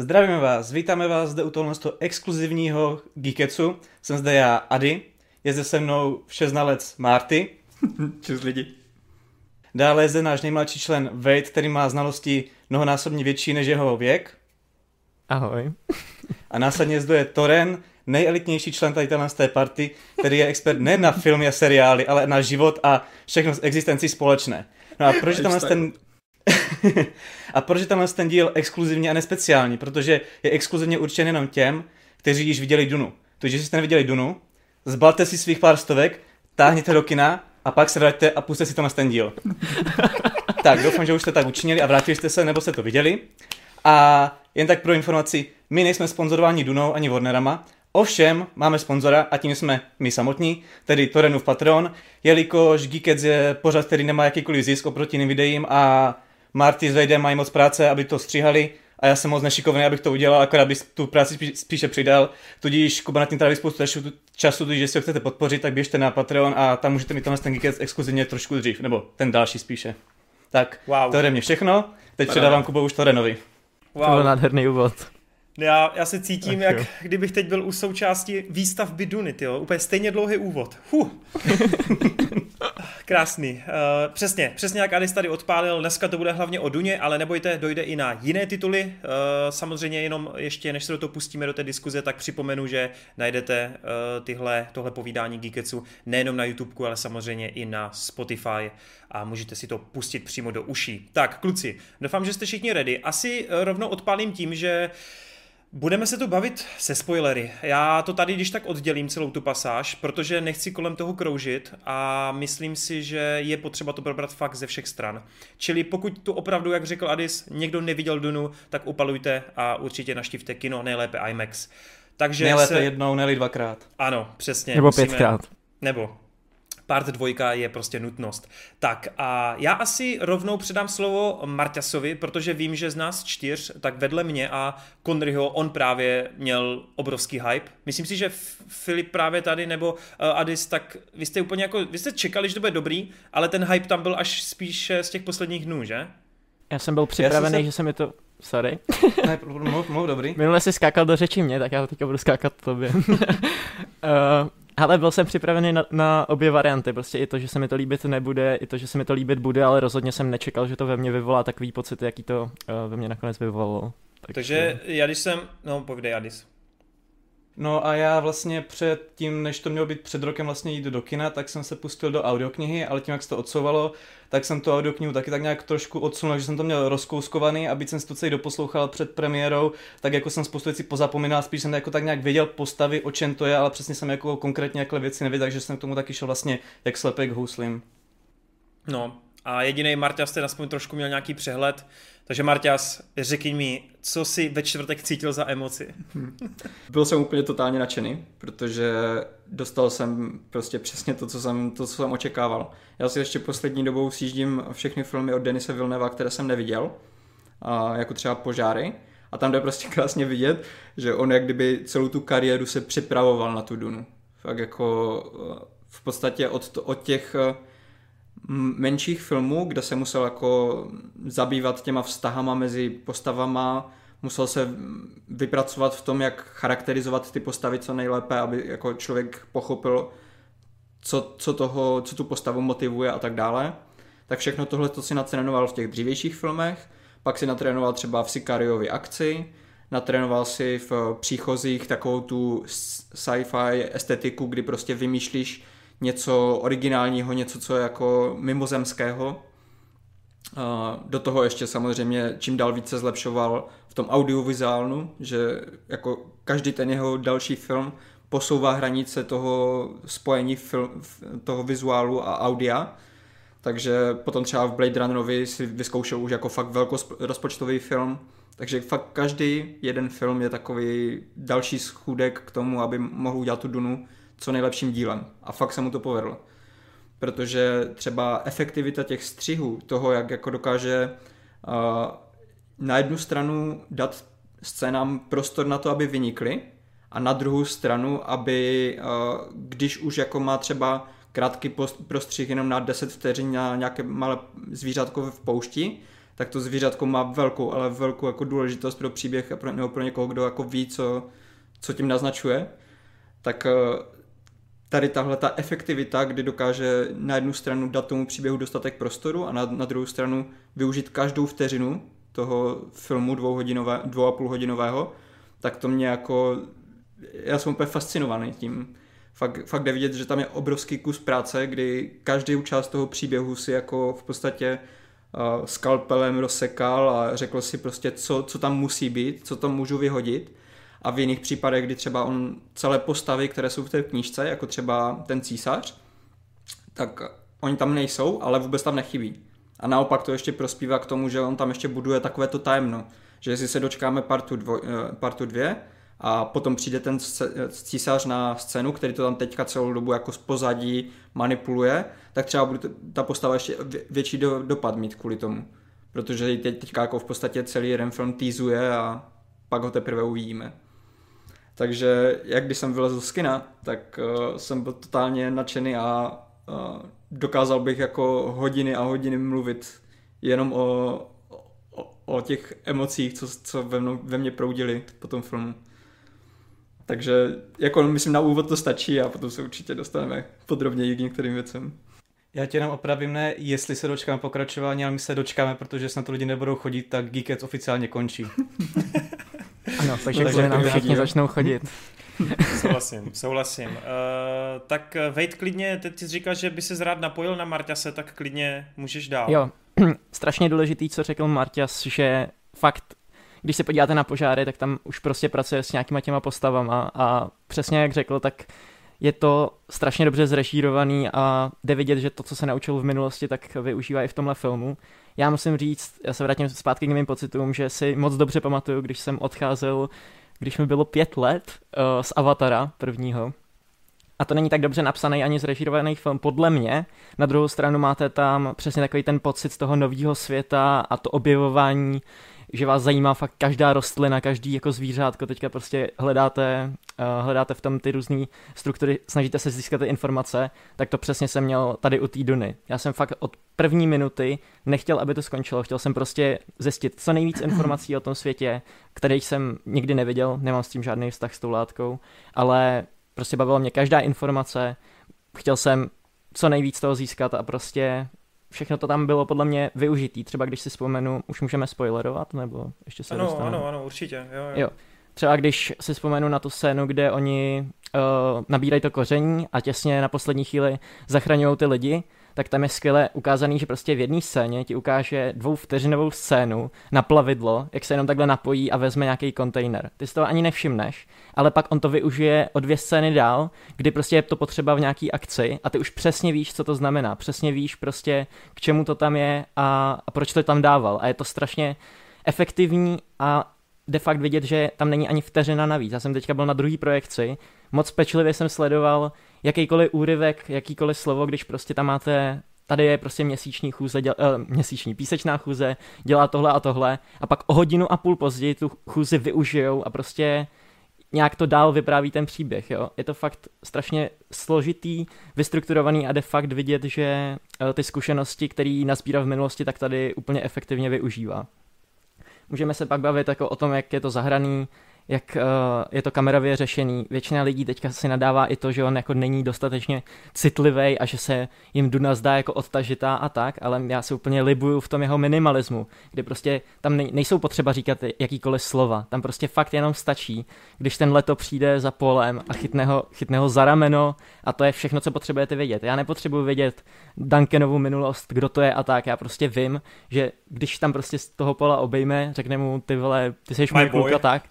Zdravíme vás, vítáme vás zde u tohle exkluzivního Geeketsu. Jsem zde já, Ady, je zde se mnou všeznalec Marty. Čus lidi. Dále je zde náš nejmladší člen Wade, který má znalosti mnohonásobně větší než jeho věk. Ahoj. A následně zde je Toren, nejelitnější člen tady z té party, který je expert ne na filmy a seriály, ale na život a všechno z existenci společné. No a proč tam ten a proč je tenhle ten díl exkluzivní a nespeciální? Protože je exkluzivně určen jenom těm, kteří již viděli Dunu. Takže jestli jste neviděli Dunu, zbalte si svých pár stovek, táhněte do kina a pak se vraťte a puste si to na ten díl. tak, doufám, že už jste tak učinili a vrátili jste se, nebo jste to viděli. A jen tak pro informaci, my nejsme sponzorováni Dunou ani Warnerama, Ovšem, máme sponzora a tím jsme my samotní, tedy Torenův Patron, jelikož Geekets je pořad, který nemá jakýkoliv zisk oproti jiným videím a Marty s Vajdem mají moc práce, aby to stříhali a já jsem moc nešikovný, abych to udělal, akorát bych tu práci spíše přidal. Tudíž Kuba na tím tráví spoustu času, tudíž jestli ho chcete podpořit, tak běžte na Patreon a tam můžete mít tenhle ten Geekets exkluzivně trošku dřív, nebo ten další spíše. Tak, wow. to je mě všechno. Teď předávám Kubo už Torenovi. Wow. To byl nádherný úvod. Já, já se cítím, jak jo. kdybych teď byl u součásti výstavby Duny, jo. Úplně stejně dlouhý úvod. Huh. Krásný. Uh, přesně, přesně jak Adis tady odpálil, dneska to bude hlavně o Duně, ale nebojte, dojde i na jiné tituly. Uh, samozřejmě jenom ještě, než se do toho pustíme do té diskuze, tak připomenu, že najdete uh, tyhle, tohle povídání Geeketsu nejenom na YouTube, ale samozřejmě i na Spotify a můžete si to pustit přímo do uší. Tak, kluci, doufám, že jste všichni ready. Asi rovnou odpálím tím, že uh, Budeme se tu bavit se spoilery. Já to tady když tak oddělím celou tu pasáž, protože nechci kolem toho kroužit a myslím si, že je potřeba to probrat fakt ze všech stran. Čili pokud tu opravdu, jak řekl Adis, někdo neviděl Dunu, tak upalujte a určitě naštivte kino, nejlépe IMAX. Takže nejlépe se... jednou, neli dvakrát. Ano, přesně. Nebo musíme... pětkrát. Nebo part dvojka je prostě nutnost. Tak a já asi rovnou předám slovo Marťasovi, protože vím, že z nás čtyř, tak vedle mě a Conryho on právě měl obrovský hype. Myslím si, že Filip právě tady nebo uh, Adis, tak vy jste úplně jako, vy jste čekali, že to bude dobrý, ale ten hype tam byl až spíše z těch posledních dnů, že? Já jsem byl připravený, jsem se... že se mi to Sorry. ne, mluv, mluv, dobrý. Minule jsi skákal do řeči mě, tak já teďka budu skákat tobě. uh, Ale byl jsem připravený na, na obě varianty, prostě i to, že se mi to líbit nebude, i to, že se mi to líbit bude, ale rozhodně jsem nečekal, že to ve mně vyvolá takový pocit, jaký to uh, ve mně nakonec vyvolalo. Tak, Takže já když jsem, no povídej Adis. No a já vlastně před tím, než to mělo být před rokem vlastně jít do kina, tak jsem se pustil do audioknihy, ale tím, jak se to odsouvalo, tak jsem tu audioknihu taky tak nějak trošku odsunul, že jsem to měl rozkouskovaný, aby jsem si to celý doposlouchal před premiérou, tak jako jsem spoustu věcí pozapomínal, spíš jsem jako tak nějak věděl postavy, o čem to je, ale přesně jsem jako konkrétně jakové věci nevěděl, takže jsem k tomu taky šel vlastně jak slepek houslim. No, a jediný Marťas ten aspoň trošku měl nějaký přehled. Takže Marťas, řekni mi, co si ve čtvrtek cítil za emoci? Byl jsem úplně totálně nadšený, protože dostal jsem prostě přesně to, co jsem, to, co jsem očekával. Já si ještě poslední dobou sjíždím všechny filmy od Denise Vilneva, které jsem neviděl, a jako třeba Požáry. A tam jde prostě krásně vidět, že on jak kdyby celou tu kariéru se připravoval na tu Dunu. Fakt jako eh, v podstatě od, od těch eh, menších filmů, kde se musel jako zabývat těma vztahama mezi postavama, musel se vypracovat v tom, jak charakterizovat ty postavy co nejlépe, aby jako člověk pochopil, co, co, toho, co tu postavu motivuje a tak dále. Tak všechno tohle to si natrénoval v těch dřívějších filmech, pak si natrénoval třeba v Sicariovi akci, natrénoval si v příchozích takovou tu sci-fi estetiku, kdy prostě vymýšlíš něco originálního, něco, co je jako mimozemského. Do toho ještě samozřejmě čím dál více zlepšoval v tom audiovizuálnu, že jako každý ten jeho další film posouvá hranice toho spojení film, toho vizuálu a audia. Takže potom třeba v Blade Runnerovi si vyzkoušel už jako fakt velkorozpočtový film. Takže fakt každý jeden film je takový další schůdek k tomu, aby mohl udělat tu Dunu co nejlepším dílem. A fakt se mu to povedlo. Protože třeba efektivita těch střihů, toho, jak jako dokáže uh, na jednu stranu dát scénám prostor na to, aby vynikly, a na druhou stranu, aby uh, když už jako má třeba krátký prostřih jenom na 10 vteřin na nějaké malé zvířátko v poušti, tak to zvířatko má velkou, ale velkou jako důležitost pro příběh a pro, nebo pro někoho, kdo jako ví, co, co tím naznačuje. Tak tady tahle ta efektivita, kdy dokáže na jednu stranu dát tomu příběhu dostatek prostoru a na, na druhou stranu využít každou vteřinu toho filmu dvouhodinové, dvou a půl hodinového, tak to mě jako, já jsem úplně fascinovaný tím. Fakt, fakt jde vidět, že tam je obrovský kus práce, kdy každý část toho příběhu si jako v podstatě uh, skalpelem rozsekal a řekl si prostě, co, co tam musí být, co tam můžu vyhodit. A v jiných případech, kdy třeba on celé postavy, které jsou v té knížce, jako třeba ten císař, tak oni tam nejsou, ale vůbec tam nechybí. A naopak to ještě prospívá k tomu, že on tam ještě buduje takové to tajemno. Že jestli se dočkáme partu, dvoj, eh, partu dvě a potom přijde ten císař na scénu, který to tam teďka celou dobu jako z pozadí manipuluje, tak třeba bude ta postava ještě větší do, dopad mít kvůli tomu. Protože teď, teďka jako v podstatě celý jeden film týzuje a pak ho teprve uvidíme. Takže jak když jsem vylezl z kina, tak uh, jsem byl totálně nadšený a uh, dokázal bych jako hodiny a hodiny mluvit jenom o, o, o těch emocích, co, co ve, mnou, ve mně proudili po tom filmu. Takže jako myslím na úvod to stačí a potom se určitě dostaneme podrobněji k některým věcem. Já tě jenom opravím, ne jestli se dočkáme pokračování, ale my se dočkáme, protože snad to lidi nebudou chodit, tak Geekets oficiálně končí. ano, takže, no, takže nám všichni začnou chodit. souhlasím, souhlasím. Uh, tak Vejt klidně, teď jsi říkal, že by se rád napojil na Marťase, tak klidně můžeš dál. Jo, strašně důležitý, co řekl Marťas, že fakt když se podíváte na požáry, tak tam už prostě pracuje s nějakýma těma postavama a přesně jak řekl, tak je to strašně dobře zrežírovaný a jde vidět, že to, co se naučil v minulosti, tak využívá i v tomhle filmu. Já musím říct, já se vrátím zpátky k mým pocitům, že si moc dobře pamatuju, když jsem odcházel, když mi bylo pět let uh, z Avatara prvního, a to není tak dobře napsaný ani zrežírovaný film, podle mě. Na druhou stranu máte tam přesně takový ten pocit z toho nového světa a to objevování že vás zajímá fakt každá rostlina, každý jako zvířátko, teďka prostě hledáte, uh, hledáte v tom ty různé struktury, snažíte se získat ty informace, tak to přesně jsem měl tady u té Duny. Já jsem fakt od první minuty nechtěl, aby to skončilo, chtěl jsem prostě zjistit co nejvíc informací o tom světě, který jsem nikdy neviděl, nemám s tím žádný vztah s tou látkou, ale prostě bavila mě každá informace, chtěl jsem co nejvíc toho získat a prostě všechno to tam bylo podle mě využitý. Třeba když si vzpomenu, už můžeme spoilerovat, nebo ještě se ano, dostaneme? Ano, ano, určitě. Jo, jo. jo. Třeba když si vzpomenu na tu scénu, kde oni uh, nabírají to koření a těsně na poslední chvíli zachraňují ty lidi, tak tam je skvěle ukázaný, že prostě v jedné scéně ti ukáže dvou vteřinovou scénu na plavidlo, jak se jenom takhle napojí a vezme nějaký kontejner. Ty si to ani nevšimneš, ale pak on to využije o dvě scény dál, kdy prostě je to potřeba v nějaký akci a ty už přesně víš, co to znamená. Přesně víš prostě, k čemu to tam je a, a proč to tam dával. A je to strašně efektivní a de fakt vidět, že tam není ani vteřina navíc. Já jsem teďka byl na druhý projekci, moc pečlivě jsem sledoval jakýkoliv úryvek, jakýkoliv slovo, když prostě tam máte tady je prostě měsíční chůze, děl, uh, měsíční písečná chůze, dělá tohle a tohle a pak o hodinu a půl později tu chůzi využijou a prostě nějak to dál vypráví ten příběh, jo. Je to fakt strašně složitý, vystrukturovaný a de fakt vidět, že uh, ty zkušenosti, které nazbíral v minulosti, tak tady úplně efektivně využívá. Můžeme se pak bavit jako o tom, jak je to zahraný, jak uh, je to kamerově řešený. Většina lidí teďka si nadává i to, že on jako není dostatečně citlivý a že se jim Duna zdá jako odtažitá a tak, ale já se úplně libuju v tom jeho minimalismu, kdy prostě tam nejsou potřeba říkat jakýkoliv slova, tam prostě fakt jenom stačí, když ten leto přijde za polem a chytne ho, chytne ho za rameno a to je všechno, co potřebujete vědět. Já nepotřebuji vědět Duncanovu minulost, kdo to je a tak, já prostě vím, že když tam prostě z toho pola obejme, řekne mu ty vole, ty jsi můj kluk a tak,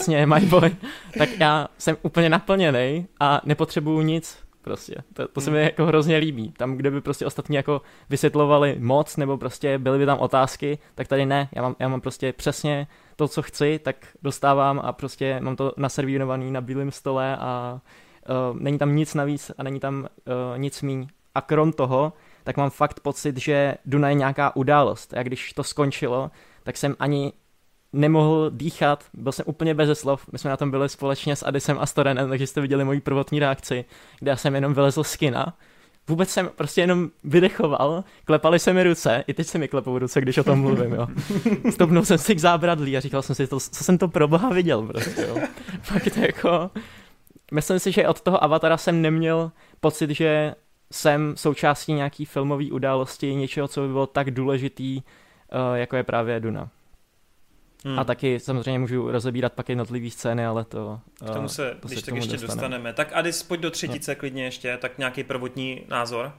přesně, my boy, tak já jsem úplně naplněný a nepotřebuju nic, prostě. To, to se mi hmm. jako hrozně líbí. Tam, kde by prostě ostatní jako vysvětlovali moc, nebo prostě byly by tam otázky, tak tady ne. Já mám, já mám prostě přesně to, co chci, tak dostávám a prostě mám to naservírovaný na bílém stole a uh, není tam nic navíc a není tam uh, nic míň. A krom toho, tak mám fakt pocit, že Duna je nějaká událost. A když to skončilo, tak jsem ani nemohl dýchat, byl jsem úplně bez slov, my jsme na tom byli společně s Adisem a Storenem, takže jste viděli moji prvotní reakci, kde já jsem jenom vylezl z kina, vůbec jsem prostě jenom vydechoval, klepali se mi ruce, i teď se mi klepou ruce, když o tom mluvím, jo. Stopnul jsem si k zábradlí a říkal jsem si, to, co jsem to pro boha viděl prostě, jo. Fakt jako, myslím si, že od toho Avatara jsem neměl pocit, že jsem součástí nějaký filmové události, něčeho, co by bylo tak důležitý, uh, jako je právě Duna. Hmm. A taky samozřejmě můžu rozebírat pak jednotlivé scény, ale to... K tomu se, to když se tak ještě dostaneme. dostaneme. Tak Adis, pojď do třetice no. klidně ještě, tak nějaký prvotní názor.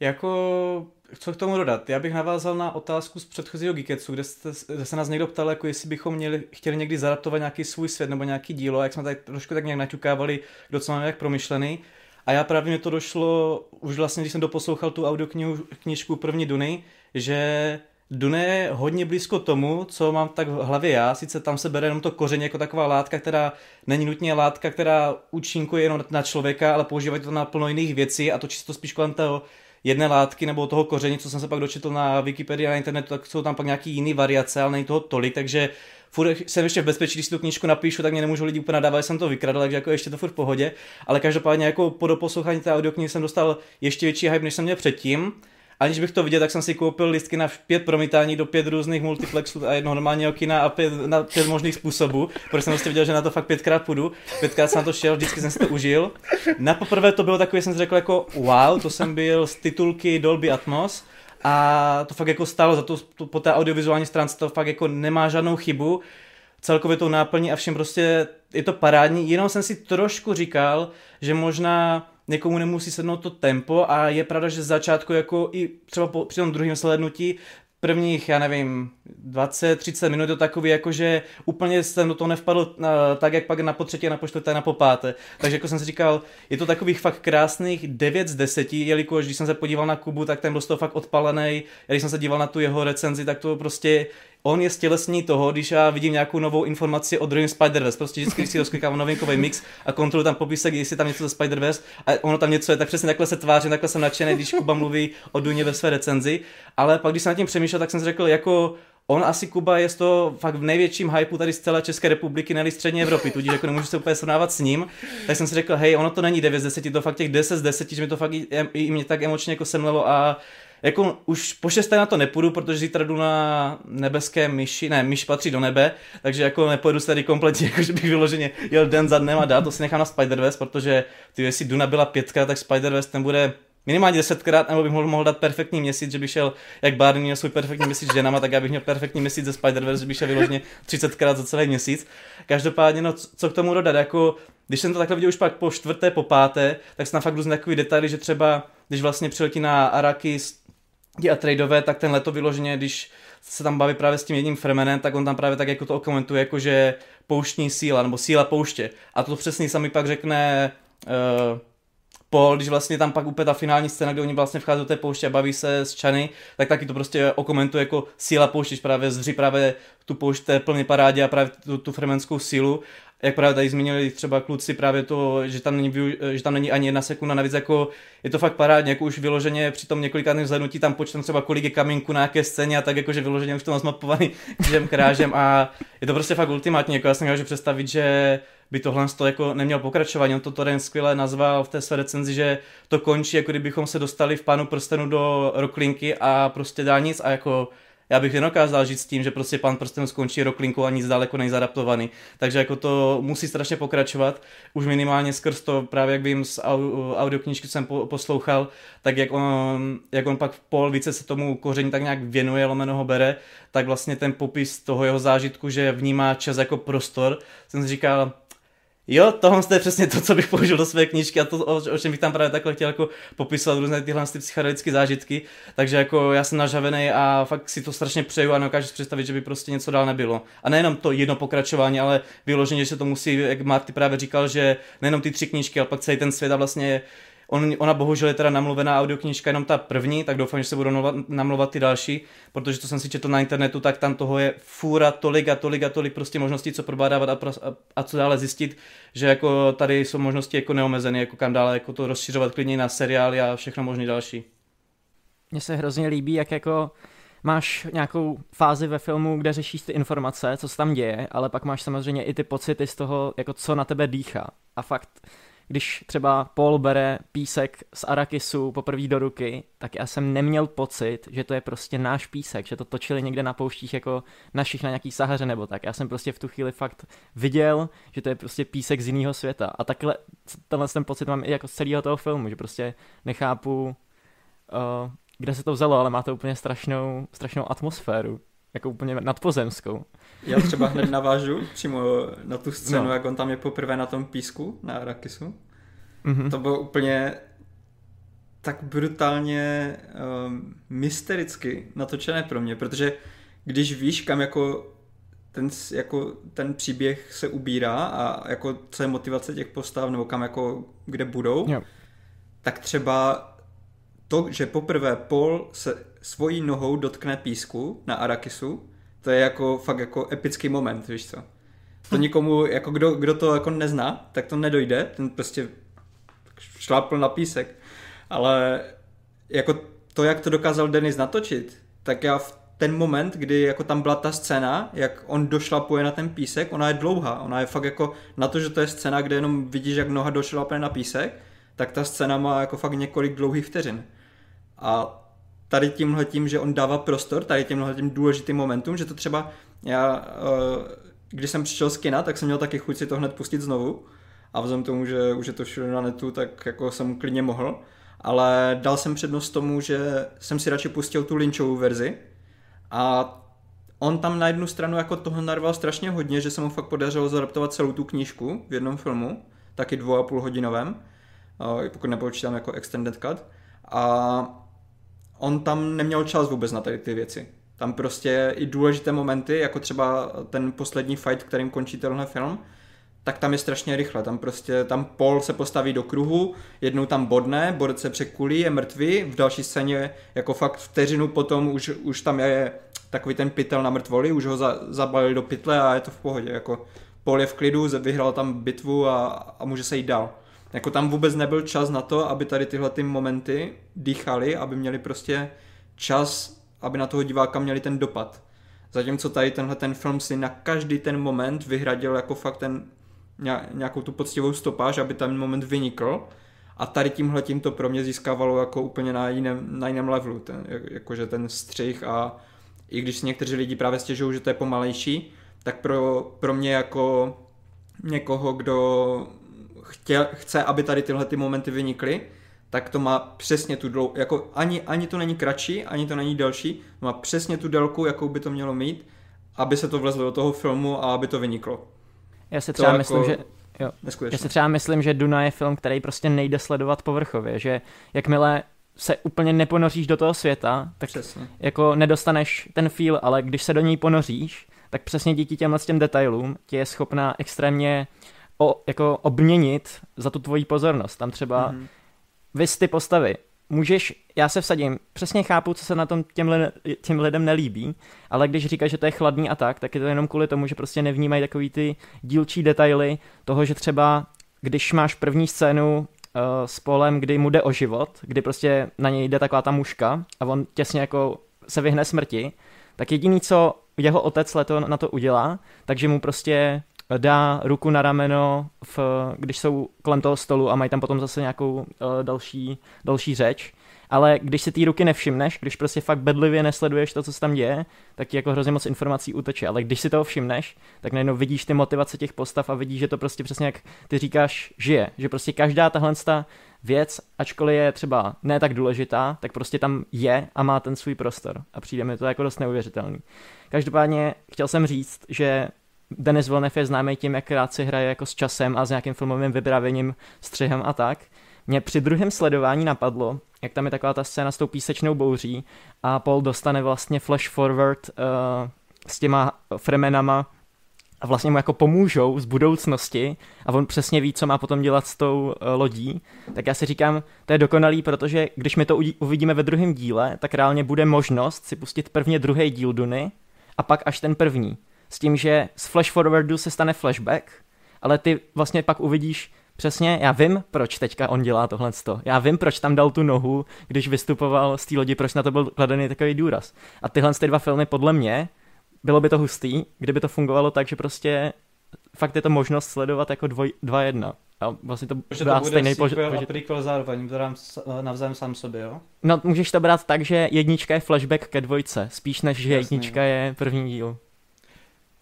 Jako, co k tomu dodat? Já bych navázal na otázku z předchozího Geeketsu, kde, jste, kde se nás někdo ptal, jako jestli bychom měli, chtěli někdy zadaptovat nějaký svůj svět nebo nějaký dílo, jak jsme tady trošku tak nějak naťukávali, kdo co máme jak promyšlený. A já právě mi to došlo, už vlastně, když jsem doposlouchal tu audioknižku první Duny, že Dune je hodně blízko tomu, co mám tak v hlavě já, sice tam se bere jenom to koření jako taková látka, která není nutně látka, která účinkuje jenom na člověka, ale používají to na plno jiných věcí a to čisto spíš kolem toho jedné látky nebo toho koření, co jsem se pak dočetl na Wikipedii a na internetu, tak jsou tam pak nějaký jiný variace, ale není toho tolik, takže furt jsem ještě v bezpečí, když si tu knížku napíšu, tak mě nemůžu lidi úplně nadávat, že jsem to vykradl, takže jako ještě to furt v pohodě, ale každopádně jako po doposlouchání té audioknihy jsem dostal ještě větší hype, než jsem měl předtím aniž bych to viděl, tak jsem si koupil listky na pět promítání do pět různých multiplexů a jednoho normálního kina a pět, na pět možných způsobů, protože jsem prostě viděl, že na to fakt pětkrát půjdu. Pětkrát jsem na to šel, vždycky jsem si to užil. Na poprvé to bylo takové, jsem si řekl jako wow, to jsem byl z titulky Dolby Atmos a to fakt jako stálo za to, to po té audiovizuální stránce to fakt jako nemá žádnou chybu celkově tou náplní a všem prostě je to parádní, jenom jsem si trošku říkal, že možná někomu nemusí sednout to tempo a je pravda, že z začátku jako i třeba po, při tom druhém slednutí prvních, já nevím, 20-30 minut je to takový, jako že úplně jsem do toho nevpadl uh, tak, jak pak na potřetí, na počtvrté, na popáté. Takže jako jsem si říkal, je to takových fakt krásných 9 z 10, jelikož když jsem se podíval na Kubu, tak ten byl z toho fakt odpalený. Když jsem se díval na tu jeho recenzi, tak to prostě on je stělesní toho, když já vidím nějakou novou informaci o druhém Spider-Verse. Prostě vždycky, když si rozklikám novinkový mix a kontroluji tam popisek, jestli tam něco ze Spider-Verse a ono tam něco je, tak přesně takhle se tvářím, takhle jsem nadšený, když Kuba mluví o Duně ve své recenzi. Ale pak, když jsem nad tím přemýšlel, tak jsem si řekl, jako On asi Kuba je to fakt v největším hypeu tady z celé České republiky, ne střední Evropy, tudíž jako nemůžu se úplně srovnávat s ním. Tak jsem si řekl, hej, ono to není 9 z 10, to fakt těch 10 z 10, že mi to fakt i, i mě tak emočně jako semlelo a jako už po šesté na to nepůjdu, protože zítra jdu na nebeské myši, ne, myš patří do nebe, takže jako nepojedu se tady kompletně, jako že bych vyloženě jel den za dnem a dál, to si nechám na Spider-Verse, protože ty, jestli Duna byla pětka, tak Spider-Verse ten bude minimálně desetkrát, nebo bych mohl, mohl dát perfektní měsíc, že bych šel, jak Barney měl svůj perfektní měsíc s ženama, tak já bych měl perfektní měsíc ze Spider-Verse, že bych šel vyloženě 30krát za celý měsíc. Každopádně, no, co k tomu dodat, jako když jsem to takhle viděl už pak po čtvrté, po páté, tak jsem tam fakt různé takový detaily, že třeba, když vlastně přiletí na Arakis a tradeové, tak ten leto vyloženě, když se tam baví právě s tím jedním Fremenem, tak on tam právě tak jako to okomentuje, jako že pouštní síla, nebo síla pouště. A to přesně sami pak řekne uh, Paul, když vlastně tam pak úplně ta finální scéna, kde oni vlastně vchází do té pouště a baví se s Čany, tak taky to prostě okomentuje jako síla pouště, právě zří právě tu poušť plně parádě a právě tu, tu fremenskou sílu. Jak právě tady zmínili třeba kluci právě to, že tam není, že tam není ani jedna sekunda, navíc jako je to fakt parádně, jako už vyloženě při tom několikátém vzhlednutí tam počtem třeba kolik je kamínku na jaké scéně a tak jakože vyloženě už to mám zmapovaný křížem krážem a je to prostě fakt ultimátní, jako já si nemůžu představit, že by tohle to jako neměl pokračování. On to Toren skvěle nazval v té své recenzi, že to končí, jako kdybychom se dostali v pánu prstenu do roklinky a prostě dálnic a jako já bych nedokázal žít s tím, že prostě pan prsten skončí roklinku a nic daleko nejzadaptovaný. Takže jako to musí strašně pokračovat. Už minimálně skrz to, právě jak vím z audioknížky jsem poslouchal, tak jak on, jak on pak v pol více se tomu koření tak nějak věnuje, lomeno ho bere, tak vlastně ten popis toho jeho zážitku, že vnímá čas jako prostor, jsem si říkal, Jo, tohle je přesně to, co bych použil do své knížky a to, o, o čem bych tam právě takhle chtěl jako popisovat různé tyhle ty psychedelické zážitky. Takže jako já jsem nažavený a fakt si to strašně přeju a nedokážu si představit, že by prostě něco dál nebylo. A nejenom to jedno pokračování, ale vyloženě, že se to musí, jak Marty právě říkal, že nejenom ty tři knížky, ale pak celý ten svět a vlastně On, ona bohužel je teda namluvená audioknižka jenom ta první, tak doufám, že se budou namluvat ty další, protože to jsem si četl na internetu, tak tam toho je fůra tolik a tolik a tolik prostě možností, co probádávat a, a, a co dále zjistit, že jako tady jsou možnosti jako neomezené, jako kam dále jako to rozšiřovat klidně na seriály a všechno možné další. Mně se hrozně líbí, jak jako máš nějakou fázi ve filmu, kde řešíš ty informace, co se tam děje, ale pak máš samozřejmě i ty pocity z toho, jako co na tebe dýchá. A fakt když třeba Paul bere písek z Arakisu poprvé do ruky, tak já jsem neměl pocit, že to je prostě náš písek, že to točili někde na pouštích jako našich na nějaký Sahaře nebo tak. Já jsem prostě v tu chvíli fakt viděl, že to je prostě písek z jiného světa. A takhle tenhle ten pocit mám i jako z celého toho filmu, že prostě nechápu, uh, kde se to vzalo, ale má to úplně strašnou, strašnou atmosféru jako úplně nadpozemskou. Já třeba hned navážu přímo na tu scénu, no. jak on tam je poprvé na tom písku, na Arakisu. Mm-hmm. To bylo úplně tak brutálně um, mystericky natočené pro mě, protože když víš, kam jako ten, jako ten příběh se ubírá a jako co je motivace těch postav, nebo kam jako, kde budou, jo. tak třeba to, že poprvé Paul se svojí nohou dotkne písku na Arakisu, to je jako fakt jako epický moment, víš co. To nikomu, jako kdo, kdo to jako nezná, tak to nedojde, ten prostě šlápl na písek. Ale jako to, jak to dokázal Denis natočit, tak já v ten moment, kdy jako tam byla ta scéna, jak on došlapuje na ten písek, ona je dlouhá, ona je fakt jako na to, že to je scéna, kde jenom vidíš, jak noha došlapuje na písek, tak ta scéna má jako fakt několik dlouhých vteřin. A tady tímhle tím, že on dává prostor, tady tímhle tím důležitým momentům, že to třeba já, eh, když jsem přišel z kina, tak jsem měl taky chuť si to hned pustit znovu. A vzhledem tomu, že už je to všude na netu, tak jako jsem klidně mohl, ale dal jsem přednost tomu, že jsem si radši pustil tu Lynchovou verzi. A on tam na jednu stranu jako toho narval strašně hodně, že se mu fakt podařilo zadaptovat celou tu knížku v jednom filmu, taky dvou a půl hodinovém, eh, pokud nepočítám jako extended cut. A on tam neměl čas vůbec na tady ty věci. Tam prostě i důležité momenty, jako třeba ten poslední fight, kterým končí tenhle film, tak tam je strašně rychle. Tam prostě, tam Paul se postaví do kruhu, jednou tam bodne, borec se překulí, je mrtvý, v další scéně jako fakt vteřinu potom už, už tam je takový ten pytel na mrtvoli, už ho za, zabalili do pytle a je to v pohodě. Jako Paul je v klidu, vyhrál tam bitvu a, a může se jít dál. Jako tam vůbec nebyl čas na to, aby tady tyhle ty momenty dýchali, aby měli prostě čas, aby na toho diváka měli ten dopad. Zatímco tady tenhle ten film si na každý ten moment vyhradil jako fakt ten nějakou tu poctivou stopáž, aby ten moment vynikl. A tady tímhle tím to pro mě získávalo jako úplně na jiném, na jiném levelu, ten, jakože ten střih a i když si někteří lidi právě stěžují, že to je pomalejší, tak pro, pro mě jako někoho, kdo chtěl, chce, aby tady tyhle ty momenty vynikly, tak to má přesně tu dlouho, jako ani, ani to není kratší, ani to není delší, má přesně tu délku, jakou by to mělo mít, aby se to vlezlo do toho filmu a aby to vyniklo. Já si třeba to myslím, jako... že Jo. Já si třeba myslím, že Duna je film, který prostě nejde sledovat povrchově, že jakmile se úplně neponoříš do toho světa, tak Přesně. jako nedostaneš ten feel, ale když se do něj ponoříš, tak přesně díky těmhle těm detailům tě je schopná extrémně o, jako obměnit za tu tvoji pozornost. Tam třeba mm-hmm. vys ty postavy. Můžeš, já se vsadím, přesně chápu, co se na tom těm, li, těm lidem nelíbí, ale když říkáš, že to je chladný a tak, tak je to jenom kvůli tomu, že prostě nevnímají takový ty dílčí detaily toho, že třeba když máš první scénu uh, s Polem, kdy mu jde o život, kdy prostě na něj jde taková ta muška a on těsně jako se vyhne smrti, tak jediný, co jeho otec leto na to udělá, takže mu prostě dá ruku na rameno, v, když jsou kolem toho stolu a mají tam potom zase nějakou uh, další, další řeč. Ale když si ty ruky nevšimneš, když prostě fakt bedlivě nesleduješ to, co se tam děje, tak ti jako hrozně moc informací uteče. Ale když si toho všimneš, tak najednou vidíš ty motivace těch postav a vidíš, že to prostě přesně jak ty říkáš, žije. Že prostě každá tahle věc, ačkoliv je třeba ne tak důležitá, tak prostě tam je a má ten svůj prostor. A přijde mi to jako dost neuvěřitelný. Každopádně chtěl jsem říct, že Denis Villeneuve je známý tím, jak rád si hraje jako s časem a s nějakým filmovým vypravěním, střihem a tak. Mě při druhém sledování napadlo, jak tam je taková ta scéna s tou písečnou bouří a Paul dostane vlastně flash forward uh, s těma fremenama a vlastně mu jako pomůžou z budoucnosti a on přesně ví, co má potom dělat s tou uh, lodí, tak já si říkám, to je dokonalý, protože když my to uvidíme ve druhém díle, tak reálně bude možnost si pustit prvně druhý díl Duny a pak až ten první s tím, že z flash forwardu se stane flashback, ale ty vlastně pak uvidíš přesně, já vím, proč teďka on dělá tohle. Já vím, proč tam dal tu nohu, když vystupoval z té lodi, proč na to byl kladený takový důraz. A tyhle ty dva filmy podle mě, bylo by to hustý, kdyby to fungovalo tak, že prostě fakt je to možnost sledovat jako dvoj, dva jedna. A vlastně to Protože to bude stejný sequel pož- a pož- prequel zároveň, to dám s- navzájem sám sobě, jo? No, můžeš to brát tak, že jednička je flashback ke dvojce, spíš než, že Jasný. jednička je první díl.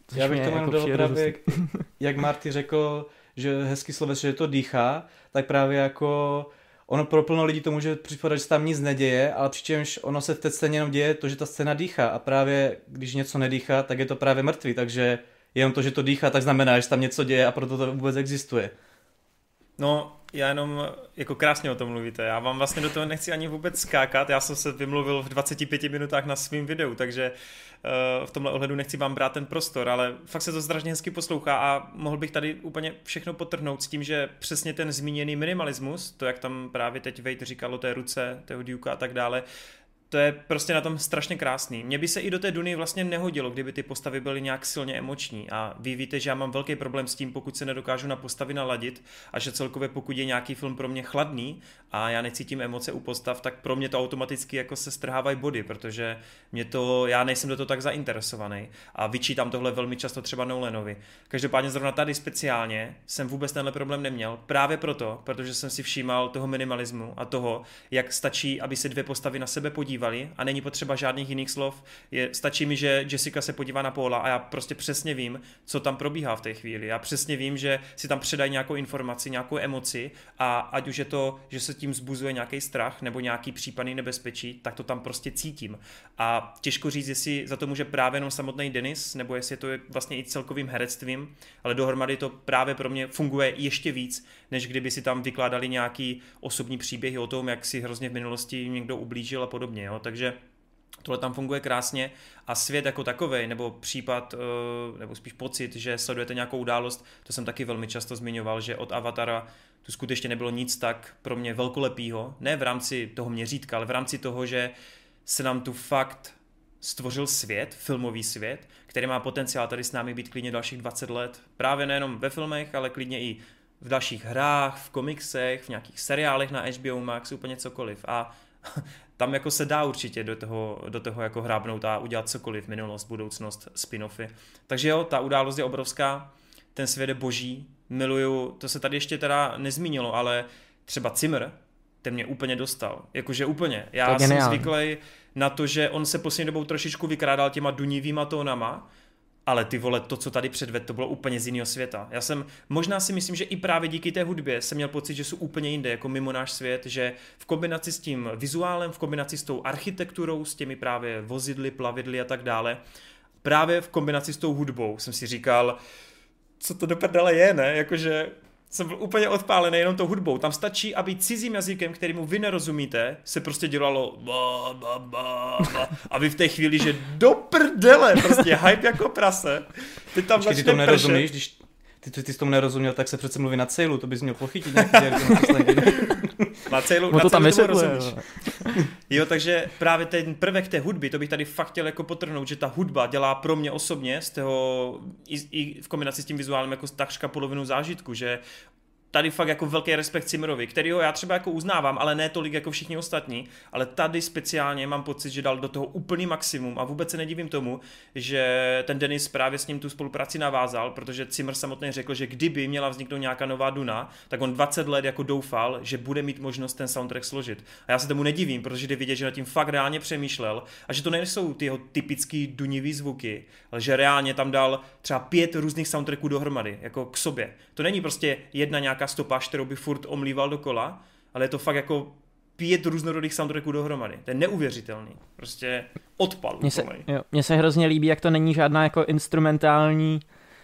Což Já bych tomu jenom jako právě, dost- jak Marty řekl, že hezký sloves, že to dýchá, tak právě jako ono pro plno lidí to může připadat, že se tam nic neděje, ale přičemž ono se v té scéně jenom děje to, že ta scéna dýchá a právě když něco nedýchá, tak je to právě mrtvý, takže jenom to, že to dýchá, tak znamená, že tam něco děje a proto to vůbec existuje. No, já jenom jako krásně o tom mluvíte. Já vám vlastně do toho nechci ani vůbec skákat. Já jsem se vymluvil v 25 minutách na svým videu, takže uh, v tomhle ohledu nechci vám brát ten prostor, ale fakt se to strašně hezky poslouchá a mohl bych tady úplně všechno potrhnout s tím, že přesně ten zmíněný minimalismus, to jak tam právě teď Vejt říkal o té ruce, toho Duka a tak dále, to je prostě na tom strašně krásný. Mně by se i do té Duny vlastně nehodilo, kdyby ty postavy byly nějak silně emoční. A vy víte, že já mám velký problém s tím, pokud se nedokážu na postavy naladit a že celkově pokud je nějaký film pro mě chladný a já necítím emoce u postav, tak pro mě to automaticky jako se strhávají body, protože mě to, já nejsem do toho tak zainteresovaný a vyčítám tohle velmi často třeba Nolanovi. Každopádně zrovna tady speciálně jsem vůbec tenhle problém neměl, právě proto, protože jsem si všímal toho minimalismu a toho, jak stačí, aby se dvě postavy na sebe podívali a není potřeba žádných jiných slov. Je, stačí mi, že Jessica se podívá na Paula a já prostě přesně vím, co tam probíhá v té chvíli. Já přesně vím, že si tam předají nějakou informaci, nějakou emoci a ať už je to, že se tím zbuzuje nějaký strach nebo nějaký případný nebezpečí, tak to tam prostě cítím. A těžko říct, jestli za to může právě jenom samotný Denis, nebo jestli je to vlastně i celkovým herectvím, ale dohromady to právě pro mě funguje ještě víc, než kdyby si tam vykládali nějaký osobní příběhy o tom, jak si hrozně v minulosti někdo ublížil a podobně. Jo? Takže tohle tam funguje krásně a svět jako takový, nebo případ, eh, nebo spíš pocit, že sledujete nějakou událost, to jsem taky velmi často zmiňoval, že od Avatara tu skutečně nebylo nic tak pro mě velkolepýho, ne v rámci toho měřítka, ale v rámci toho, že se nám tu fakt stvořil svět, filmový svět, který má potenciál tady s námi být klidně dalších 20 let. Právě nejenom ve filmech, ale klidně i v dalších hrách, v komiksech, v nějakých seriálech na HBO Max, úplně cokoliv. A tam jako se dá určitě do toho, do toho jako hrábnout a udělat cokoliv, minulost, budoucnost, spin-offy. Takže jo, ta událost je obrovská, ten svět je boží, miluju, to se tady ještě teda nezmínilo, ale třeba Zimmer, ten mě úplně dostal, jakože úplně. Já jsem zvyklý na to, že on se poslední dobou trošičku vykrádal těma dunivýma tónama, ale ty vole, to, co tady předved, to bylo úplně z jiného světa. Já jsem, možná si myslím, že i právě díky té hudbě jsem měl pocit, že jsou úplně jinde, jako mimo náš svět, že v kombinaci s tím vizuálem, v kombinaci s tou architekturou, s těmi právě vozidly, plavidly a tak dále, právě v kombinaci s tou hudbou jsem si říkal, co to do je, ne? Jakože jsem byl úplně odpálený jenom tou hudbou. Tam stačí, aby cizím jazykem, kterýmu vy nerozumíte, se prostě dělalo ba, ba, ba, ba, a vy v té chvíli, že do prdele, prostě hype jako prase. Teď tam Počkej, ty začne tomu nerozumíš, pršet. když ty, ty, ty jsi tomu nerozuměl, tak se přece mluví na cejlu, to bys měl pochytit nějaký. Na celou, No na to tam vysvětluje. rozumíš. jo. Jo, takže právě ten prvek té hudby, to bych tady fakt chtěl jako potrhnout, že ta hudba dělá pro mě osobně z toho, i, i v kombinaci s tím vizuálem jako takřka polovinu zážitku, že tady fakt jako velký respekt Cimmerovi, kterýho já třeba jako uznávám, ale ne tolik jako všichni ostatní, ale tady speciálně mám pocit, že dal do toho úplný maximum a vůbec se nedivím tomu, že ten Denis právě s ním tu spolupráci navázal, protože Zimmer samotný řekl, že kdyby měla vzniknout nějaká nová Duna, tak on 20 let jako doufal, že bude mít možnost ten soundtrack složit. A já se tomu nedivím, protože jde vidět, že nad tím fakt reálně přemýšlel a že to nejsou ty jeho typický dunivý zvuky, ale že reálně tam dal třeba pět různých soundtracků dohromady, jako k sobě. To není prostě jedna nějaká stopáž, kterou by furt omlíval dokola, ale je to fakt jako pět různorodých soundtracků dohromady. To je neuvěřitelný. Prostě odpal Mně se, úplnej. jo, mně se hrozně líbí, jak to není žádná jako instrumentální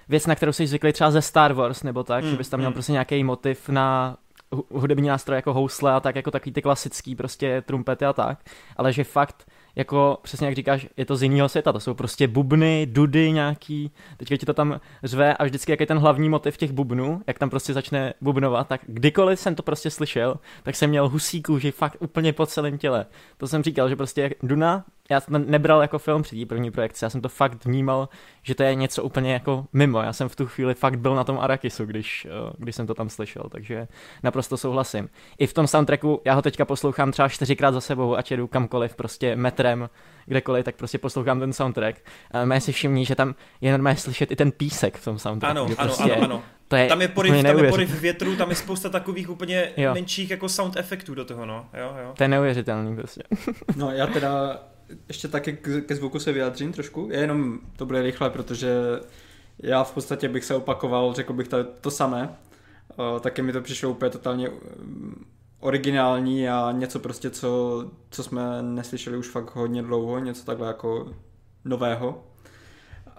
věc, na kterou jsi zvyklý třeba ze Star Wars, nebo tak, Mm, že bys tam měl mm. prostě nějaký motiv na hu- hudební nástroje jako housle a tak, jako takový ty klasický prostě trumpety a tak, ale že fakt jako přesně jak říkáš, je to z jiného světa, to jsou prostě bubny, dudy nějaký, teďka ti to tam řve a vždycky jak je ten hlavní motiv těch bubnů, jak tam prostě začne bubnovat, tak kdykoliv jsem to prostě slyšel, tak jsem měl husí kůži fakt úplně po celém těle. To jsem říkal, že prostě jak Duna, já jsem to nebral jako film při té první projekci, já jsem to fakt vnímal, že to je něco úplně jako mimo. Já jsem v tu chvíli fakt byl na tom Arakisu, když, eh, když jsem to tam slyšel, takže naprosto souhlasím. I v tom soundtracku, já ho teďka poslouchám třeba čtyřikrát za sebou, ať jedu kamkoliv, prostě metrem, kdekoliv, tak prostě poslouchám ten soundtrack. A mé si všimní, že tam je normálně slyšet i ten písek v tom soundtracku. Ano, že ano, prostě ano, ano. To je tam je poryv, tam je poryv větru, tam je spousta takových úplně Jo. menších jako sound efektů do toho, no. Jo, jo. To je neuvěřitelný prostě. No já teda ještě taky ke zvuku se vyjádřím trošku, Já jenom to bude rychle, protože já v podstatě bych se opakoval, řekl bych to, to samé. Uh, taky mi to přišlo úplně totálně um, originální a něco prostě, co, co jsme neslyšeli už fakt hodně dlouho, něco takhle jako nového.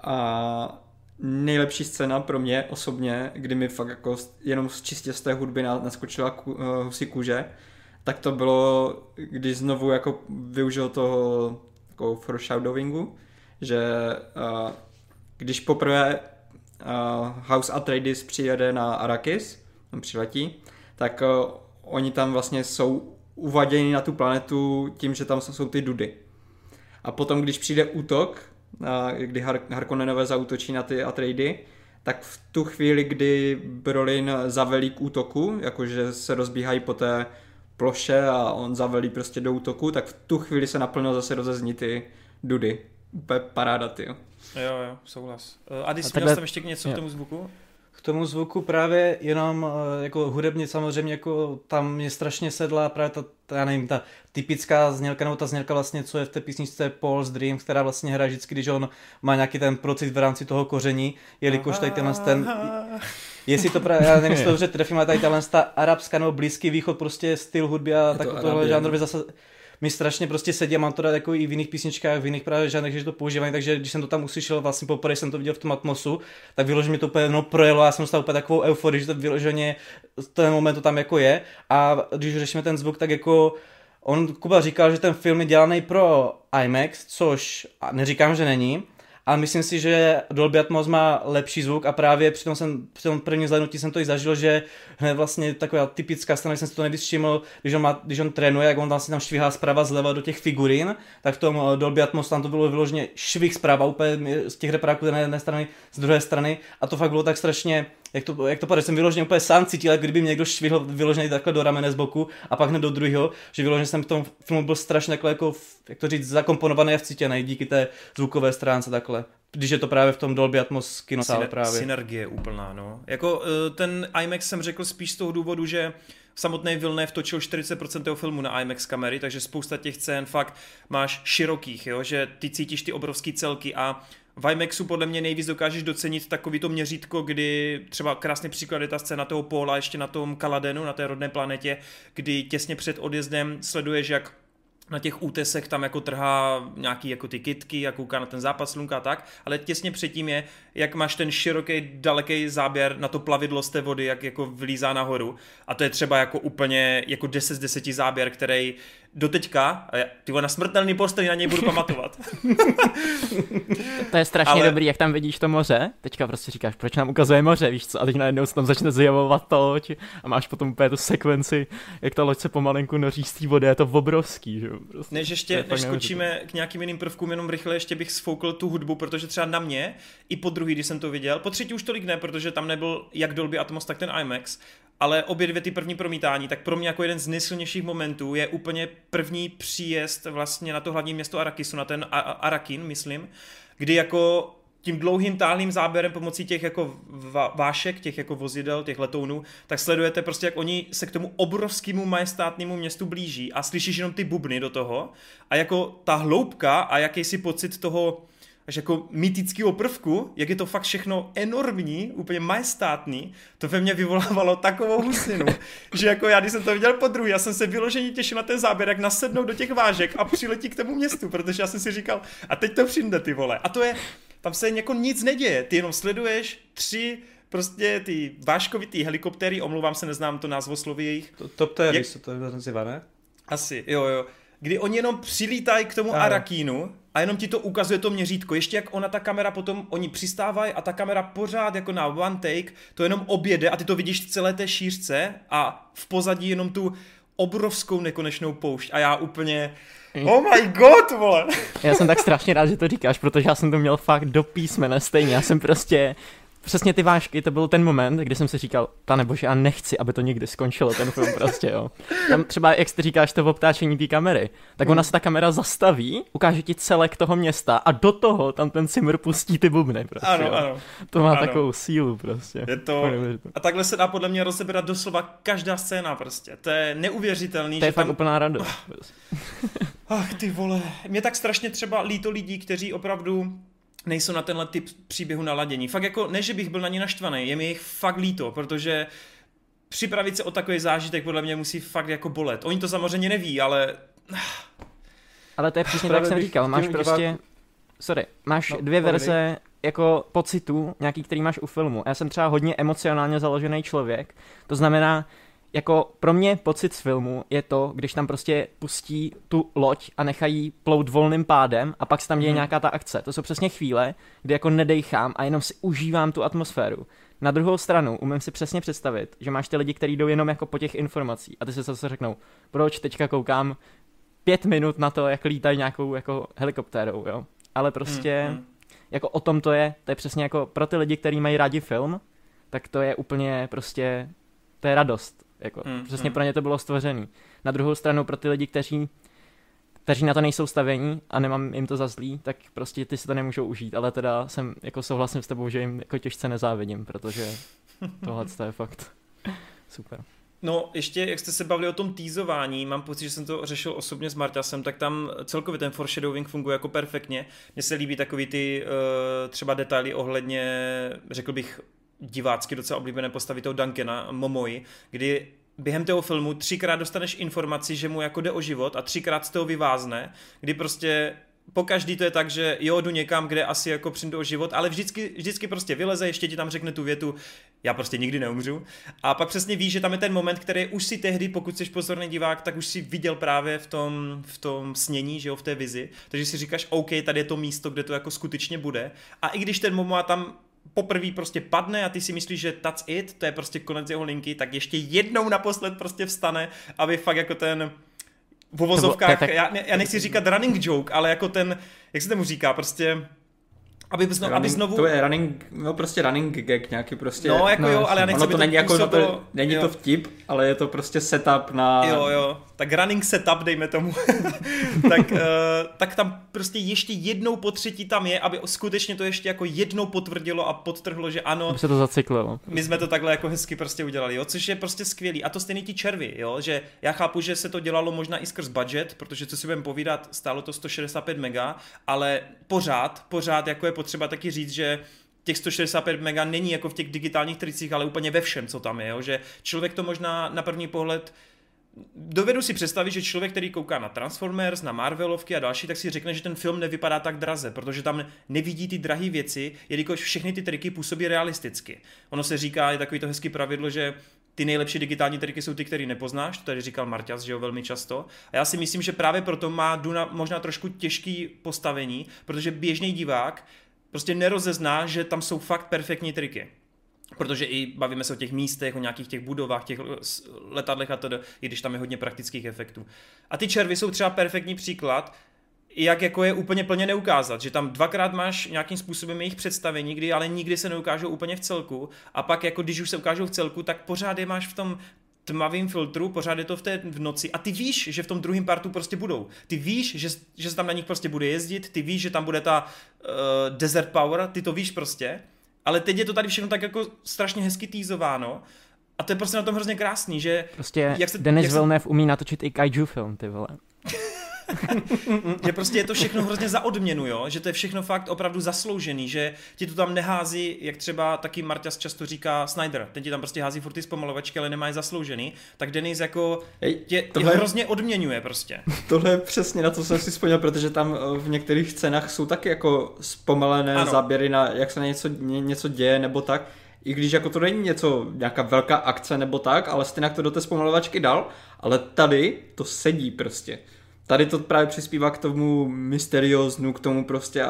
A nejlepší scéna pro mě osobně, kdy mi fakt jako jenom čistě z té hudby na- naskočila uh, husí kůže, tak to bylo, když znovu jako využil toho jako foreshadowingu, že uh, když poprvé uh, House Atreides přijede na Arrakis, tam přiletí, tak uh, oni tam vlastně jsou uvaděni na tu planetu tím, že tam jsou ty dudy. A potom, když přijde útok, a kdy Har- Harkonnenové zautočí na ty Atreidy, tak v tu chvíli, kdy Brolin zavelí k útoku, jakože se rozbíhají po té ploše a on zavelí prostě do útoku, tak v tu chvíli se naplno zase rozezní ty dudy. Úplně paráda, ty. Jo, jo, souhlas. Uh, Adis, A měl takhle- jsi tam ještě něco jo. k tomu zvuku? K tomu zvuku právě jenom eh, jako hudebně samozřejmě jako tam mě strašně sedla právě ta, ta, já nevím, ta typická znělka, nebo ta znělka vlastně, co je v té písničce Paul's Dream, která vlastně hraje vždycky, když on má nějaký ten procit v rámci toho koření, jelikož tady tenhle ten, jestli to právě, já nevím, jestli to dobře trefím, ale tady ta arabská nebo blízký východ prostě styl hudby a to tak tohle Arabie, žánrově zase mi strašně prostě sedí a mám to rád jako i v jiných písničkách, v jiných právě žánrech, že to používají, takže když jsem to tam uslyšel, vlastně poprvé jsem to viděl v tom atmosu, tak vyloženě mi to úplně no, projelo, a já jsem dostal úplně takovou euforii, že to vyloženě ten moment to tam jako je. A když řešíme ten zvuk, tak jako on, Kuba říkal, že ten film je dělaný pro IMAX, což a neříkám, že není, ale myslím si, že Dolby Atmos má lepší zvuk a právě při tom, jsem, při tom prvním zhlédnutí jsem to i zažil, že hned vlastně taková typická když jsem si to nejvíc všiml, když on, má, když on trénuje, jak on vlastně tam švihá zprava zleva do těch figurín, tak v tom eh, Dolby Atmos tam to bylo vyloženě švih zprava, úplně z těch repráků na jedné strany, z druhé strany. A to fakt bylo tak strašně, jak to, jak to padá, jsem vyloženě úplně sám cítil, jak kdyby mě někdo švihl vyloženě takhle do ramene z boku a pak hned do druhého, že vyloženě jsem v tom filmu byl strašně takhle jako, jak to říct, zakomponovaný a vcítěný díky té zvukové stránce takhle. Když je to právě v tom Dolby Atmos kinosále Syner- právě. Synergie úplná, no. Jako eh, ten IMAX jsem řekl spíš z toho důvodu, že samotný Villeneuve točil 40% toho filmu na IMAX kamery, takže spousta těch scén fakt máš širokých, jo, že ty cítíš ty obrovské celky a v IMAXu podle mě nejvíc dokážeš docenit takový to měřítko, kdy třeba krásný příklad je ta scéna toho Póla ještě na tom Kaladenu, na té rodné planetě, kdy těsně před odjezdem sleduješ, jak na těch útesech tam jako trhá nějaký jako ty kitky a kouká na ten západ slunka a tak, ale těsně předtím je, jak máš ten široký, daleký záběr na to plavidlo z té vody, jak jako vlízá nahoru. A to je třeba jako úplně jako 10 z 10 záběr, který doteďka, a já- ty vole, na smrtelný postel na něj budu pamatovat. To je strašně Ale- dobrý, jak tam vidíš to moře. Teďka prostě říkáš, proč nám ukazuje moře, víš co? A teď najednou se tam začne zjevovat ta loď a máš potom úplně tu sekvenci, jak ta loď se pomalinku noří z té vody, je to obrovský, že jo? Prostě. Než ještě, je než skočíme k nějakým jiným prvkům, jenom rychle ještě bych sfoukl tu hudbu, protože třeba na mě, i po druhý, když jsem to viděl, po třetí už tolik ne, protože tam nebyl jak Dolby Atmos, tak ten IMAX, ale obě dvě ty první promítání, tak pro mě jako jeden z nejsilnějších momentů je úplně první příjezd vlastně na to hlavní město Arakisu, na ten Arakin, myslím, kdy jako tím dlouhým táhlým záběrem pomocí těch jako vášek, těch jako vozidel, těch letounů, tak sledujete prostě, jak oni se k tomu obrovskému majestátnému městu blíží a slyšíš jenom ty bubny do toho a jako ta hloubka a jakýsi pocit toho až jako mytického prvku, jak je to fakt všechno enormní, úplně majestátný, to ve mně vyvolávalo takovou husinu, že jako já, když jsem to viděl po druhý, já jsem se vyloženě těšil na ten záběr, jak nasednou do těch vážek a přiletí k tomu městu, protože já jsem si říkal, a teď to přijde ty vole. A to je, tam se jako nic neděje, ty jenom sleduješ tři prostě ty váškovitý helikoptéry, omlouvám se, neznám to názvosloví jejich, To- Top Terry Jak- se to nazývá, ne? asi, jo, jo. Kdy oni jenom přilítají k tomu. Arakínu a jenom ti to ukazuje to měřítko. Ještě jak ona, ta kamera potom, oni přistávají a ta kamera pořád jako na one take, to jenom objede a ty to vidíš v celé té šířce a v pozadí jenom tu obrovskou nekonečnou poušť a já úplně, oh my god, vole. Já jsem tak strašně rád, že to říkáš, protože já jsem to měl fakt do písmene stejně. Já jsem prostě přesně ty vášky, to byl ten moment, kdy jsem si říkal, pane bože, já nechci, aby to nikdy skončilo, ten film prostě, jo. Tam třeba, jak ty říkáš, to obtáčení té kamery, tak ona se ta kamera zastaví, ukáže ti celek toho města a do toho tam ten Simr pustí ty bubny, prostě, Ano, jo. ano. To má Ano. takovou sílu prostě. Je to... A takhle se dá podle mě rozebrat doslova každá scéna prostě. To je neuvěřitelný, To je že fakt tam... úplná radost. Ach ty vole, mě tak strašně třeba líto lidí, kteří opravdu nejsou na tenhle typ příběhu naladění. Fakt jako, ne, že bych byl na ně naštvaný, je mi jich fakt líto, protože připravit se o takový zážitek podle mě musí fakt jako bolet. Oni to samozřejmě neví, ale Ale to je přesně tak, jak jsem říkal, máš těm prostě, sorry, máš No, dvě verze jako pocitů, nějaký, který máš u filmu. Já jsem třeba hodně emocionálně založený člověk, to znamená, jako pro mě pocit z filmu je to, když tam prostě pustí tu loď a nechají plout volným pádem a pak se tam děje Mhm. nějaká ta akce. To jsou přesně chvíle, kdy jako nedejchám a jenom si užívám tu atmosféru. Na druhou stranu umím si přesně představit, že máš ty lidi, kteří jdou jenom jako po těch informací a ty si zase řeknou, proč teďka koukám pět minut na to, jak lítají nějakou jako helikoptérou, jo. Ale prostě, Mm, mm. jako o tom to je, to je přesně jako pro ty lidi, kteří mají rádi film, tak to je úplně prostě, to je radost, jako Mm, přesně mm. pro ně to bylo stvořený. Na druhou stranu pro ty lidi, kteří kteří na to nejsou stavení a nemám jim to za zlý, tak prostě ty si to nemůžou užít, ale teda jsem jako souhlasím s tebou, že jim jako těžce nezávidím, protože tohle to je fakt super. No, ještě jak jste se bavili o tom týzování, mám pocit, že jsem to řešil osobně s Martasem, tak tam celkově ten foreshadowing funguje jako perfektně. Mně se líbí takový ty uh, třeba detaily ohledně, řekl bych, divácky docela oblíbené postavy toho Duncana, Momoy, kdy během toho filmu třikrát dostaneš informaci, že mu jako jde o život a třikrát z toho vyvázne, kdy prostě po každý to je tak, že jo, jdu někam, kde asi jako přijdu o život, ale vždycky, vždycky prostě vyleze, ještě ti tam řekne tu větu, já prostě nikdy neumřu. A pak přesně víš, že tam je ten moment, který už si tehdy, pokud jsi pozorný divák, tak už si viděl právě v tom, v tom snění, že jo, v té vizi. Takže si říkáš, OK, tady je to místo, kde to jako skutečně bude. A i když ten Momoa tam poprvé prostě padne a ty si myslíš, že that's it, to je prostě konec jeho linky, tak ještě jednou naposled prostě vstane, aby fakt jako ten v uvozovkách, já, já nechci říkat running joke, ale jako ten, jak se tomu říká, prostě, aby, znovu, aby Running- znovu... To je running, no prostě running gag nějaký prostě. No, jako no, jo, ale já nechci, ono aby to není jako, působilo- to, není jo. to vtip, ale je to prostě setup na... Jo, jo, tak running setup, dejme tomu, tak, uh, tak tam prostě ještě jednou po třetí tam je, aby skutečně to ještě jako jednou potvrdilo a podtrhlo, že ano, Aby se to zacyklilo. my jsme to takhle jako hezky prostě udělali, jo, což je prostě skvělý. A to stejně ti červy, jo, že já chápu, že se to dělalo možná i skrz budget, protože co si budeme povídat, stálo to 165 mega, ale pořád, pořád jako je potřeba taky říct, že těch 165 mega není jako v těch digitálních tricích, ale úplně ve všem, co tam je, jo? že člověk to možná na první pohled Dovedu si představit, že člověk, který kouká na Transformers, na Marvelovky a další, tak si řekne, že ten film nevypadá tak draze, protože tam nevidí ty drahé věci, jelikož všechny ty triky působí realisticky. Ono se říká, je takový to hezký pravidlo, že ty nejlepší digitální triky jsou ty, které nepoznáš, to tady říkal Marťas, že jo, velmi často. A já si myslím, že právě proto má Duna možná trošku těžký postavení, protože běžný divák prostě nerozezná, že tam jsou fakt perfektní triky. Protože i bavíme se o těch místech, o nějakých těch budovách, těch letadlech a tedy, i když tam je hodně praktických efektů. A ty červy jsou třeba perfektní příklad, jak jako je úplně plně neukázat, že tam dvakrát máš nějakým způsobem jejich představení, kdy ale nikdy se neukážou úplně v celku a pak jako když už se ukážou v celku, tak pořád je máš v tom tmavým filtru, pořád je to v té v noci a ty víš, že v tom druhém partu prostě budou. Ty víš, že, že se tam na nich prostě bude jezdit, ty víš, že tam bude ta uh, desert power, ty to víš prostě, ale teď je to tady všechno tak jako strašně hezky týzováno a to je prostě na tom hrozně krásný, že Prostě Jak se- Denis jak se- Villeneuve umí natočit i kaiju film, ty vole. že prostě je to všechno hrozně za odměnu, jo? že to je všechno fakt opravdu zasloužený, že ti to tam nehází, jak třeba taky Marťas často říká Snyder, ten ti tam prostě hází furt ty zpomalovačky, ale nemá je zasloužený, tak Denis jako Ej, tě, tohle- hrozně odměňuje prostě. Tohle je přesně na to jsem si vzpomněl, protože tam eh, v některých scénách jsou taky jako zpomalené ano. záběry na jak se na něco, ně, něco děje nebo tak. I když jako to není něco, nějaká velká akce nebo tak, ale stejně to do té zpomalovačky dal, ale tady to sedí prostě. Tady to právě přispívá k tomu mysterióznu, k tomu prostě,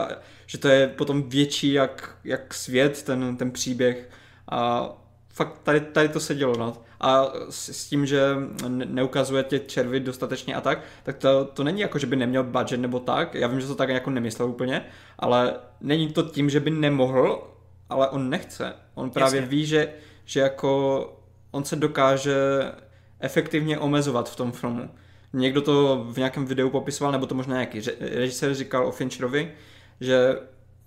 že to je potom větší jak, jak svět, ten, ten příběh. A fakt tady, tady to sedělo, no. A s, s tím, že ne- neukazuje ty červy dostatečně a tak, tak to, to není jako, že by neměl budget nebo tak. Já vím, že to tak jako nemyslel úplně, ale není to tím, že by nemohl ale on nechce. On právě Jasně. ví, že, že jako on se dokáže efektivně omezovat v tom filmu. Někdo to v nějakém videu popisoval, nebo to možná nějaký režisér říkal o Fincherovi, že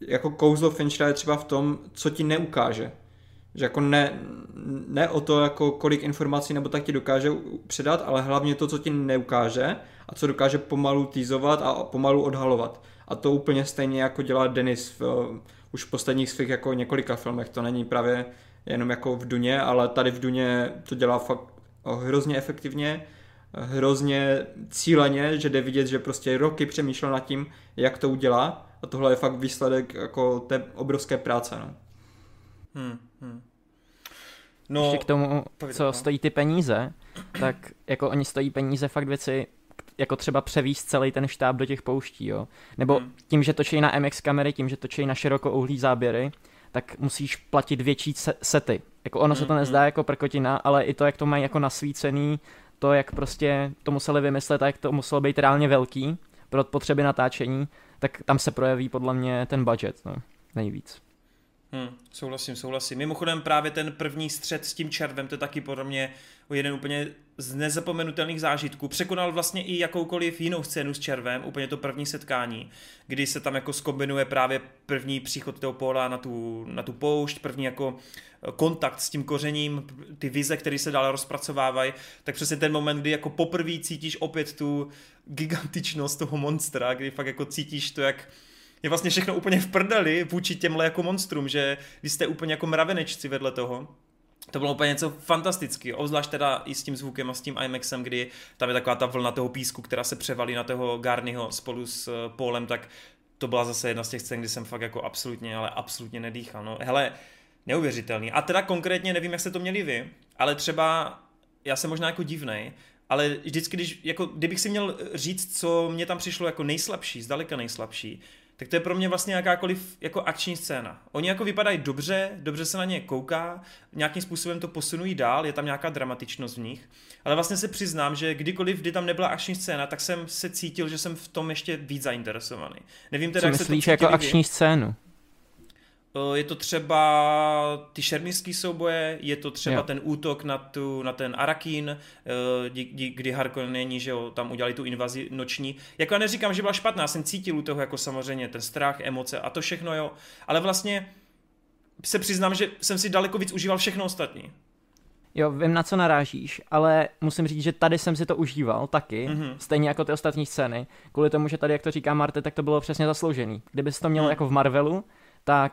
jako kouzlo Finchera je třeba v tom, co ti neukáže. Že jako ne, ne o to, jako kolik informací nebo tak ti dokáže předat, ale hlavně to, co ti neukáže a co dokáže pomalu týzovat a pomalu odhalovat. A to úplně stejně jako dělá Denis v, už v posledních svých jako několika filmech. To není právě jenom jako v Duně, ale tady v Duně to dělá fakt hrozně efektivně, hrozně cíleně, že jde vidět, že prostě roky přemýšlel nad tím, jak to udělá a tohle je fakt výsledek jako té obrovské práce. No. Hmm, hmm. No, Ještě k tomu, co no. stojí ty peníze, tak jako oni stojí peníze fakt věci, jako třeba převíst celý ten štáb do těch pouští, jo. Nebo hmm. tím, že točí na MX kamery, tím, že točí na širokouhlý záběry, tak musíš platit větší sety. Jako ono hmm. se to hmm, nezdá hmm. jako prkotina, ale i to, jak to mají jako nasvícený, to, jak prostě to museli vymyslet a jak to muselo být reálně velký pro potřeby natáčení, tak tam se projeví podle mě ten budget, no, nejvíc. Hmm, souhlasím, souhlasím. Mimochodem právě ten první střed s tím červem, to je taky podle mě jeden úplně z nezapomenutelných zážitků. Překonal vlastně i jakoukoliv jinou scénu s červem, úplně to první setkání, kdy se tam jako skombinuje právě první příchod toho pola na tu, na tu poušť, první jako eh, kontakt s tím kořením, ty vize, které se dále rozpracovávají, tak přesně ten moment, kdy jako poprvé cítíš opět tu gigantičnost toho monstra, kdy fakt jako cítíš to, jak je vlastně všechno úplně v prdeli vůči těmhle jako monstrum, že vy jste úplně jako mravenečci vedle toho. To bylo úplně něco fantastického, obzvlášť teda i s tím zvukem a s tím IMAXem, kdy tam je taková ta vlna toho písku, která se převalí na toho Garnyho spolu s eh, Polem, tak to byla zase jedna z těch scén, kdy jsem fakt jako absolutně, ale absolutně nedýchal. No, hele, neuvěřitelný. A teda konkrétně nevím, jak jste to měli vy, ale třeba já jsem možná jako divnej, ale vždycky, když, jako, kdybych si měl říct, co mě tam přišlo jako nejslabší, zdaleka nejslabší, tak to je pro mě vlastně jakákoliv jako akční scéna. Oni jako vypadají dobře, dobře se na ně kouká, nějakým způsobem to posunují dál, je tam nějaká dramatičnost v nich, ale vlastně se přiznám, že kdykoliv, kdy tam nebyla akční scéna, tak jsem se cítil, že jsem v tom ještě víc zainteresovaný. Nevím teda, Co jak myslíš se to jako akční scénu? Je to třeba ty šermířský souboje, je to třeba jo. ten útok na, tu, na ten Arakín, kdy Harkonneni, že jo, tam udělali tu invazi noční. Jako já neříkám, že byla špatná, já jsem cítil u toho jako samozřejmě ten strach, emoce a to všechno, jo. Ale vlastně se přiznám, že jsem si daleko víc užíval všechno ostatní. Jo, vím, na co narážíš, ale musím říct, že tady jsem si to užíval taky, mm-hmm. stejně jako ty ostatní scény, kvůli tomu, že tady, jak to říká Marte, tak to bylo přesně zasloužený. Kdyby to mělo mm. jako v Marvelu, tak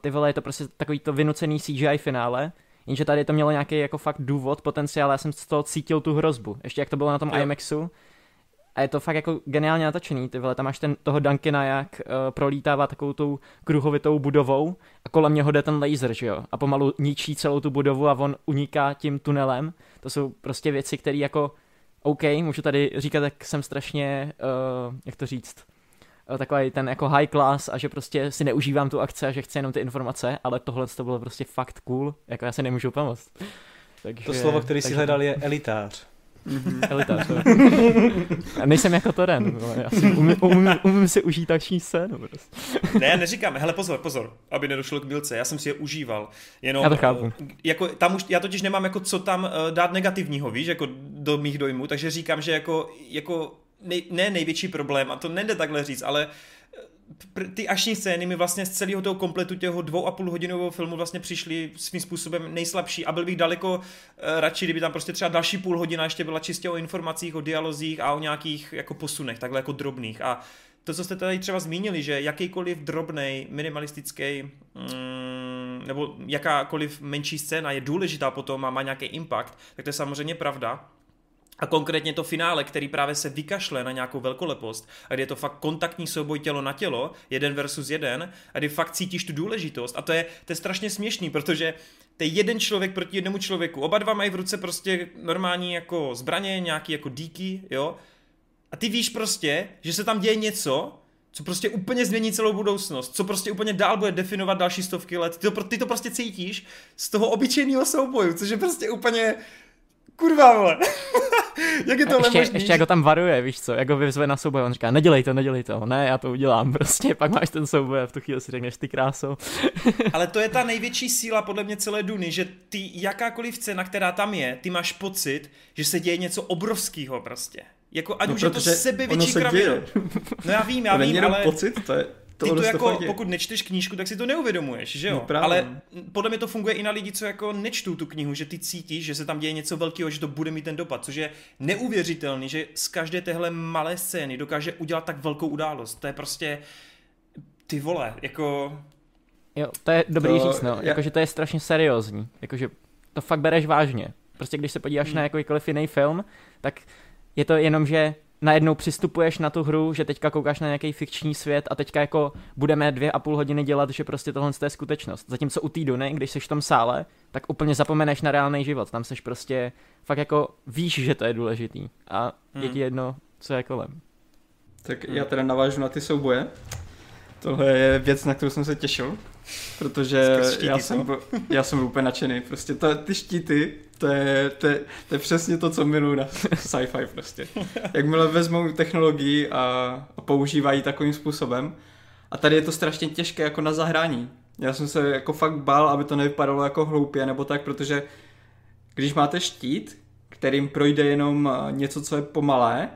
ty vole, je to prostě takový to vynucený CGI finále, jenže tady to mělo nějaký jako fakt důvod, potenciál, já jsem z toho cítil tu hrozbu, ještě jak to bylo na tom jo. IMAXu, a je to fakt jako geniálně natočený, ty vole, tam máš ten, toho Dunkina, jak uh, prolítává takovou tou kruhovitou budovou a kolem něho jde ten laser, že jo, a pomalu ničí celou tu budovu a on uniká tím tunelem, to jsou prostě věci, které jako, OK, můžu tady říkat, jak jsem strašně, uh, jak to říct, Eh, takový ten jako high class a že prostě si neužívám tu akce a že chci jenom ty informace, ale tohle to bylo prostě fakt cool, jako já se nemůžu pomoct. Takže, to slovo, který si hledal, je elitář. Mm-hmm. Elitář. Já nejsem jako Toren, já si umím, umím, umím si užít akční scénu. Prostě. Ne, neříkám, hele pozor, pozor, aby nedošlo k milce, já jsem si je užíval. Jenom, já to chápu. Eh, jako, tam už, já totiž nemám jako co tam eh, dát negativního, víš, jako do mých dojmů, takže říkám, že jako, jako nej, ne největší problém, a to nejde takhle říct, ale eh, ty ašní scény mi vlastně z celého toho kompletu těho dvou a půl hodinového filmu vlastně přišly svým způsobem nejslabší a byl bych daleko uh, radši, kdyby tam prostě třeba další půl hodina ještě byla čistě o informacích, o dialozích a o nějakých jako posunech, takhle jako drobných a to, co jste tady třeba zmínili, že jakýkoliv drobný, minimalistický mm, nebo jakákoliv menší scéna je důležitá potom a má nějaký impact, tak to je samozřejmě pravda. A konkrétně to finále, který právě se vykašle na nějakou velkolepost, a kdy je to fakt kontaktní souboj tělo na tělo, jeden versus jeden, a kdy fakt cítíš tu důležitost. A to je, to je strašně směšný, protože to je jeden člověk proti jednomu člověku. Oba dva mají v ruce prostě normální jako zbraně, nějaký jako díky, jo. A ty víš prostě, že se tam děje něco, co prostě úplně změní celou budoucnost, co prostě úplně dál bude definovat další stovky let. Ty to, ty to prostě cítíš z toho obyčejného souboju, což je prostě úplně Kurva, vole. Jak je tohle ještě, možný? ještě jako tam varuje, víš co, jako vyzve na souboj, on říká, nedělej to, nedělej to, ne, já to udělám, prostě, pak máš ten souboj a v tu chvíli si řekneš ty kráso. Ale to je ta největší síla podle mě celé Duny, že ty jakákoliv cena, která tam je, ty máš pocit, že se děje něco obrovského prostě. Jako ať No, už je to protože sebevětší se kravina. No já vím, já to vím, ale pocit, to je, to ty to jako, fakt děje. pokud nečteš knížku, tak si to neuvědomuješ, že jo? No právě. ale podle mě to funguje i na lidi, co jako nečtou tu knihu, že ty cítíš, že se tam děje něco velkého, že to bude mít ten dopad, což je neuvěřitelný, že z každé téhle malé scény dokáže udělat tak velkou událost. To je prostě, ty vole, jako Jo, to je dobrý To- říct, no, já- jakože to je strašně seriózní, jakože to fakt bereš vážně. Prostě když se podíváš Hmm. na jakýkoliv jiný film, tak je to jenom, že najednou přistupuješ na tu hru, že teďka koukáš na nějaký fikční svět a teďka jako budeme dvě a půl hodiny dělat, že prostě tohle je skutečnost. Zatímco u té Duny, když jsi v tom sále, tak úplně zapomeneš na reálný život. Tam seš prostě fakt jako víš, že to je důležitý a je Hmm. ti jedno, co je kolem. Tak já teda navážu na ty souboje. Tohle je věc, na kterou jsem se těšil, protože já jsem, byl, já jsem byl úplně nadšený. Prostě to, ty štíty, to je, to, je, to je přesně to, co miluji na sci-fi prostě. Jakmile vezmou technologii a, a používají takovým způsobem. A tady je to strašně těžké jako na zahrání. Já jsem se jako fakt bál, aby to nevypadalo jako hloupě nebo tak, protože když máte štít, kterým projde jenom eh, něco, co je pomalé,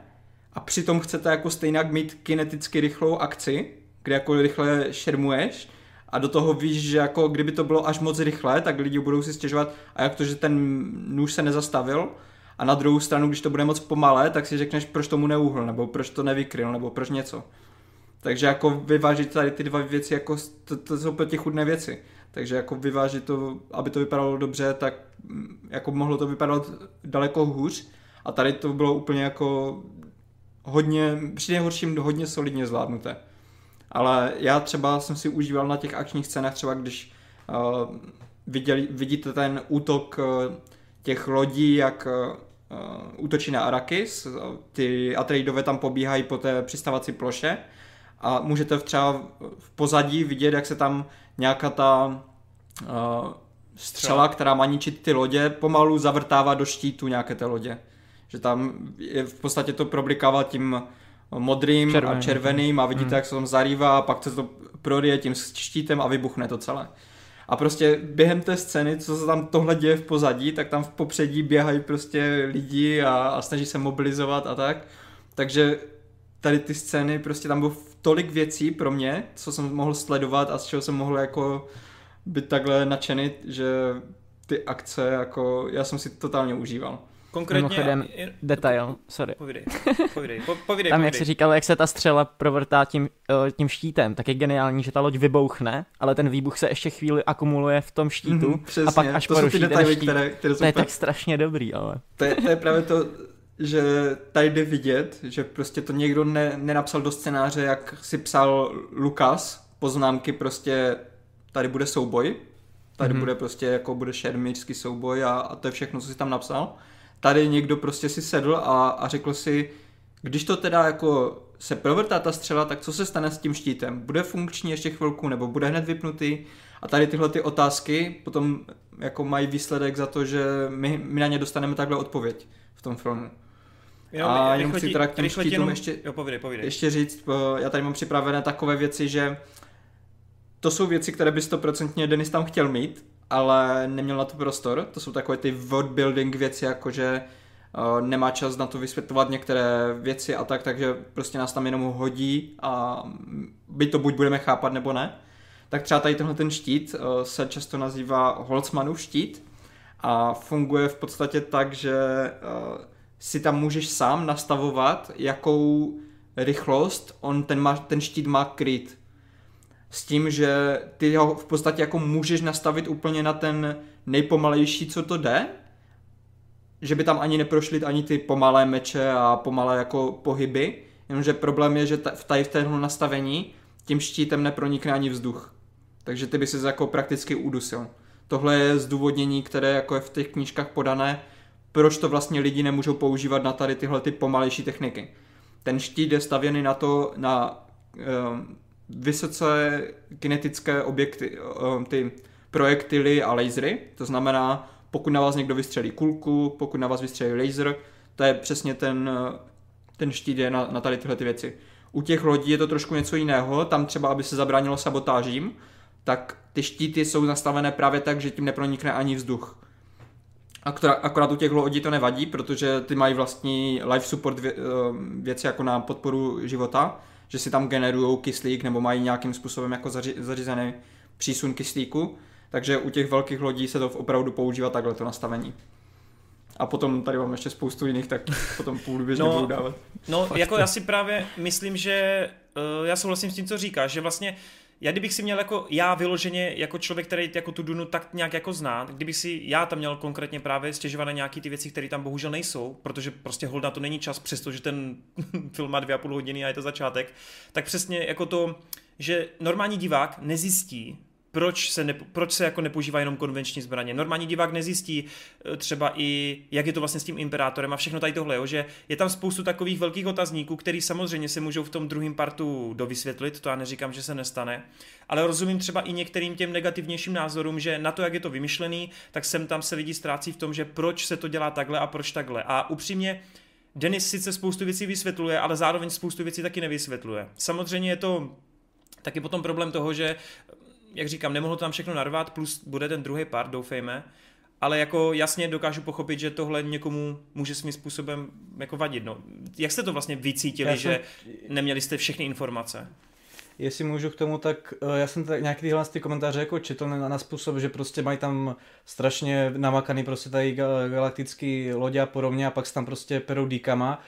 a přitom chcete jako stejně mít kineticky rychlou akci, kde jako rychle šermuješ a do toho víš, že jako kdyby to bylo až moc rychle, tak lidi budou si stěžovat a jak to, že ten nůž se nezastavil a na druhou stranu, když to bude moc pomalé, tak si řekneš, proč tomu neuhl, nebo proč to nevykryl, nebo proč něco. Takže jako vyvážit tady ty dva věci, jako to, to jsou protichudné věci. Takže jako vyvážit to, aby to vypadalo dobře, tak mm, jako mohlo to vypadat daleko hůř. A tady to bylo úplně jako hodně, při nejhorším hodně solidně zvládnuté. Ale já třeba jsem si užíval na těch akčních scénách, třeba když uh, viděli, vidíte ten útok uh, těch lodí, jak uh, útočí na Arrakis, uh, ty Atreidové tam pobíhají po té přistávací ploše a můžete v třeba v pozadí vidět, jak se tam nějaká ta uh, střela, která má ničit ty lodě, pomalu zavrtává do štítu nějaké té lodě. Že tam je v podstatě to problikává tím modrým Červeným. a červeným a vidíte, Hmm. jak se tam zarývá a pak se to prorije tím štítem a vybuchne to celé. A prostě během té scény, co se tam tohle děje v pozadí, tak tam v popředí běhají prostě lidi a, a snaží se mobilizovat a tak. Takže tady ty scény, prostě tam bylo tolik věcí pro mě, co jsem mohl sledovat a z čeho jsem mohl jako být takhle nadšený, že ty akce, jako já jsem si totálně užíval. Konkrétně... Mimochodem, je- Detail, sorry. Povídej, povídej, po, povídej, Tam, povídej. jak jsi říkal, jak se ta střela provrtá tím, eh, tím štítem, tak je geniální, že ta loď vybouchne, ale ten výbuch se ještě chvíli akumuluje v tom štítu Mhm, přesně, a pak až to jsou ty poruší ten detaily, štít. které, které jsou To je tak strašně dobrý, ale... To je, to je právě to, že tady jde vidět, že prostě to někdo ne, nenapsal do scénáře, jak si psal Lukas, poznámky prostě, tady bude souboj, tady Mhm. mm-hmm. bude prostě jako bude šermičský souboj a, a to je všechno, co si tam napsal. Tady někdo prostě si sedl a, a řekl si, když to teda jako se provrtá ta střela, tak co se stane s tím štítem? Bude funkční ještě chvilku nebo bude hned vypnutý? A tady tyhle ty otázky potom jako mají výsledek za to, že my, my na ně dostaneme takhle odpověď v tom filmu. Jenom, a jenom chci teda k těm štítům jenom- ještě- Jo, povídej, povídej. Ještě říct, eh, já tady mám připravené takové věci, že to jsou věci, které by stoprocentně Denis tam chtěl mít, ale neměl na to prostor. To jsou takové ty world building věci, jako že eh, nemá čas na to vysvětlovat některé věci a tak, takže prostě nás tam jenom hodí a by to buď budeme chápat nebo ne. Tak třeba tady tenhle ten štít eh, se často nazývá Holzmannův štít a funguje v podstatě tak, že eh, si tam můžeš sám nastavovat, jakou rychlost on ten, má, ten štít má kryt. S tím, že ty ho v podstatě jako můžeš nastavit úplně na ten nejpomalejší, co to jde, že by tam ani neprošly ani ty pomalé meče a pomalé jako pohyby, jenomže problém je, že v tady v téhle nastavení tím štítem nepronikne ani vzduch. Takže ty by si jako prakticky udusil. Tohle je zdůvodnění, které jako je v těch knížkách podané, proč to vlastně lidi nemůžou používat na tady tyhle ty pomalejší techniky. Ten štít je stavěný na to, na um, vysoce kinetické objekty, um, ty projektily a lasery, to znamená, pokud na vás někdo vystřelí kulku, pokud na vás vystřelí laser, to je přesně ten, ten štít je na, na tady tyhle ty věci. U těch lodí je to trošku něco jiného, tam třeba, aby se zabránilo sabotážím, tak ty štíty jsou nastavené právě tak, že tím nepronikne ani vzduch. Akorát, akorát u těch lodí to nevadí, protože ty mají vlastní life support eh, věci jako na podporu života, že si tam generují kyslík nebo mají nějakým způsobem jako zaři, zařízený přísun kyslíku, takže u těch velkých lodí se to opravdu používá takhle to nastavení. A potom tady mám ještě spoustu jiných, tak potom půl běžně no, budu dávat. No, Fakt jako to. já si právě myslím, že uh, já souhlasím s tím, co říkáš, že vlastně já kdybych si měl jako já vyloženě jako člověk, který jako tu Dunu tak nějak jako zná, kdybych si já tam měl konkrétně právě stěžovat na nějaký ty věci, které tam bohužel nejsou, protože prostě hold na to není čas, přestože ten film má dvě a půl hodiny a je to začátek, tak přesně jako to, že normální divák nezjistí, proč se, ne, proč se jako nepoužívá jenom konvenční zbraně. Normální divák nezjistí eh, třeba i, jak je to vlastně s tím imperátorem a všechno tady tohle, jo, že je tam spoustu takových velkých otazníků, který samozřejmě se můžou v tom druhém partu dovysvětlit, to já neříkám, že se nestane, ale rozumím třeba i některým těm negativnějším názorům, že na to, jak je to vymyšlený, tak sem tam se lidi ztrácí v tom, že proč se to dělá takhle a proč takhle. A upřímně, Denis sice spoustu věcí vysvětluje, ale zároveň spoustu věcí taky nevysvětluje. Samozřejmě je to taky potom problém toho, že jak říkám, nemohlo to tam všechno narvat, plus bude ten druhý part, doufejme, ale jako jasně dokážu pochopit, že tohle někomu může svým způsobem jako vadit. No. Jak jste to vlastně vycítili, jsem... že neměli jste všechny informace? Jestli můžu k tomu, tak eh, já jsem tak nějaký tyhle ty komentáře jako četl na, na způsob, že prostě mají tam strašně namakaný prostě tady galaktický lodě a podobně a pak se tam prostě perou díkama.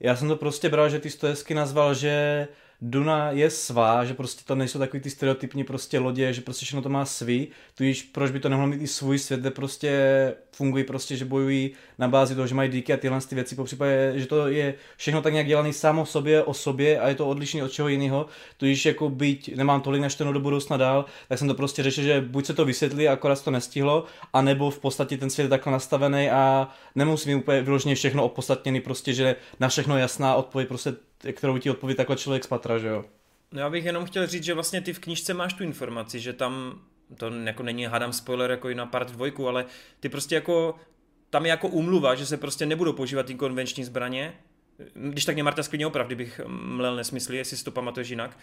Já jsem to prostě bral, že ty stojezky nazval, že Duna je svá, že prostě to nejsou takový ty stereotypní prostě lodě, že prostě všechno to má svý, tudíž proč by to nemohlo mít i svůj svět, kde prostě fungují prostě, že bojují na bázi toho, že mají díky a tyhle ty věci, po případě, že to je všechno tak nějak dělané samo sobě, o sobě a je to odlišný od čeho jiného, tudíž jako byť nemám tolik naštěno do budoucna dál, tak jsem to prostě řešil, že buď se to vysvětlí, akorát to nestihlo, anebo v podstatě ten svět je takhle nastavený a nemusím úplně vyloženě všechno opodstatněný, prostě, že na všechno jasná odpověď prostě kterou ti odpoví takhle člověk z patra, že jo? No já bych jenom chtěl říct, že vlastně ty v knížce máš tu informaci, že tam to jako není, hádám spoiler jako i na part dvojku, ale ty prostě jako, tam je jako umluva, že se prostě nebudou používat ty konvenční zbraně, když tak mě Marta sklidně opravdu bych mlel nesmysly, jestli si to pamatuješ jinak,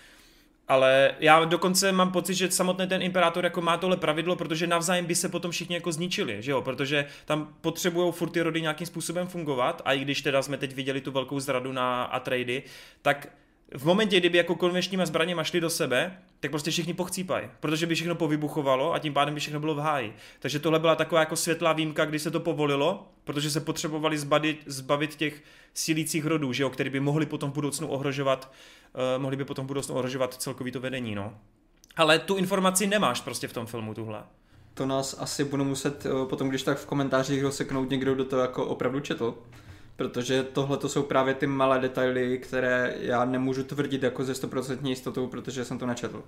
ale já dokonce mám pocit, že samotný ten imperátor jako má tohle pravidlo, protože navzájem by se potom všichni jako zničili, že jo? Protože tam potřebují furt ty rody nějakým způsobem fungovat a i když teda jsme teď viděli tu velkou zradu na Atreidy, tak v momentě, kdyby jako konvenčníma zbraněma šli do sebe, tak prostě všichni pochcípají, protože by všechno povybuchovalo a tím pádem by všechno bylo v háji. Takže tohle byla taková jako světlá výjimka, kdy se to povolilo, protože se potřebovali zbavit, zbavit těch sílících rodů, že jo, který by mohli potom v budoucnu ohrožovat, uh, mohli by potom v budoucnu ohrožovat celkový to vedení, no. Ale tu informaci nemáš prostě v tom filmu, tuhle. To nás asi bude muset uh, potom, když tak v komentářích rozseknout někdo, kdo to jako opravdu četl protože tohle to jsou právě ty malé detaily, které já nemůžu tvrdit jako ze 100% jistotou, protože jsem to nečetl.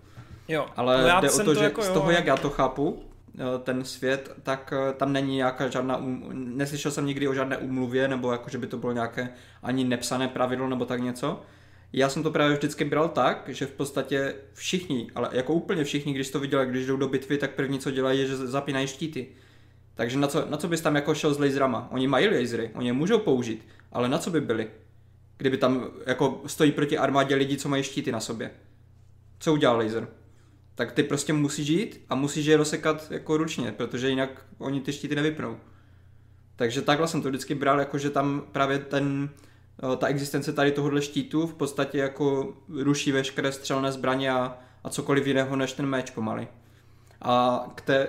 Jo. Ale no jde o to, to že jako z toho, jo. jak já to chápu, eh, ten svět, tak eh, tam není nějaká žádná, um, neslyšel jsem nikdy o žádné umluvě, nebo jako, že by to bylo nějaké ani nepsané pravidlo, nebo tak něco. Já jsem to právě vždycky bral tak, že v podstatě všichni, ale jako úplně všichni, když to viděli, když jdou do bitvy, tak první, co dělají, je, že zapínají štíty. Takže na co, na co bys tam jako šel s laserama? Oni mají lasery, oni je můžou použít, ale na co by byli? Kdyby tam jako stojí proti armádě lidi, co mají štíty na sobě. Co udělal laser? Tak ty prostě musíš jít a musíš je rozsekat jako ručně, protože jinak oni ty štíty nevypnou. Takže takhle jsem to vždycky bral, jako že tam právě ten, eh, ta existence tady tohohle štítu v podstatě jako ruší veškeré střelné zbraně a, a cokoliv jiného než ten meč pomaly. A k té,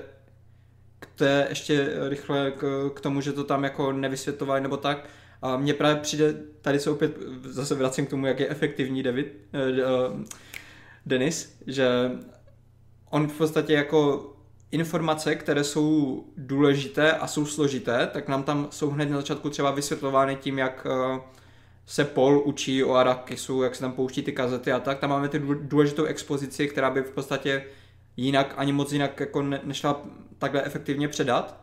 to je ještě rychle k, k tomu, že to tam jako nevysvětlovali nebo tak. A mně právě přijde, tady se opět zase vracím k tomu, jak je efektivní David, uh, Denis, že on v podstatě jako informace, které jsou důležité a jsou složité, tak nám tam jsou hned na začátku třeba vysvětlovány tím, jak uh, se Paul učí o Arakisu, jak se tam pouští ty kazety a tak. Tam máme ty důležitou expozici, která by v podstatě jinak, ani moc jinak jako ne, nešla takhle efektivně předat.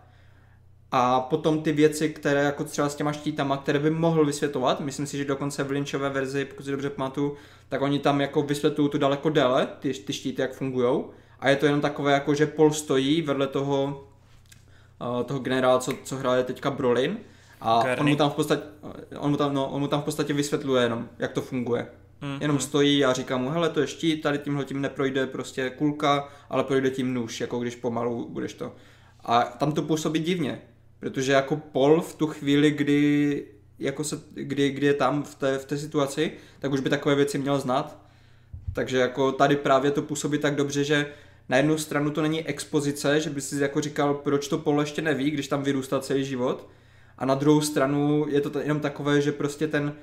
A potom ty věci, které jako třeba s těma štítama, které by mohl vysvětlovat, myslím si, že dokonce v Lynchové verzi, pokud si dobře pamatuju, tak oni tam jako vysvětlují tu daleko déle, ty, ty štíty, jak fungují. A je to jenom takové, jako že Pol stojí vedle toho uh, toho generála, co, co hraje teďka Brolin. A on mu tam v podstatě, on mu tam, no, on mu tam v podstatě vysvětluje jenom, jak to funguje. Hmm. Jenom stojí a říká mu, hele, to je štít, tady tímhle tím neprojde prostě kulka, ale projde tím nůž, jako když pomalu budeš to. A tam to působí divně, protože jako Paul v tu chvíli, kdy, jako se, kdy, kdy je tam v té, v té situaci, tak už by takové věci měl znát. Takže jako tady právě to působí tak dobře, že na jednu stranu to není expozice, že by si jako říkal, proč to Paul ještě neví, když tam vyrůstal celý život. A na druhou stranu je to jenom takové, že prostě ten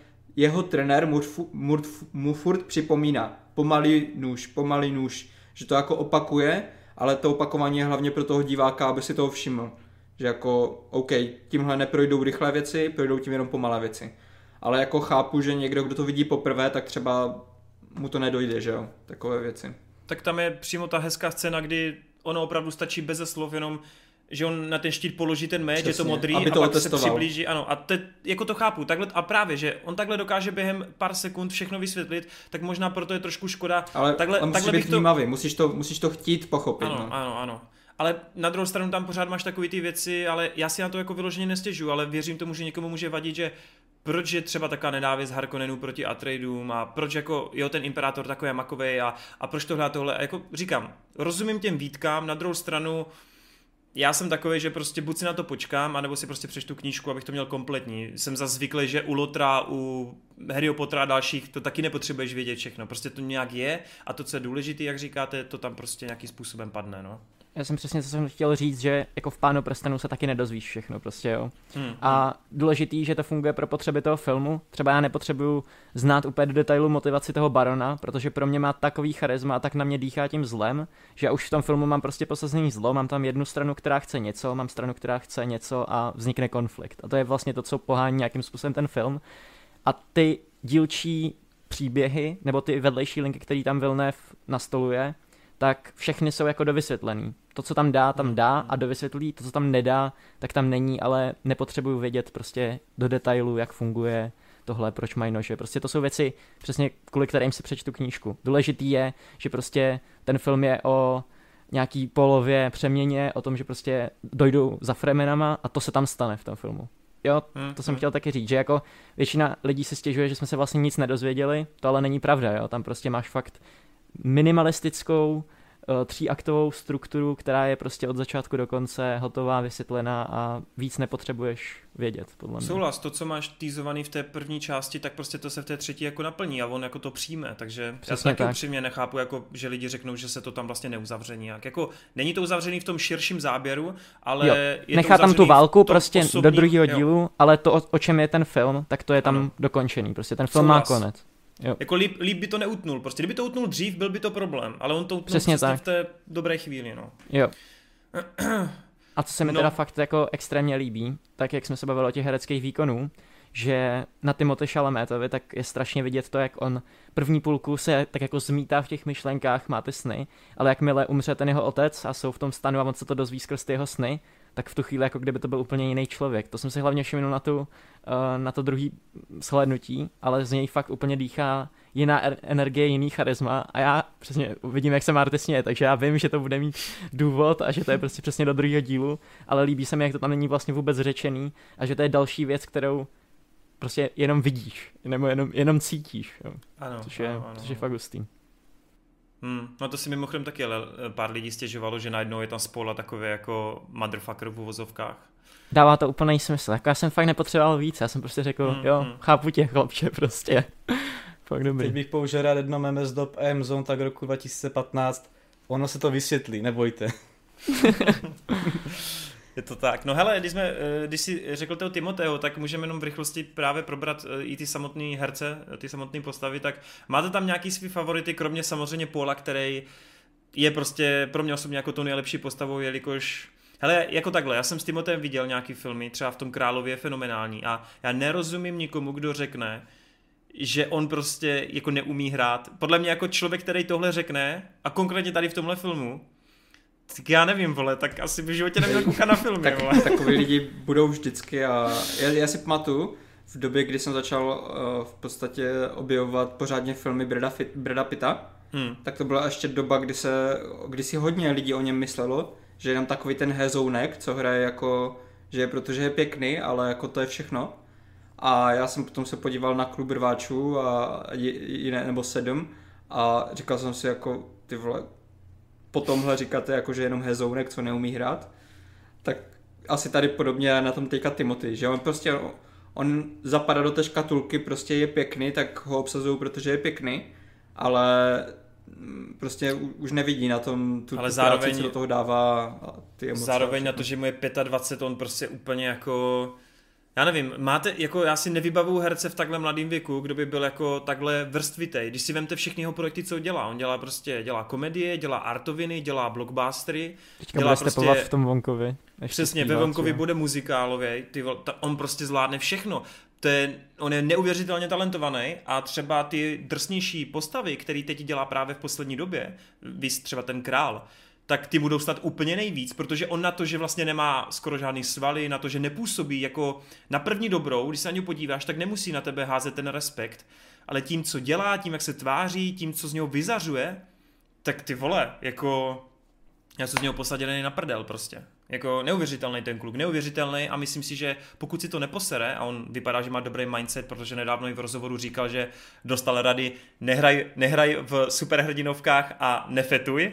jeho trenér mu, mu, furt připomíná pomalý nůž, pomalý nůž, že to jako opakuje, ale to opakování je hlavně pro toho diváka, aby si toho všiml. Že jako, OK, tímhle neprojdou rychlé věci, projdou tím jenom pomalé věci. Ale jako chápu, že někdo, kdo to vidí poprvé, tak třeba mu to nedojde, že jo, takové věci. Tak tam je přímo ta hezká scéna, kdy ono opravdu stačí bez slov jenom že on na ten štít položí ten meč, je to modrý aby to a pak otestoval. se přiblíží, ano, a te, jako to chápu, takhle, a právě, že on takhle dokáže během pár sekund všechno vysvětlit, tak možná proto je trošku škoda. Ale takhle, on takhle být vnímavý, to... musíš, to, musíš to chtít pochopit. Ano, no. ano, ano. Ale na druhou stranu tam pořád máš takové ty věci, ale já si na to jako vyloženě nestěžu, ale věřím tomu, že někomu může vadit, že proč je třeba taková nenávist Harkonnenů proti Atreidům a proč jako, jo, ten imperátor takový makový a, a proč tohle a tohle. A jako říkám, rozumím těm výtkám, na druhou stranu já jsem takový, že prostě buď si na to počkám, anebo si prostě přečtu knížku, abych to měl kompletní. Jsem za zvyklý, že u Lotra, u Harryho Pottera a dalších to taky nepotřebuješ vědět všechno. Prostě to nějak je a to, co je důležité, jak říkáte, to tam prostě nějakým způsobem padne, no. Já jsem přesně, co jsem chtěl říct, že jako v Pánu prstenů se taky nedozvíš všechno, prostě jo. Hmm. A důležitý, že to funguje pro potřeby toho filmu. Třeba já nepotřebuju znát úplně do detailu motivaci toho barona, protože pro mě má takový charisma a tak na mě dýchá tím zlem, že já už v tom filmu mám prostě posazený zlo, mám tam jednu stranu, která chce něco, mám stranu, která chce něco a vznikne konflikt. A to je vlastně to, co pohání nějakým způsobem ten film. A ty dílčí příběhy, nebo ty vedlejší linky, který tam Villeneuve nastoluje, tak všechny jsou jako dovysvětlený. To, co tam dá, tam dá a dovysvětlí, to, co tam nedá, tak tam není, ale nepotřebuju vědět prostě do detailu, jak funguje tohle, proč mají nože. Prostě to jsou věci, přesně kvůli kterým si přečtu knížku. Důležitý je, že prostě ten film je o nějaký polově přeměně, o tom, že prostě dojdou za Fremenama a to se tam stane v tom filmu. Jo, hmm, to jsem chtěl taky říct, že jako většina lidí si stěžuje, že jsme se vlastně nic nedozvěděli, to ale není pravda, jo, tam prostě máš fakt minimalistickou uh, tříaktovou strukturu, která je prostě od začátku do konce hotová, vysvětlená a víc nepotřebuješ vědět, podle mě. Souhlas, to, co máš týzovaný v té první části, tak prostě to se v té třetí jako naplní a on jako to přijme, takže Přesně já taky tak. upřímně nechápu, jako, že lidi řeknou, že se to tam vlastně neuzavře nějak. Jako, není to uzavřený v tom širším záběru, ale jo. je Nechá tam tu válku prostě osobní, do druhého dílu, ale to, o, o čem je ten film, tak to je tam ano. dokončený, prostě ten film Souhlas. má konec. Jo. Jako líp, líp by to neutnul, prostě kdyby to utnul dřív, byl by to problém, ale on to utnul přesně, přesně v té dobré chvíli, no. Jo. A co se mi no. teda fakt jako extrémně líbí, tak jak jsme se bavili o těch hereckých výkonů, že na Timote Chalametovi tak je strašně vidět to, jak on první půlku se tak jako zmítá v těch myšlenkách, má ty sny, ale jakmile umře ten jeho otec a jsou v tom stanu a on se to dozví skrz ty jeho sny, tak v tu chvíli jako kdyby to byl úplně jiný člověk. To jsem si hlavně všiml na, tu, eh, na to druhý shlednutí, ale z něj fakt úplně dýchá jiná er- energie, jiný charisma a já přesně vidím, jak se Marty směje, takže já vím, že to bude mít důvod a že to je prostě přesně do druhého dílu, ale líbí se mi, jak to tam není vlastně vůbec řečený a že to je další věc, kterou prostě jenom vidíš, nebo jenom, jenom cítíš, jo. Ano, což, je, ano, ano. což je fakt hustý. Hmm, no to si mimochodem taky ale pár lidí stěžovalo, že najednou je tam spola takové jako motherfucker v uvozovkách. Dává to úplný smysl. Jako já jsem fakt nepotřeboval víc, já jsem prostě řekl, hmm, jo, hmm. chápu tě chlapče prostě. fakt dobrý. Teď bych použil rád jedno meme z dob Amazon tak roku 2015. Ono se to vysvětlí, nebojte. Je to tak. No hele, když, jsme, eh, když jsi řekl toho Timoteo, tak můžeme jenom v rychlosti právě probrat eh, i ty samotné herce, eh, ty samotné postavy, tak máte tam nějaký svý favority, kromě samozřejmě Paula, který je prostě pro mě osobně jako to nejlepší postavou, jelikož Hele, jako takhle, já jsem s Timotem viděl nějaký filmy, třeba v tom Králově je fenomenální a já nerozumím nikomu, kdo řekne, že on prostě jako neumí hrát. Podle mě jako člověk, který tohle řekne, a konkrétně tady v tomhle filmu, tak já nevím, vole, tak asi v životě neměl koukat na filmy, tak, vole. Takový lidi budou vždycky a já, já si pamatuju, v době, kdy jsem začal uh, v podstatě objevovat pořádně filmy Breda, Fit, Breda Pitta, hmm. tak to byla ještě doba, kdy, se, kdy si hodně lidí o něm myslelo, že je tam takový ten hezounek, co hraje jako, že je protože je pěkný, ale jako to je všechno. A já jsem potom se podíval na klub rváčů a jiné, nebo sedm a říkal jsem si jako, ty vole, po tomhle říkáte jako, že jenom hezounek, co neumí hrát, tak asi tady podobně na tom teďka Timothy, že on prostě, on zapadá do té škatulky, prostě je pěkný, tak ho obsazují, protože je pěkný, ale prostě už nevidí na tom tu, ale tu zároveň, práci, co do toho dává ty emoce. Zároveň na to, že mu je 25, on prostě úplně jako já nevím, máte, jako já si nevybavuju herce v takhle mladém věku, kdo by byl jako takhle vrstvitej. Když si vemte všechny jeho projekty, co dělá. On dělá prostě, dělá komedie, dělá artoviny, dělá blockbustery. Teďka dělá prostě, v tom Vonkovi. Přesně, ve Vonkovi bude muzikálově. Ty, ta, on prostě zvládne všechno. To je, on je neuvěřitelně talentovaný a třeba ty drsnější postavy, který teď dělá právě v poslední době, víš třeba ten král, tak ty budou stát úplně nejvíc, protože on na to, že vlastně nemá skoro žádný svaly, na to, že nepůsobí jako na první dobrou, když se na něj podíváš, tak nemusí na tebe házet ten respekt, ale tím, co dělá, tím, jak se tváří, tím, co z něho vyzařuje, tak ty vole, jako já jsem z něho posaděný na prdel prostě. Jako neuvěřitelný ten kluk, neuvěřitelný a myslím si, že pokud si to neposere, a on vypadá, že má dobrý mindset, protože nedávno i v rozhovoru říkal, že dostal rady nehraj, nehraj v superhrdinovkách a nefetuj.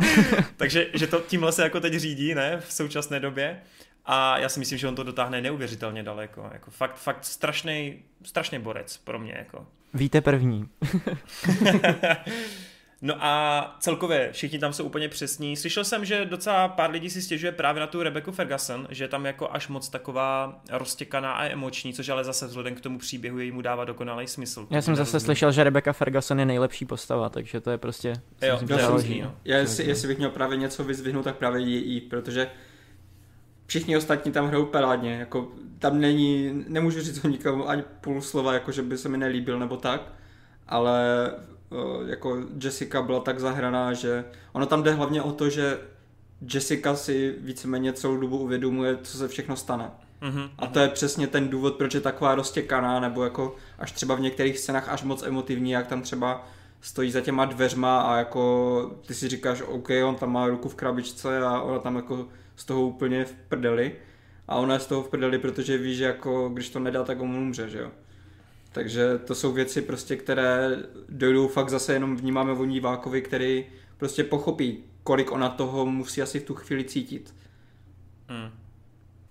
Takže že to tímhle se jako teď řídí, ne, v současné době. A já si myslím, že on to dotáhne neuvěřitelně daleko. Jako fakt, fakt strašný, strašný borec pro mě. Jako. Víte první. No a celkově všichni tam jsou úplně přesní. Slyšel jsem, že docela pár lidí si stěžuje právě na tu Rebecca Ferguson, že je tam jako až moc taková roztěkaná a emoční, což ale zase vzhledem k tomu příběhu jej mu dává dokonalý smysl. Já jsem zase slyšel, že Rebecca Ferguson je nejlepší postava, takže to je prostě... Jo, to je loží, no. Já, jestli, jestli, bych měl právě něco vyzvihnout, tak právě její, protože všichni ostatní tam hrajou parádně, jako tam není, nemůžu říct o nikomu ani půl slova, jako že by se mi nelíbil nebo tak, ale jako Jessica byla tak zahraná, že ono tam jde hlavně o to, že Jessica si víceméně celou dobu uvědomuje, co se všechno stane. Mm-hmm. A to je přesně ten důvod, proč je taková roztěkaná, nebo jako až třeba v některých scénách až moc emotivní, jak tam třeba stojí za těma dveřma a jako ty si říkáš, OK, on tam má ruku v krabičce a ona tam jako z toho úplně v prdeli. A ona je z toho v prdeli, protože ví, že jako když to nedá, tak on umře, že jo. Takže to jsou věci prostě, které dojdou fakt zase jenom vnímáme o divákovi, který prostě pochopí, kolik ona toho musí asi v tu chvíli cítit. Hmm.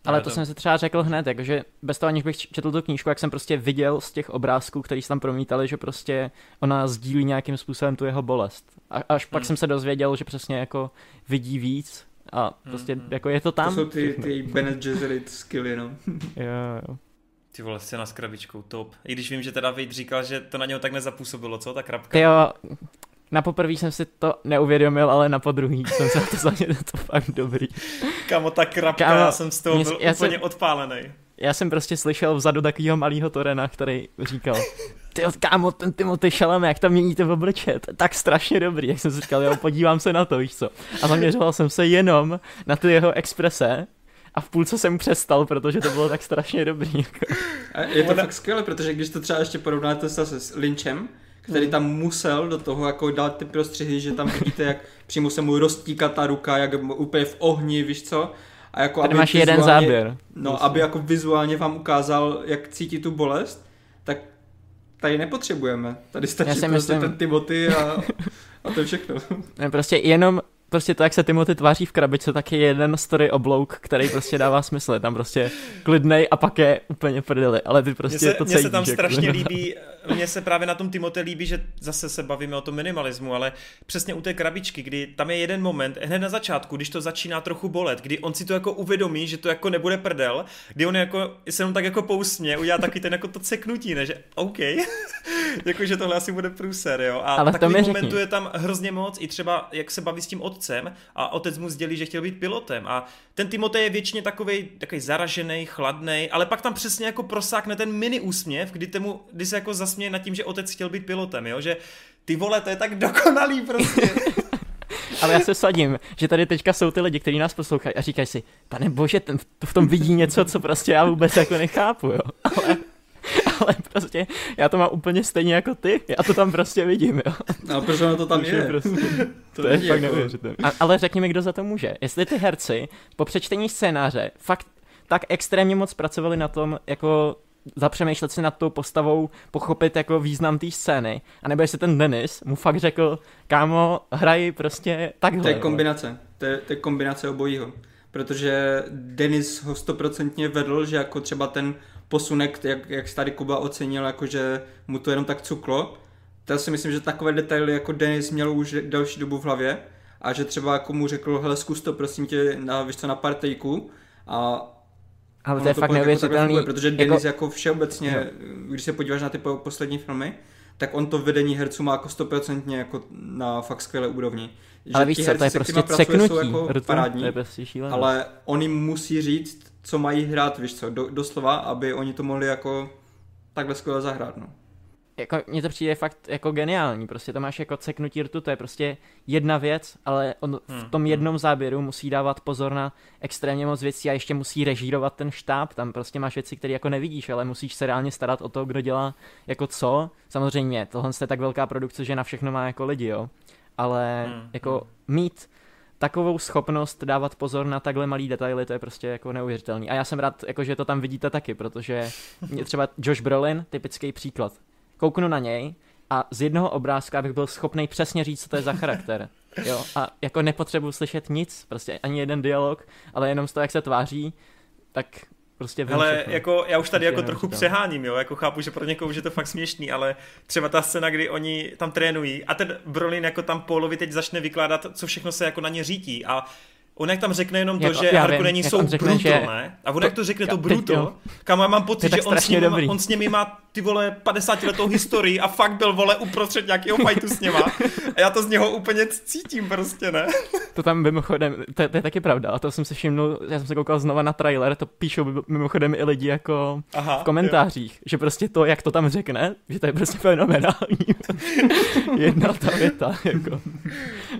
Ale to, to jsem si třeba řekl hned, jakože bez toho, aniž bych četl tu knížku, jak jsem prostě viděl z těch obrázků, který se tam promítali, že prostě ona sdílí nějakým způsobem tu jeho bolest. A až pak hmm. jsem se dozvěděl, že přesně jako vidí víc a prostě hmm. jako je to tam. To jsou ty, ty Bene Gesserit skilly, no. jo, jo. Ty vole, scéna s krabičkou, top. I když vím, že teda Vejt říkal, že to na něho tak nezapůsobilo, co, ta krabka? Jo, na poprvé jsem si to neuvědomil, ale na podruhý jsem se to za to fakt dobrý. Kamo, ta krabka, Kamo, já jsem z toho byl já úplně jsem, odpálený. Já jsem prostě slyšel vzadu takového malého Torena, který říkal, ty kámo, ten Timothy Šalem, jak tam měníte v obliče, to je tak strašně dobrý, jak jsem si říkal, jo, podívám se na to, víš co. A zaměřoval jsem se jenom na ty jeho exprese a v půlce jsem přestal, protože to bylo tak strašně dobrý. Jako. A je to fakt skvělé, protože když to třeba ještě porovnáte se s Lynchem, který tam musel do toho jako dát ty prostřihy, že tam vidíte, jak přímo se mu roztíká ta ruka, jak úplně v ohni, víš co? A jako, Tady aby máš jeden záběr. No, Musím. aby jako vizuálně vám ukázal, jak cítí tu bolest, tak tady nepotřebujeme. Tady stačí prostě myslím... ten Timothy a, a to je všechno. Ne, prostě jenom prostě to, jak se Timothy tváří v krabičce, tak je jeden story oblouk, který prostě dává smysl. Je tam prostě klidnej a pak je úplně prdeli, ale ty prostě mně se, to Mně se tam strašně líbí, mně se právě na tom Timothy líbí, že zase se bavíme o tom minimalismu, ale přesně u té krabičky, kdy tam je jeden moment, hned na začátku, když to začíná trochu bolet, kdy on si to jako uvědomí, že to jako nebude prdel, kdy on jako se jenom tak jako pousmě, udělá taky ten jako to ceknutí, ne, že OK, jako že tohle asi bude průser, jo. A ale takový momentů je tam hrozně moc, i třeba jak se baví s tím otcem a otec mu sdělí, že chtěl být pilotem a ten Timotej je většině takový takový zaražený, chladný, ale pak tam přesně jako prosákne ten mini úsměv, kdy, temu, kdy se jako zasměje nad tím, že otec chtěl být pilotem, jo, že ty vole, to je tak dokonalý prostě. Ale já se sadím, že tady teďka jsou ty lidi, kteří nás poslouchají a říkají si, pane bože, ten v tom vidí něco, co prostě já vůbec jako nechápu, jo. Ale, ale prostě já to mám úplně stejně jako ty, já to tam prostě vidím, jo. No, proč ono to tam je? Prostě, To to je fakt jako- neuvěřitelné. A- Ale řekni mi, kdo za to může. Jestli ty herci po přečtení scénáře fakt tak extrémně moc pracovali na tom, jako zapřemýšlet si nad tou postavou, pochopit jako význam té scény, anebo jestli ten Denis mu fakt řekl, kámo, hrají prostě takhle. To je vole." kombinace. To je, to je kombinace obojího. Protože Denis ho stoprocentně vedl, že jako třeba ten posunek, jak, jak tady Kuba ocenil, jako že mu to jenom tak cuklo, to já si myslím, že takové detaily jako Denis měl už delší dobu v hlavě a že třeba jako mu řekl, hele zkus to prosím tě na, víš co, na partejku a Ale to je pak fakt jako neuvěřitelný. funguje, protože jako- Denis jako, všeobecně, když se podíváš na ty po- poslední filmy, tak on to vedení herců má jako stoprocentně jako na fakt skvělé úrovni. Že ale víš ti co, to herci, je se prostě ceknutí. Jsou jako parádní, to je prostě šílené. ale oni musí říct, co mají hrát, víš co, do, doslova, aby oni to mohli jako takhle skvěle zahrát, no. jako mně to přijde fakt jako geniální, prostě to máš jako ceknutí rtu, to je prostě jedna věc, ale on v tom jednom záběru musí dávat pozor na extrémně moc věcí a ještě musí režírovat ten štáb, tam prostě máš věci, které jako nevidíš, ale musíš se reálně starat o to, kdo dělá jako co, samozřejmě, tohle je tak velká produkce, že na všechno má jako lidi, jo, ale Hmm, jako mít takovou schopnost dávat pozor na takhle malý detaily, to je prostě jako neuvěřitelný. A já jsem rád, jako, že to tam vidíte taky, protože mě třeba Josh Brolin, typický příklad. Kouknu na něj a z jednoho obrázka bych byl schopný přesně říct, co to je za charakter. Jo, a jako nepotřebuji slyšet nic, prostě ani jeden dialog, ale jenom z toho, jak se tváří, tak prostě Ale všechno. jako já už tady Prostě jako trochu přeháním, jo, jako chápu, že pro někoho už je to fakt směšný, ale třeba ta scéna, kdy oni tam trénují a ten Brolin jako tam Paulovi teď začne vykládat, co všechno se jako na ně řítí a on jak tam řekne jenom to, Jako- že já vím, Harkonneni jak jsou řekne, brutal, že- ne? A on jak to řekne to brutal, jo. kam já mám pocit, že on s, nimi, dobrý. on s nimi má ty vole 50 letou historii a fakt byl vole uprostřed nějakého fightu s něma a já to z něho úplně cítím prostě, ne? To tam mimochodem, to, to je taky pravda, a to jsem si všimnul, já jsem se koukal znova na trailer, to píšou mimochodem i lidi jako Aha, v komentářích, že prostě to, jak to tam řekne, že to je prostě fenomenální. Jedna ta věta, jako.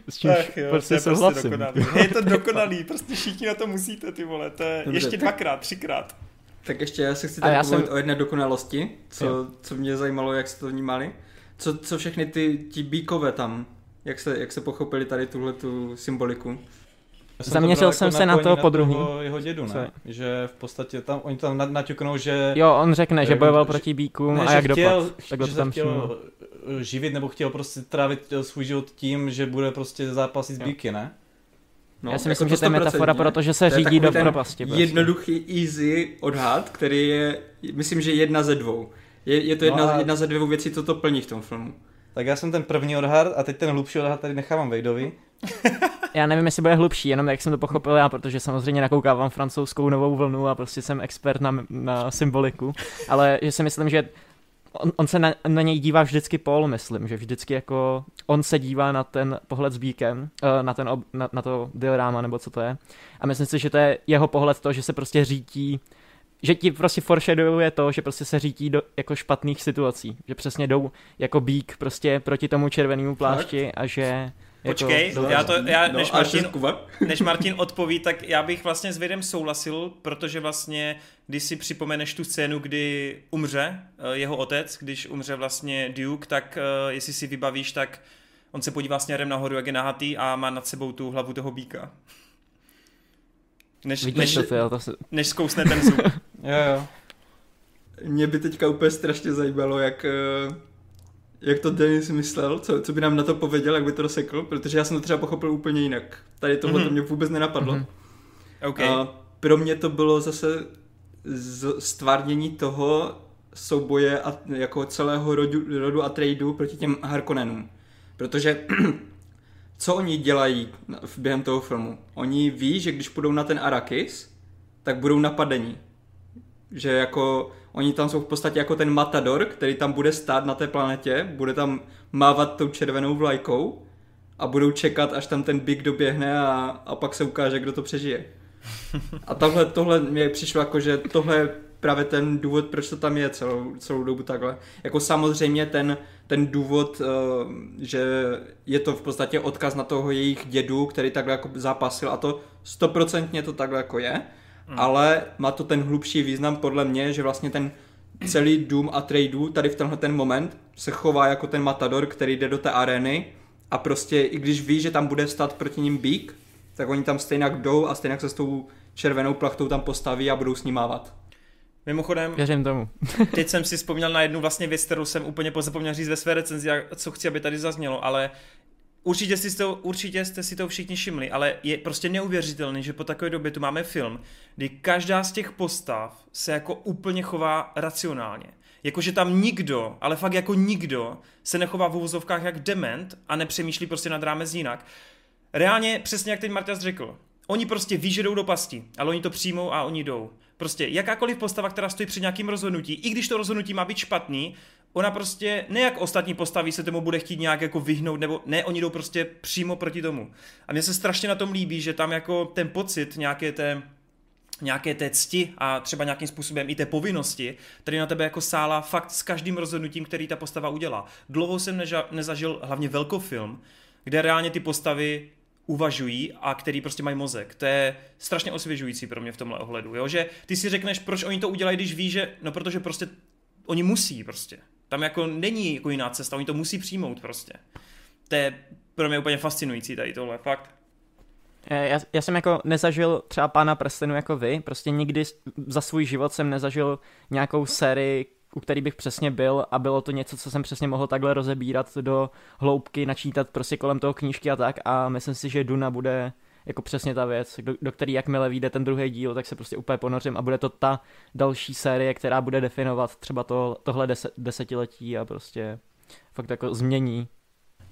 S čímž Ach jo, prostě prostě souhlasím. Je to dokonalý, prostě všichni na to musíte, ty vole, to je Dobře, ještě tak- dvakrát, třikrát. Tak ještě já se chci tady jsem- o jedné dokonalosti, co, Jo. co mě zajímalo, jak jste to vnímali. Co, co všechny ty ti bíkové tam, jak se, jak se pochopili tady tuhle tu symboliku. Jsem Zaměřil jsem jako se na to podruhý. Jeho, jeho dědu, ne? Že v podstatě tam, oni tam naťuknou, že... Jo, on řekne, že Jako, bojoval proti bíkům ne, a jak chtěl, dopad. Takhle že tam chtěl eh, živit, nebo chtěl prostě trávit eh, svůj život tím, že bude prostě zápasit s bíky, ne? No, Já si jako myslím, že to je metafora, 100%. protože se To řídí do propasti. Prostě. Jednoduchý, easy odhad, který je, myslím, že jedna ze dvou. Je, je to jedna, No a- jedna ze dvou věcí, co to plní v tom filmu. Tak já jsem ten první odhad a teď ten hlubší odhad tady nechávám Vejdovi. Já nevím, jestli bude hlubší, jenom jak jsem to pochopil já, protože samozřejmě nakoukávám francouzskou novou vlnu a prostě jsem expert na, na symboliku, ale že si myslím, že on, on se na, na něj dívá vždycky Paul, myslím, že vždycky jako on se dívá na ten pohled s bíkem, eh, na, ten ob, na, na to dioráma nebo co to je. A myslím si, že to je jeho pohled to, že se prostě řítí že ti prostě foreshadowuje to, že prostě se řítí do jako špatných situací, že přesně jdou jako bík prostě proti tomu červenému plášti a že Počkej, jako, já to, já, no, než, Martin, než Martin odpoví, tak já bych vlastně s Vědem souhlasil, protože vlastně, když si připomeneš tu scénu, kdy umře eh, jeho otec, když umře vlastně Duke, tak eh, jestli si vybavíš, tak on se podívá směrem nahoru, jak je nahatý a má nad sebou tu hlavu toho býka. Než, než, to, jo, to se, než zkousne ten zub. Jo, jo. Mě by teďka úplně strašně zajímalo, jak, eh, jak to Denis myslel, co, co by nám na to pověděl, jak by to rozsekl, protože já jsem to třeba pochopil úplně jinak. Tady tohle Mhm. to mě vůbec nenapadlo. Mhm. OK. A pro mě to bylo zase z, stvárnění toho souboje a jako celého rodu, rodu a tradu proti těm Harkonnenům. Protože co oni dělají v během toho filmu? Oni ví, že když půjdou na ten Arrakis, tak budou napadení. Že jako oni tam jsou v podstatě jako ten matador, který tam bude stát na té planetě, bude tam mávat tou červenou vlajkou a budou čekat, až tam ten Big doběhne a, a pak se ukáže, kdo to přežije. A tohle, tohle mě přišlo jako, že tohle je právě ten důvod, proč to tam je celou, celou dobu takhle. Jako samozřejmě ten, ten důvod, eh, že je to v podstatě odkaz na toho jejich dědu, který takhle jako zápasil a to stoprocentně to takhle jako je, Hmm. ale má to ten hlubší význam podle mě, že vlastně ten celý dům a tradeů tady v tenhle ten moment se chová jako ten matador, který jde do té arény a prostě i když ví, že tam bude stát proti ním bík, tak oni tam stejně jdou a stejně se s tou červenou plachtou tam postaví a budou s ní mávat. Mimochodem, Věřím tomu. teď jsem si vzpomněl na jednu vlastně věc, kterou jsem úplně pozapomněl říct ve své recenzi, a co chci, aby tady zaznělo, ale určitě, si to, určitě jste si to všichni všimli, ale je prostě neuvěřitelný, že po takové době tu máme film, kdy každá z těch postav se jako úplně chová racionálně. Jakože tam nikdo, ale fakt jako nikdo, se nechová v uvozovkách jak dement a nepřemýšlí prostě nad rámec jinak. Reálně, přesně jak teď Marťas řekl, oni prostě ví, že jdou do pasti, ale oni to přijmou a oni jdou. Prostě jakákoliv postava, která stojí před nějakým rozhodnutí, i když to rozhodnutí má být špatný, ona prostě, ne jak ostatní postaví se tomu bude chtít nějak jako vyhnout, nebo ne, oni jdou prostě přímo proti tomu. A mně se strašně na tom líbí, že tam jako ten pocit nějaké té, nějaké té cti a třeba nějakým způsobem i té povinnosti, který na tebe jako sála fakt s každým rozhodnutím, který ta postava udělá. Dlouho jsem neža, nezažil hlavně velkofilm, kde reálně ty postavy uvažují a který prostě mají mozek. To je strašně osvěžující pro mě v tomhle ohledu, jo? že ty si řekneš, proč oni to udělají, když ví, že, no protože prostě oni musí prostě. Tam jako není jako jiná cesta, oni to musí přijmout prostě. To je pro mě úplně fascinující tady tohle, fakt. Já, já jsem jako nezažil třeba Pána prstenu jako vy, prostě nikdy za svůj život jsem nezažil nějakou sérii, u který bych přesně byl a bylo to něco, co jsem přesně mohl takhle rozebírat do hloubky, načítat prostě kolem toho knížky a tak a myslím si, že Duna bude jako přesně ta věc, do, do který jakmile vyjde ten druhý díl, tak se prostě úplně ponořím a bude to ta další série, která bude definovat třeba to, tohle deset, desetiletí a prostě fakt jako změní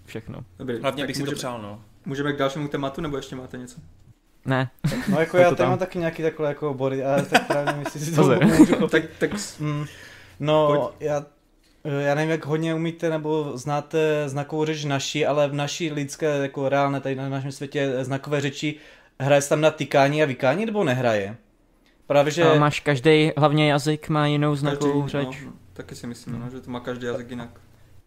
všechno. Dobrý, Hlavně bych si můžeme, to přál, no. Můžeme k dalšímu tématu, nebo ještě máte něco? Ne. No jako já tady mám taky nějaký takové jako body, ale tak právě myslím si to můžu tak, tak, mm, No, Pojď. já já nevím, jak hodně umíte nebo znáte znakovou řeč naší, ale v naší lidské, jako reálné, tady na našem světě znakové řeči, hraje se tam na tykání a vykání, nebo nehraje? Právě, že... A máš každý, hlavně jazyk má jinou znakovou každý, řeč. No, taky si myslím, no, že to má každý jazyk jinak.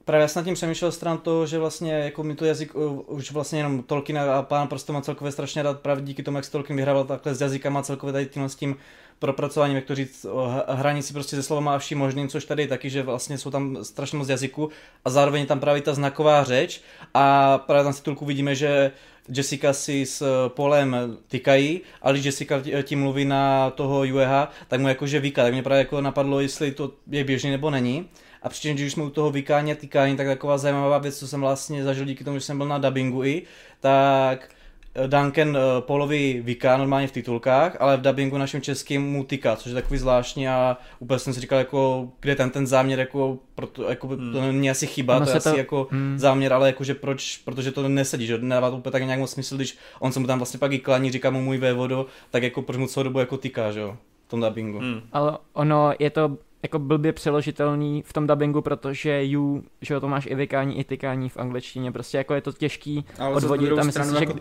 Právě já jsem nad tím přemýšlel stran toho, že vlastně jako mi to jazyk už vlastně jenom Tolkien a pán prostě má celkově strašně rád právě díky tomu, jak se Tolkien vyhrával takhle s jazykama celkově tady tím s tím propracování, jak to říct, hranici prostě se slovama a vším možným, což tady je taky, že vlastně jsou tam strašně moc jazyků a zároveň tam právě ta znaková řeč a právě tam si titulku vidíme, že Jessica si s Polem tykají, ale když Jessica tím mluví na toho UEH, tak mu jakože vyká, tak mě právě jako napadlo, jestli to je běžný nebo není. A přičemž, když jsme u toho vykání a tykání, tak taková zajímavá věc, co jsem vlastně zažil díky tomu, že jsem byl na dubbingu i, tak Duncan eh, Polovi vyká normálně v titulkách, ale v dubbingu našem českým mu tyká, což je takový zvláštní a úplně jsem si říkal, jako, kde ten ten záměr, jako, proto, jako hmm. to není asi chyba, ono to je to... asi jako hmm. záměr, ale jakože proč, protože to nesedí, že nedává to úplně tak nějak moc smysl, když on se mu tam vlastně pak i klaní, říká mu můj vévodo, tak jako proč mu celou dobu jako tyká, že jo, v tom dubbingu. Hmm. Ale ono je to jako blbě přeložitelný v tom dubbingu, protože you, že jo, to máš i vykání, i tykání v angličtině, prostě jako je to těžký Ale odvodit. Tam myslím, jako... že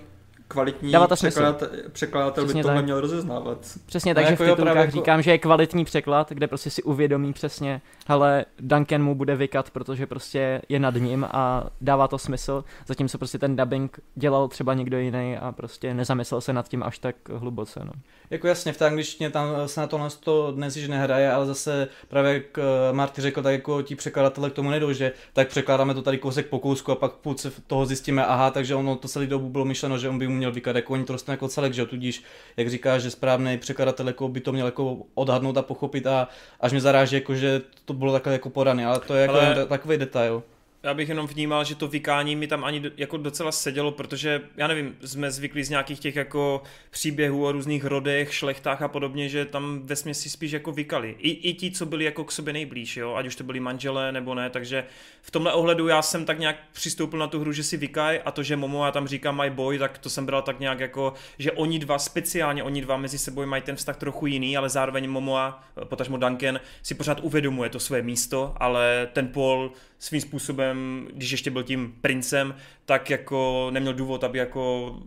kvalitní to překladatel, překladatel by tohle tak. měl rozeznávat. Přesně, takže jako v titulkách jako... říkám, že je kvalitní překlad, kde prostě si uvědomí přesně, hele, Duncan mu bude vykat, protože prostě je nad ním a dává to smysl, zatímco prostě ten dubbing dělal třeba někdo jiný a prostě nezamyslel se nad tím až tak hluboce. No. Jako jasně, v té angličtině tam se na tohle to dnes již nehraje, ale zase právě jak eh, Marty řekl, tak jako ti překladatelé k tomu nejdou, že tak překládáme to tady kousek po kousku a pak půlce toho zjistíme, aha, takže ono to celý dobu bylo myšleno, že on by měl vykat, jako oni to dostanou jako celek, že tudíž, jak říká, že správný překladatel jako by to měl jako odhadnout a pochopit a až mě zaráží, jako, že to bylo takhle jako podané, ale to je jako ale... takový detail já bych jenom vnímal, že to vykání mi tam ani do, jako docela sedělo, protože, já nevím, jsme zvyklí z nějakých těch jako příběhů o různých rodech, šlechtách a podobně, že tam ve si spíš jako vykali. I, I ti, co byli jako k sobě nejblíž, jo, ať už to byli manželé nebo ne, takže v tomhle ohledu já jsem tak nějak přistoupil na tu hru, že si vykaj a to, že Momo a tam říká my boy, tak to jsem bral tak nějak jako, že oni dva, speciálně oni dva mezi sebou mají ten vztah trochu jiný, ale zároveň Momo a potažmo Duncan si pořád uvědomuje to své místo, ale ten Paul svým způsobem, když ještě byl tím princem, tak jako neměl důvod, aby jako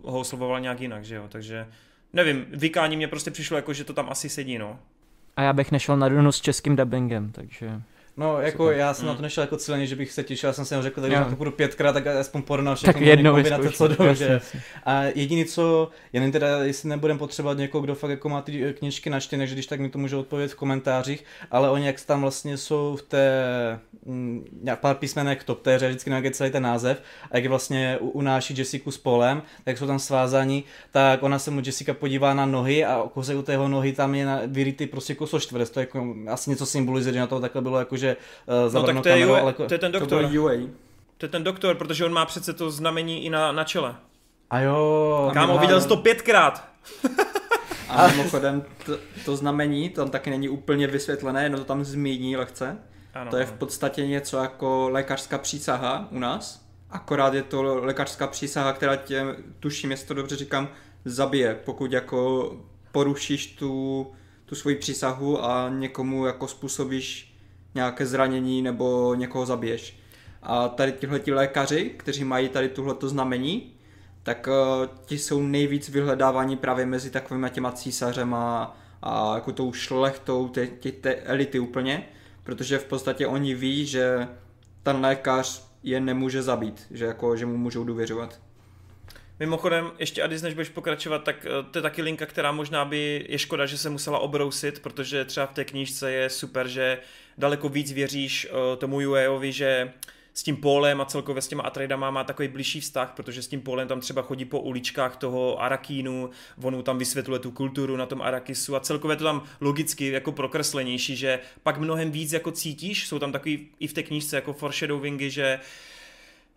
ho oslovoval nějak jinak, že jo, takže nevím, vykání mě prostě přišlo jako, že to tam asi sedí, no. A já bych nešel na Dunu s českým dubbingem, takže... No, jako Super. já jsem Mm. na to nešel jako cíleně, že bych se těšil, já jsem si řekl, že na to půjdu pětkrát, tak aspoň porovnal všechny Tak jednou co jdou, Jasně, že jasně. A jediný co, jen teda, jestli nebudeme potřebovat někoho, kdo fakt jako má ty knížky načtené, takže když tak mi to může odpovědět v komentářích, ale oni jak tam vlastně jsou v té, mm, nějak pár písmenek top té hře, vždycky nějaký celý ten název, a jak vlastně u- unáší Jessica s Polem, tak jsou tam svázaní, tak ona se mu Jessica podívá na nohy a kousek u tého nohy tam je na, vyrytý prostě kosoštvrc, to je jako, asi něco symbolizuje, že na to takhle bylo jakože uh, No zabrano tak to je, kamerou, UA, ale... to je ten To doktor. bylo UA. To je ten doktor, protože on má přece to znamení i na, na čele. A jo, Kámo, viděl no. jsi to pětkrát. A mimochodem, to, to znamení tam taky není úplně vysvětlené, jenom to tam zmíní lehce. Ano. To je v podstatě něco jako lékařská přísaha u nás, akorát je to lékařská přísaha, která tě, tuším, jestli to dobře říkám, zabije, pokud jako porušíš tu, tu svoji přísahu a někomu jako způsobíš nějaké zranění nebo někoho zabiješ. A tady tihleti lékaři, kteří mají tady tuhleto znamení, tak uh, ti jsou nejvíc vyhledávaní právě mezi takovými těma císařem a, jako tou šlechtou, ty, ty, ty elity úplně, protože v podstatě oni ví, že ten lékař je nemůže zabít, že, jako, že mu můžou důvěřovat. Mimochodem, ještě Adis, než budeš pokračovat, tak eh, to je taky linka, která možná by, je škoda, že se musela obrousit, protože třeba v té knížce je super, že daleko víc věříš eh, tomu UAovi, že s tím Polem a celkově s těma Atreidama má takový blížší vztah, protože s tím Polem tam třeba chodí po uličkách toho Arakínu, on tam vysvětluje tu kulturu na tom Arakisu a celkově to tam logicky jako prokreslenější, že pak mnohem víc jako cítíš, jsou tam takový i v té knížce jako foreshadowingy, že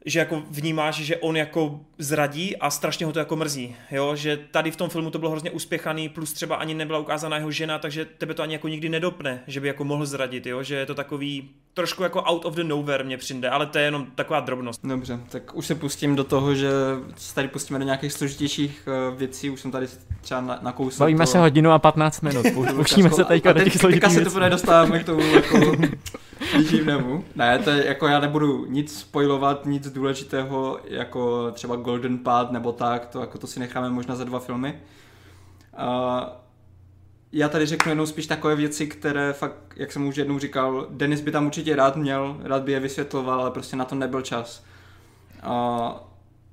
že jako vnímáš, že on jako zradí a strašně ho to jako mrzí, jo, že tady v tom filmu to bylo hrozně uspěchaný, plus třeba ani nebyla ukázána jeho žena, takže tebe to ani jako nikdy nedopne, že by jako mohl zradit, jo, že je to takový trošku jako out of the nowhere mě přijde, ale to je jenom taková drobnost. Dobře, tak už se pustím do toho, že se tady pustíme do nějakých složitějších eh, věcí, už jsem tady třeba na, nakousl. Bavíme to, se hodinu a 15 minut. Pustíme se teďka A do těch Teďka složitých se věcí. teprve dostáváme k tomu jako divnému. Ne, to je, jako já nebudu nic spoilovat, nic důležitého, jako třeba Golden Path nebo tak, to, jako to si necháme možná za dva filmy. Uh, já tady řeknu jenom spíš takové věci, které fakt, jak jsem už jednou říkal, Denis by tam určitě rád měl, rád by je vysvětloval, ale prostě na to nebyl čas. Uh,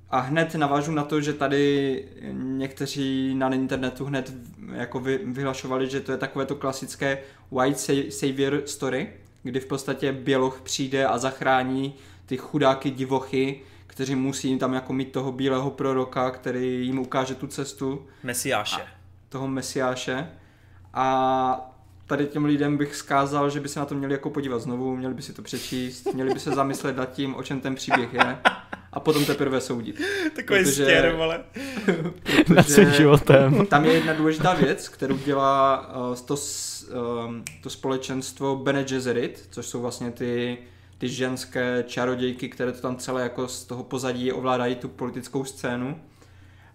a hned navážu na to, že tady někteří na internetu hned jako vy, vyhlašovali, že to je takové to klasické white sa- savior story, kdy v podstatě běloch přijde a zachrání ty chudáky divochy, kteří musí tam jako mít toho bílého proroka, který jim ukáže tu cestu Mesiáše. toho mesiáše a tady těm lidem bych skázal, že by se na to měli jako podívat znovu, měli by si to přečíst, měli by se zamyslet nad tím, o čem ten příběh je a potom teprve soudit. Takový protože- stěr, ale. Nad svým Protože životem. Tam je jedna důležitá věc, kterou dělá uh, to, um, to společenstvo Bene Gesserit, což jsou vlastně ty, ty ženské čarodějky, které to tam celé jako z toho pozadí ovládají tu politickou scénu.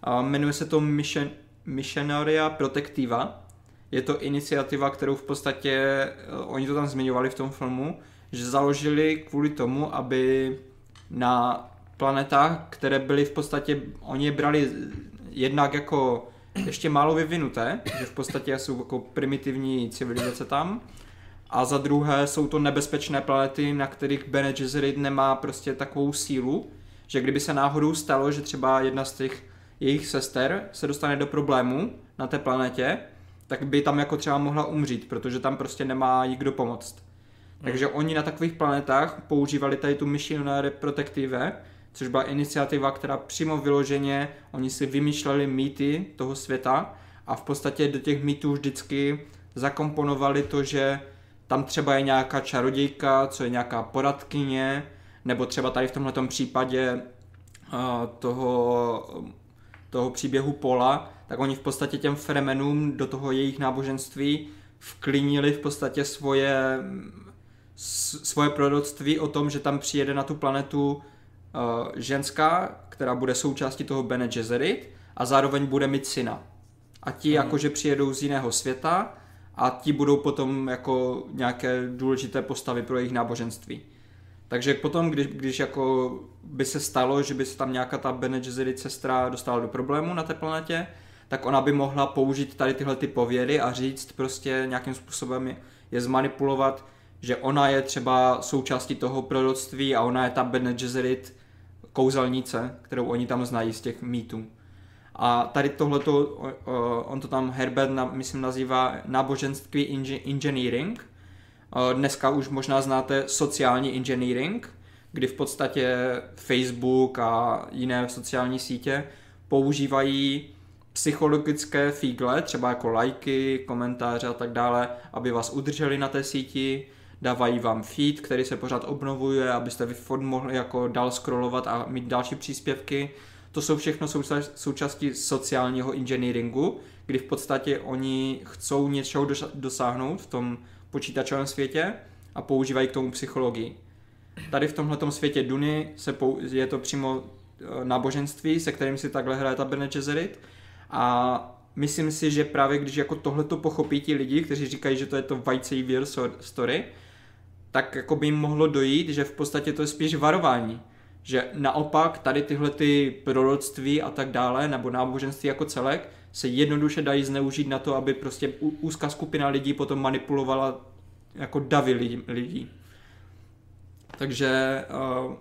A jmenuje se to Mission, Missionaria Protectiva. Je to iniciativa, kterou v podstatě, uh, oni to tam zmiňovali v tom filmu, že založili kvůli tomu, aby na planetách, které byly v podstatě, oni je brali jednak jako ještě málo vyvinuté, že v podstatě jsou jako primitivní civilizace tam. A za druhé jsou to nebezpečné planety, na kterých Bene Gesserit nemá prostě takovou sílu, že kdyby se náhodou stalo, že třeba jedna z těch jejich sester se dostane do problému na té planetě, tak by tam jako třeba mohla umřít, protože tam prostě nemá jí kdo pomoct. Takže oni na takových planetách používali tady tu Missionary Protective, což byla iniciativa, která přímo vyloženě, oni si vymýšleli mýty toho světa a v podstatě do těch mýtů vždycky zakomponovali to, že tam třeba je nějaká čarodějka, co je nějaká poradkyně, nebo třeba tady v tomhle případě uh, toho, toho příběhu Pola, tak oni v podstatě těm Fremenům do toho jejich náboženství vklinili v podstatě svoje, svoje proroctví o tom, že tam přijede na tu planetu uh, ženská, která bude součástí toho Bene Gesserit a zároveň bude mít syna. A ti Mhm. jakože přijedou z jiného světa a ti budou potom jako nějaké důležité postavy pro jejich náboženství. Takže potom, když, když jako by se stalo, že by se tam nějaká ta Bene Gesserit sestra dostala do problému na té planetě, tak ona by mohla použít tady tyhle ty pověry a říct prostě nějakým způsobem je, zmanipulovat, že ona je třeba součástí toho proroctví a ona je ta Bene Gesserit kouzelnice, kterou oni tam znají z těch mýtů. A tady tohleto, on to tam Herbert, myslím, nazývá náboženství engineering. Dneska už možná znáte sociální engineering, kdy v podstatě Facebook a jiné sociální sítě používají psychologické fígle, třeba jako lajky, komentáře a tak dále, aby vás udrželi na té síti, dávají vám feed, který se pořád obnovuje, abyste vy mohli jako dál scrollovat a mít další příspěvky. To jsou všechno součástí sociálního engineeringu, kdy v podstatě oni chcou něčeho dosáhnout v tom počítačovém světě a používají k tomu psychologii. Tady v tomhle světě Duny se pou, je to přímo e, náboženství, se kterým si takhle hraje ta Bene Gesserit a myslím si, že právě když jako tohle to pochopí ti lidi, kteří říkají, že to je to White Savior story, tak jako by jim mohlo dojít, že v podstatě to je spíš varování. Že naopak tady tyhle ty proroctví a tak dále, nebo náboženství jako celek, se jednoduše dají zneužít na to, aby prostě úzká skupina lidí potom manipulovala jako davy lidí. Takže uh,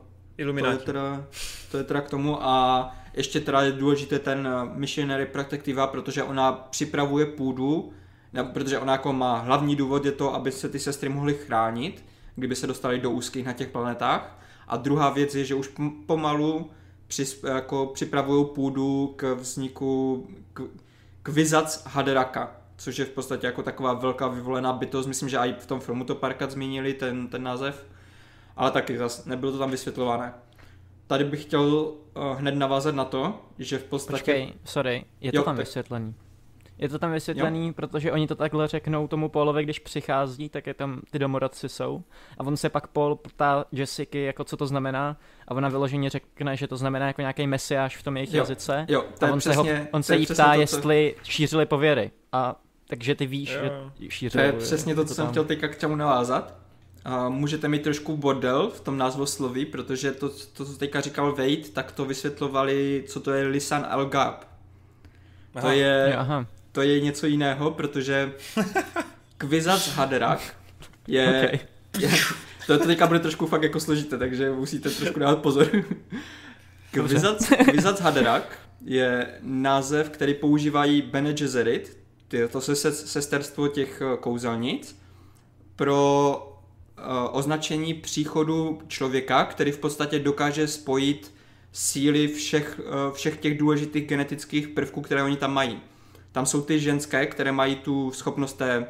to, je teda, to je teda k tomu a ještě teda je důležité ten missionary protectiva, protože ona připravuje půdu, protože ona jako má hlavní důvod je to, aby se ty sestry mohly chránit, kdyby se dostali do úzkých na těch planetách. A druhá věc je, že už pomalu přis, jako připravují půdu k vzniku k, k Vizac Haderaka, což je v podstatě jako taková velká vyvolená bytost. Myslím, že i v tom filmu to párkrát zmínili, ten, ten název. Ale taky zase nebylo to tam vysvětlované. Tady bych chtěl uh, hned navázat na to, že v podstatě... Počkej, sorry, je to jo, tam tak... vysvětlený. Je to tam vysvětlený, jo. protože oni to takhle řeknou tomu Paulovi, když přichází, tak je tam ty domorodci jsou. A on se pak Paul ptá Jessica, jako co to znamená. A ona vyloženě řekne, že to znamená jako nějaký mesiáš v tom jejich jo. jazyce. Jo, a on přesně, se, ho, on se jí ptá, to, co... jestli šířili pověry. A takže ty víš, jo. že šířili To je přesně to, co to jsem tam... chtěl teďka k čemu navázat. A můžete mít trošku bordel v tom názvu sloví, protože to, to co teďka říkal Wade, tak to vysvětlovali, co to je Lisan al Gab. To je, aha to je něco jiného, protože Kvizac Haderak je, okay. je to, to teďka bude trošku fakt jako složité, takže musíte trošku dávat pozor. Kvizac, Kvizac Haderak je název, který používají Bene Gesserit, to se sesterstvo těch eh, kouzelnic, pro označení příchodu člověka, který v podstatě dokáže spojit síly všech, uh, všech těch důležitých genetických prvků, které oni tam mají. Tam jsou ty ženské, které mají tu schopnost té,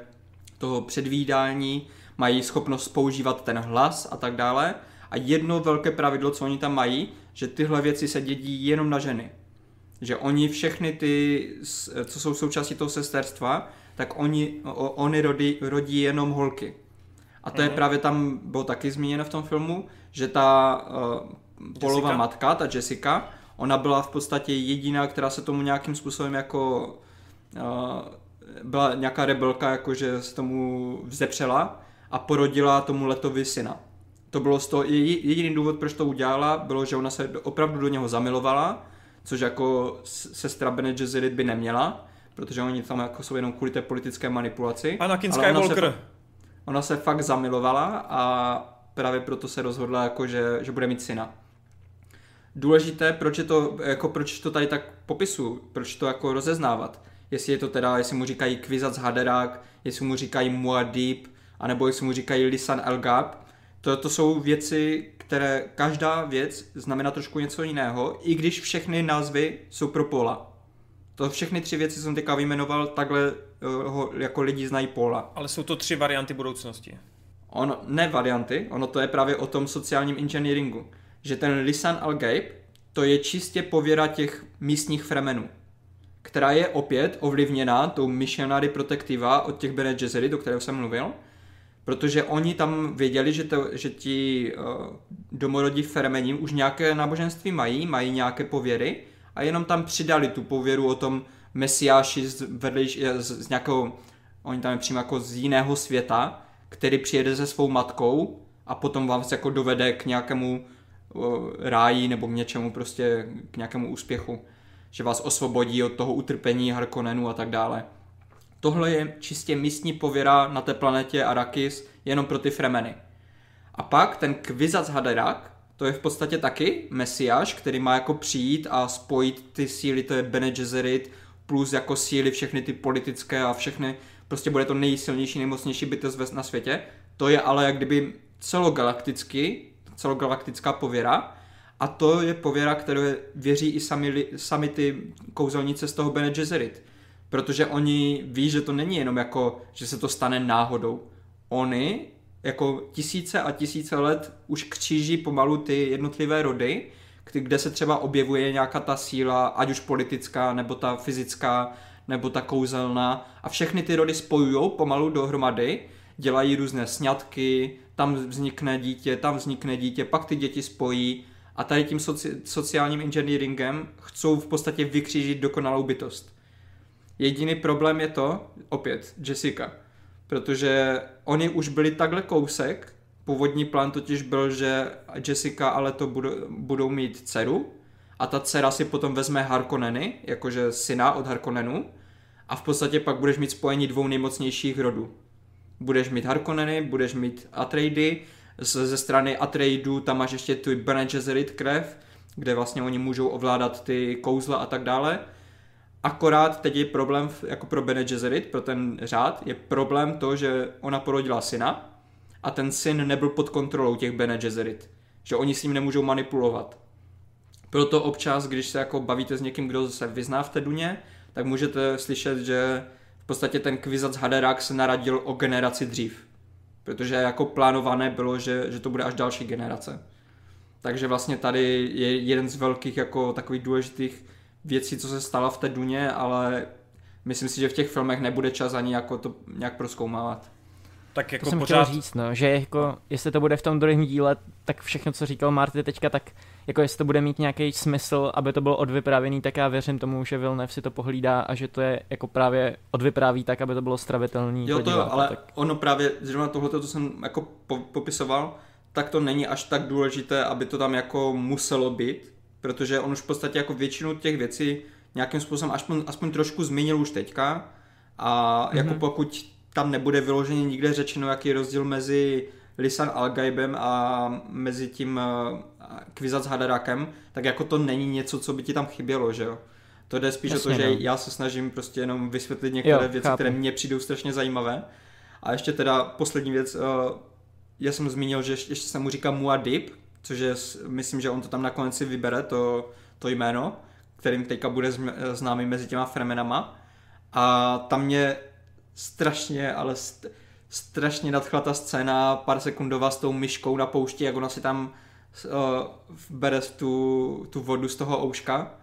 toho předvídání, mají schopnost používat ten hlas a tak dále. A jedno velké pravidlo, co oni tam mají, že tyhle věci se dědí jenom na ženy. Že oni všechny ty, co jsou součástí toho sesterstva, tak oni, oni rodí, rodí jenom holky. A to je mhm. právě tam, bylo taky zmíněno v tom filmu, že ta uh, polová matka, ta Jessica, ona byla v podstatě jediná, která se tomu nějakým způsobem jako byla nějaká rebelka, jakože se tomu vzepřela a porodila tomu letovi syna. To bylo z toho, jediný důvod, proč to udělala, bylo, že ona se opravdu do něho zamilovala, což jako sestra Bene Gesserit by neměla, protože oni tam jako jsou jenom kvůli té politické manipulaci. Anakin Skywalker. Se, ona se fakt zamilovala a právě proto se rozhodla, jako že, že bude mít syna. Důležité, proč, je to, jako proč to tady tak popisu, proč to jako rozeznávat jestli je to teda, jestli mu říkají Kvizac Haderák, jestli mu říkají Muad'Dib, anebo jestli mu říkají Lisan El Gab. To, to jsou věci, které každá věc znamená trošku něco jiného, i když všechny názvy jsou pro Pola. To všechny tři věci jsem teďka vyjmenoval, takhle uh, ho, jako lidi znají Pola. Ale jsou to tři varianty budoucnosti. Ono, ne varianty, ono to je právě o tom sociálním engineeringu. Že ten Lisan Al Gaib, to je čistě pověra těch místních fremenů která je opět ovlivněná tou missionary protectiva od těch Bene Gesserit, o kterého jsem mluvil, protože oni tam věděli, že, to, že ti uh, domorodí fermeni už nějaké náboženství mají, mají nějaké pověry a jenom tam přidali tu pověru o tom mesiáši z, vedlejš, z, z nějakého, oni tam je přímo jako z jiného světa, který přijede se svou matkou a potom vás jako dovede k nějakému uh, ráji nebo k něčemu prostě, k nějakému úspěchu že vás osvobodí od toho utrpení Harkonnenu a tak dále. Tohle je čistě místní pověra na té planetě Arrakis jenom pro ty Fremeny. A pak ten Kvizac Haderach, to je v podstatě taky mesiáš, který má jako přijít a spojit ty síly, to je Bene Gesserit, plus jako síly všechny ty politické a všechny, prostě bude to nejsilnější, nejmocnější bytost na světě. To je ale jak kdyby celogalakticky, celogalaktická pověra a to je pověra, kterou věří i sami, sami ty kouzelnice z toho Bene Gesserit. Protože oni ví, že to není jenom jako, že se to stane náhodou. Oni jako tisíce a tisíce let už kříží pomalu ty jednotlivé rody, kde se třeba objevuje nějaká ta síla, ať už politická, nebo ta fyzická, nebo ta kouzelná a všechny ty rody spojují pomalu dohromady, dělají různé sňatky, tam vznikne dítě, tam vznikne dítě, pak ty děti spojí a tady tím soci- sociálním engineeringem chcou v podstatě vykřížit dokonalou bytost. Jediný problém je to, opět, Jessica, protože oni už byli takhle kousek, původní plán totiž byl, že Jessica ale to budou, budou mít dceru a ta dcera si potom vezme Harkonneny, jakože syna od Harkonnenů a v podstatě pak budeš mít spojení dvou nejmocnějších rodů. Budeš mít Harkonneny, budeš mít Atreidy, ze strany Atreidu tam máš ještě tu Bene Gesserit krev, kde vlastně oni můžou ovládat ty kouzla a tak dále. Akorát teď je problém jako pro Bene Gesserit, pro ten řád, je problém to, že ona porodila syna a ten syn nebyl pod kontrolou těch Bene Gesserit. Že oni s ním nemůžou manipulovat. Proto občas, když se jako bavíte s někým, kdo se vyzná v té duně, tak můžete slyšet, že v podstatě ten kvizac Haderach se naradil o generaci dřív. Protože jako plánované bylo, že, že to bude až další generace. Takže vlastně tady je jeden z velkých jako takových důležitých věcí, co se stala v té duně, ale myslím si, že v těch filmech nebude čas ani jako to nějak proskoumávat. Tak jako to jsem pořád... chtěl říct, no, že jako, jestli to bude v tom druhém díle, tak všechno, co říkal Marty teďka, tak jako jestli to bude mít nějaký smysl, aby to bylo odvyprávěný, tak já věřím tomu, že Vilnev si to pohlídá a že to je jako právě odvypráví tak, aby to bylo stravitelný. Jo, to jo, ale tak... ono právě, zrovna tohle, co jsem jako po, popisoval, tak to není až tak důležité, aby to tam jako muselo být, protože on už v podstatě jako většinu těch věcí nějakým způsobem aspoň, aspoň trošku zmínil už teďka a mm-hmm. jako pokud tam nebude vyloženě nikde řečeno, jaký je rozdíl mezi Lisan Algaibem a mezi tím Kvizac Hadarakem, tak jako to není něco, co by ti tam chybělo, že jo. To jde spíš Jasně, o to, že no. já se snažím prostě jenom vysvětlit některé jo, věci, chápu. které mně přijdou strašně zajímavé. A ještě teda poslední věc, já jsem zmínil, že ještě se mu říká Muad'Dib, což je, myslím, že on to tam nakonec si vybere, to, to jméno, kterým teďka bude známý mezi těma fremenama. A tam mě strašně, ale st- strašně nadchla ta scéna pár sekundová s tou myškou na poušti, jak ona si tam uh, bere tu, tu vodu z toho ouška.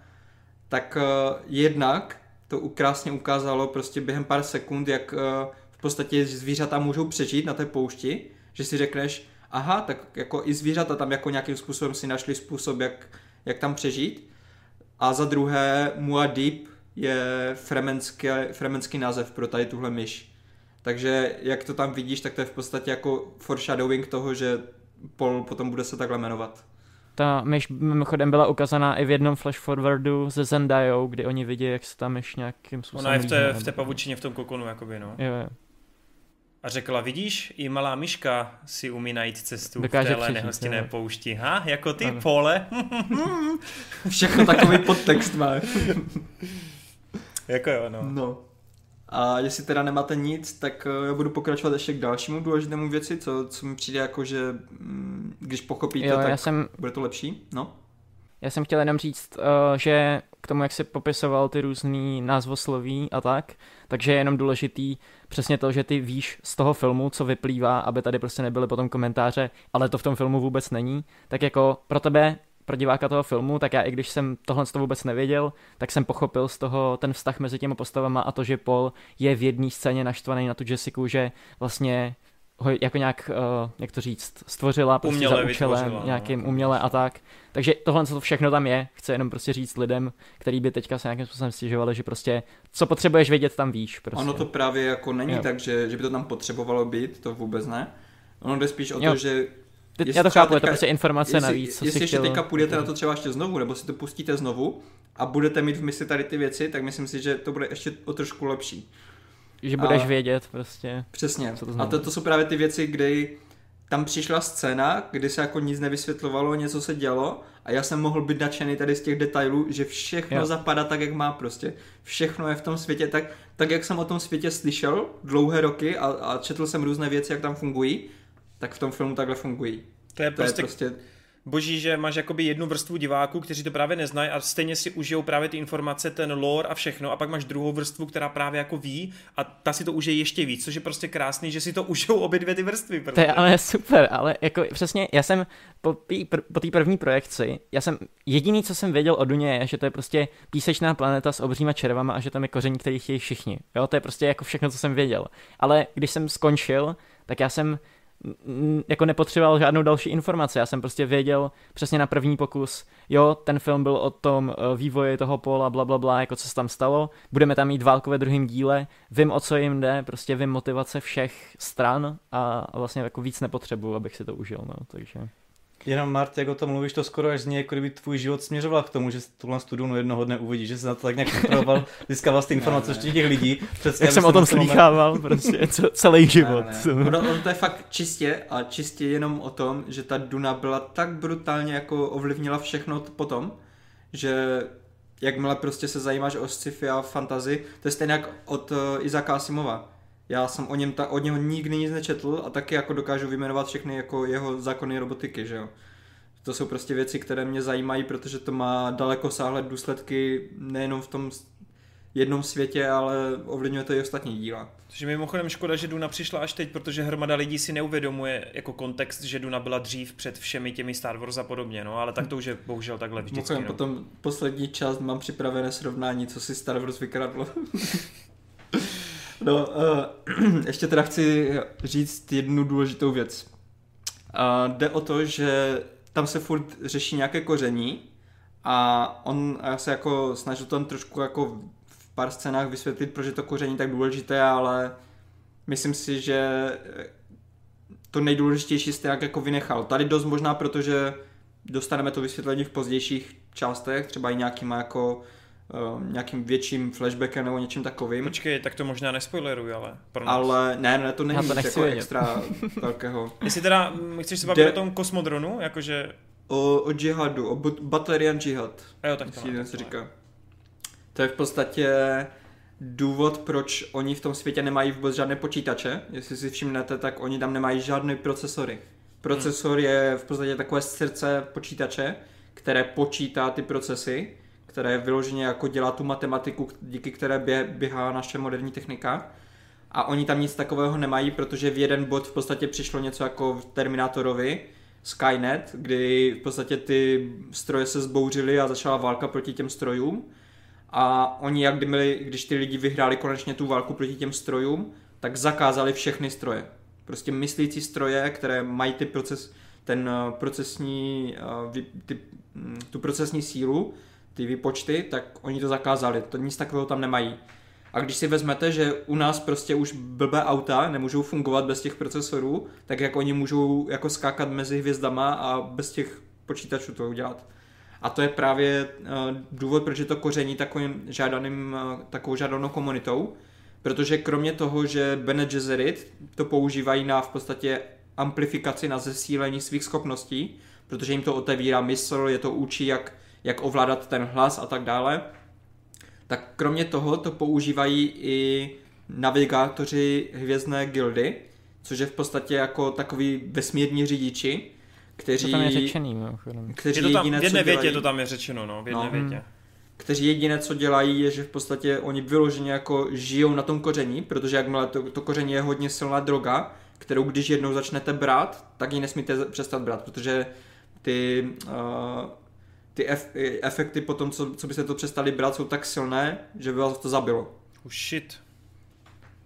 Tak uh, jednak to krásně ukázalo prostě během pár sekund, jak uh, v podstatě zvířata můžou přežít na té poušti, že si řekneš, aha, tak jako i zvířata tam jako nějakým způsobem si našli způsob, jak, jak tam přežít. A za druhé, Muad'Dib je fremenský, fremenský název pro tady tuhle myš. Takže jak to tam vidíš, tak to je v podstatě jako foreshadowing toho, že Paul potom bude se takhle jmenovat. Ta myš mimochodem byla ukázaná i v jednom flash forwardu ze Zendajou, kdy oni vidí, jak se ta myš nějakým způsobem... Ona je v té, v té pavučině v tom kokonu, jakoby, no. Jo, jo. A řekla, vidíš, i malá myška si umí najít cestu Dokáže v téhle nehostinné poušti. Ha, jako ty, ano. pole. Všechno takový podtext má. jako jo, no. no. A jestli teda nemáte nic, tak eh, já budu pokračovat ještě k dalšímu důležitému věci, co, co mi přijde jako, že mm, když pochopíte, jo, tak já jsem, bude to lepší. No? Já jsem chtěl jenom říct, uh, že k tomu, jak si popisoval ty různý názvosloví a tak, takže je jenom důležitý přesně to, že ty víš z toho filmu, co vyplývá, aby tady prostě nebyly potom komentáře, ale to v tom filmu vůbec není, tak jako pro tebe pro diváka toho filmu, tak já i když jsem tohle to vůbec nevěděl, tak jsem pochopil z toho ten vztah mezi těmi postavama a to, že Paul je v jedné scéně naštvaný na tu Jessica, že vlastně ho jako nějak, uh, jak to říct, stvořila prostě uměle za účelem no. nějakým no. uměle a tak. Takže tohle co to všechno tam je. Chci jenom prostě říct lidem, který by teďka se nějakým způsobem stěžovali, že prostě co potřebuješ vědět, tam víš. Prostě. Ono to právě jako není jo. tak, že, že by to tam potřebovalo být, to vůbec ne. Ono jde spíš o jo. to, že ty, já to chápu, je to prostě informace jestli, navíc. Co jestli ještě chtěl... teďka půjdete na to třeba ještě znovu, nebo si to pustíte znovu a budete mít v mysli tady ty věci, tak myslím si, že to bude ještě o trošku lepší. Že budeš A- vědět prostě. Přesně. Co to a znamená? to, to jsou právě ty věci, kdy tam přišla scéna, kdy se jako nic nevysvětlovalo, něco se dělo a já jsem mohl být nadšený tady z těch detailů, že všechno Jo. zapadá tak, jak má prostě. Všechno je v tom světě tak, tak jak jsem o tom světě slyšel dlouhé roky a, a četl jsem různé věci, jak tam fungují, tak v tom filmu takhle fungují. To je To prostě, je prostě boží, že máš jakoby jednu vrstvu diváků, kteří to právě neznají a stejně si užijou právě ty informace, ten lore a všechno a pak máš druhou vrstvu, která právě jako ví a ta si to užije ještě víc, což je prostě krásný, že si to užijou obě dvě ty vrstvy. To Prostě. je ale super, ale jako přesně, já jsem po té pr- po první projekci, já jsem, jediný, co jsem věděl o Duně je, že to je prostě písečná planeta s obříma červama a že tam je koření, který chtějí všichni. Jo, to je prostě jako všechno, co jsem věděl. Ale když jsem skončil, tak já jsem jako nepotřeboval žádnou další informaci. Já jsem prostě věděl přesně na první pokus, jo, ten film byl o tom eh, vývoji toho pola, bla, bla, bla, jako co se tam stalo. Budeme tam mít válku ve druhém díle, vím, o co jim jde, prostě vím motivace všech stran a, vlastně jako víc nepotřebuju, abych si to užil, no, takže... Jenom Mart, jak o tom mluvíš, to skoro až zní, jako kdyby tvůj život směřoval k tomu, že tuhle studiu jednoho dne uvidíš, že se na to tak nějak připravoval, získával ty informace ještě těch lidí. Přesně, Jak jsem se o tom na ten moment- slýchával, prostě co, celý život. Ne, ne. Ono, ono to je fakt čistě a čistě jenom o tom, že ta Duna byla tak brutálně jako ovlivnila všechno potom, že jakmile prostě se zajímáš o sci-fi a fantasy, to je stejně jak od uh, Izaka Asimova. Já jsem o něm ta, od něho nikdy nic nečetl a taky jako dokážu vyjmenovat všechny jako jeho zákony robotiky, že jo. To jsou prostě věci, které mě zajímají, protože to má daleko sáhlé důsledky nejenom v tom jednom světě, ale ovlivňuje to i ostatní díla. Což je mimochodem škoda, že Duna přišla až teď, protože hromada lidí si neuvědomuje jako kontext, že Duna byla dřív před všemi těmi Star Wars a podobně, no ale tak to už je bohužel takhle vždycky. Mimochodem, No. potom poslední část mám připravené srovnání, co si Star Wars vykradlo. no, uh, ještě teda chci říct jednu důležitou věc. Uh, jde o to, že tam se furt řeší nějaké koření a on a já se jako snažil tam trošku jako v pár scénách vysvětlit, proč je to koření tak důležité, ale myslím si, že to nejdůležitější jste jak jako vynechal. Tady dost možná, protože dostaneme to vysvětlení v pozdějších částech, třeba i nějakým jako nějakým větším flashbackem nebo něčím takovým. Počkej, tak to možná nespoileruj, ale pro nás. Ale ne, ne, to není nic nechci jako vědět. extra velkého. Jestli teda mm, chceš se bavit Jde- o tom kosmodronu, jakože... O, o džihadu, o but- Butlerian džihad, A jo, tak to má, se říká. To je v podstatě důvod, proč oni v tom světě nemají vůbec žádné počítače. Jestli si všimnete, tak oni tam nemají žádné procesory. Procesor je v podstatě takové srdce počítače, které počítá ty procesy, které vyloženě jako dělá tu matematiku, díky které bě- běhá naše moderní technika. A oni tam nic takového nemají, protože v jeden bod v podstatě přišlo něco jako v Terminátorovi, Skynet, kdy v podstatě ty stroje se zbouřily a začala válka proti těm strojům. A oni, jak kdyby, když ty lidi vyhráli konečně tu válku proti těm strojům, tak zakázali všechny stroje. Prostě myslící stroje, které mají ty proces, ten eh, procesní, eh, ty, mm, tu procesní sílu, ty výpočty, tak oni to zakázali. To nic takového tam nemají. A když si vezmete, že u nás prostě už blbé auta nemůžou fungovat bez těch procesorů, tak jak oni můžou jako skákat mezi hvězdama a bez těch počítačů to udělat. A to je právě uh, důvod, proč je to koření takovým žádaným, uh, takovou žádanou komunitou, protože kromě toho, že Bene Gesserit to používají na v podstatě amplifikaci, na zesílení svých schopností, protože jim to otevírá mysl, je to učí, jak, jak ovládat ten hlas a tak dále, tak kromě toho to používají i navigátoři hvězdné gildy, což je v podstatě jako takový vesmírní řidiči, kteří, To tam je řečený, mimochodem. kteří Je to tam, jediné, v jedné co větě dělají, to tam je řečeno, no, v jedné No. větě. kteří jediné, co dělají, je, že v podstatě oni vyloženě jako žijou na tom koření, protože jakmile to, to koření je hodně silná droga, kterou když jednou začnete brát, tak ji nesmíte přestat brát, protože ty, uh, ty ef, efekty potom, co, co byste to přestali brát, jsou tak silné, že by vás to zabilo. Oh shit.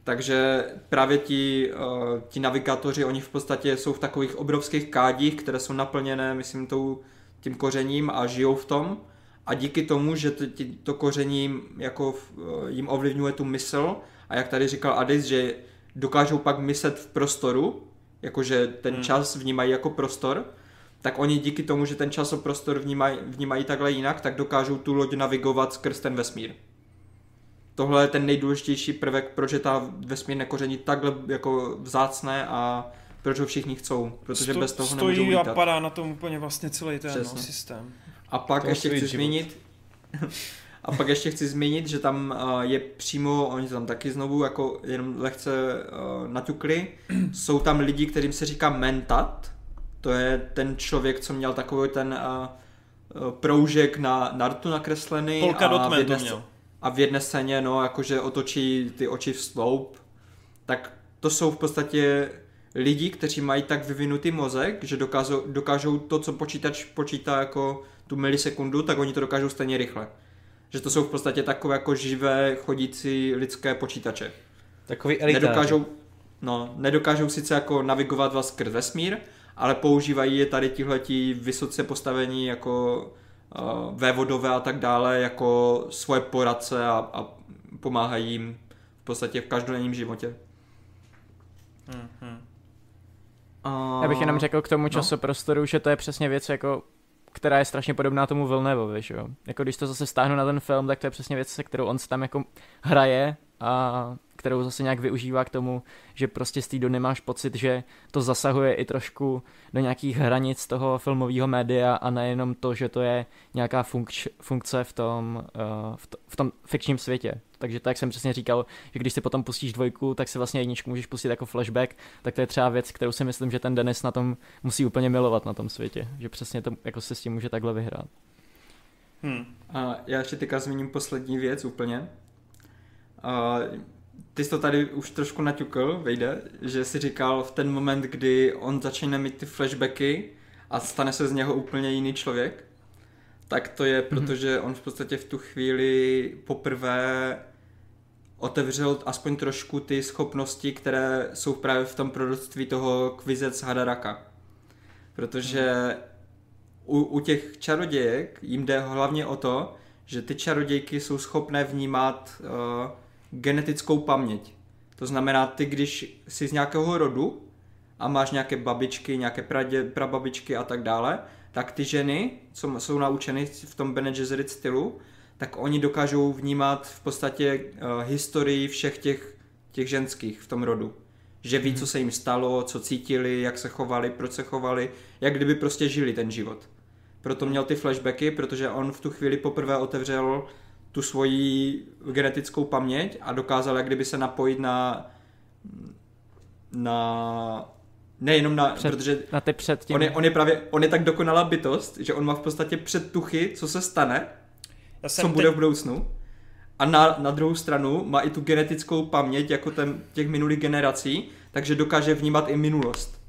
Takže právě ti, uh, ti navigátoři, oni v podstatě jsou v takových obrovských kádích, které jsou naplněné, myslím, tou, tím kořením a žijou v tom. A díky tomu, že to, ti, to koření jim, jako, uh, jim ovlivňuje tu mysl, a jak tady říkal Adis, že dokážou pak myslet v prostoru, jakože ten Hmm. čas vnímají jako prostor, tak oni díky tomu, že ten čas a prostor vnímají, vnímají takhle jinak, tak dokážou tu loď navigovat skrz ten vesmír. tohle je ten nejdůležitější prvek, proč je ta vesmírné koření takhle jako vzácné a proč ho všichni chcou, protože Sto, bez toho stojí nemůžou a lítat. padá na tom úplně vlastně celý ten no, systém. A pak To ještě chci život. zmínit, a pak ještě chci zmínit, že tam uh, je přímo, oni tam taky znovu jako jenom lehce uh, naťukli, jsou tam lidi, kterým se říká mentat, to je ten člověk, co měl takový ten uh, proužek na Naruto nakreslený Polka a v, jedné, měl. a v jedné scéně, no, jakože otočí ty oči v sloup, tak to jsou v podstatě lidi, kteří mají tak vyvinutý mozek, že dokážou, dokážou to, co počítač počítá jako tu milisekundu, tak oni to dokážou stejně rychle. Že to jsou v podstatě takové jako živé chodící lidské počítače. Takový elitáři. Nedokážou, no, nedokážou sice jako navigovat vás skrz vesmír, ale používají je tady tihleti vysoce postavení jako uh, vévodové a tak dále jako svoje poradce a, a pomáhají jim v podstatě v každodenním životě. Mhm. A... Já bych jenom řekl k tomu no. časoprostoru, že to je přesně věc, jako, která je strašně podobná tomu Vilnevovi, že jo. Jako když to zase stáhnu na ten film, tak to je přesně věc, se kterou on si tam jako hraje a kterou zase nějak využívá k tomu, že prostě z té Dony máš pocit, že to zasahuje i trošku do nějakých hranic toho filmového média a nejenom to, že to je nějaká funkč, funkce v tom, uh, v, to, v tom fikčním světě. Takže tak jsem přesně říkal, že když si potom pustíš dvojku, tak si vlastně jedničku můžeš pustit jako flashback, tak to je třeba věc, kterou si myslím, že ten Dennis na tom musí úplně milovat na tom světě, že přesně to jako se s tím může takhle vyhrát. Hm. A já ještě teďka zmíním poslední věc úplně. A ty jsi to tady už trošku naťukl, vejde, že si říkal v ten moment, kdy on začne mít ty flashbacky a stane se z něho úplně jiný člověk, tak to je, protože on v podstatě v tu chvíli poprvé otevřel aspoň trošku ty schopnosti, které jsou právě v tom productví toho Kvizec Hadaraka. Protože u, u těch čarodějek jim jde hlavně o to, že ty čarodějky jsou schopné vnímat uh, genetickou paměť. To znamená, ty když jsi z nějakého rodu a máš nějaké babičky, nějaké pradě, prababičky a tak dále, tak ty ženy, co jsou naučeny v tom Bene Gesserit stylu, tak oni dokážou vnímat v podstatě uh, historii všech těch, těch ženských v tom rodu. Že ví, co se jim stalo, co cítili, jak se chovali, proč se chovali, jak kdyby prostě žili ten život. Proto měl ty flashbacky, protože on v tu chvíli poprvé otevřel tu svoji genetickou paměť a dokázal jak kdyby se napojit na na nejenom na, Před- protože Na ty předtím. on je, on je právě, on je tak dokonalá bytost, že on má v podstatě předtuchy, co se stane, Já co bude v budoucnu. A na, na druhou stranu má i tu genetickou paměť jako ten, těch minulých generací, takže dokáže vnímat i minulost.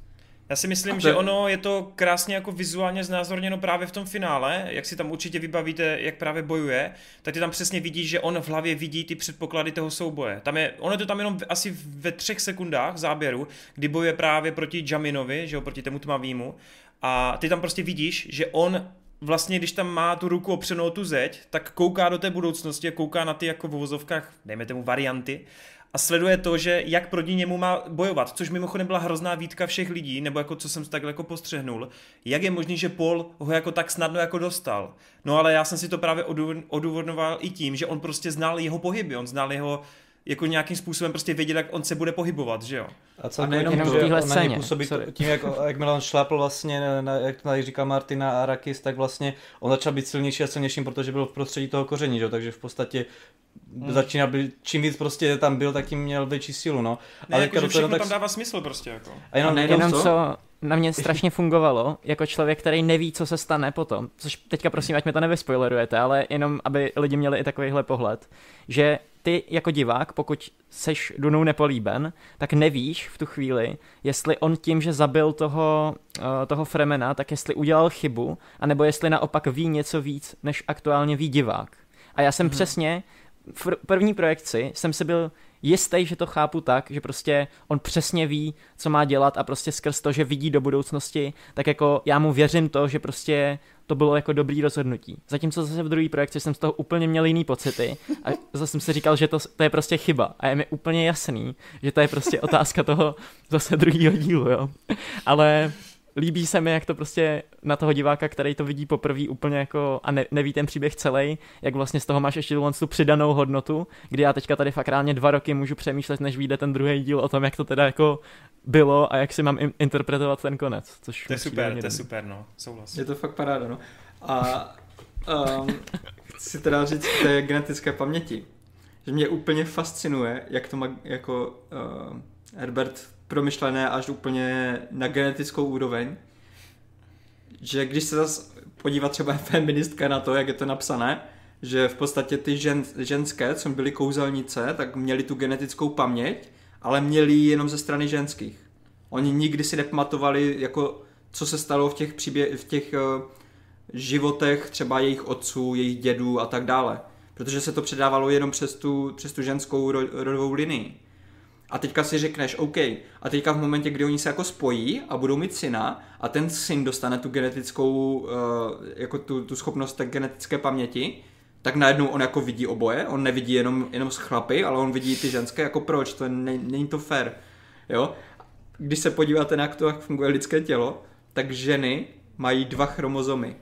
Já si myslím, to že ono je to krásně jako vizuálně znázorněno právě v tom finále, jak si tam určitě vybavíte, jak právě bojuje, tak ty tam přesně vidíš, že on v hlavě vidí ty předpoklady toho souboje. Tam je, ono je to tam jenom asi ve třech sekundách záběru, kdy bojuje právě proti Jaminovi, že jo, proti tomu tmavýmu, a ty tam prostě vidíš, že on vlastně, když tam má tu ruku opřenou tu zeď, tak kouká do té budoucnosti a kouká na ty jako v uvozovkách, dejme tomu varianty, a sleduje to, že jak proti němu má bojovat, což mimochodem byla hrozná výtka všech lidí, nebo jako co jsem takhle jako postřehnul, jak je možný, že Paul ho jako tak snadno jako dostal. No ale já jsem si to právě odův- odůvodňoval i tím, že on prostě znal jeho pohyby, on znal jeho jako nějakým způsobem prostě věděl, jak on se bude pohybovat, že jo. A celkově nejenom tím, to. že V téhle on na něj scéně, působí sorry. tím, jak, jakmile on šlápl vlastně, na, na, jak tady říká Martina Arakis, tak vlastně on začal být silnější a silnějším, protože byl v prostředí toho koření, že? jo, takže v podstatě Hmm. začínal být, čím víc prostě tam byl, tak tím měl větší sílu, no. Ne, Ale jako, teďka že všechno tak- tam dává smysl prostě jako. a jenom, A nejenom Jenom co? co na mě strašně fungovalo, jako člověk, který neví, co se stane potom, což teďka prosím, ať mi to nevyspoilerujete, ale jenom, aby lidi měli i takovýhle pohled, že ty jako divák, pokud seš Dunou nepolíben, tak nevíš v tu chvíli, jestli on tím, že zabil toho, uh, toho Fremena, tak jestli udělal chybu, anebo jestli naopak ví něco víc, než aktuálně ví divák. A já jsem hmm. přesně v pr- první projekci jsem si byl jistý, že to chápu tak, že prostě on přesně ví, co má dělat a prostě skrz to, že vidí do budoucnosti, tak jako já mu věřím to, že prostě to bylo jako dobrý rozhodnutí. Zatímco zase v druhé projekci jsem z toho úplně měl jiný pocity a zase jsem si říkal, že to, to je prostě chyba a je mi úplně jasný, že to je prostě otázka toho zase druhého dílu, jo. Ale líbí se mi, jak to prostě na toho diváka, který to vidí poprvé úplně jako a ne, neví ten příběh celý, jak vlastně z toho máš ještě tu přidanou hodnotu, kdy já teďka tady fakt reálně dva roky můžu přemýšlet, než vyjde ten druhý díl o tom, jak to teda jako bylo a jak si mám in- interpretovat ten konec. Což to je super, to je super, no, souhlas. Je to fakt paráda, no. A um, chci teda říct k té genetické paměti, že mě úplně fascinuje, jak to má jako uh, Herbert promyšlené až úplně na genetickou úroveň, že když se zase podívá třeba feministka na to, jak je to napsané, že v podstatě ty žen, ženské, co byly kouzelnice, tak měly tu genetickou paměť, ale měli ji jenom ze strany ženských. Oni nikdy si nepamatovali, jako, co se stalo v těch, příbě- v těch uh, životech třeba jejich otců, jejich dědů a tak dále. Protože se to předávalo jenom přes tu, přes tu ženskou rodovou linii. A teďka si řekneš, OK, a teďka v momentě, kdy oni se jako spojí a budou mít syna a ten syn dostane tu genetickou, uh, jako tu, tu schopnost té genetické paměti, tak najednou on jako vidí oboje, on nevidí jenom, jenom z chlapy, ale on vidí ty ženské, jako proč, to ne, není to fair, jo. Když se podíváte na to, jak funguje lidské tělo, tak ženy mají dva chromozomy.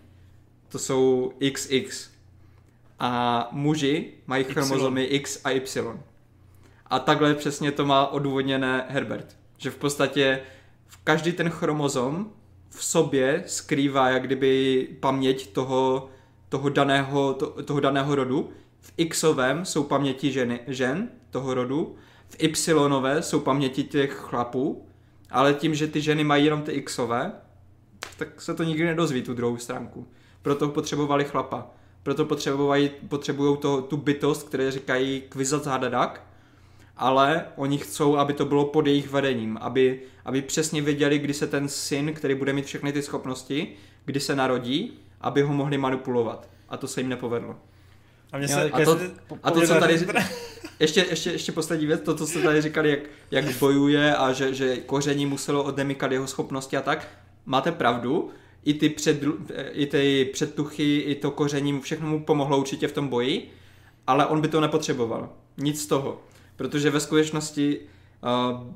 To jsou XX. A muži mají chromozomy X a Y. A takhle přesně to má odůvodněné Herbert. Že v podstatě v každý ten chromozom v sobě skrývá jak kdyby paměť toho, toho, daného, to, toho daného rodu. V Xovém jsou paměti ženy, žen toho rodu, v Y jsou paměti těch chlapů, ale tím, že ty ženy mají jenom ty Xové, tak se to nikdy nedozví tu druhou stránku. Proto potřebovali chlapa. Proto potřebují, potřebují to, tu bytost, které říkají kvizat hadadak, ale oni chcou, aby to bylo pod jejich vedením, aby, aby přesně věděli, kdy se ten syn, který bude mít všechny ty schopnosti, kdy se narodí, aby ho mohli manipulovat. A to se jim nepovedlo. A, mě se, a, to, a to, co tady... Ještě, ještě, ještě poslední věc, to, co jste tady říkali, jak, jak bojuje a že, že koření muselo odemykat jeho schopnosti a tak, máte pravdu, i ty, před, i ty předtuchy, i to koření, všechno mu pomohlo určitě v tom boji, ale on by to nepotřeboval. Nic z toho protože ve skutečnosti uh,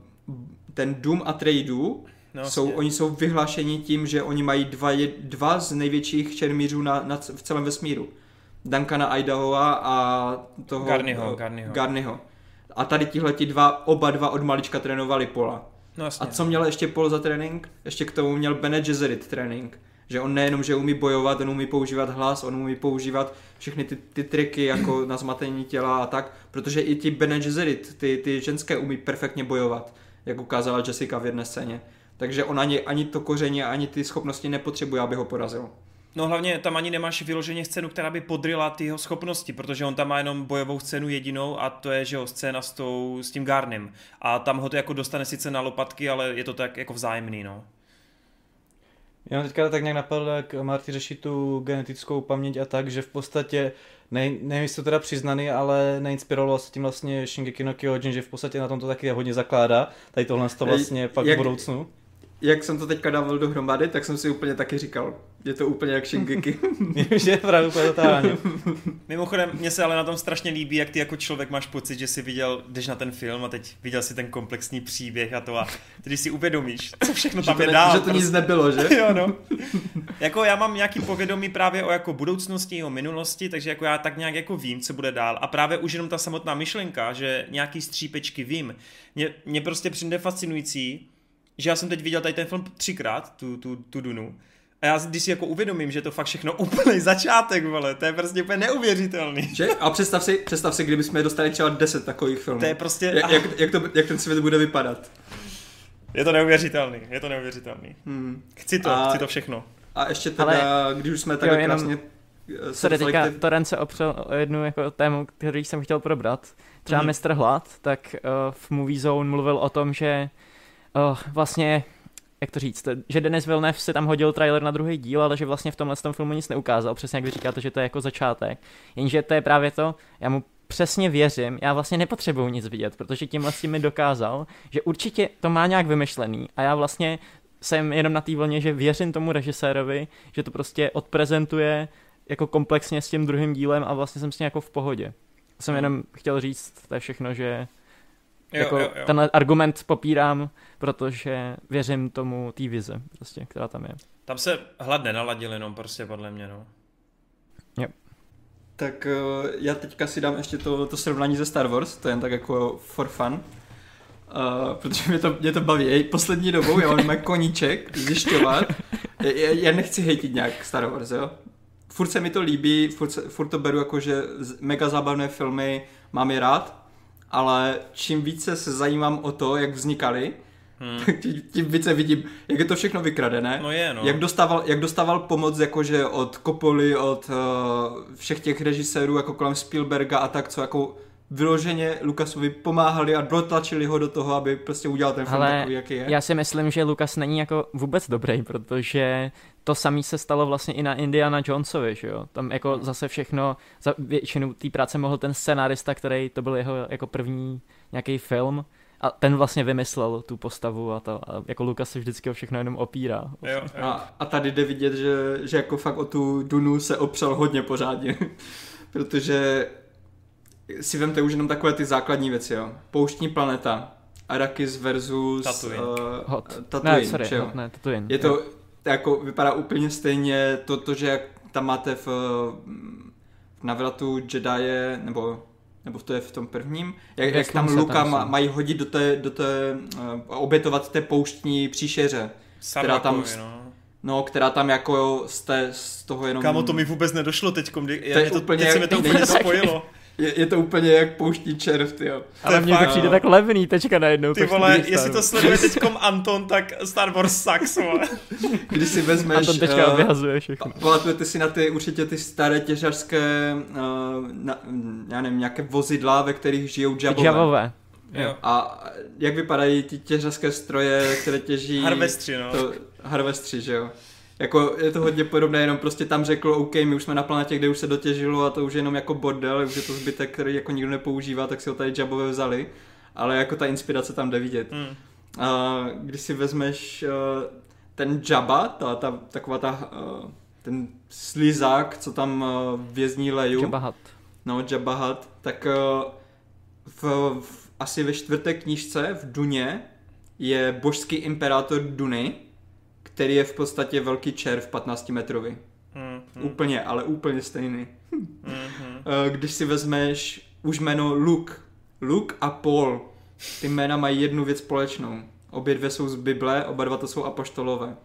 ten Doom a Tradu no, jsou, oni jsou vyhlášeni tím, že oni mají dva, dva z největších čermířů na, na, v celém vesmíru. Duncana Idahoa a toho Garnyho, uh, Garnyho. Garnyho. A tady tihle dva, oba dva od malička trénovali Pola. No, a co měl ještě Pol za trénink? Ještě k tomu měl Bene Gesserit trénink. Že on nejenom, že umí bojovat, on umí používat hlas, on umí používat všechny ty, ty triky jako na zmatení těla a tak, protože i ti Bene Gesserit, ty, ty ženské umí perfektně bojovat, jak ukázala Jessica v jedné scéně. Takže on ani, ani to koření, ani ty schopnosti nepotřebuje, aby ho porazil. No hlavně tam ani nemáš vyloženě scénu, která by podryla ty jeho schopnosti, protože on tam má jenom bojovou scénu jedinou a to je, že jo, scéna s, tou, s tím Garnem. A tam ho to jako dostane sice na lopatky, ale je to tak jako vzájemný, no. Já teďka tak nějak napadlo, jak Marty řeší tu genetickou paměť a tak, že v podstatě, ne, nevím, jestli to teda přiznaný, ale neinspirovalo se tím vlastně Shingeki no Kyojin, že v podstatě na tom to taky hodně zakládá, tady tohle to vlastně pak jak, v budoucnu jak jsem to teďka dával dohromady, tak jsem si úplně taky říkal, je to úplně jak Shingeki. že je pravda úplně totálně. Mimochodem, mně se ale na tom strašně líbí, jak ty jako člověk máš pocit, že si viděl, jdeš na ten film a teď viděl si ten komplexní příběh a to a když si uvědomíš, co všechno tam je dál. Že to prostě. nic nebylo, že? jo, no. jako já mám nějaký povědomí právě o jako budoucnosti, o minulosti, takže jako já tak nějak jako vím, co bude dál. A právě už jenom ta samotná myšlenka, že nějaký střípečky vím, mě, mě prostě přijde fascinující, že já jsem teď viděl tady ten film třikrát, tu, tu, tu Dunu, a já když si jako uvědomím, že to fakt všechno úplný začátek, vole, to je prostě úplně neuvěřitelný. Že? A představ si, představ si, kdyby jsme dostali třeba 10 takových filmů. To je prostě... Jak, jak, jak, to, jak ten svět bude vypadat. Je to neuvěřitelný, je to neuvěřitelný. Hmm. Chci to, a, chci to všechno. A ještě teda, Ale, když už jsme tady jo, krásně... Eh, Sorry, teďka ty... Toren se opřel o jednu jako tému, který jsem chtěl probrat. Třeba hmm. Mr. Hlad, tak uh, v Movie Zone mluvil o tom, že uh, vlastně jak to říct, že Denis Villeneuve si tam hodil trailer na druhý díl, ale že vlastně v tomhle tom filmu nic neukázal, přesně jak vy říkáte, že to je jako začátek. Jenže to je právě to, já mu přesně věřím, já vlastně nepotřebuju nic vidět, protože tím vlastně mi dokázal, že určitě to má nějak vymyšlený a já vlastně jsem jenom na té vlně, že věřím tomu režisérovi, že to prostě odprezentuje jako komplexně s tím druhým dílem a vlastně jsem s ním jako v pohodě. Jsem jenom chtěl říct, to je všechno, že Jo, jako jo, jo. tenhle argument popírám, protože věřím tomu té vize, prostě, která tam je. Tam se hlad nenaladil jenom prostě podle mě, no. Tak uh, já teďka si dám ještě to, to srovnání ze Star Wars, to je jen tak jako for fun. Uh, protože mě to, mě to baví. Ej, poslední dobou já mám koníček zjišťovat. Já, já nechci hejtit nějak Star Wars, jo. Furt se mi to líbí, furt, se, furt to beru jako, že mega zábavné filmy mám je rád, ale čím více se zajímám o to, jak vznikaly, Hmm. tak tím, více vidím, jak je to všechno vykradené. No je, no. Jak dostával, jak dostával pomoc jakože od Coppoli, od uh, všech těch režisérů jako kolem Spielberga a tak, co jako vyloženě Lukasovi pomáhali a dotlačili ho do toho, aby prostě udělal ten film Ale takový, jaký je. Já si myslím, že Lukas není jako vůbec dobrý, protože to samé se stalo vlastně i na Indiana Jonesovi, že jo? Tam jako zase všechno, za většinu té práce mohl ten scenárista, který to byl jeho jako první nějaký film, a ten vlastně vymyslel tu postavu a to, a jako Lukas se vždycky o všechno jenom opírá. Jo, jo. A, a tady jde vidět, že, že jako fakt o tu Dunu se opřel hodně pořádně. Protože si vemte už jenom takové ty základní věci, jo. Pouštní planeta, Arrakis versus Tatooine. Uh, Hot. Tatooine, ne, sorry, že jo? hot, ne, Tatooine. Je to, jako vypadá úplně stejně to, to že jak tam máte v, v navratu Jedi, nebo nebo to je v tom prvním, jak, jak tam Luka tam ma, mají hodit do té, do té uh, obětovat té pouštní příšeře, která tam, no. no, která tam jako z, té, z toho jenom... Kámo, to mi vůbec nedošlo teď, kdy, To je to, úplně teď se mi to úplně spojilo. Je, je to úplně jak pouštní červ, tyjo. Ale mně to přijde tak levný teďka najednou. Ty vole, jestli to sleduje teďkom Anton, tak Star Wars sucks, vole. Když si vezmeš... A to teďka eh, vyhazuje všechno. Pamatujete si na ty určitě ty staré těžařské, uh, na, já nevím, nějaké vozidla, ve kterých žijou džabové. Jo. A jak vypadají ty těžařské stroje, které těží... Harvestři, no. To, harvestři, že jo. Jako je to hodně podobné, jenom prostě tam řekl, OK, my už jsme na planetě, kde už se dotěžilo a to už je jenom jako bordel, už je to zbytek, který jako nikdo nepoužívá, tak si ho tady džabové vzali. Ale jako ta inspirace tam jde vidět. Hmm. A když si vezmeš uh, ten Jabba, ta, ta, taková ta, uh, ten slizák, co tam uh, vězní leju, Jabba Hutt. no Jabba Hutt, tak uh, v, v, asi ve čtvrté knížce v Duně je božský imperátor Duny, který je v podstatě velký červ 15 metrový. Hmm. Úplně, ale úplně stejný. Hmm. Eh, Když si vezmeš už jméno Luke, Luke a Paul, ty jména mají jednu věc společnou. Obě dvě jsou z Bible, oba dva to jsou apoštolové.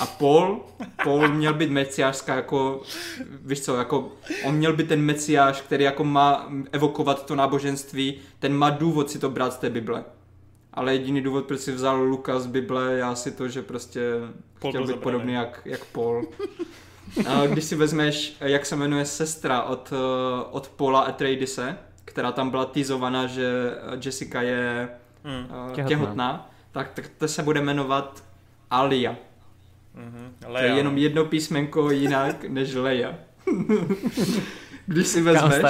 A Paul, Paul měl být meciářská jako, víš co, jako on měl být ten meciáš, který jako má evokovat to náboženství, ten má důvod si to brát z té Bible. Ale jediný důvod, proč si vzal Luka z Bible, je asi to, že prostě Paul chtěl být zabraný. podobný jak, jak Paul. A když si vezmeš, jak se jmenuje sestra od, eh, od Paula Atreidise, která tam byla týzovaná, že Jessica je Hmm. eh, Těhotná. těhotná, tak, tak to se bude jmenovat Alia. Mhm. To je Leia. jenom jedno písmenko jinak než Leia. když si vezmeš,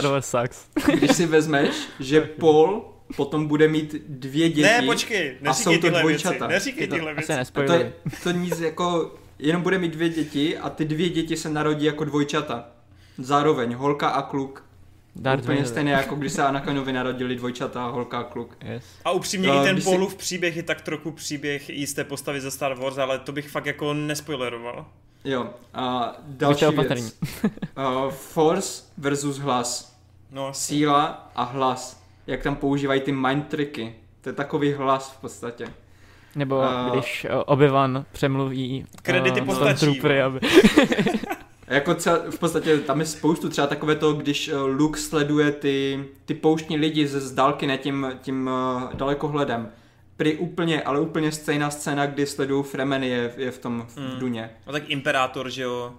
když si vezmeš, že Paul potom bude mít dvě děti. Ne, počkej, a jsou neříkej to tyhle dvojčata. věci, neříkej tyhle věci. To, nespojili. je, to nic jako, jenom bude mít dvě děti a ty dvě děti se narodí jako dvojčata. Zároveň holka a kluk. Darth Úplně Vader. stejné jako když se Anakinovi narodili dvojčata, holka a kluk. Yes. A upřímně No, i ten když si- příběh je tak trochu příběh jisté postavy ze Star Wars, ale to bych fakt jako nespoileroval. Jo, a další věc. Uh, force versus hlas. No, Síla a hlas. Jak tam používají ty mind tricky. To je takový hlas v podstatě. Nebo A- když uh, Obi-Wan přemluví Kredity uh, postačí, Stormtroopery, no. aby... Jako třeba, v podstatě tam je spoustu, třeba takové to, když uh, Luke sleduje ty, ty pouštní lidi ze z dálky, ne tím, tím uh, dalekohledem. Prý úplně, ale úplně stejná scéna, kdy sledují Fremeny je, je v tom v, Mm. Duně. no tak Imperátor, že jo.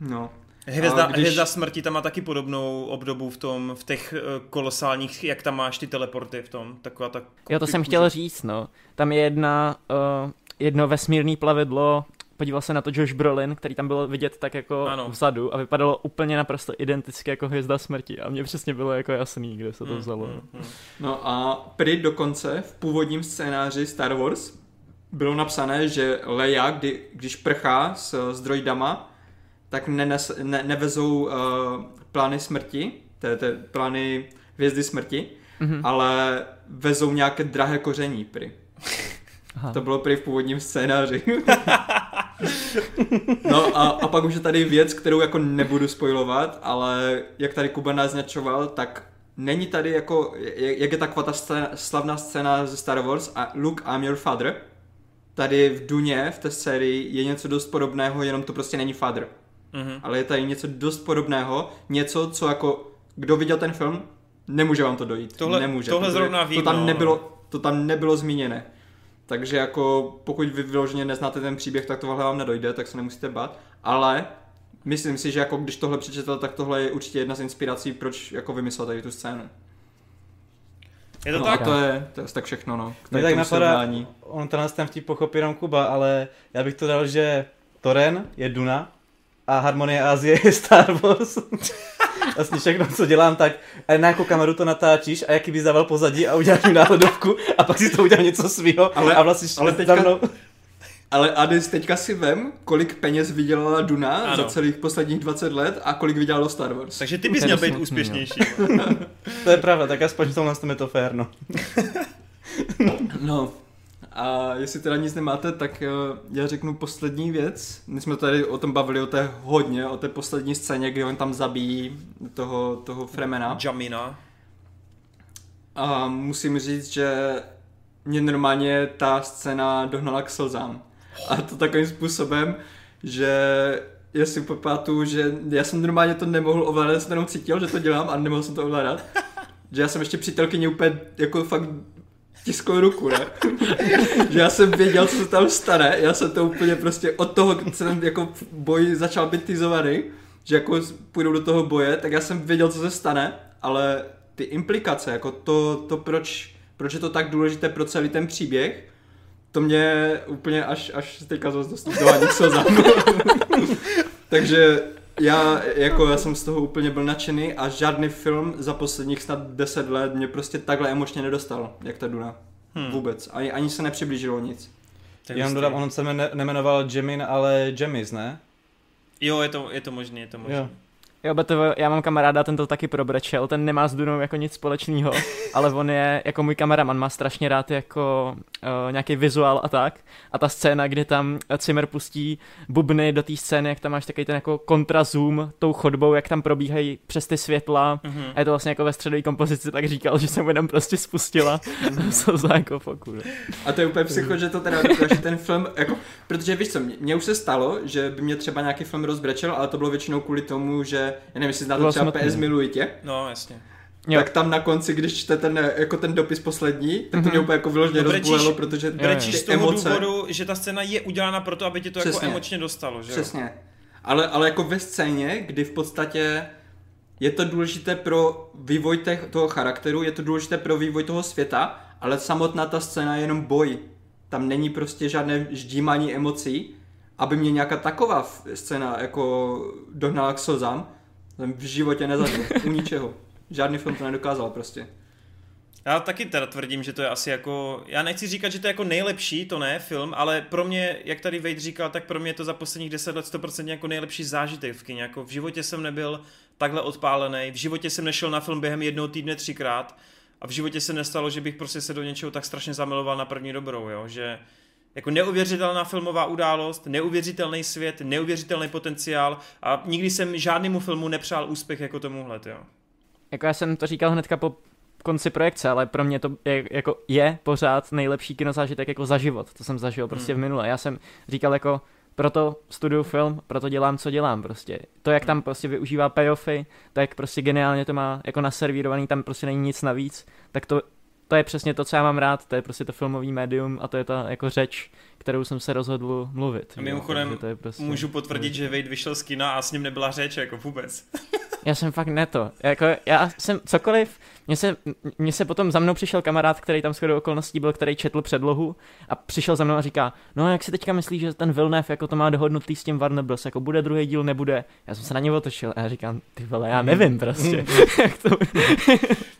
No. Hvězda, A když- Hvězda smrti tam má taky podobnou obdobu v tom, v těch eh, kolosálních, jak tam máš ty teleporty v tom, taková ta... Jo, to jsem chtěl říct, no. Tam je jedna, uh, jedno vesmírný plavidlo, podíval se na to Josh Brolin, který tam bylo vidět tak jako Ano. vzadu a vypadalo úplně naprosto identicky jako Hvězda smrti a mně přesně bylo jako jasný, kde se to Hmm, vzalo. hmm, hmm. No a prý dokonce v původním scénáři Star Wars bylo napsané, že Leia, kdy, když prchá s, s droidama, tak nenes, ne, nevezou uh, plány smrti, té plány hvězdy smrti, Mhm. ale vezou nějaké drahé koření, prý. Aha. To bylo prý v původním scénáři. no a, a pak už je tady věc, kterou jako nebudu spojovat, ale jak tady Kuba naznačoval, tak není tady jako, jak je taková ta scéna, slavná scéna ze Star Wars a Luke, I'm your father. Tady v Duně, v té sérii, je něco dost podobného, jenom to prostě není father. Mm-hmm. Ale je tady něco dost podobného, něco, co jako, kdo viděl ten film, nemůže vám to dojít. Tohle, nemůže. Tohle zrovna vím, to tam, no. nebylo, to tam nebylo zmíněné. Takže jako pokud vy vyloženě neznáte ten příběh, tak tohle vám nedojde, tak se nemusíte bát. Ale myslím si, že jako když tohle přečetl, tak tohle je určitě jedna z inspirací, proč jako vymyslel tady tu scénu. Je to no tak? A to je, to je tak všechno, no. Mě tak napadá, on tenhle ten vtip pochopí jenom Kuba, ale já bych to dal, že Toren je Duna a Harmonie Asie je Star Wars. vlastně všechno, co dělám, tak a na jakou kameru to natáčíš a jaký bys dával pozadí a uděláš jim náhledovku a pak si to udělal něco svýho ale, a vlastně ale teďka, mnou... Ale Adis, teďka si vem, kolik peněz vydělala Duna ano. za celých posledních 20 let a kolik vydělalo Star Wars. Takže ty bys měl být úspěšnější. to je pravda, tak aspoň v tomhle je to fér, no. no, a jestli teda nic nemáte, tak já řeknu poslední věc. My jsme tady o tom bavili o té hodně, o té poslední scéně, kdy on tam zabíjí toho, toho Fremena. Jamina. A musím říct, že mě normálně ta scéna dohnala k slzám. A to takovým způsobem, že já si popamatuju, že já jsem normálně to nemohl ovládat, jsem jenom cítil, že to dělám a nemohl jsem to ovládat. Že já jsem ještě přítelkyně úplně jako fakt tiskl ruku, ne? že já jsem věděl, co se tam stane, já jsem to úplně prostě od toho, co jsem jako boj začal být tyzovaný, že jako půjdu do toho boje, tak já jsem věděl, co se stane, ale ty implikace, jako to, to proč, proč je to tak důležité pro celý ten příběh, to mě úplně až, až teďka zase dostalo do Takže já, jako já jsem z toho úplně byl nadšený a žádný film za posledních snad 10 let mě prostě takhle emočně nedostal, jak ta Duna. Hmm. Vůbec. Ani, ani se nepřiblížilo nic. Já dodám, on se ne, nemenoval Jemin, ale Jemis, ne? Jo, je to, je to možné, je to možné. Jo. BTV, já mám kamaráda, ten to taky probrečel, ten nemá s Dunou jako nic společného, ale on je jako můj kameraman, má strašně rád jako uh, nějaký vizuál a tak. A ta scéna, kdy tam Zimmer pustí bubny do té scény, jak tam máš takový ten jako kontrazoom tou chodbou, jak tam probíhají přes ty světla. Mm-hmm. A je to vlastně jako ve středové kompozici, tak říkal, že jsem jenom prostě spustila. za jako foku. A to je úplně psycho, že to teda dokáže ten film, jako, protože víš co, mně už se stalo, že by mě třeba nějaký film rozbrečel, ale to bylo většinou kvůli tomu, že já nevím, jestli znáte třeba PS Miluji tě. No, jasně. Jo. Tak tam na konci, když čte ten, jako ten dopis poslední, tak to mm-hmm. mě úplně jako vyloženě no, rozbolelo, protože brečíš z toho emoce... důvodu, že ta scéna je udělána proto, aby tě to jako Přesně. jako emočně dostalo, že Přesně. Ale, ale jako ve scéně, kdy v podstatě je to důležité pro vývoj toho charakteru, je to důležité pro vývoj toho světa, ale samotná ta scéna je jenom boj. Tam není prostě žádné ždímání emocí, aby mě nějaká taková scéna jako dohnala k slzám, jsem v životě nezažil. U ničeho. Žádný film to nedokázal prostě. Já taky teda tvrdím, že to je asi jako, já nechci říkat, že to je jako nejlepší, to ne, film, ale pro mě, jak tady Wade říkal, tak pro mě je to za posledních deset let 100% jako nejlepší zážitek v kině. Jako v životě jsem nebyl takhle odpálený, v životě jsem nešel na film během jednoho týdne třikrát a v životě se nestalo, že bych prostě se do něčeho tak strašně zamiloval na první dobrou, jo, že jako neuvěřitelná filmová událost, neuvěřitelný svět, neuvěřitelný potenciál a nikdy jsem žádnému filmu nepřál úspěch jako tomuhle, jo. Jako já jsem to říkal hnedka po konci projekce, ale pro mě to je, jako je pořád nejlepší kinozážitek jako za život, to jsem zažil prostě hmm. v minule. Já jsem říkal jako, proto studuju film, proto dělám, co dělám prostě. To, jak tam prostě využívá payoffy, tak prostě geniálně to má jako naservírovaný, tam prostě není nic navíc, tak to to je přesně to, co já mám rád, to je prostě to filmový médium a to je ta jako řeč, kterou jsem se rozhodl mluvit. A mimochodem to je prostě, můžu potvrdit, že Wade vyšel z kina a s ním nebyla řeč jako vůbec. já jsem fakt neto. Jako, já jsem cokoliv, mně se, mně se potom za mnou přišel kamarád, který tam shodou okolností byl, který četl předlohu a přišel za mnou a říká, no jak si teďka myslíš, že ten Vilnev jako to má dohodnutý s tím Warner Bros, jako bude druhý díl, nebude. Já jsem se na něj otočil a já říkám, ty vole, já nevím prostě. jak to...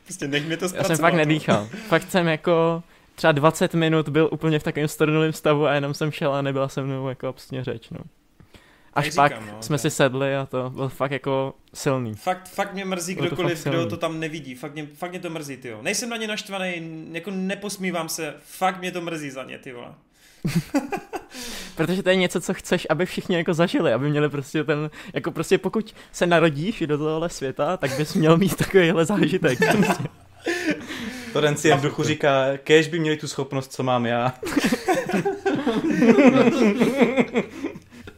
prostě nech mě to zpracovat. Já jsem fakt nedýchal. fakt jsem jako třeba 20 minut byl úplně v takovém strnulém stavu a jenom jsem šel a nebyla se mnou jako absolutně řeč, no. Až Neříkám, pak no, jsme to- si sedli a to bylo fakt jako silný. Fakt, fakt mě mrzí to kdokoliv, fakt kdo to tam nevidí. Fakt mě, fakt mě to mrzí, ty jo. Nejsem na ně naštvaný, jako neposmívám se. Fakt mě to mrzí za ně, ty vole. Protože to je něco, co chceš, aby všichni jako zažili, aby měli prostě ten, jako prostě pokud se narodíš do tohohle světa, tak bys měl mít takovýhle zážitek. Torenci v duchu říká, kež by měli tu schopnost, co mám já.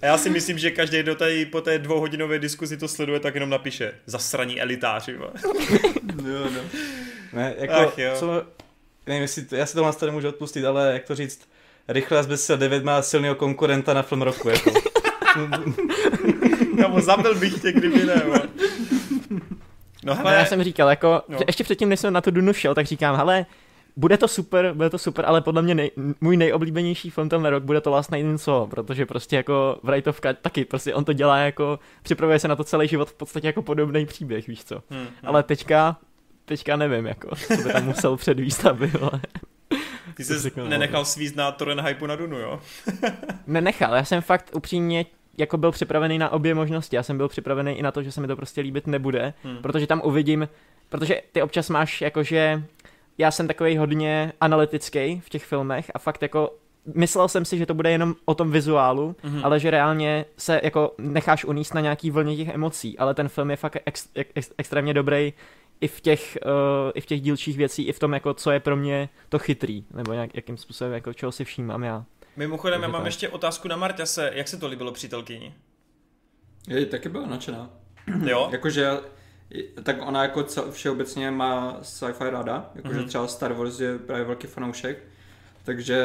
A já si myslím, že každý, kdo tady po té dvouhodinové diskuzi to sleduje, tak jenom napíše zasraní elitáři. Jo, no. Ne, jako, Ach jo. co, nevím, jestli to, já si tohle to nemůžu odpustit, ale jak to říct, rychle z Bezsil 9 má silného konkurenta na film roku, jako. Kamo, zabil bych tě, kdyby ne. vole. No Ale hele, já jsem říkal, jako, No. že ještě předtím, než jsem na tu Dunu šel, tak říkám, hele, bude to super, bude to super, ale podle mě nej, můj nejoblíbenější film tenhle rok bude to Last Night in Soho, protože prostě jako Wrightovka taky, prostě on to dělá jako, připravuje se na to celý život v podstatě jako podobný příběh, víš co. Hmm, hmm. Ale teďka, teďka nevím, jako, co by tam musel předvíst, aby, ale... Ty to jsi no. nenechal svízt na Toren Hypu na Dunu, jo? Nenechal, já jsem fakt upřímně jako byl připravený na obě možnosti. Já jsem byl připravený i na to, že se mi to prostě líbit nebude, Hmm. protože tam uvidím, protože ty občas máš jakože, já jsem takový hodně analytický v těch filmech a fakt jako myslel jsem si, že to bude jenom o tom vizuálu, Mhm. ale že reálně se jako necháš uníst na nějaký vlně těch emocí, ale ten film je fakt ex, ex, extrémně dobrý i v těch, uh, i v těch dílčích věcí, i v tom, jako, co je pro mě to chytrý, nebo nějak, jakým způsobem, jako, čeho si všímám já. Mimochodem, já Takže mám tak. ještě otázku na Marťase. Jak se to líbilo přítelkyni? Je, taky byla nadšená. Jo? Jakože, tak ona jako všeobecně má sci-fi ráda, jakože Mhm. třeba Star Wars je právě velký fanoušek, takže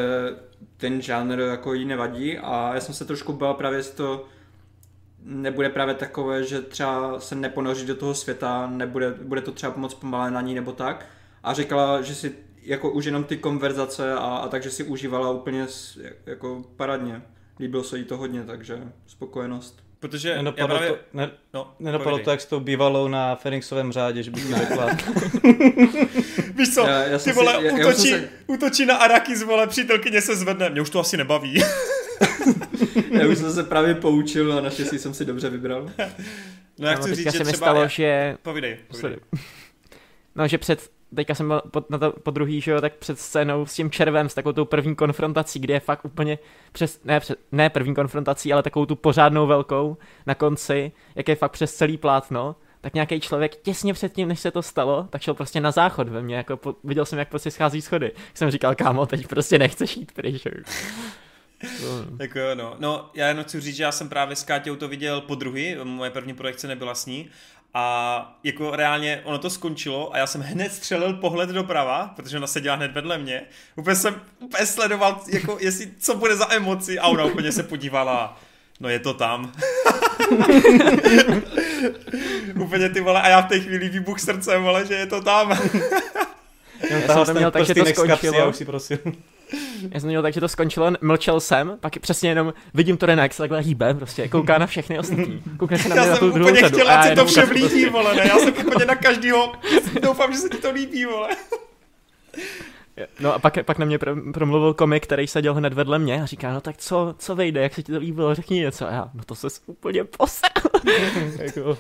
ten žánr jako jí nevadí a já jsem se trošku bál právě, jestli to nebude právě takové, že třeba se neponoří do toho světa, nebude, bude to třeba moc pomalé na ní nebo tak. A říkala, že si jako už jenom ty konverzace a, a takže si užívala úplně s, jako paradně. Líbilo se jí to hodně, takže spokojenost. Protože já Nenapadlo, právě... to, ne, No, povídej. to, jak s tou bývalou na Ferinxovém řádě, že bych to řekla. Víš co, Já- já ty vole, si- já- já útočí, jsem se- útočí na Arakis, vole, přítelkyně se zvedne. Mě už to asi nebaví. Já už jsem se právě poučil a naštěstí jsem si dobře vybral. No já Kámo, chci říct, teďka že se mi třeba... stalo, já- že Povídej, povídej. No, že před, teďka jsem byl po, na to, po druhý, že jo, tak před scénou s tím červem, s takovou tou první konfrontací, kde je fakt úplně přes, ne, před, ne první konfrontací, ale takovou tu pořádnou velkou na konci, jak je fakt přes celý plátno, tak nějaký člověk těsně předtím, než se to stalo, tak šel prostě na záchod ve mně, jako po, viděl jsem, jak prostě schází schody. Tak jsem říkal, kámo, teď prostě nechceš jít pryč. No. Jako jo, no. No, já jenom chci říct, že já jsem právě s Káťou to viděl po druhý, moje první projekce nebyla s ní. A jako reálně ono to skončilo a já jsem hned střelil pohled doprava, protože ona seděla hned vedle mě. Úplně jsem úplně sledoval, jako jestli, co bude za emoci a ona úplně se podívala. No je to tam. úplně ty vole a já v té chvíli výbuch srdce, vole, že je to tam. Jsem tahal to ten měl tak, že to kapsy skončilo. a už si prosím. Já jsem měl tak, že to skončilo, mlčel jsem, pak přesně jenom vidím to jak se takhle hýbe, prostě kouká na všechny ostatní. Koukne se na mě Já na jsem tu druhou řadu. chtěl, a se to všem líbí, vole, ne? Já jsem úplně na každýho, doufám, že se ti to líbí, vole. No a pak, pak na mě pro- promluvil komik, který seděl hned vedle mě a říká, no tak co, co vejde, jak se ti to líbilo, řekni něco. A já, no to se úplně posel. jako,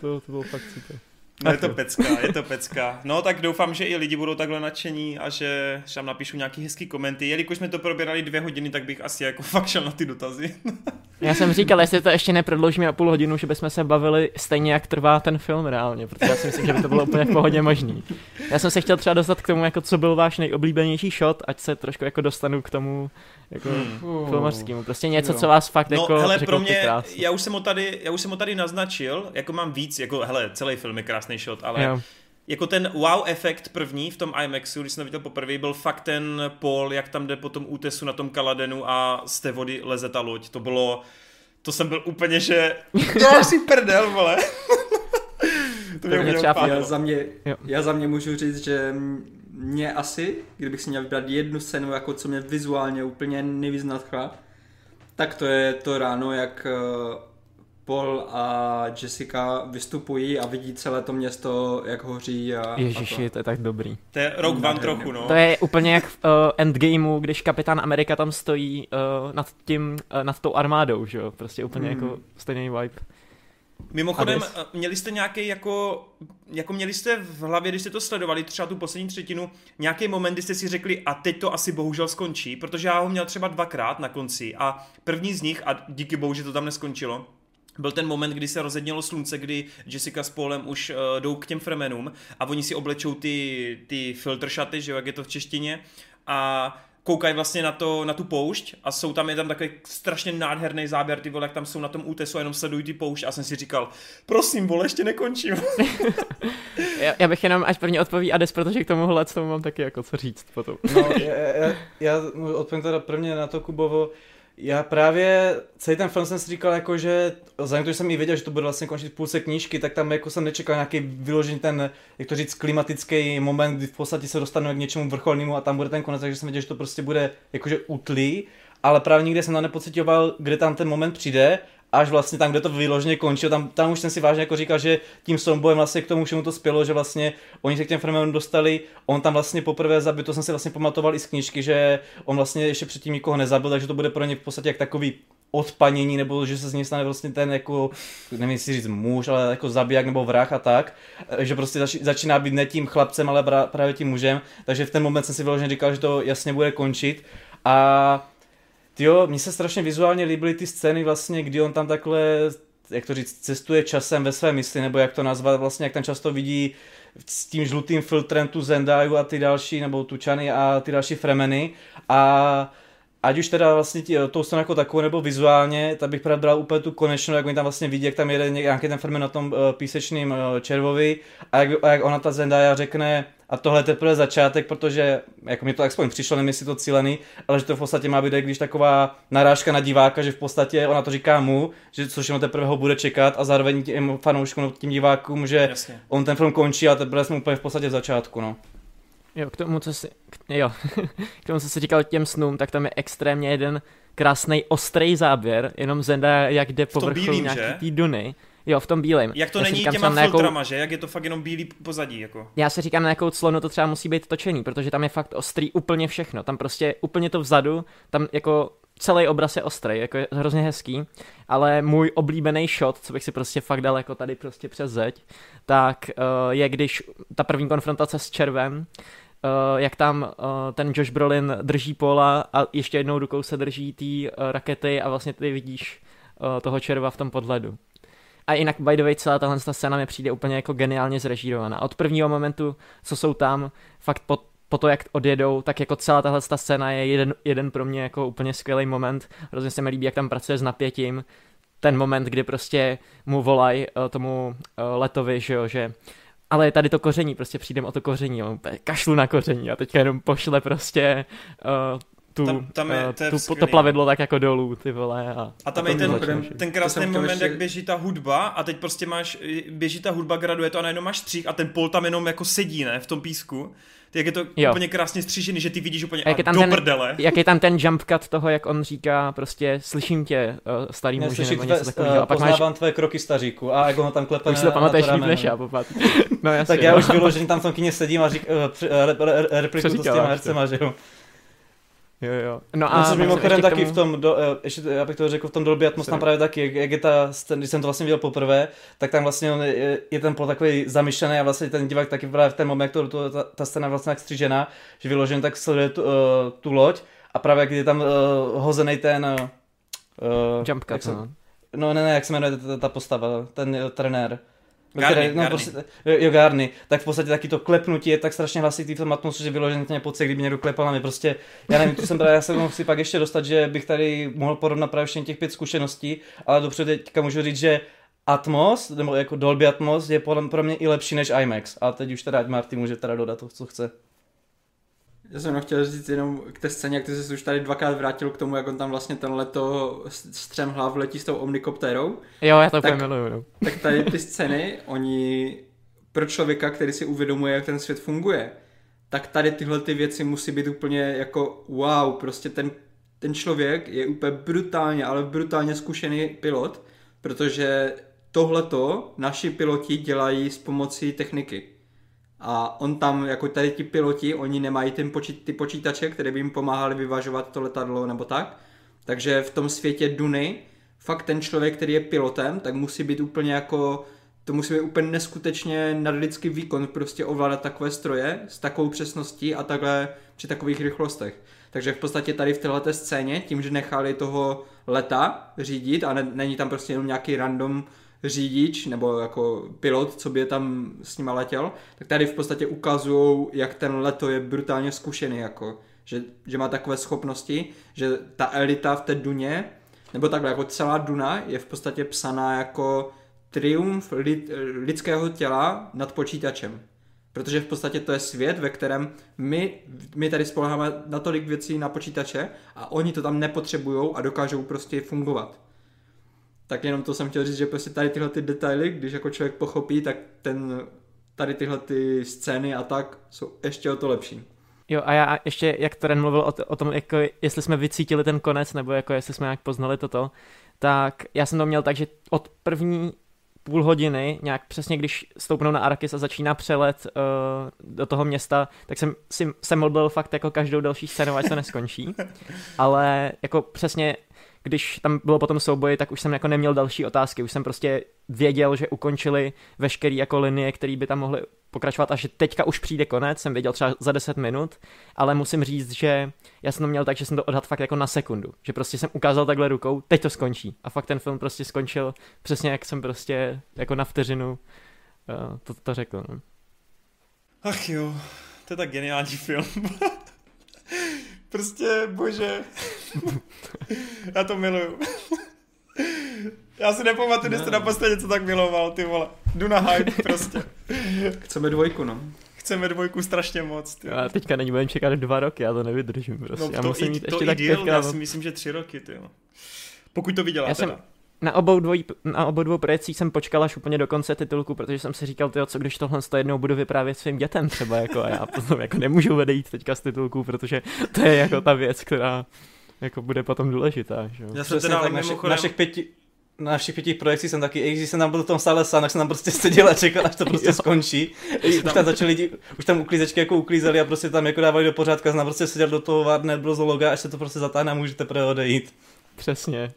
to, to bylo fakt super. No je to pecka, je to pecka. No tak doufám, že i lidi budou takhle nadšení a že, tam napíšu nějaký hezký komenty. Jelikož jsme to probírali dvě hodiny, tak bych asi jako fakt šel na ty dotazy. Já jsem říkal, jestli to ještě neprodloužíme na půl hodinu, že bychom se bavili stejně, jak trvá ten film reálně, protože já si myslím, že by to bylo úplně v pohodě možný. Já jsem se chtěl třeba dostat k tomu, jako co byl váš nejoblíbenější shot, ať se trošku jako dostanu k tomu jako Hmm. filmařskému. Prostě něco, Jo. co vás fakt No jako hele, pro mě, já už, jsem ho tady, já už jsem ho tady naznačil, jako mám víc, jako hele, celý film je krásný shot, ale Jo. jako ten wow efekt první v tom IMAXu, když jsem to viděl poprvé, byl fakt ten Paul, jak tam jde po tom útesu na tom Kaladenu a z té vody leze ta loď. To bylo, to jsem byl úplně, že děláš si prdel, vole. to mě mě úplně třeba Já za, mě, Jo. já za mě můžu říct, že mě asi, kdybych si měl vybrat jednu scénu, jako co mě vizuálně úplně nejvíc nadchla, tak to je to ráno, jak eh, Paul a Jessica vystupují a vidí celé to město, jak hoří. A, Ježiši, a to. to je tak dobrý. To je Rogue One trochu, no. To je úplně jak v uh, Endgameu, když kapitán Amerika tam stojí uh, nad tím, uh, nad tou armádou, že jo? Prostě úplně Hmm. jako stejný vibe. Mimochodem, Hades. eh, měli jste nějaký jako, jako měli jste v hlavě, když jste to sledovali, třeba tu poslední třetinu, nějaký moment, kdy jste si řekli, a teď to asi bohužel skončí, protože já ho měl třeba dvakrát na konci a první z nich, a díky bohu, že to tam neskončilo, byl ten moment, kdy se rozednělo slunce, kdy Jessica s Paulem už uh, jdou k těm fremenům a oni si oblečou ty, ty filter šaty, že jo, jak je to v češtině, a koukají vlastně na, to, na tu poušť a jsou tam, je tam takový strašně nádherný záběr, ty vole, jak tam jsou na tom útesu a jenom sledují ty poušť a jsem si říkal, prosím, vole, ještě nekončím. Já, já bych jenom, až první odpoví Ades, protože k tomuhle tomu mám taky jako co říct potom. No, já, já, já odpovím teda prvně na to Kubovo. Já právě celý ten film jsem si říkal, jako, že vzhledem tomu, že jsem i věděl, že to bude vlastně končit v půlce knížky, tak tam jako jsem nečekal nějaký vyložený ten, jak to říct, klimatický moment, kdy v podstatě se dostaneme k něčemu vrcholnému a tam bude ten konec, takže jsem věděl, že to prostě bude jakože utlý, ale právě nikde jsem to nepocitoval, kde tam ten moment přijde až vlastně tam, kde to vyloženě končilo, tam, tam už jsem si vážně jako říkal, že tím soubojem vlastně k tomu všemu to spělo, že vlastně oni se k těm Fremenům dostali, on tam vlastně poprvé zabil, to jsem si vlastně pamatoval i z knížky, že on vlastně ještě předtím nikoho nezabil, takže to bude pro ně v podstatě jak takový odpanění, nebo že se z něj stane vlastně ten jako, nevím jestli říct muž, ale jako zabiják nebo vrah a tak, že prostě zač, začíná být ne tím chlapcem, ale právě tím mužem, takže v ten moment jsem si vyloženě říkal, že to jasně bude končit. A Jo, mně se strašně vizuálně líbily ty scény vlastně, kdy on tam takhle, jak to říct, cestuje časem ve své mysli, nebo jak to nazvat, vlastně jak tam často vidí s tím žlutým filtrem tu Zendaju a ty další, nebo tu Chany a ty další Fremeny. A ať už teda vlastně tí, tou stranou jako takovou nebo vizuálně, tak bych právě bral úplně tu konečnou, jak oni tam vlastně vidí, jak tam jede nějaký ten Fremen na tom uh, písečným uh, červovi a jak, a jak ona ta Zendaya řekne, a tohle je teprve začátek, protože jako mi to aspoň přišlo, nevím, jestli to cílený, ale že to v podstatě má být, když taková narážka na diváka, že v podstatě ona to říká mu, že což jenom teprve ho bude čekat a zároveň těm fanouškům, tím divákům, že Jasně. on ten film končí a teprve jsme úplně v podstatě v začátku, no. Jo, k tomu, co si, k, jo, k tomu, co jsi říkal těm snům, tak tam je extrémně jeden krásný ostrý záběr, jenom Zenda, jak jde po bílým, nějaký že? tý duny. Jo, v tom bílém. Jak to Já není říkám, těma filtrama, že? Jak je to fakt jenom bílý pozadí, jako. Já si říkám, na jakou clonu to třeba musí být točený, protože tam je fakt ostrý úplně všechno. Tam prostě úplně to vzadu, tam jako celý obraz je ostrý, jako je hrozně hezký, ale můj oblíbený shot, co bych si prostě fakt dal jako tady prostě přes zeď, tak uh, je když ta první konfrontace s červem, uh, jak tam uh, ten Josh Brolin drží pola a ještě jednou rukou se drží ty uh, rakety a vlastně ty vidíš toho červa v tom podhledu. A jinak, by the way, celá tahle ta scéna mi přijde úplně jako geniálně zrežírovaná. Od prvního momentu, co jsou tam, fakt po, po to, jak odjedou, tak jako celá tahle ta scéna je jeden, jeden pro mě jako úplně skvělý moment. Hrozně se mi líbí, jak tam pracuje s napětím. Ten moment, kdy prostě mu volají uh, tomu uh, letovi, že jo, že ale je tady to koření, prostě přijdem o to koření, jo, kašlu na koření a teďka jenom pošle prostě uh, tu, Tam- tam je- to je tu, skvělý. to plavidlo tak jako dolů, ty vole. A, A tam A je ten, ten to krásný moment, ještě- jak běží ta hudba a teď prostě máš, běží ta hudba, graduje to a najednou máš střih a ten pol tam jenom jako sedí, ne, v tom písku. Ty, jak je to Jo. úplně krásně střížený, že ty vidíš úplně A jak a je tam do ten- prdele. jak je tam ten jump cut toho, jak on říká prostě slyším tě, uh, starý muži, Neslyším nebo tvé, něco takového. uh, A pak máš, poznávám tvé kroky staříku a jak ho tam klepe už si na, to pamatuješ líp než rameno. já, popat. No jasně, Tak já no. už vyloženě tam v tom kyně sedím a řík, uh, uh, re, re, re, replikuju to s těma hercema, že jo. Jo, jo. No A a což mimochodem taky tomu- v tom, do, eh, ještě, to- já bych to řekl, v tom Dolby Atmos tam právě taky, jak, jak je ta, když jsem to vlastně viděl poprvé, tak tam vlastně on je, je ten plot takový zamyšlený a vlastně ten divák taky právě v ten moment, jak to, to, ta, ta scéna vlastně tak střížená, že vyložen tak sleduje tu, uh, tu loď a právě jak je tam uh, hozený ten uh, Jump jak cut, se, no. no ne, ne, jak se jmenuje ta, ta postava, ten uh, trenér. Který- no. Prostě, jo, Garny, tak v podstatě taky to klepnutí je tak strašně hlasitý v tom atmosféře, že vyloženě ten pocit, kdyby někdo klepal na mě, prostě, já nevím, tu jsem právě, já se chci pak ještě dostat, že bych tady mohl porovnat právě všechny těch pět zkušeností, ale dopředu teďka můžu říct, že Atmos, nebo jako Dolby Atmos je pro mě i lepší než IMAX. A teď už teda ať Marty může teda dodat to, co chce. Já jsem chtěl říct jenom k té scéně, jak ty jsi už tady dvakrát vrátil k tomu, jak on tam vlastně ten leto střem hlav letí s tou omnikoptérou. Jo, já to Tak- miluju. no. Tak tady ty scény, oni pro člověka, který si uvědomuje, jak ten svět funguje, tak tady tyhle ty věci musí být úplně jako wow, prostě ten, ten člověk je úplně brutálně, ale brutálně zkušený pilot, protože tohleto naši piloti dělají s pomocí techniky. A on tam, jako tady ti piloti, oni nemají ten počít, ty počítače, které by jim pomáhali vyvažovat to letadlo nebo tak. Takže v tom světě Duny, fakt ten člověk, který je pilotem, tak musí být úplně jako, to musí být úplně neskutečně nadlidský výkon, prostě ovládat takové stroje s takovou přesností a takhle při takových rychlostech. Takže v podstatě tady v této scéně, tím, že nechali toho leta řídit a ne, není tam prostě jenom nějaký random řidič nebo jako pilot, co by tam s nima letěl, tak tady v podstatě ukazují, jak ten leto je brutálně zkušený, jako, že, že má takové schopnosti, že ta elita v té Duně, nebo takhle, jako celá Duna je v podstatě psaná jako triumf lid, lidského těla nad počítačem. Protože v podstatě to je svět, ve kterém my, my tady spoleháme na tolik věcí na počítače a oni to tam nepotřebují a dokážou prostě fungovat. Tak jenom to jsem chtěl říct, že prostě tady tyhle ty detaily, když jako člověk pochopí, tak ten, tady tyhle ty scény a tak jsou ještě o to lepší. Jo a já ještě, jak Toren mluvil o, t- o tom, jako jestli jsme vycítili ten konec, nebo jako jestli jsme nějak poznali toto, tak já jsem to měl tak, že od první půl hodiny, nějak přesně když stoupnou na Arrakis a začíná přelet uh, do toho města, tak jsem si jsem byl fakt jako každou další scénu, ať se neskončí. Ale jako přesně když tam bylo potom souboji, tak už jsem jako neměl další otázky, už jsem prostě věděl, že ukončili veškeré jako linie, které by tam mohly pokračovat a že teďka už přijde konec, jsem věděl třeba za 10 minut, ale musím říct, že já jsem to měl tak, že jsem to odhad fakt jako na sekundu, že prostě jsem ukázal takhle rukou, teď to skončí a fakt ten film prostě skončil přesně jak jsem prostě jako na vteřinu uh, to, to řekl. No. Ach jo, to je tak geniální film. prostě, bože. Já to miluju. Já si nepamatuju, když jste naposledy něco tak miloval, ty vole. Jdu na hype prostě. Chceme dvojku, no. Chceme dvojku strašně moc. Ty. Já teďka není budeme čekat dva roky, já to nevydržím prostě. No já to, musím i, mít to ještě i tak díl, teďka, já no. si myslím, že tři roky, ty jo. Pokud to viděla Já teda. jsem- Na obou, dvojí, na obou dvou projekcích jsem počkal až úplně do konce titulku, protože jsem si říkal, tyjo, co když tohle to jednou budu vyprávět svým dětem třeba, jako, a já potom jako nemůžu odejít teďka z titulku, protože to je jako ta věc, která jako bude potom důležitá, že jo. Já jsem teda tak, ale naši, mimochodem... našich pěti, na našich pěti projekcích jsem taky, i když jsem tam byl v tom sále sám, tak jsem tam prostě seděl a čekal, až to prostě skončí. Už tam začali lidi, už tam uklízečky jako uklízeli a prostě tam jako dávali do pořádka, jsem tam prostě seděl do toho várne brozologa, až se to prostě zatáhne a můžete teprve odejít. Přesně.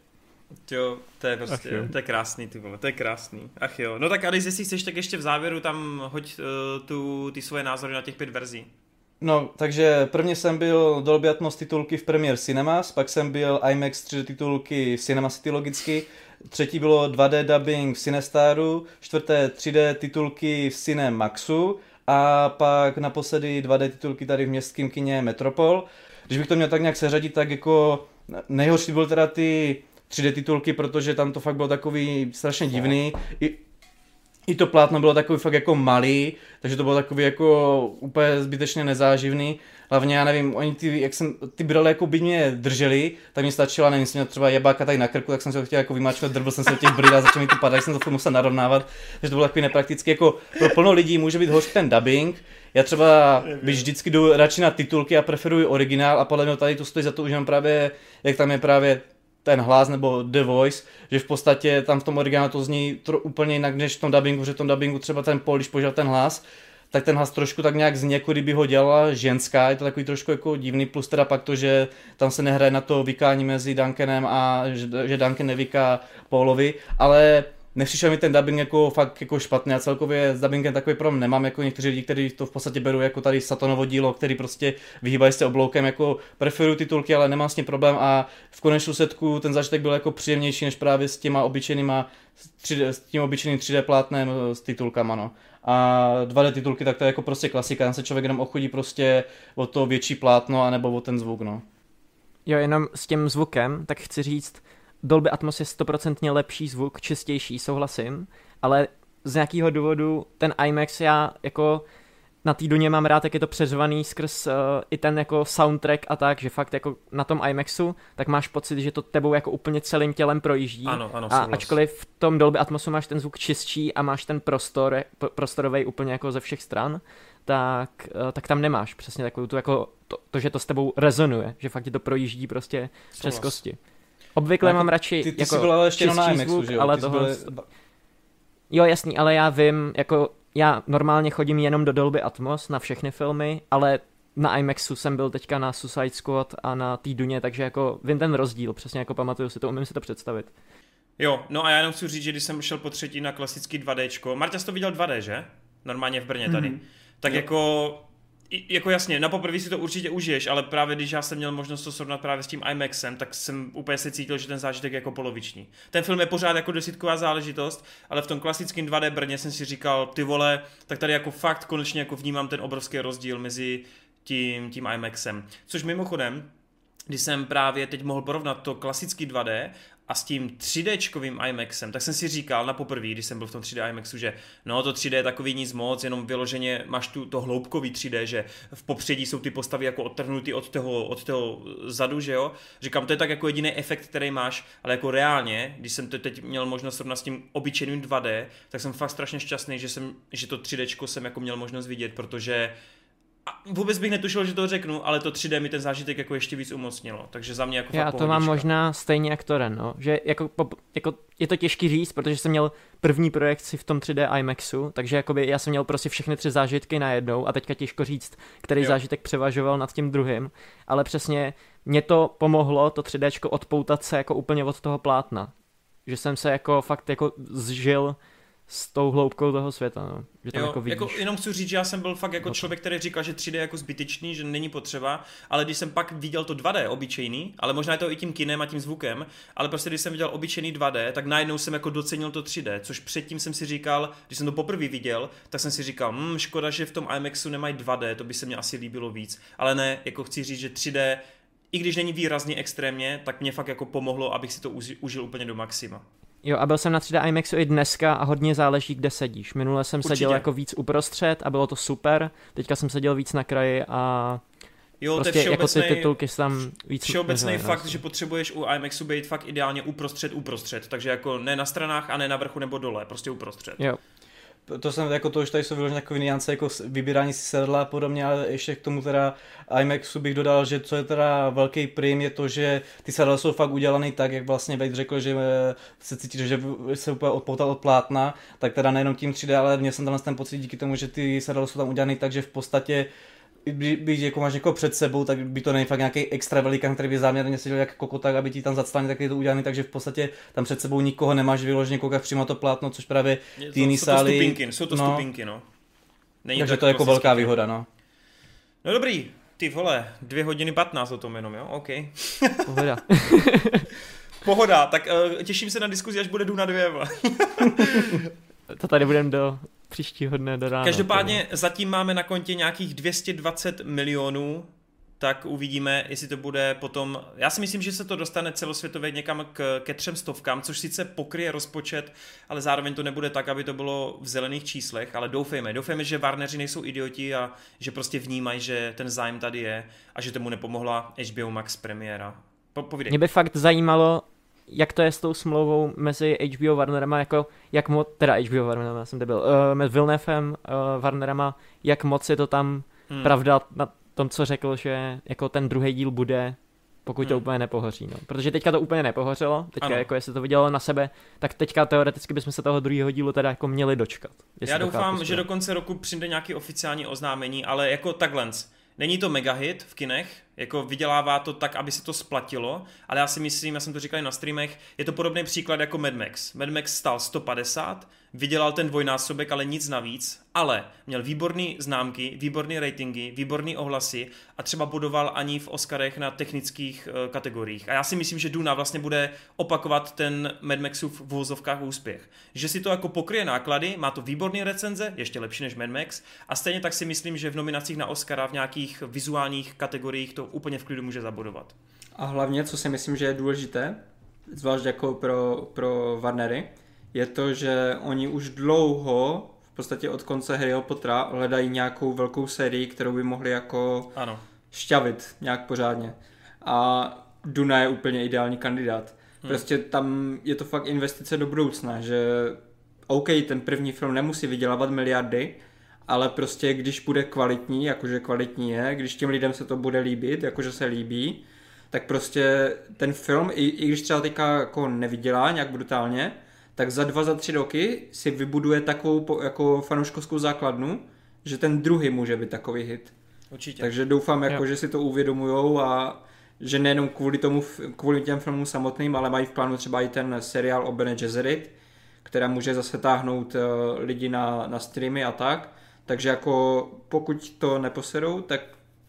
Jo, to je prostě, to je krásný, ty vole, to je krásný. Ach jo, no tak Adis, jestli chceš, tak ještě v závěru tam hoď uh, tu, ty svoje názory na těch pět verzí. No, takže prvně jsem byl Dolby Atmos titulky v Premiere Cinemas, pak jsem byl IMAX 3D titulky v Cinema City logicky, třetí bylo 2D dubbing v Cinestaru, čtvrté 3D titulky v Cinemaxu a pak naposledy 2D titulky tady v městském kině Metropol. Když bych to měl tak nějak seřadit, tak jako nejhorší byl teda ty 3D titulky, protože tam to fakt bylo takový strašně divný. I, i to plátno bylo takový fakt jako malý, takže to bylo takový jako úplně zbytečně nezáživný. Hlavně já nevím, oni ty, jak jsem, ty brale jako by mě drželi, tak mi stačila, nevím, jsem měl třeba jebáka tady na krku, tak jsem se ho chtěl jako vymáčkat, drbil jsem se těch brýl a začal mi to padat, jsem to musel narovnávat, takže to bylo takový nepraktický, jako pro plno lidí může být horší ten dubbing, já třeba, když vždycky jdu radši na titulky a preferuji originál a podle mě tady to stojí za to už jenom právě, jak tam je právě ten hlas nebo The Voice, že v podstatě tam v tom originálu to zní tro, úplně jinak než v tom dubbingu, že v tom dubbingu třeba ten Paul, když použil ten hlas, tak ten hlas trošku tak nějak zní, jako kdyby ho dělala ženská, je to takový trošku jako divný, plus teda pak to, že tam se nehraje na to vykání mezi Duncanem a že, že Duncan nevyká Paulovi, ale nepřišel mi ten dubbing jako fakt jako špatný a celkově s dubbingem takový problém nemám, jako někteří lidi, kteří to v podstatě berou jako tady Satanovo dílo, který prostě vyhýbají se obloukem, jako preferuju titulky, ale nemám s tím problém a v konečnou setku ten zážitek byl jako příjemnější než právě s těma obyčejnýma 3D, s tím obyčejným 3D plátnem eh, s titulkama, no. A 2D titulky, tak to je jako prostě klasika, tam se člověk jenom ochudí prostě o to větší plátno, anebo o ten zvuk, no. Jo, jenom s tím zvukem, tak chci říct, Dolby Atmos je stoprocentně lepší zvuk, čistější, souhlasím, ale z nějakého důvodu ten IMAX já jako na té duně mám rád, jak je to přeřvaný skrz uh, i ten jako soundtrack a tak, že fakt jako na tom IMAXu, tak máš pocit, že to tebou jako úplně celým tělem projíždí. Ano, ano, a ačkoliv v tom Dolby Atmosu máš ten zvuk čistší a máš ten prostor, prostorový úplně jako ze všech stran, tak, uh, tak tam nemáš přesně takovou tu jako to, to, že to s tebou rezonuje, že fakt ti to projíždí prostě přes Souhlas. kosti. Obvykle Jako mám radši Ty, ty jako jsi byl ale ještě na IMAXu, zvuk, že jo? ale Ty tohle... byl- Jo, jasný, ale já vím, jako já normálně chodím jenom do Dolby Atmos na všechny filmy, ale na IMAXu jsem byl teďka na Suicide Squad a na té Duně, takže jako vím ten rozdíl, přesně jako pamatuju si to, umím si to představit. Jo, no a já jenom chci říct, že když jsem šel po třetí na klasický 2D, Marta jsi to viděl 2D, že? Normálně v Brně tady. Mm-hmm. Tak Jo. jako, jako jasně, na poprvé si to určitě užiješ, ale právě když já jsem měl možnost to srovnat právě s tím IMAXem, tak jsem úplně si cítil, že ten zážitek je jako poloviční. Ten film je pořád jako desítková záležitost, ale v tom klasickém 2D Brně jsem si říkal, ty vole, tak tady jako fakt konečně jako vnímám ten obrovský rozdíl mezi tím, tím IMAXem. Což mimochodem, když jsem právě teď mohl porovnat to klasický 2D a s tím 3Dčkovým IMAXem, tak jsem si říkal na poprvé, když jsem byl v tom 3D IMAXu, že no to 3D je takový nic moc, jenom vyloženě máš tu to hloubkový 3D, že v popředí jsou ty postavy jako odtrhnutý od toho, od toho zadu, že jo. Říkám, to je tak jako jediný efekt, který máš, ale jako reálně, když jsem to teď měl možnost srovnat s tím obyčejným 2D, tak jsem fakt strašně šťastný, že, jsem, že to 3D jsem jako měl možnost vidět, protože a vůbec bych netušil, že to řeknu, ale to 3D mi ten zážitek jako ještě víc umocnilo. Takže za mě jako Já to mám možná stejně jak Toren, no. že jako, po, jako, je to těžký říct, protože jsem měl první projekci v tom 3D IMAXu, takže jakoby já jsem měl prostě všechny tři zážitky najednou a teďka těžko říct, který jo. zážitek převažoval nad tím druhým, ale přesně mě to pomohlo, to 3D odpoutat se jako úplně od toho plátna, že jsem se jako fakt jako zžil s tou hloubkou toho světa, no. že tam Jo, jako vidíš. jako jenom chci říct, že já jsem byl fakt jako No člověk, který říkal, že 3D je jako zbytečný, že není potřeba, ale když jsem pak viděl to 2D obyčejný, ale možná je to i tím kinem a tím zvukem, ale prostě když jsem viděl obyčejný 2D, tak najednou jsem jako docenil to 3D, což předtím jsem si říkal, když jsem to poprvé viděl, tak jsem si říkal, hm, škoda, že v tom IMAXu nemají 2D, to by se mě asi líbilo víc, ale ne, jako chci říct, že 3D i když není výrazně extrémně, tak mě fakt jako pomohlo, abych si to uži- užil úplně do maxima. Jo, a byl jsem na 3D IMAXu i dneska a hodně záleží, kde sedíš. Minule jsem Určitě. seděl jako víc uprostřed a bylo to super, teďka jsem seděl víc na kraji a Jo, prostě to je jako ty všeobecnej, tituly se tam víc všeobecný neřvají, fakt, no. že potřebuješ u IMAXu být fakt ideálně uprostřed, uprostřed. Takže jako ne na stranách a ne na vrchu nebo dole, prostě uprostřed. Jo, to jsem jako to už tady jsou vyložené jako niance jako vybírání si sedla a podobně, ale ještě k tomu teda IMAXu bych dodal, že co je teda velký prim je to, že ty sedla jsou fakt udělané tak, jak vlastně Wade řekl, že eh, se cítíš, že se úplně odpoutal od plátna, tak teda nejenom tím 3D, ale měl jsem tenhle ten pocit díky tomu, že ty sedla jsou tam udělané tak, že v podstatě by, by jako máš někoho před sebou, tak by to není fakt nějaký extra velikán, který by záměrně seděl jak kokota, aby ti tam zaclánil, tak je to udělané, takže v podstatě tam před sebou nikoho nemáš vyloženě koukat přímo to plátno, což právě ty jiný jsou to sály- stupinky, jsou to no. stupinky, no. Není takže to je jako velká film. výhoda, no. No dobrý, ty vole, dvě hodiny 15 o tom jenom, jo, OK. pohoda. Pohoda, tak uh, těším se na diskuzi, až bude Duna 2. vole. to tady budeme do příštího dne do rána. Každopádně zatím máme na kontě nějakých 220 milionů, tak uvidíme, jestli to bude potom... Já si myslím, že se to dostane celosvětově někam k, ke třem stovkám, což sice pokryje rozpočet, ale zároveň to nebude tak, aby to bylo v zelených číslech, ale doufejme. Doufejme, že Warneri nejsou idioti a že prostě vnímají, že ten zájem tady je a že tomu nepomohla HBO Max premiéra. Po, povídej. Mě by fakt zajímalo, jak to je s tou smlouvou mezi HBO Warnerama, jako jak moc, teda HBO Warnerama, jsem debil, uh, mezi Villeneuve uh, Warnerama, jak moc je to tam Hmm. pravda na tom, co řekl, že jako ten druhý díl bude, pokud to Hmm. úplně nepohoří, no. Protože teďka to úplně nepohořelo, teďka Ano. jako jestli to vidělo na sebe, tak teďka teoreticky bychom se toho druhého dílu teda jako měli dočkat. Já to doufám, že do konce roku přijde nějaký oficiální oznámení, ale jako takhle. Není to mega hit v kinech, jako vydělává to tak, aby se to splatilo, ale já si myslím, já jsem to říkal i na streamech, je to podobný příklad jako Mad Max. Mad Max stál 150, vydělal ten dvojnásobek, ale nic navíc, ale měl výborné známky, výborné ratingy, výborné ohlasy a třeba budoval ani v Oscarech na technických uh, kategoriích. A já si myslím, že Duna vlastně bude opakovat ten Mad Maxův v vozovkách úspěch. Že si to jako pokryje náklady, má to výborné recenze, ještě lepší než Mad Max, a stejně tak si myslím, že v nominacích na Oscara v nějakých vizuálních kategoriích to úplně v klidu může zabudovat. A hlavně, co si myslím, že je důležité, zvlášť jako pro, pro Warnery, je to, že oni už dlouho, v podstatě od konce Harryho Pottera, hledají nějakou velkou sérii, kterou by mohli jako Ano. šťavit nějak pořádně. A Duna je úplně ideální kandidát. Prostě tam je to fakt investice do budoucna, že OK, ten první film nemusí vydělávat miliardy, ale prostě když bude kvalitní, jakože kvalitní je, když těm lidem se to bude líbit, jakože se líbí, tak prostě ten film, i, i když třeba teďka jako nevydělá nějak brutálně, tak za dva, za tři roky si vybuduje takovou jako fanouškovskou základnu, že ten druhý může být takový hit. Určitě. Takže doufám, jako, že si to uvědomujou a že nejenom kvůli tomu, kvůli těm filmům samotným, ale mají v plánu třeba i ten seriál o Bene Gesserit, která může zase táhnout uh, lidi na, na streamy a tak. Takže jako pokud to neposedou, tak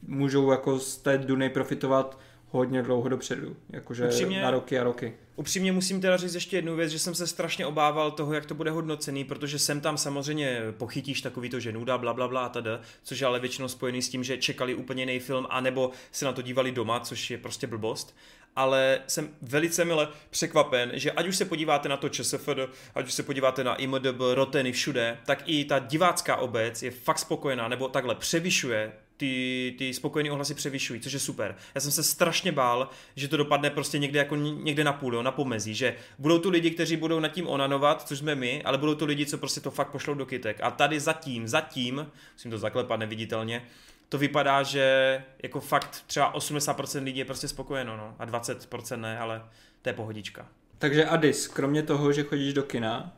můžou jako z té Duny profitovat hodně dlouho dopředu, jakože upřímně, na roky a roky. Upřímně musím teda říct ještě jednu věc, že jsem se strašně obával toho, jak to bude hodnocený, protože sem tam samozřejmě pochytíš takový to, že nuda, bla, bla, bla, tada, což je ale většinou spojený s tím, že čekali úplně jiný film, anebo se na to dívali doma, což je prostě blbost ale jsem velice mile překvapen, že ať už se podíváte na to ČSFD, ať už se podíváte na IMDB, Roteny všude, tak i ta divácká obec je fakt spokojená, nebo takhle převyšuje ty, ty spokojené ohlasy převyšují, což je super. Já jsem se strašně bál, že to dopadne prostě někde jako někde na půl, jo, na pomezí, že budou tu lidi, kteří budou nad tím onanovat, což jsme my, ale budou tu lidi, co prostě to fakt pošlou do kytek. A tady zatím, zatím, musím to zaklepat neviditelně, to vypadá, že jako fakt třeba 80% lidí je prostě spokojeno, no, a 20% ne, ale to je pohodička. Takže Adis, kromě toho, že chodíš do kina,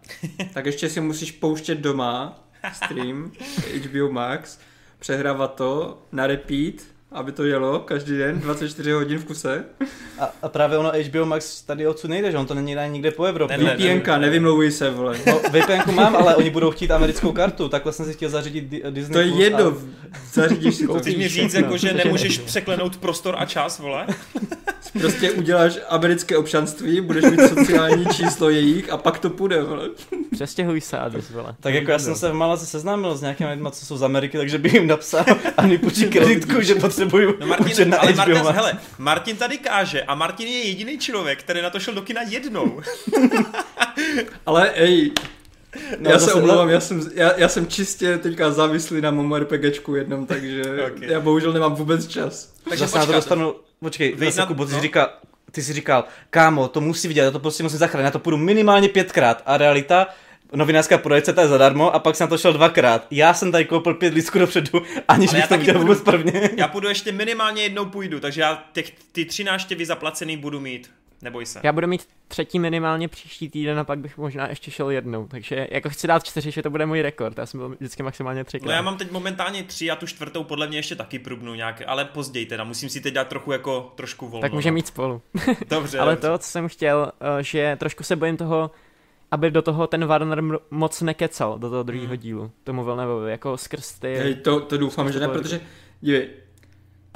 tak ještě si musíš pouštět doma stream HBO Max přehrávat to na repeat, aby to jelo každý den, 24 hodin v kuse. A, a právě ono HBO Max tady odsud nejde, že on to není nikde po Evropě. Ne, VPNka, nevymlouvuj se, vole. No, VPNku mám, ale oni budou chtít americkou kartu, takhle jsem si chtěl zařídit Disney To je jedno, a... zařídíš si to. Chceš mi říct, jako, že nemůžeš překlenout prostor a čas, vole? Prostě uděláš americké občanství, budeš mít sociální číslo jejich a pak to půjde, vole. Přestěhuj se, Adis, vole. Tak jako já jsem se v Malaze seznámil s nějakými lidmi, co jsou z Ameriky, takže bych jim napsal a mi půjčí kreditku, že potřebuju no Martin, na ale Martin, hele, Martin tady káže a Martin je jediný člověk, který na to šel do kina jednou. ale ej, No, já se omlouvám, já jsem, já, já jsem čistě teďka závislý na momu RPGčku jednom, takže okay. já bohužel nemám vůbec čas. Takže Zase na to dostanu, počkej, Vy na, no? ty, jsi říkal, ty jsi říkal, kámo, to musí vidět, já to prostě musím zachránit, já to půjdu minimálně pětkrát a realita, novinářská projekce, to je zadarmo a pak jsem na to šel dvakrát. Já jsem tady koupil pět lístků dopředu, aniž bych to viděl vůbec prvně. Já půjdu ještě minimálně jednou půjdu, takže já těch, ty tři náštěvy zaplacený budu mít. Neboj se. Já budu mít třetí minimálně příští týden a pak bych možná ještě šel jednou. Takže jako chci dát čtyři, že to bude můj rekord. Já jsem byl vždycky maximálně tři. No já mám teď momentálně tři a tu čtvrtou podle mě ještě taky prubnu nějak, ale později teda. Musím si teď dát trochu jako trošku volno. Tak můžeme mít spolu. Dobře. ale dobře. to, co jsem chtěl, eh, že trošku se bojím toho, aby do toho ten Warner moc nekecal, do toho druhého hmm. dílu, tomu Villeneuve, jako skrz ty... Hej, to, to doufám, že ne, protože, dívej,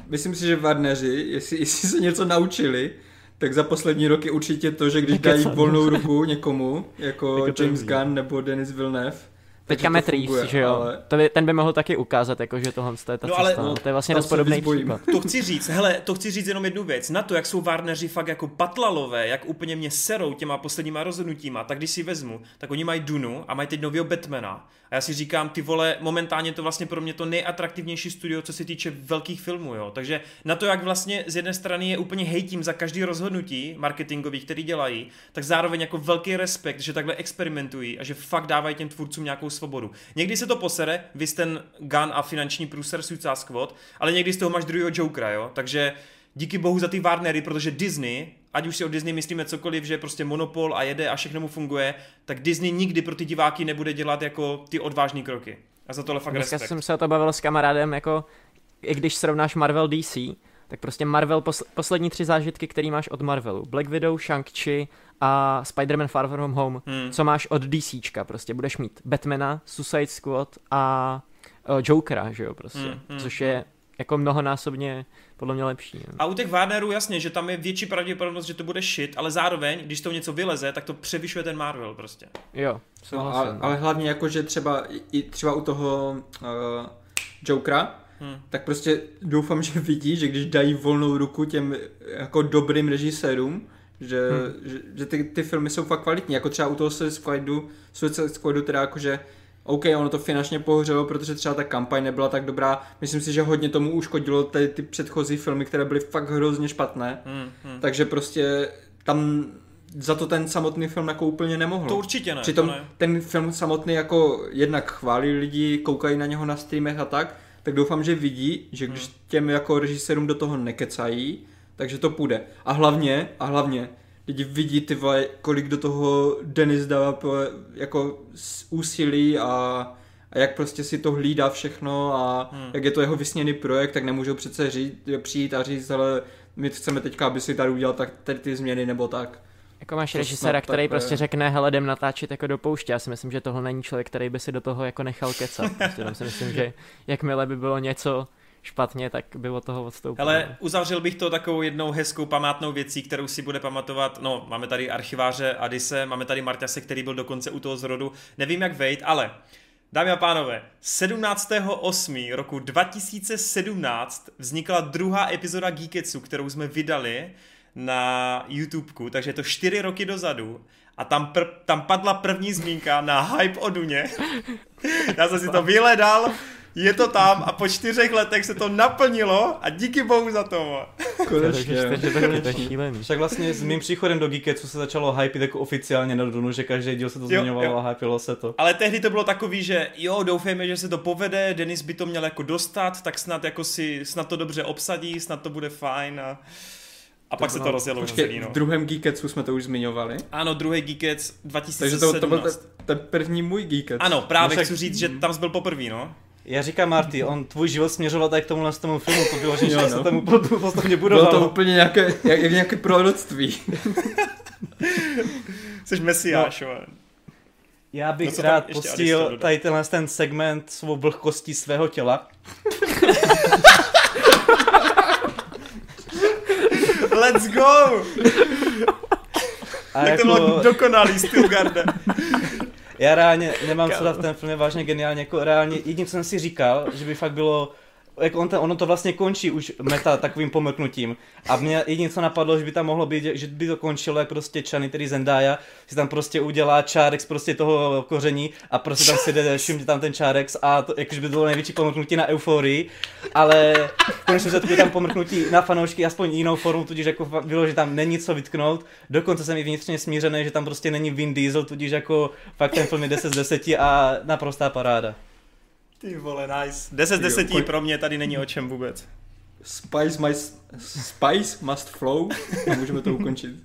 myslím si, že Warneri, jestli, jestli se něco naučili, tak za poslední roky určitě to, že když dají volnou ruku někomu, jako James Gunn nebo Denis Villeneuve, Teďka Matt Reeves, že jo, ale... to by, ten by mohl taky ukázat, jako, že tohle je ta no, cesta, ale, no, to je vlastně dost podobný případ. To chci říct, hele, to chci říct jenom jednu věc, na to, jak jsou Warneri fakt jako patlalové, jak úplně mě serou těma posledníma rozhodnutíma, tak když si vezmu, tak oni mají Dunu a mají teď nového Batmana. A já si říkám, ty vole, momentálně to vlastně pro mě to nejatraktivnější studio, co se týče velkých filmů, jo. Takže na to, jak vlastně z jedné strany je úplně hejtím za každý rozhodnutí marketingový, který dělají, tak zároveň jako velký respekt, že takhle experimentují a že fakt dávají těm tvůrcům nějakou svobodu. Někdy se to posere, vy ten gun a finanční průser Suicide Squad, ale někdy z toho máš druhého Jokera, jo. Takže díky bohu za ty Warnery, protože Disney, ať už si o Disney myslíme cokoliv, že je prostě monopol a jede a všechno mu funguje, tak Disney nikdy pro ty diváky nebude dělat jako ty odvážné kroky. A za tohle fakt Dneska respekt. jsem se o to bavil s kamarádem, jako i když srovnáš Marvel DC, tak prostě Marvel, posl- poslední tři zážitky, který máš od Marvelu. Black Widow, Shang-Chi a Spider-Man Far From Home, hmm. co máš od DCčka, prostě budeš mít Batmana, Suicide Squad a uh, Jokera, že jo, prostě, hmm, hmm, což je hmm. Jako mnohonásobně podle mě lepší. Ne? A u těch Warnerů jasně, že tam je větší pravděpodobnost, že to bude shit, ale zároveň, když to něco vyleze, tak to převyšuje ten Marvel prostě. Jo, no, ale, ale hlavně jako, že třeba i třeba u toho uh, Jokera, Hmm. tak prostě doufám, že vidí, že když dají volnou ruku těm jako dobrým režisérům, že, hmm. že, že ty, ty filmy jsou fakt kvalitní, jako třeba u toho Suicide Squadu, Suicide Squadu teda jakože OK, ono to finančně pohořelo, protože třeba ta kampaň nebyla tak dobrá. Myslím si, že hodně tomu uškodilo ty, ty předchozí filmy, které byly fakt hrozně špatné. Hmm, hmm. Takže prostě tam za to ten samotný film jako úplně nemohl. To určitě ne. Přitom ne. ten film samotný jako jednak chválí lidi, koukají na něho na streamech a tak, tak doufám, že vidí, že když hmm. těm jako režisérům do toho nekecají, takže to půjde. A hlavně, a hlavně, lidi vidí ty vole, kolik do toho Denis dává po, jako úsilí a, a jak prostě si to hlídá všechno a hmm. jak je to jeho vysněný projekt, tak nemůžou přece říct, přijít a říct, ale my chceme teďka, aby si tady udělal tak tady ty změny nebo tak. Jako máš režiséra, který takové... prostě řekne, hele, jdem natáčet jako do pouště. Já si myslím, že tohle není člověk, který by si do toho jako nechal kecat. Prostě tam si myslím, že jakmile by bylo něco špatně, tak by od toho odstoupil. Ale uzavřel bych to takovou jednou hezkou památnou věcí, kterou si bude pamatovat, no máme tady archiváře Adise, máme tady Marťase, který byl dokonce u toho zrodu, nevím jak vejít, ale Dámy a pánové, 17.8. roku 2017 vznikla druhá epizoda Geeketsu, kterou jsme vydali na YouTubeku, takže je to čtyři roky dozadu a tam, pr- tam padla první zmínka na hype o Duně. Já jsem si to vyhledal, je to tam a po čtyřech letech se to naplnilo a díky bohu za to. Konečně. Však vlastně s mým příchodem do Geeketsu se začalo hypit jako oficiálně na Dunu, že každý díl se to zmiňovalo a hypilo se to. Ale tehdy to bylo takový, že jo, doufejme, že se to povede, Denis by to měl jako dostat, tak snad jako si, snad to dobře obsadí, snad to bude fajn a... A to pak se to rozjelo Počkej, celý, no. v druhém Geeketsu jsme to už zmiňovali. Ano, druhý Geekets 2017. Takže to, to byl ten, ten první můj Geekets. Ano, právě no, chci říct, že tam byl poprvé, no. Já říkám Marty, on tvůj život směřoval tak k tomu z tomu filmu, to bylo, že jo, no. se tomu postupně budovalo. Bylo to úplně nějaké, jak, jak nějaké proroctví. Jsi mesiáš, no. Já bych no, rád pustil tady tenhle ten segment svou vlhkostí svého těla. Let's go! A tak jako... to bylo dokonalý Stilgarde. Já reálně nemám co dát, ten film je vážně geniálně, jako reálně, jediný, co jsem si říkal, že by fakt bylo jako on ten, ono to vlastně končí už meta takovým pomrknutím. A mě jediné, co napadlo, že by tam mohlo být, že by to končilo, jak prostě Chany, který Zendaya, si tam prostě udělá čárek z prostě toho koření a prostě tam si jde všimně tam ten čárek a to, jakože by to bylo největší pomrknutí na euforii, ale konečně se tam pomrknutí na fanoušky aspoň jinou formu, tudíž jako bylo, že tam není co vytknout. Dokonce jsem i vnitřně smířený, že tam prostě není Vin Diesel, tudíž jako fakt ten film je 10 z 10 a naprostá paráda. Ty vole, nice. 10 z 10 jo, pro mě tady není o čem vůbec. Spice, must, spice must flow a můžeme to ukončit.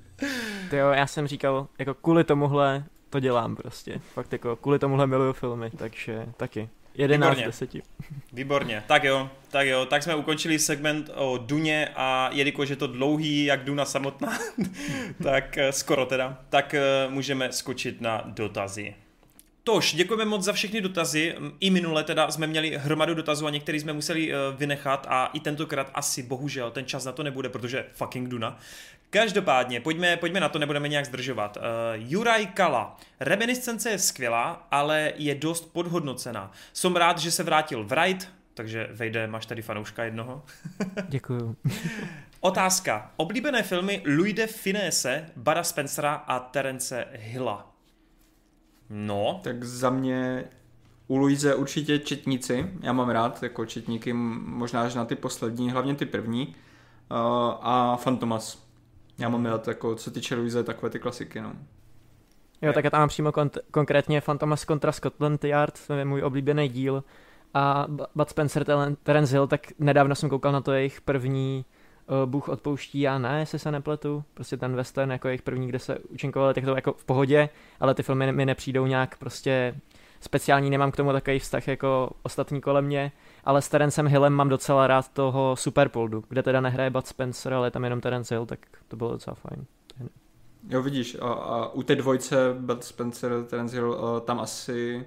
Ty jo, já jsem říkal, jako kvůli tomuhle to dělám prostě. Fakt jako kvůli tomuhle miluju filmy, takže taky. 11 z 10. Výborně, tak jo, tak jo, tak jsme ukončili segment o Duně a jelikož je to dlouhý, jak Duna samotná, tak eh, skoro teda, tak eh, můžeme skočit na dotazy. Tož, děkujeme moc za všechny dotazy. I minule teda jsme měli hromadu dotazů a některý jsme museli uh, vynechat a i tentokrát asi bohužel ten čas na to nebude, protože fucking Duna. Každopádně, pojďme, pojďme na to, nebudeme nějak zdržovat. Uh, Juraj Kala. Reminiscence je skvělá, ale je dost podhodnocená. Jsem rád, že se vrátil Wright, takže vejde, máš tady fanouška jednoho. Děkuju. Otázka. Oblíbené filmy Louis de Finesse, Bara Spencera a Terence Hilla. No. Tak za mě u Luize určitě četníci. Já mám rád jako četníky, možná až na ty poslední, hlavně ty první. Uh, a Fantomas. Já mám rád, jako, co týče Luize, takové ty klasiky. No. Jo, tak já tam mám přímo kon- konkrétně Fantomas kontra Scotland Yard, to je můj oblíbený díl. A Bud Spencer, Terence Hill, tak nedávno jsem koukal na to jejich první Bůh odpouští, já ne, jestli se nepletu. Prostě ten western jako jejich první, kde se účinkovali, tak to jako v pohodě, ale ty filmy mi nepřijdou nějak prostě speciální, nemám k tomu takový vztah jako ostatní kolem mě, ale s Terencem Hillem mám docela rád toho Superpoldu, kde teda nehraje Bud Spencer, ale je tam jenom Terence Hill, tak to bylo docela fajn. Jo, vidíš, a, a u té dvojce Bud Spencer, Terence Hill, uh, tam asi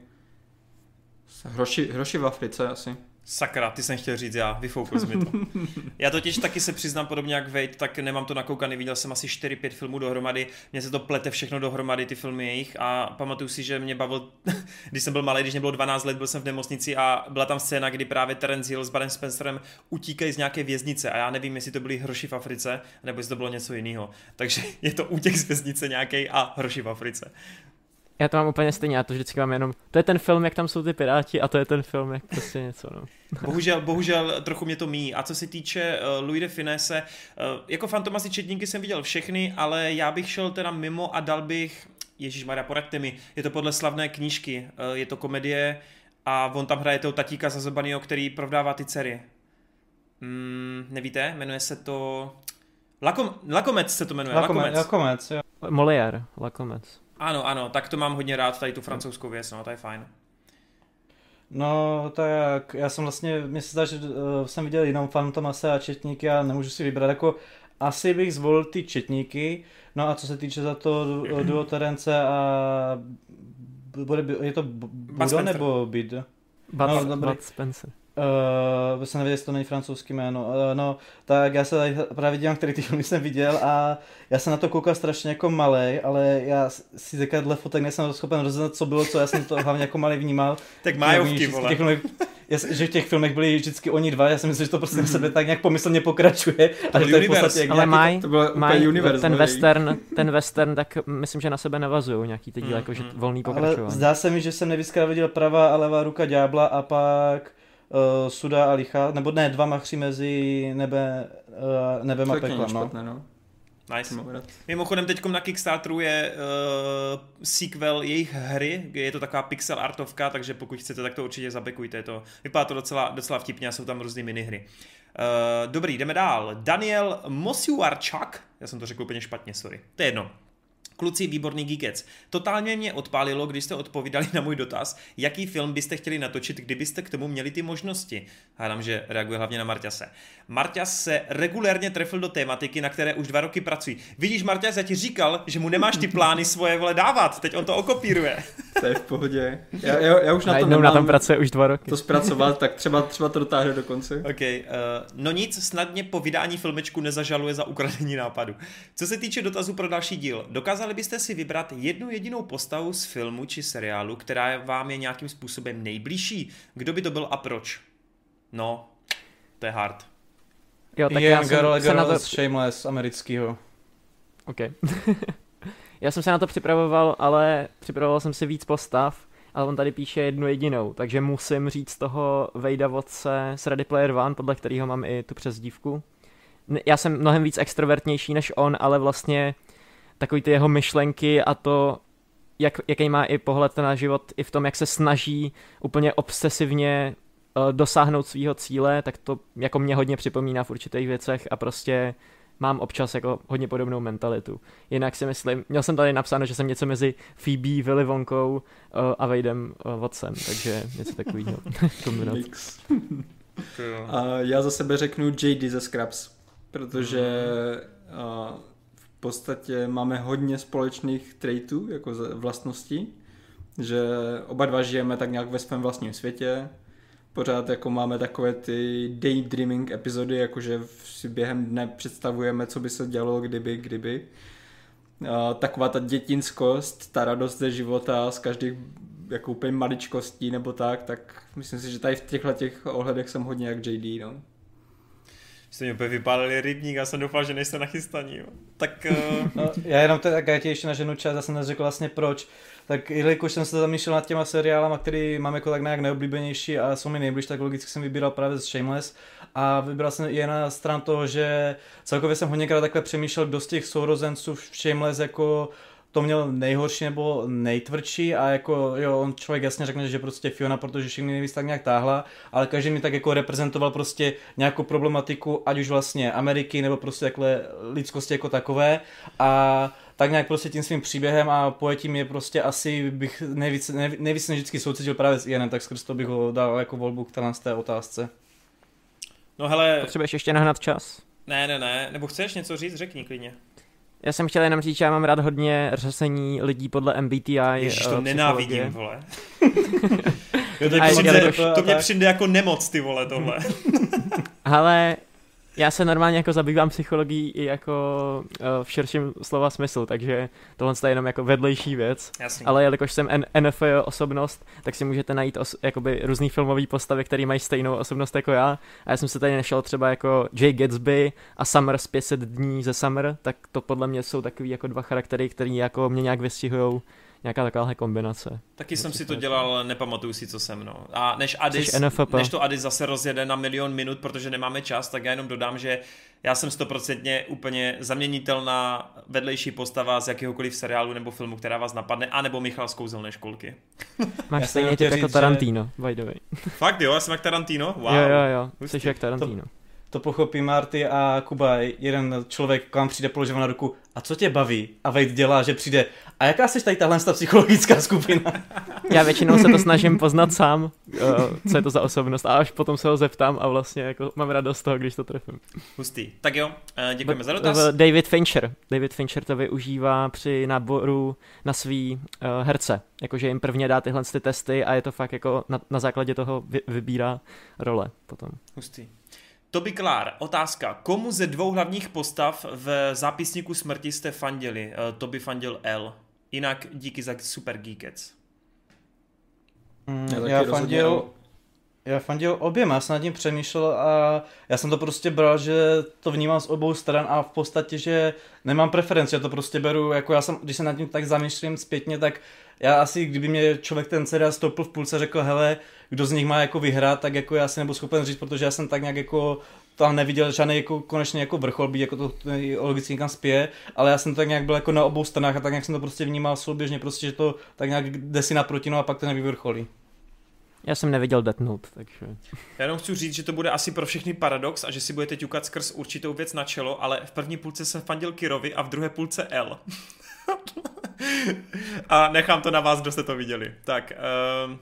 hroši, hroši v Africe asi. Sakra, ty jsem chtěl říct já, vyfoukl jsi mi to. Já totiž taky se přiznám podobně jak Wade, tak nemám to nakoukaný, viděl jsem asi 4-5 filmů dohromady, mně se to plete všechno dohromady, ty filmy jejich a pamatuju si, že mě bavil, když jsem byl malý, když mě bylo 12 let, byl jsem v nemocnici a byla tam scéna, kdy právě Terence Hill s Barem Spencerem utíkají z nějaké věznice a já nevím, jestli to byly hroši v Africe, nebo jestli to bylo něco jiného. Takže je to útěk z věznice nějaký a hroši v Africe. Já to mám úplně stejně, já to vždycky mám jenom, to je ten film, jak tam jsou ty piráti a to je ten film, jak prostě něco, no. bohužel, bohužel trochu mě to míjí. A co se týče uh, Louis de Finesse, uh, jako Fantomasy četníky jsem viděl všechny, ale já bych šel teda mimo a dal bych, Ježíš Maria, poraďte mi, je to podle slavné knížky, uh, je to komedie a on tam hraje toho tatíka zazobanýho, který prodává ty dcery. Mm, nevíte? Jmenuje se to Lakom, Lakomec se to jmenuje, Lakomec, Lakomec. Lakomec jo. Molière, Lakomec. Ano, ano, tak to mám hodně rád, tady tu francouzskou věc, no, to je fajn. No, tak já jsem vlastně, mně se zdá, že uh, jsem viděl jenom Fantomase a Četníky a nemůžu si vybrat, jako asi bych zvolil ty Četníky, no a co se týče za to du- duo Terence a bude, je to Budo nebo Bid? Bud, No, no, dobrý. Bud Spencer. Uh, jsem nevěděl, jestli to není francouzský jméno. Uh, no, tak já se tady právě dívám, který ty filmy jsem viděl a já jsem na to koukal strašně jako malej, ale já si teďka dle fotek nejsem schopen rozeznat, co bylo co, já jsem to hlavně jako malý vnímal. Tak v vole. těch filmech, jas- že v těch filmech byli vždycky oni dva, já si myslím, že to prostě v sebe tak nějak pomyslně pokračuje. A že to je v podstatě Ale maj, to bylo úplně maj univerz ten western, ten western, tak myslím, že na sebe navazují nějaký ty díly, Mm, jakože mm. volný Ale pokračování. zdá se mi, že jsem nejvíckrát viděl pravá a levá ruka ďábla a pak uh, Suda a Licha, nebo ne, dva machři mezi nebe, uh, nebem a peklem, no. špatné, no. Nice. Mimochodem teď na Kickstarteru je uh, sequel jejich hry, je to taková pixel artovka, takže pokud chcete, tak to určitě zabekujte. Je To, vypadá to docela, docela vtipně a jsou tam různé minihry. Uh, dobrý, jdeme dál. Daniel Mosiuarčak, já jsem to řekl úplně špatně, sorry. To je jedno. Kluci, výborný geekec. Totálně mě odpálilo, když jste odpovídali na můj dotaz, jaký film byste chtěli natočit, kdybyste k tomu měli ty možnosti. Hádám, že reaguje hlavně na Marťase. Marťas se regulérně trefil do tématiky, na které už dva roky pracují. Vidíš, Marťas, já ti říkal, že mu nemáš ty plány svoje vole dávat, teď on to okopíruje. To je v pohodě. Já, já, já už na to Najednou nemám na tom pracuje už dva roky. to zpracovat, tak třeba, třeba to dotáhne do konce. OK, uh, no nic, snadně po vydání filmečku nezažaluje za ukradení nápadu. Co se týče dotazů pro další díl, dokázali byste si vybrat jednu jedinou postavu z filmu či seriálu, která vám je nějakým způsobem nejbližší? Kdo by to byl a proč? No, to je hard. Jo, tak Ian já jsem se na to... Shameless amerického. OK. já jsem se na to připravoval, ale připravoval jsem si víc postav, ale on tady píše jednu jedinou, takže musím říct toho Vejda Vodce z Ready Player One, podle kterého mám i tu přezdívku. Já jsem mnohem víc extrovertnější než on, ale vlastně takový ty jeho myšlenky a to, jak, jaký má i pohled na život, i v tom, jak se snaží úplně obsesivně uh, dosáhnout svého cíle, tak to jako mě hodně připomíná v určitých věcech a prostě mám občas jako hodně podobnou mentalitu. Jinak si myslím, měl jsem tady napsáno, že jsem něco mezi Phoebe, Willy Wonkou uh, a Vadem uh, Watson, takže něco takového. A já za sebe řeknu JD ze Scraps, protože v podstatě máme hodně společných traitů, jako vlastností, že oba dva žijeme tak nějak ve svém vlastním světě, pořád jako máme takové ty daydreaming epizody, jakože si během dne představujeme, co by se dělo, kdyby, kdyby. A, taková ta dětinskost, ta radost ze života z každých jako úplně maličkostí nebo tak, tak myslím si, že tady v těchto těch ohledech jsem hodně jak JD, no. Jste mě úplně vypálili rybník, já jsem doufal, že nejste nachystaní. Jo. Tak uh, No, já jenom tak, já ti ještě na ženu čas, já jsem neřekl vlastně proč. Tak jelikož jsem se zamýšlel nad těma seriálama, který mám jako tak nějak neoblíbenější a jsou mi nejbliž, tak logicky jsem vybíral právě z Shameless a vybral jsem jen na stran toho, že celkově jsem hodněkrát takhle přemýšlel, kdo z těch sourozenců v Shameless jako to měl nejhorší nebo nejtvrdší a jako jo, on člověk jasně řekne, že prostě Fiona, protože všechny nejvíc tak nějak táhla, ale každý mi tak jako reprezentoval prostě nějakou problematiku, ať už vlastně Ameriky nebo prostě takhle lidskosti jako takové a tak nějak prostě tím svým příběhem a pojetím je prostě asi bych nejvíc, nejvíc, nejvíc než vždycky soucítil právě s Ianem, tak skrz to bych ho dal jako volbu k té otázce. no hele, Potřebuješ ještě nahnat čas? ne, ne, ne, nebo chceš něco říct, řekni klidně. Já jsem chtěl jenom říct, že já mám rád hodně řazení lidí podle MBTI. Ježiš, to nenávidím, vole. jo, to, A přijde, to mě přijde jako nemoc, ty vole, tohle. Ale já se normálně jako zabývám psychologií i jako uh, v širším slova smyslu, takže tohle je jenom jako vedlejší věc. Jasně. Ale jelikož jsem N- NFL osobnost, tak si můžete najít os- jakoby různý filmový postavy, které mají stejnou osobnost jako já. A já jsem se tady našel třeba jako Jay Gatsby a Summer z 500 dní ze Summer, tak to podle mě jsou takový jako dva charaktery, které jako mě nějak vystihujou nějaká takováhle kombinace. Taky jsem si to dělal, nepamatuju si, co jsem, no. A než Adis, než to Adis zase rozjede na milion minut, protože nemáme čas, tak já jenom dodám, že já jsem stoprocentně úplně zaměnitelná vedlejší postava z jakéhokoliv seriálu nebo filmu, která vás napadne, anebo Michal z kouzelné školky. Máš stejně typ jako říct, že- Tarantino, by the way. Fakt jo, já jsem jak Tarantino? Wow. Jo, jo, jo, jsi jak Tarantino. to pochopí Marty a Kuba, jeden člověk k vám přijde položit na ruku, a co tě baví? A Wade dělá, že přijde, a jaká jsi tady tahle psychologická skupina? Já většinou se to snažím poznat sám, uh, co je to za osobnost, a až potom se ho zeptám a vlastně jako mám radost z toho, když to trefím. Hustý. Tak jo, uh, děkujeme za dotaz. David Fincher. David Fincher to využívá při náboru na svý uh, herce. Jakože jim prvně dá tyhle ty testy a je to fakt jako na, na základě toho vy, vybírá role potom. Hustý. Toby Klár, otázka. Komu ze dvou hlavních postav v zápisníku smrti jste fandili? Uh, Toby fandil L. Jinak díky za Super Geekets. Mm, já, já fandil, já fandil oběma, já jsem nad tím přemýšlel a já jsem to prostě bral, že to vnímám z obou stran a v podstatě, že nemám preferenci, já to prostě beru, jako já jsem, když se nad tím tak zamýšlím zpětně, tak já asi, kdyby mě člověk ten seriál stoupil v půlce, řekl, hele, kdo z nich má jako vyhrát, tak jako já si nebudu schopen říct, protože já jsem tak nějak jako tam neviděl žádný jako konečně jako vrchol, být jako to, to logicky někam spěje, ale já jsem tak nějak byl jako na obou stranách a tak nějak jsem to prostě vnímal souběžně, prostě, že to tak nějak jde si naproti, no a pak to nevyvrcholí. Já jsem neviděl Death Note, takže... Já jenom chci říct, že to bude asi pro všechny paradox a že si budete ťukat skrz určitou věc na čelo, ale v první půlce jsem fandil Kirovi a v druhé půlce L. a nechám to na vás, kdo jste to viděli. Tak, uh...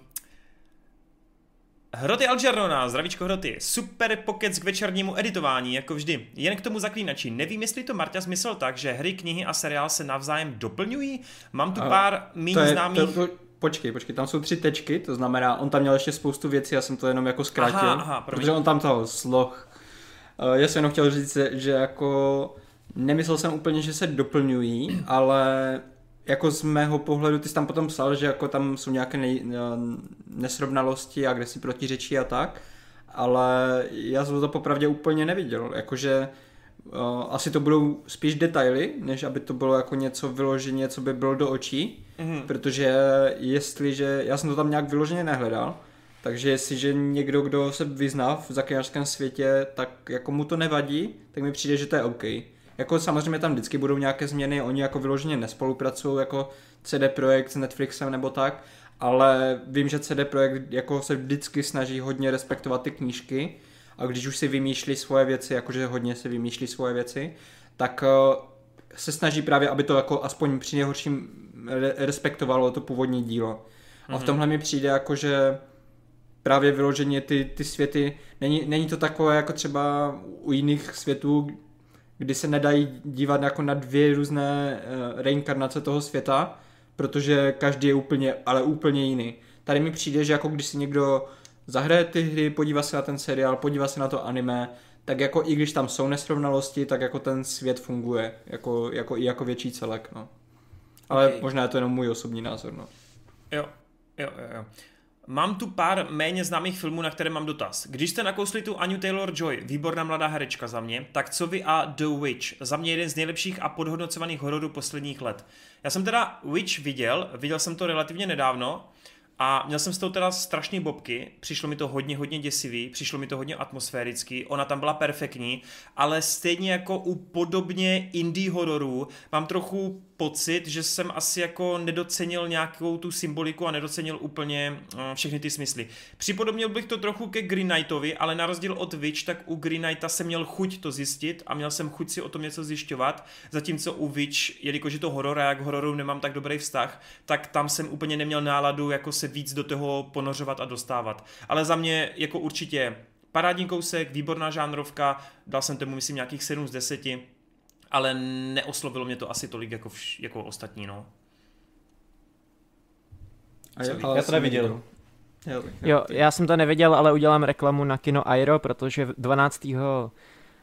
Hroty Algernona, zdravíčko Hroty, super pokec k večernímu editování, jako vždy. Jen k tomu zaklínači, nevím, jestli to Marta smysl tak, že hry, knihy a seriál se navzájem doplňují. Mám tu pár méně známých... To, to, počkej, počkej, tam jsou tři tečky, to znamená, on tam měl ještě spoustu věcí, já jsem to jenom jako zkrátil, aha, aha, protože on tam toho sloh. Uh, já jsem jenom chtěl říct, že jako nemyslel jsem úplně, že se doplňují, ale jako z mého pohledu, ty jsi tam potom psal, že jako tam jsou nějaké nej, eh, nesrovnalosti a kde si protiřečí a tak, ale já jsem to popravdě úplně neviděl, jakože uh, asi to budou spíš detaily, než aby to bylo jako něco vyloženě, co by bylo do očí, mm-hmm. protože jestliže, já jsem to tam nějak vyloženě nehledal, takže jestliže někdo, kdo se vyzná v zaklinačském světě, tak jako mu to nevadí, tak mi přijde, že to je OK. Jako samozřejmě tam vždycky budou nějaké změny, oni jako vyloženě nespolupracují jako CD Projekt s Netflixem nebo tak, ale vím, že CD Projekt jako se vždycky snaží hodně respektovat ty knížky a když už si vymýšlí svoje věci, jakože hodně si vymýšlí svoje věci, tak eh, se snaží právě, aby to jako aspoň při nejhorším respektovalo to původní dílo. A v mhm. tomhle mi přijde jako, že právě vyloženě ty, ty světy, není, není to takové jako třeba u jiných světů, kdy se nedají dívat jako na dvě různé uh, reinkarnace toho světa, protože každý je úplně, ale úplně jiný. Tady mi přijde, že jako když si někdo zahraje ty hry, podívá se na ten seriál, podívá se na to anime, tak jako i když tam jsou nesrovnalosti, tak jako ten svět funguje, jako, jako i jako větší celek, no. Ale okay. možná je to jenom můj osobní názor, no. Jo, jo, jo, jo. Mám tu pár méně známých filmů, na které mám dotaz. Když jste nakousli tu Anu Taylor-Joy, výborná mladá herečka za mě, tak co vy a The Witch? Za mě jeden z nejlepších a podhodnocovaných hororů posledních let. Já jsem teda Witch viděl, viděl jsem to relativně nedávno, a měl jsem s tou teda strašný bobky, přišlo mi to hodně, hodně děsivý, přišlo mi to hodně atmosférický, ona tam byla perfektní, ale stejně jako u podobně indie hororů mám trochu pocit, že jsem asi jako nedocenil nějakou tu symboliku a nedocenil úplně uh, všechny ty smysly. Připodobnil bych to trochu ke Green Knightovi, ale na rozdíl od Witch, tak u Green Knighta jsem měl chuť to zjistit a měl jsem chuť si o tom něco zjišťovat, zatímco u Witch, jelikož je to horor a jak hororu nemám tak dobrý vztah, tak tam jsem úplně neměl náladu jako se víc do toho ponořovat a dostávat. Ale za mě jako určitě parádní kousek, výborná žánrovka, dal jsem tomu myslím nějakých 7 z 10, ale neoslovilo mě to asi tolik jako, vš, jako ostatní, no. A já, já to neviděl. Jo, jo, já jsem to neviděl, ale udělám reklamu na kino Airo, protože 12.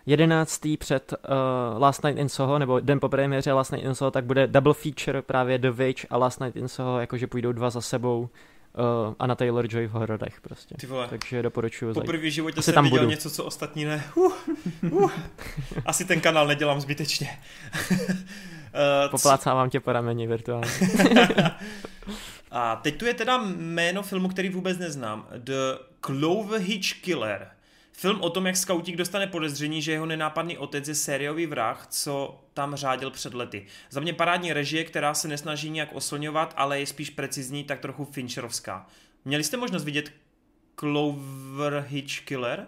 11. před uh, Last Night in Soho, nebo den po premiéře Last Night in Soho, tak bude double feature právě The Witch a Last Night in Soho, jakože půjdou dva za sebou uh, Anna Taylor-Joy v hororech prostě. Ty vole. Takže doporučuju. Po první životě jsem tam viděl budu. něco, co ostatní ne. Uh, uh. Asi ten kanál nedělám zbytečně. uh, Poplácávám tě po rameni virtuálně. A teď tu je teda jméno filmu, který vůbec neznám. The Clover Hitch Killer. Film o tom, jak skautík dostane podezření, že jeho nenápadný otec je sériový vrah, co tam řádil před lety. Za mě parádní režie, která se nesnaží nějak oslňovat, ale je spíš precizní, tak trochu Fincherovská. Měli jste možnost vidět Clover Hitch Killer?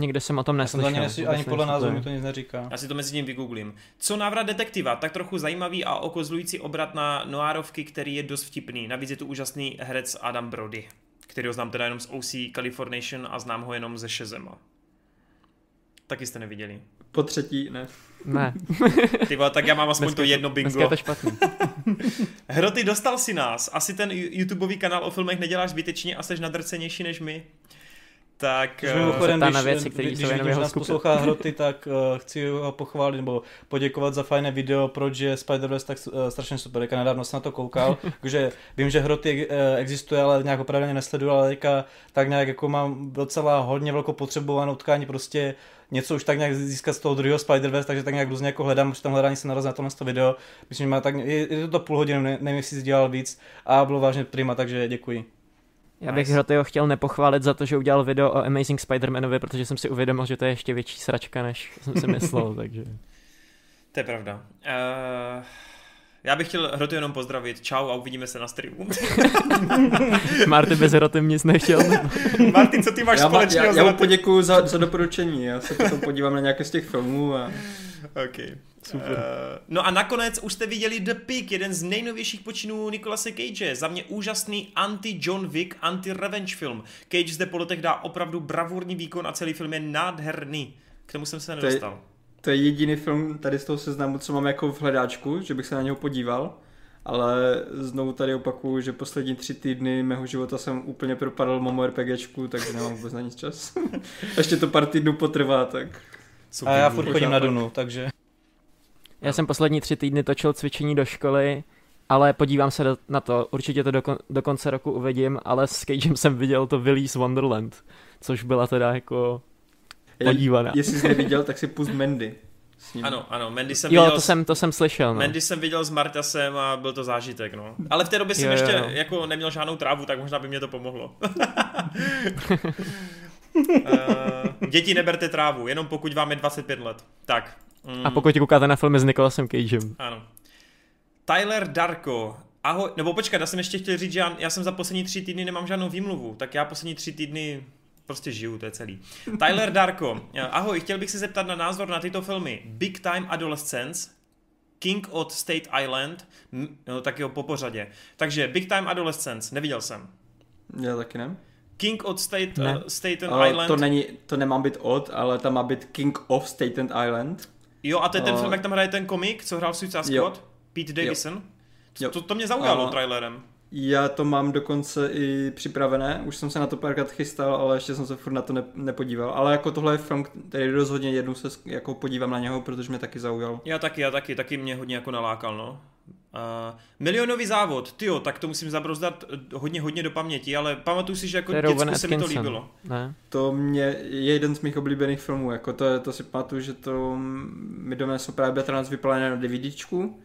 Někde jsem o tom neslyšel. ani, nesli, ani podle názvu mi to nic neříká. Já si to mezi tím vygooglím. Co návrat detektiva, tak trochu zajímavý a okozlující obrat na noárovky, který je dost vtipný. Navíc je tu úžasný herec Adam Brody, který ho znám teda jenom z OC Californation a znám ho jenom ze Shazama. Taky jste neviděli. Po třetí, ne. Ne. Ty vole, tak já mám aspoň Dneska, to jedno bingo. Dneska je to špatný. Hroty, dostal si nás. Asi ten YouTubeový kanál o filmech neděláš zbytečně a jsi nadrcenější než my. Tak... Když, eh, mimochodem, na když, věci, které když, jsou když jeho nás skupiny. poslouchá Hroty, tak uh, chci ho pochválit nebo poděkovat za fajné video, proč je Spider-Verse tak uh, strašně super. Teďka nedávno jsem na to koukal, takže vím, že Hroty uh, existuje, ale nějak opravdu nesleduju, ale teďka tak nějak jako mám docela hodně velkou potřebovanou tkání prostě něco už tak nějak získat z toho druhého Spider-Verse, takže tak nějak různě jako hledám, při tom hledání jsem narazil na tohle video. Myslím, že má tak, je, je to půl hodiny, ne, nevím, jestli jsi dělal víc a bylo vážně prima, takže děkuji. Já bych Nice. Hrotyho chtěl nepochválit za to, že udělal video o Amazing Spider-Manovi, protože jsem si uvědomil, že to je ještě větší sračka, než jsem si myslel, takže... To je pravda. Uh, já bych chtěl Hroty jenom pozdravit. Čau a uvidíme se na streamu. Marty bez Hroty nic nechtěl. Martin, co ty máš Já, společného já, s já mu poděkuju za, za doporučení, já se potom podívám na nějaké z těch filmů a OK. Super. Uh, no a nakonec už jste viděli The Pig, jeden z nejnovějších počinů Nicolase Cage. Za mě úžasný anti-John Wick, anti-revenge film. Cage zde po letech dá opravdu bravurní výkon a celý film je nádherný. K tomu jsem se To je- nedostal. to je jediný film tady z toho seznamu, co mám jako v hledáčku, že bych se na něho podíval. Ale znovu tady opakuju, že poslední tři týdny mého života jsem úplně propadl MMORPGčku, takže nemám vůbec na nic čas. Ještě to pár týdnů potrvá, tak Super. A já furt chodím na. Dunu, takže... Já jsem poslední tři týdny točil cvičení do školy, ale podívám se do, na to, určitě to do, kon, do konce roku uvidím, ale s Cagem jsem viděl to Willy's Wonderland, což byla teda jako podívaná. jestli jsi neviděl, tak si pust Mandy. S ním. Ano, ano, Mandy jsem Jo, viděl to s- jsem, to jsem slyšel, no. Mandy jsem viděl s Martasem a byl to zážitek, no. Ale v té době jsem Jo, jo, ještě jo. jako neměl žádnou trávu, tak možná by mě to pomohlo. Eh, děti neberte trávu, jenom pokud vám je 25 let. Tak. Mm, A pokud koukáte na filmy s Nicolasem Cagem. Ano. Tyler Darko. Ahoj, nebo počkat, já jsem ještě chtěl říct, že já, já jsem za poslední tři týdny nemám žádnou výmluvu, tak já poslední tři týdny prostě žiju, to je celý. Tyler Darko. Ahoj, chtěl bych se zeptat na názor na tyto filmy. Big Time Adolescence, King od State Island, no tak jo, po pořadě. Takže Big Time Adolescence, neviděl jsem. Já taky ne. King od State, Ne. uh, Staten Ale Island. to, není, to nemá být od, ale tam má být King of Staten Island. Jo, a to je ten A- film, jak tam hraje ten komik, co hrál Suicide. Squad? Pete Davidson? Jo. To, to mě zaujalo A- trailerem. Já to mám dokonce i připravené, už jsem se na to párkrát chystal, ale ještě jsem se furt na to ne, nepodíval. Ale jako tohle je film, který rozhodně jednou se jako podívám na něho, protože mě taky zaujal. Já taky, já taky, taky mě hodně jako nalákal, no. Uh, milionový závod, tyjo, tak to musím zabrozdat eh, hodně, hodně do paměti, ale pamatuju si, že jako děcku se mi to Atkinson. líbilo. Ne? To mě je jeden z mých oblíbených filmů, jako to, je- to si pamatuju, že to mi donesl právě Betrans vypalené na DVDčku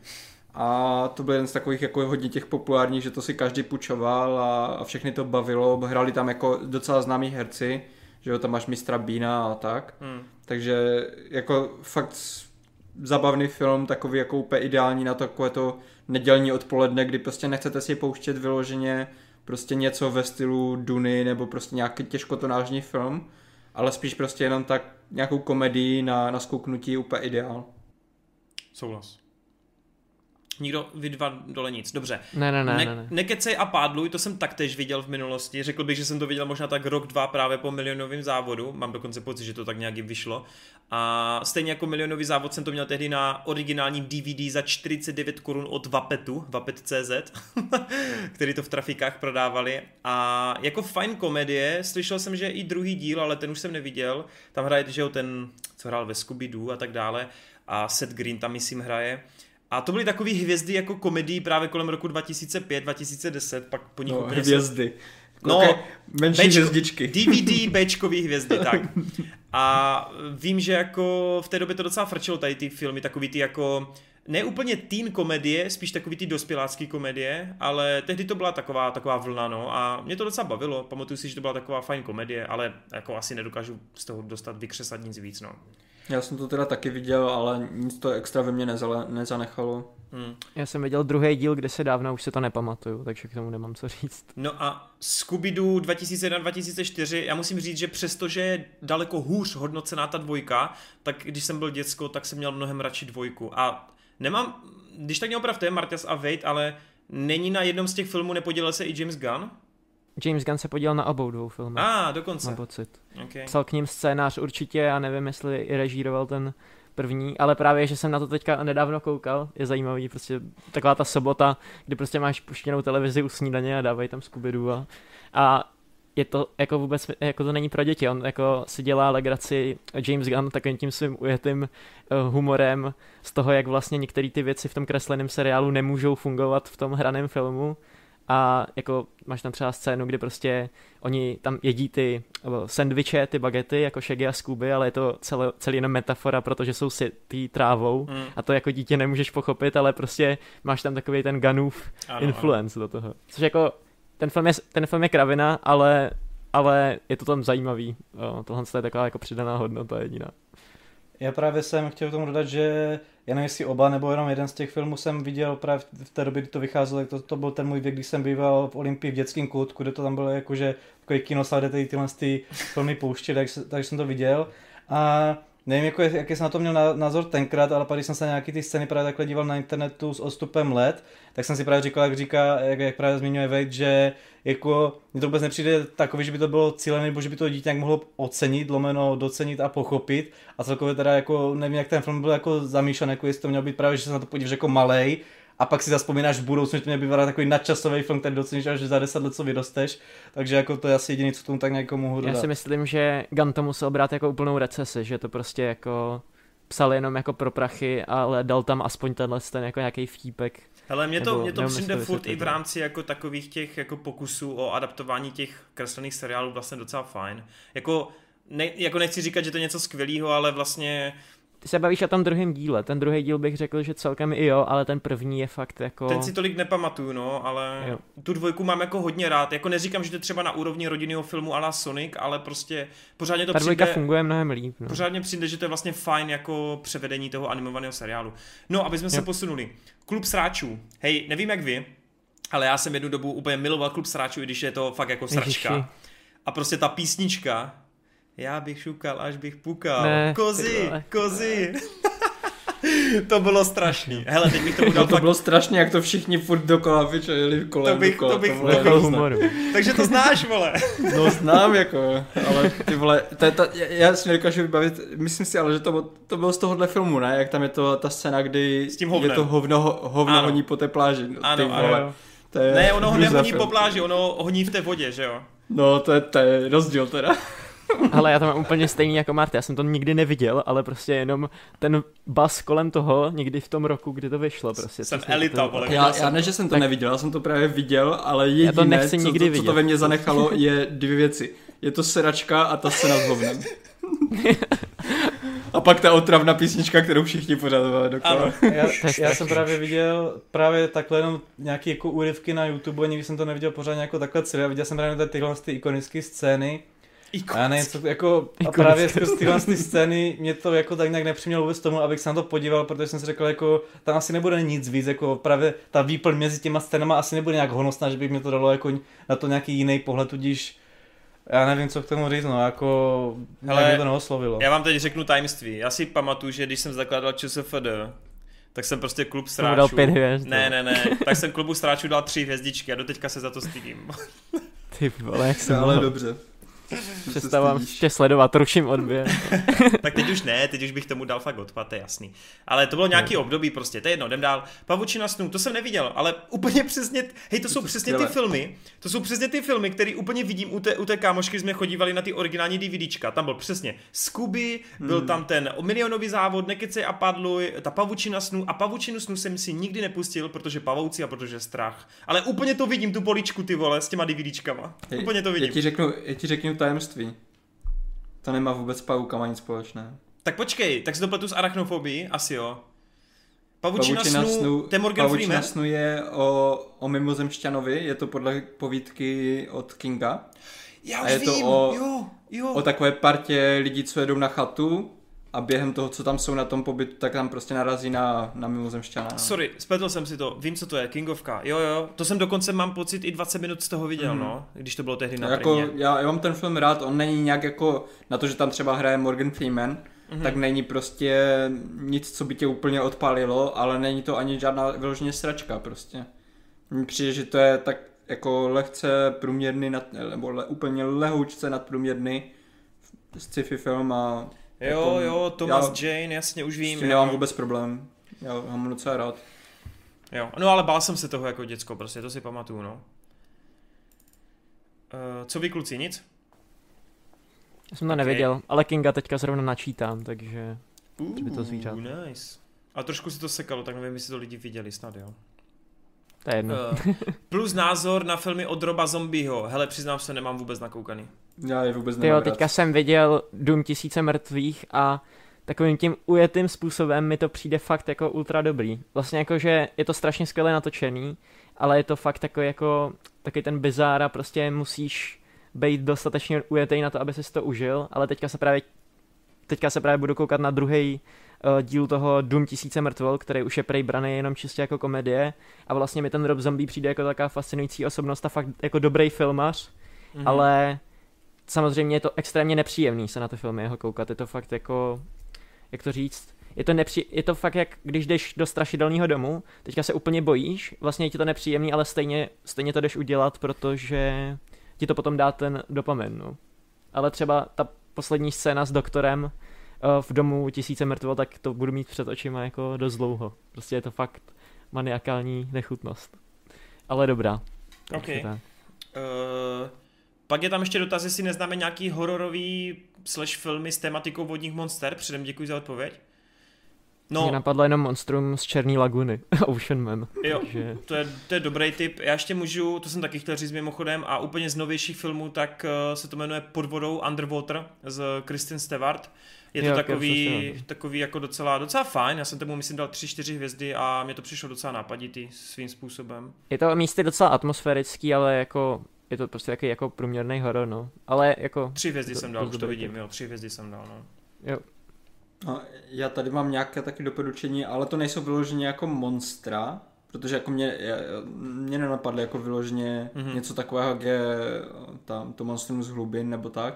a to byl jeden z takových jako hodně těch populárních, že to si každý půjčoval a, a všechny to bavilo, hráli tam jako docela známí herci, že jo, tam máš mistra Bína a tak, Hmm. takže jako fakt zabavný film, takový jako úplně ideální na takové to nedělní odpoledne, kdy prostě nechcete si pouštět vyloženě prostě něco ve stylu Duny nebo prostě nějaký těžkotonážní film, ale spíš prostě jenom tak nějakou komedii na, na skouknutí úplně ideál. Souhlas. Nikdo, vy dva dole nic, dobře. Ne, ne, ne, ne, ne, ne. Nekecej a pádluj, to jsem taktéž viděl v minulosti. Řekl bych, že jsem to viděl možná tak rok, dva právě po milionovém závodu. Mám dokonce pocit, že to tak nějak vyšlo. A stejně jako milionový závod jsem to měl tehdy na originálním DVD za 49 korun od Vapetu, Vapet.cz, který to v trafikách prodávali. A jako fajn komedie, slyšel jsem, že i druhý díl, ale ten už jsem neviděl. Tam hraje, že jo, ten, co hrál ve Scooby-Doo a tak dále. A Seth Green tam, myslím, hraje. A to byly takové hvězdy jako komedii právě kolem roku 2005, 2010, pak po nich No, úplně hvězdy. No, Okay, menší Bčko- hvězdičky. DVD Bčkový hvězdy, tak. A vím, že jako v té době to docela frčilo tady ty filmy, takový ty jako ne úplně teen komedie, spíš takový ty dospělácký komedie, ale tehdy to byla taková, taková vlna, no, a mě to docela bavilo, pamatuju si, že to byla taková fajn komedie, ale jako asi nedokážu z toho dostat, vykřesat nic víc, no. Já jsem to teda taky viděl, ale nic to extra ve mně nezale, nezanechalo. Hmm. Já jsem viděl druhý díl, kde se dávno už se to nepamatuju, takže k tomu nemám co říct. No a Scooby-Doo 2001-2004, já musím říct, že přestože je daleko hůř hodnocená ta dvojka, tak když jsem byl děcko, tak jsem měl mnohem radši dvojku. A nemám, když tak mě opravdu je Martias a Wade, ale není na jednom z těch filmů, nepodělil se i James Gunn? James Gunn se podílel na obou dvou filmech. A, ah, dokonce. Mám pocit. Okay. Psal k ním scénář určitě a nevím, jestli i režíroval ten první, ale právě, že jsem na to teďka nedávno koukal, je zajímavý, prostě taková ta sobota, kdy prostě máš puštěnou televizi u snídaně a dávají tam scooby a, a je to jako vůbec, jako to není pro děti, on jako si dělá legraci James Gunn takovým tím svým ujetým uh, humorem z toho, jak vlastně některé ty věci v tom kresleném seriálu nemůžou fungovat v tom hraném filmu a jako máš tam třeba scénu, kdy prostě oni tam jedí ty sendviče, ty bagety, jako Shaggy a Scooby, ale je to celé, celý jenom metafora, protože jsou si ty trávou mm. a to jako dítě nemůžeš pochopit, ale prostě máš tam takový ten Ganův influence ano. do toho. Což jako, ten film je, ten film je kravina, ale, ale je to tam zajímavý. O, tohle je taková jako přidaná hodnota jediná. Já právě jsem chtěl k tomu dodat, že já nevím, jestli oba nebo jenom jeden z těch filmů jsem viděl právě v té době, kdy to vycházelo, tak to, to byl ten můj věk, kdy jsem býval v Olympii v dětském koutku, kde to tam bylo jakože takový kinosál, kde ty, tyhle ty filmy pouštěli, tak, tak jsem to viděl. A nevím, jako, jaký jsem na to měl názor tenkrát, ale pak když jsem se nějaký ty scény právě takhle díval na internetu s odstupem let, tak jsem si právě říkal, jak říká, jak, jak právě zmiňuje Vejt, že jako mně to vůbec nepřijde takový, že by to bylo cílené, nebo že by to dítě nějak mohlo ocenit, lomeno, docenit a pochopit. A celkově teda jako nevím, jak ten film byl jako zamýšlen, jako jestli to mělo být právě, že se na to podíváš jako malej, a pak si zaspomínáš v budoucnu, že to mě být takový nadčasový film, který doceníš až za 10 let, co vyrosteš. Takže jako to je asi jediný, co tomu tak nějak mohu dodat. Já si myslím, že Gun to musel brát jako úplnou recesi, že to prostě jako psal jenom jako pro prachy, ale dal tam aspoň tenhle ten jako nějaký vtípek. Hele, mě to, mě to přijde furt i v rámci jako takových těch jako pokusů o adaptování těch kreslených seriálů vlastně docela fajn. Jako, ne, jako nechci říkat, že to je něco skvělého, ale vlastně ty se bavíš o tom druhém díle. Ten druhý díl bych řekl, že celkem i jo, ale ten první je fakt jako... Ten si tolik nepamatuju, no, ale jo. tu dvojku mám jako hodně rád. Jako neříkám, že to je třeba na úrovni rodinného filmu ala Sonic, ale prostě pořádně to Ta přijde... funguje mnohem líp. No. Pořádně přijde, že to je vlastně fajn jako převedení toho animovaného seriálu. No, aby jsme jo. se posunuli. Klub sráčů. Hej, nevím jak vy, ale já jsem jednu dobu úplně miloval klub sráčů, i když je to fakt jako sračka. Ježiši. A prostě ta písnička, já bych šukal, až bych pukal. Ne, kozy, kozy. to bylo strašný. Hele, teď bych to udělal To fakt... bylo strašný, jak to všichni furt dokola vyčeli kolem to bych, dokola. To bych, to, to bych, humoru. Takže to znáš, vole. no znám, jako, ale ty vole, to, to, já si nedokážu vybavit, myslím si ale, že to, to bylo z tohohle filmu, ne? Jak tam je to ta scéna, kdy S tím hovnem. je to hovno, hovno honí po té pláži. Ano, ty, vole. ano. To je ne, ono ho nehoní po pláži, ono honí v té vodě, že jo? No, to je, to je rozdíl teda. Ale já to mám úplně stejný jako Marta, já jsem to nikdy neviděl, ale prostě jenom ten bas kolem toho, někdy v tom roku, kdy to vyšlo. Prostě, jsem elita, vole. Já, já ne, že jsem to tak... neviděl, já jsem to právě viděl, ale jediné, já to nechci co, nikdy to, co to ve mně zanechalo, je dvě věci. Je to sračka a ta scéna s hovnem. A pak ta otravná písnička, kterou všichni pořád dokola. Já, já, jsem právě viděl právě takhle jenom nějaký jako úryvky na YouTube, nikdy jsem to neviděl pořádně jako takhle celé. Viděl jsem právě tyhle ty ikonické scény Ikonický. Já nevím, co, jako, a právě skrz tyhle ty scény mě to jako tak nějak nepřimělo vůbec tomu, abych se na to podíval, protože jsem si řekl, jako tam asi nebude nic víc, jako právě ta výplň mezi těma scénama asi nebude nějak honosná, že by mě to dalo jako na to nějaký jiný pohled, tudíž já nevím, co k tomu říct, no, jako Hele, mě to neoslovilo. Já vám teď řeknu tajemství. Já si pamatuju, že když jsem zakládal ČSFD, tak jsem prostě klub stráčů. Dal pět hvězd. Ne, ne, ne. tak jsem klubu stráčů dal tři hvězdičky a doteďka se za to stydím. Ty vole, jak jsem Ale dobře. Přestávám ještě sledovat, ruším odběr. tak teď už ne, teď už bych tomu dal fakt odpad, to je jasný. Ale to bylo nějaký no. období prostě, to je jedno, jdem dál. Pavučina snů, to jsem neviděl, ale úplně přesně, hej, to, to jsou přesně ty filmy, to jsou přesně ty filmy, které úplně vidím u té, u té kámošky, jsme chodívali na ty originální DVDčka, tam byl přesně Scooby, hmm. byl tam ten milionový závod, Nekecej a Padluj, ta Pavučina snů a Pavučinu snů jsem si nikdy nepustil, protože pavouci a protože strach. Ale úplně to vidím, tu poličku ty vole, s těma DVDčkama. Úplně to vidím. Já ti řeknu, já ti řeknu tajemství. To nemá vůbec s pavukama nic společného. Tak počkej, tak si to pletu s arachnofobií? Asi jo. Pavučina, Pavučina snu, snu, to je Morgan Pavučina Freeman? snu je o, o mimozemšťanovi, je to podle povídky od Kinga. Já už a je vím, to o, jo, jo. o takové partě lidí, co jedou na chatu a během toho, co tam jsou na tom pobytu, tak tam prostě narazí na, na mimozemšťana. No. Sorry, spletl jsem si to, vím, co to je, Kingovka. Jo, jo, to jsem dokonce, mám pocit, i 20 minut z toho viděl, Mhm. no, když to bylo tehdy na jako, já, já mám ten film rád, on není nějak jako, na to, že tam třeba hraje Morgan Freeman, Mhm. tak není prostě nic, co by tě úplně odpálilo, ale není to ani žádná vyloženě sračka prostě. Mně přijde, že to je tak jako lehce průměrný, nad, nebo le, úplně lehoučce nadprůměrný sci-fi film a Jo, jako, jo, Thomas já Jane, jasně, už s vím. tím jo. nemám vůbec problém. Já ho mám docela rád. Jo, no ale bál jsem se toho jako děcko, prostě, to si pamatuju, no. Uh, co vy kluci, nic? Já jsem to Ok. neviděl, ale Kinga teďka zrovna načítám, takže by to zvířat. Uh, nice. A trošku si to sekalo, tak nevím, jestli to lidi viděli, snad jo. To je jedno. Uh, plus názor na filmy od Roba Zombieho. Hele, přiznám se, nemám vůbec nakoukaný. Já je vůbec nemám jo, rád. teďka jsem viděl Dům tisíce mrtvých a takovým tím ujetým způsobem mi to přijde fakt jako ultra dobrý. Vlastně jako, že je to strašně skvěle natočený, ale je to fakt takový jako takový ten bizár a prostě musíš být dostatečně ujetý na to, aby si to užil, ale teďka se právě teďka se právě budu koukat na druhý uh, díl toho Dům tisíce mrtvol, který už je prej braný jenom čistě jako komedie a vlastně mi ten Rob Zombie přijde jako taková fascinující osobnost a fakt jako dobrý filmař, Mhm. ale samozřejmě je to extrémně nepříjemný se na ty filmy jeho koukat, je to fakt jako, jak to říct, je to, nepří, je to fakt jak když jdeš do strašidelného domu, teďka se úplně bojíš, vlastně je ti to nepříjemný, ale stejně, stejně to jdeš udělat, protože ti to potom dá ten dopamin, no. Ale třeba ta poslední scéna s doktorem eh, v domu tisíce mrtvo, tak to budu mít před očima jako dost dlouho. Prostě je to fakt maniakální nechutnost. Ale dobrá. Ok. tak. Uh, pak je tam ještě dotaz, jestli neznáme nějaký hororový slash filmy s tematikou vodních monster. Předem děkuji za odpověď. No. Mě napadlo jenom monstrum z Černý laguny, Ocean Man. jo, Takže to je, to je dobrý tip. Já ještě můžu, to jsem taky chtěl říct mimochodem, a úplně z novějších filmů, tak uh, se to jmenuje Pod vodou Underwater z Kristen Stewart. Je to Jo, takový, Stewart. takový jako docela, docela fajn, já jsem tomu myslím dal 3-4 hvězdy a mě to přišlo docela nápaditý svým způsobem. je to místy docela atmosférický, ale jako je to prostě taky jako průměrný horor, no. Ale jako, Tři hvězdy To- jsem to dal, je už to vidím, jo, tři hvězdy jsem dal, no. jo, No, já tady mám nějaké taky doporučení, ale to nejsou vyloženě jako monstra, protože jako mě, mě nenapadlo jako vyloženě Mhm. mm-hmm. něco takového, jak je tam to monstrum z hlubin nebo tak.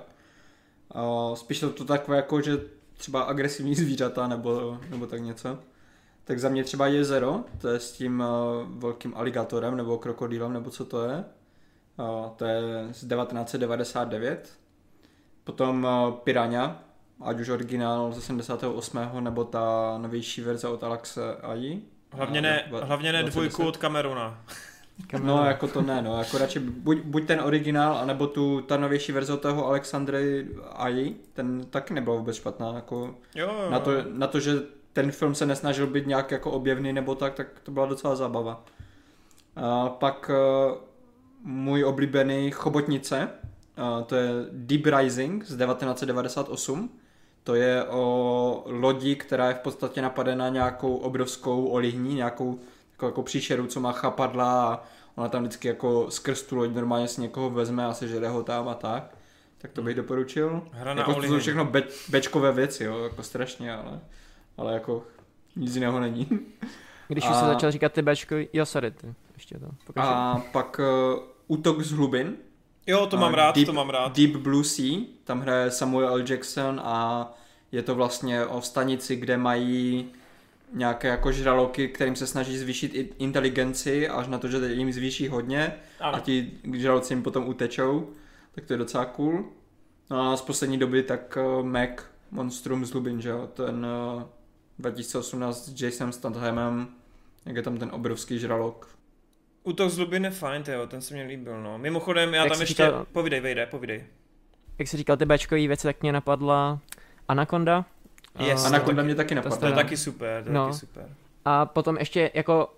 A spíš to, to takové jako, že třeba agresivní zvířata nebo, nebo tak něco. Tak za mě třeba jezero, to je s tím uh, velkým aligátorem nebo krokodýlem nebo co to je. Uh, to je z 1999. Potom uh, Piranha, ať už originál ze 78. nebo ta novější verze od Alexe Aji. Hlavně ne, hlavně ne 2010. dvojku od Camerona. No, jako to ne, no, jako radši buď, buď ten originál, anebo tu, ta novější verze toho Alexandry Aji, ten taky nebyla vůbec špatná, jako Jo, jo. na to, na to, že ten film se nesnažil být nějak jako objevný nebo tak, tak to byla docela zábava. A pak uh, můj oblíbený Chobotnice, uh, to je Deep Rising z 1998. To je o lodi, která je v podstatě napadena nějakou obrovskou olihní, nějakou takovou jako příšeru, co má chapadla a ona tam vždycky jako skrz tu loď normálně si někoho vezme a sežere ho tam a tak. Tak to bych doporučil. Hra na jako to jsou všechno be- bečkové věci, jo, jako strašně, ale, ale jako nic jiného není. když A- už se začal říkat ty Bčko, jo, sorry, ty, ještě to, pokračuj. A pak uh, Útok z hlubin. Jo, to mám rád, Deep, to mám rád. Deep Blue Sea, tam hraje Samuel L. Jackson a je to vlastně o stanici, kde mají nějaké jako žraloky, kterým se snaží zvýšit i- inteligenci, až na to, že jim zvýší hodně a Ano. ti žraloci jim potom utečou, tak to je docela cool. No a z poslední doby tak uh, Mac, Monstrum z Lubin, že jo, ten uh, 2018 s Jasonem Stathamem, jak je tam ten obrovský žralok. Útok z Lubin je fajn, tyjo, ten se mi líbil, no. Mimochodem, já Jak tam jsi ještě... říkal- Povídej, vejde, povídej. Jak jsi říkal ty Bčkový věci, tak mě napadla Anaconda. Yes. A- Anaconda mě taky to To je taky super, to je No. taky super. A potom ještě jako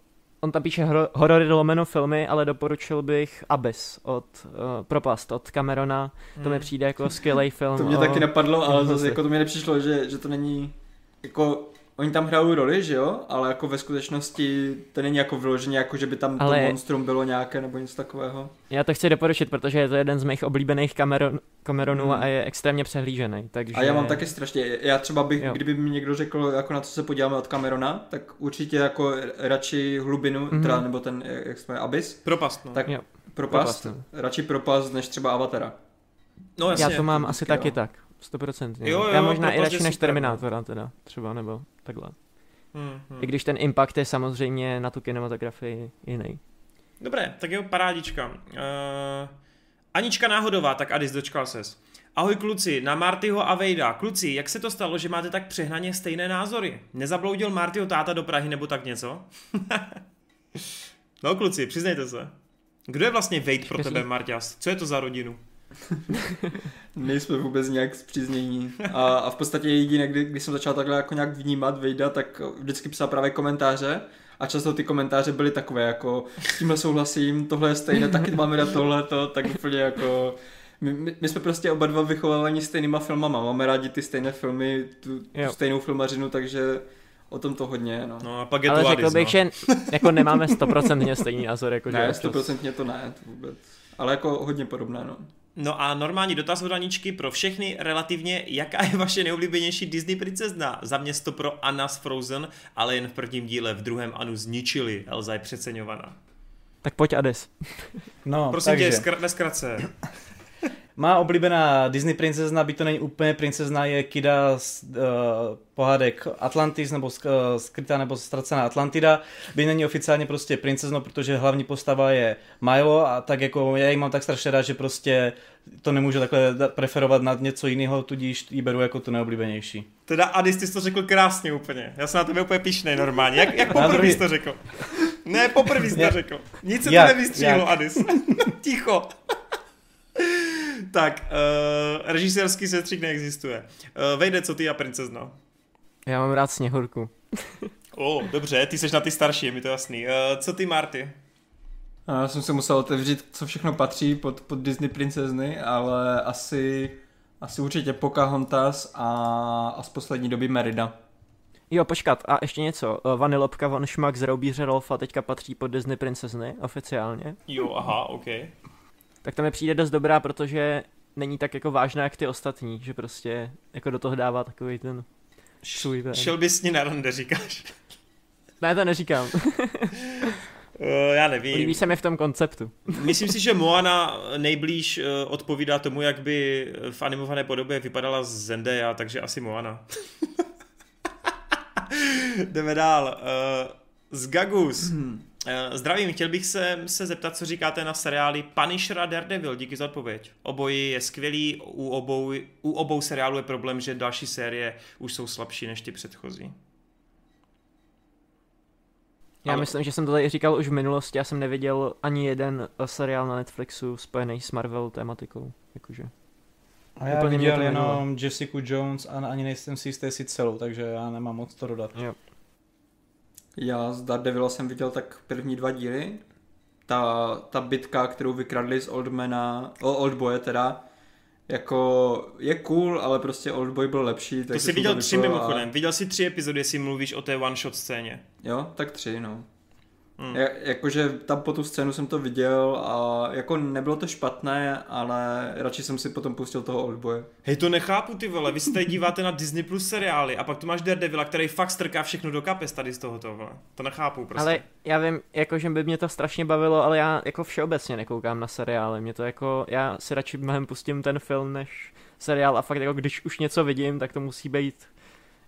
on tam píše hor- horory lomeno filmy, ale doporučil bych Abyss od uh, Propast od Camerona. To mi Hmm. přijde jako skvělý film. To mě o- taky napadlo, ale zase jako to mi nepřišlo, že, že to není jako Oni tam hrajou roli, že jo, ale jako ve skutečnosti to není jako vyloženě, jako že by tam Ale- to monstrum bylo nějaké nebo něco takového. Já to chci doporučit, protože je to jeden z mých oblíbených Cameron, Cameronů Hmm. a je extrémně přehlížený. Takže... A já mám taky strašně, já třeba bych, Jo. kdyby mi někdo řekl, jako na co se podíváme od Camerona, tak určitě jako radši hlubinu, Mhm. teda, nebo ten, jak jsme, Abyss, Propast, no. tak Jo. propast, Propast, no. radši propast, než třeba Avatara. no jasně. Já to mám asi taky jo. tak. 100%. Jo, jo, já možná i radši než no. Terminátora teda, třeba, nebo takhle. Hmm, hmm. I když ten impact je samozřejmě na tu kinematografii jiný. Dobré, tak jo, parádička. Uh, Anička Náhodová, tak Adis, dočkal ses. Ahoj kluci, na Martyho a Vejda. Kluci, jak se to stalo, že máte tak přehnaně stejné názory? Nezabloudil Martyho táta do Prahy nebo tak něco? no kluci, přiznejte se. Kdo je vlastně Vejd pro tebe, Marťas? Co je to za rodinu? Nejsme vůbec nějak zpříznění. A, a v podstatě jediné, kdy, když jsem začal takhle jako nějak vnímat Vejda, tak vždycky psal právě komentáře a často ty komentáře byly takové jako s tímhle souhlasím, tohle je stejné, taky máme rád tohle, to, tak úplně jako my, my, my, jsme prostě oba dva vychovávaní stejnýma filmama, máme rádi ty stejné filmy, tu, tu stejnou filmařinu, takže o tom to hodně, no. No a pak je Ale to řekl Adis, bych, no. že jako nemáme stoprocentně stejný názor. Jako že Ne, stoprocentně to ne, to vůbec. Ale jako hodně podobné, no. No a normální dotaz od Aničky pro všechny relativně, jaká je vaše nejoblíbenější Disney princezna? Za mě to pro Anna z Frozen, ale jen v prvním díle, v druhém Anu zničili. Elza je přeceňovaná. Tak pojď Ades. No, Prosím takže. tě, ve zkratce. Má oblíbená Disney princezna, by to není úplně princezna, je Kida z uh, pohádek Atlantis, nebo sk- uh, skrytá nebo ztracená Atlantida. By není oficiálně prostě princezno, protože hlavní postava je Milo a tak jako já ji mám tak strašně rád, že prostě to nemůžu takhle preferovat nad něco jiného, tudíž ji beru jako tu neoblíbenější. Teda Adis, ty jsi to řekl krásně úplně. Já jsem na tebe úplně pišnej normálně. Jak, jak poprvé druhý- jsi to řekl? Ne, poprvé jsi to řekl. Nic se to nevystříhlo? Adis. Ticho. Tak, uh, režisérský setřík neexistuje. Uh, vejde, co ty a princezna. Já mám rád Sněhurku. O, oh, dobře, ty jsi na ty starší, je mi to jasný. Uh, co ty, Marty? A Já jsem se musel otevřít, co všechno patří pod, pod Disney princezny, ale asi, asi určitě Pocahontas a, a z poslední doby Merida. Jo, počkat, a ještě něco. Vanilopka von Schmack z Roubíře Rolfa teďka patří pod Disney princezny, oficiálně. Jo, aha, OK. Tak to mi přijde dost dobrá, protože není tak jako vážná jak ty ostatní, že prostě jako do toho dává takový ten svůj ten. Šel bys s ní na rande, říkáš? Ne, to neříkám. Uh, já nevím. Líbí se mi v tom konceptu. Myslím si, že Moana nejblíž eh, odpovídá tomu, jak by v animované podobě vypadala Zendaya, takže asi Moana. Jdeme dál. Eh, Z Gagus. Eh, Zdravím, chtěl bych se, se zeptat, co říkáte na seriály Punisher a Daredevil, díky za odpověď. Obojí je skvělý, u obou, u obou seriálů je problém, že další série už jsou slabší než ty předchozí. Já Ale- myslím, že jsem to tady říkal už v minulosti, já jsem neviděl ani jeden eh, seriál na Netflixu spojený s Marvel tématikou. Jakože. A já Úplně viděl jenom Jessica Jones a ani nejsem si jistý jestli celou, takže já nemám moc to dodat. Jo. Já z Daredevila jsem viděl tak první dva díly. Ta, ta bitka, kterou vykradli z Oldmana, o Oldboye teda, jako je cool, ale prostě Oldboy byl lepší. To takže jsi viděl tři mimochodem. Viděl jsi tři epizody, jestli mluvíš o té one-shot scéně. Jo, tak tři, no. Hmm. Ja, jakože tam po tu scénu jsem to viděl a jako nebylo to špatné, ale radši jsem si potom pustil toho Oldboye. Hej, to nechápu ty vole, vy se tady díváte na Disney Plus seriály a pak tu máš Daredevila, který fakt strká všechno do kapes tady z tohoto, vole. To nechápu prostě. Ale já vím, jako, že by mě to strašně bavilo, ale já jako všeobecně nekoukám na seriály. Mě to jako, já si radši mnohem pustím ten film než seriál a fakt jako když už něco vidím, tak to musí být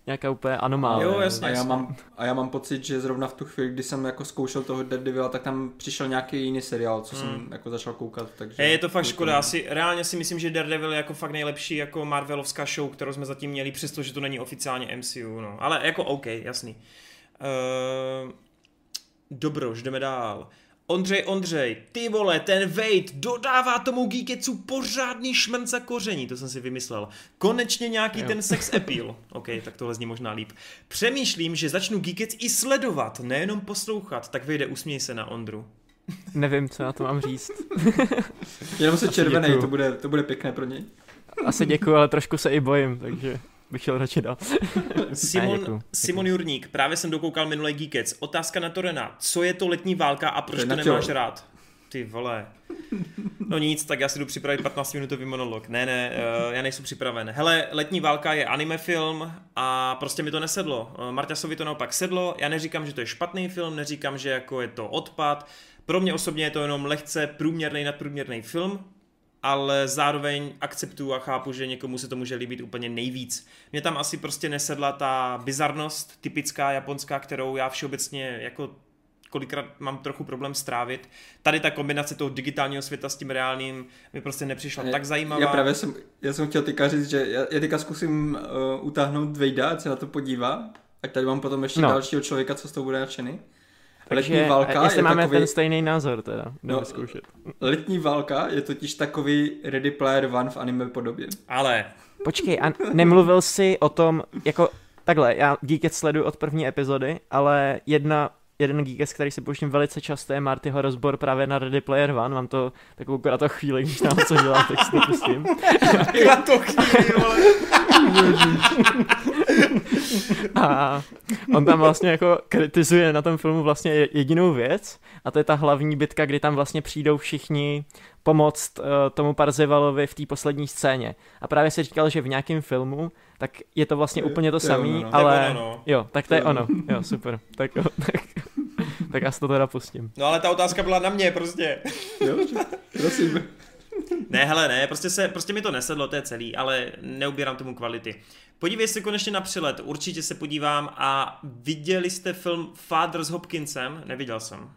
nějaká úplně anomálie. Jo, jasně. A já, mám, a já mám pocit, že zrovna v tu chvíli, kdy jsem jako zkoušel toho Daredevila, tak tam přišel nějaký jiný seriál, co Hmm. jsem jako začal koukat. Takže je to fakt škoda, asi reálně si myslím, že Daredevil je jako fakt nejlepší jako Marvelovská show, kterou jsme zatím měli, přestože to není oficiálně MCU, no. Ale jako OK, jasný. Uh, dobrož, jdeme dál. Ondřej, Ondřej, ty vole, ten Wade dodává tomu Geeketsu pořádný šmrnc za koření, to jsem si vymyslel. Konečně nějaký Jo. ten sex appeal. OK, tak tohle zní možná líp. Přemýšlím, že začnu Geekets i sledovat, nejenom poslouchat, tak vyjde, usměj se na Ondru. Nevím, co na to mám říct. Jenom se červený, děkuju. to bude, to bude pěkné pro něj. Asi děkuji, ale trošku se i bojím, takže... bych šel radši dál. Simon, ne, Simon Jurník, právě jsem dokoukal minulý Geekets. Otázka na Torena. Co je to letní válka a proč to, to nemáš rád? Ty vole. No nic, tak já si jdu připravit 15 minutový monolog. Ne, ne, uh, já nejsem připraven. Hele, Letní válka je anime film a prostě mi to nesedlo. Uh, Marťasovi to naopak sedlo. Já neříkám, že to je špatný film, neříkám, že jako je to odpad. Pro mě osobně je to jenom lehce průměrný nadprůměrný film, ale zároveň akceptuju a chápu, že někomu se to může líbit úplně nejvíc. Mě tam asi prostě nesedla ta bizarnost typická japonská, kterou já všeobecně jako kolikrát mám trochu problém strávit. Tady ta kombinace toho digitálního světa s tím reálným mi prostě nepřišla je, tak zajímavá. Já právě jsem, já jsem chtěl teďka říct, že já, já teďka zkusím uh, utáhnout Vejda, ať se na to podívá. A tady mám potom ještě no. dalšího člověka, co s tou bude nadšený. Takže letní válka jestli je máme takový... ten stejný názor teda, no, zkoušet. Letní válka je totiž takový Ready Player One v anime podobě. Ale... Počkej, a nemluvil jsi o tom, jako takhle, já Geeket sleduju od první epizody, ale jedna jeden geekes, který si pouštím velice často, je Martyho rozbor právě na Ready Player One. Mám to takovou krátkou chvíli, když tam co dělá, tak si to pustím. Krátkou chvíli, vole. A on tam vlastně jako kritizuje na tom filmu vlastně jedinou věc a to je ta hlavní bitka, kdy tam vlastně přijdou všichni pomoct uh, tomu Parzevalovi v té poslední scéně. A právě si říkal, že v nějakém filmu, tak je to vlastně je, úplně to samé, no. ale ono, no. jo, tak to je ono. Jo, super. Tak, jo, tak, tak já si to teda pustím. No ale ta otázka byla na mě prostě. Jo, prosím. Ne, hele, ne, prostě, se, prostě mi to nesedlo, to je celý, ale neubírám tomu kvality. Podívej se konečně na přilet, určitě se podívám a viděli jste film Father s Hopkinsem? Neviděl jsem.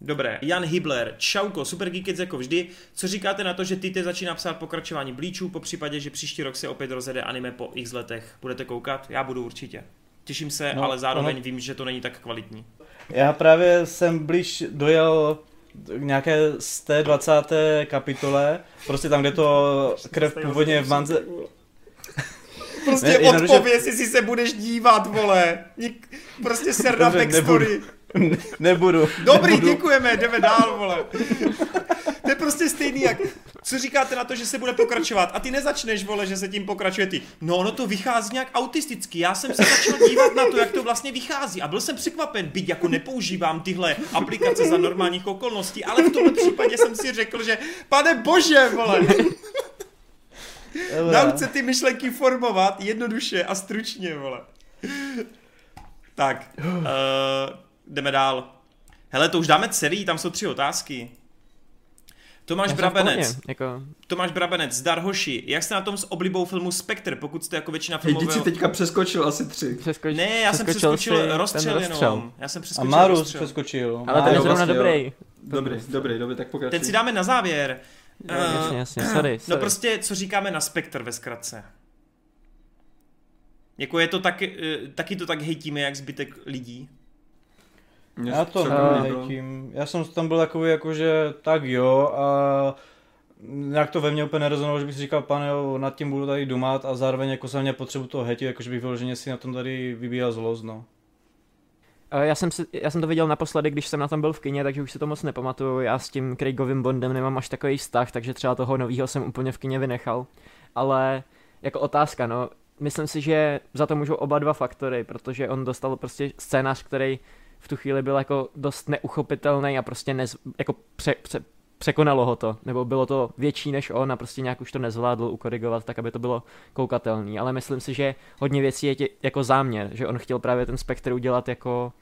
Dobré, Jan Hibler, čauko, Super Geekets jako vždy. Co říkáte na to, že Tite začíná psát pokračování Bleachů, po případě, že příští rok se opět rozjede anime po x letech? Budete koukat? Já budu určitě. Těším se, no, ale zároveň no. vím, že to není tak kvalitní. Já právě jsem blíž dojel nějaké z té 20. kapitole, prostě tam, kde to krev původně v manze... Prostě ne, odpověz, jestli se budeš dívat, vole. Prostě ser na backstory. Ne, nebudu. Dobrý, nebudu. děkujeme, jdeme dál, vole. To je prostě stejný, jak co říkáte na to, že se bude pokračovat a ty nezačneš, vole, že se tím pokračuje ty. No, no to vychází nějak autisticky. Já jsem se začal dívat na to, jak to vlastně vychází a byl jsem překvapen, byť jako nepoužívám tyhle aplikace za normálních okolností, ale v tomto případě jsem si řekl, že pane bože, vole. Nauč se ty myšlenky formovat jednoduše a stručně, vole. Tak, uh, jdeme dál. Hele, to už dáme celý, tam jsou tři otázky. Tomáš Já Brabenec. Jako... Tomáš Brabenec, zdar hoši. Jak jste na tom s oblibou filmu Spectre, pokud jste jako většina filmového... Hej, si teďka přeskočil asi tři. Přeskoč... Ne, já jsem přeskočil rozstřel jenom. Já jsem přeskočil A Marus přeskočil. Ale ten je zrovna vlastně, dobrý. Dobrý, dobrý, dobrý, tak pokračuj. Ten si dáme na závěr. Jo, jasně, jasně, sorry, sorry. No prostě, co říkáme na Spectre ve zkratce? Jako je to taky, eh, taky to tak hejtíme, jak zbytek lidí? Mě já to nehejtím. Já jsem tam byl takový jako, že tak jo a nějak to ve mně úplně nerezonovalo, že bych si říkal, pane jo, nad tím budu tady dumat a zároveň jako jsem měl potřebu toho hejtit, jakože bych vyloženě si na tom tady vybíjel zlost, no. Já jsem, si, já jsem to viděl naposledy, když jsem na tom byl v kině, takže už si to moc nepamatuju. Já s tím Craigovým Bondem nemám až takový vztah, takže třeba toho novýho jsem úplně v kině vynechal. Ale jako otázka, no, myslím si, že za to můžou oba dva faktory, protože on dostal prostě scénář, který v tu chvíli byl jako dost neuchopitelný a prostě nez, jako pře, pře, překonalo ho to, nebo bylo to větší než on a prostě nějak už to nezvládl ukorigovat tak, aby to bylo koukatelný, ale myslím si, že hodně věcí je tě, jako záměr, že on chtěl právě ten spektr udělat jako,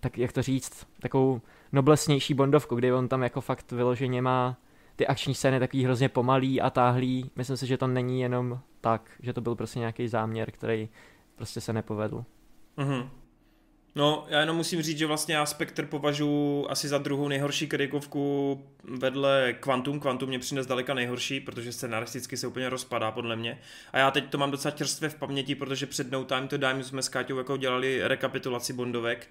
tak jak to říct, takovou noblesnější bondovku, kdy on tam jako fakt vyloženě má ty akční scény takový hrozně pomalý a táhlý, myslím si, že to není jenom tak, že to byl prostě nějaký záměr, který prostě se nepovedl. Mm-hmm. No, já jenom musím říct, že vlastně já Spectre považuji asi za druhou nejhorší kritikovku vedle Quantum. Quantum mě přines daleka nejhorší, protože scenaristicky se úplně rozpadá podle mě. A já teď to mám docela čerstvě v paměti, protože před No Time to Dime jsme s Káťou jako dělali rekapitulaci Bondovek.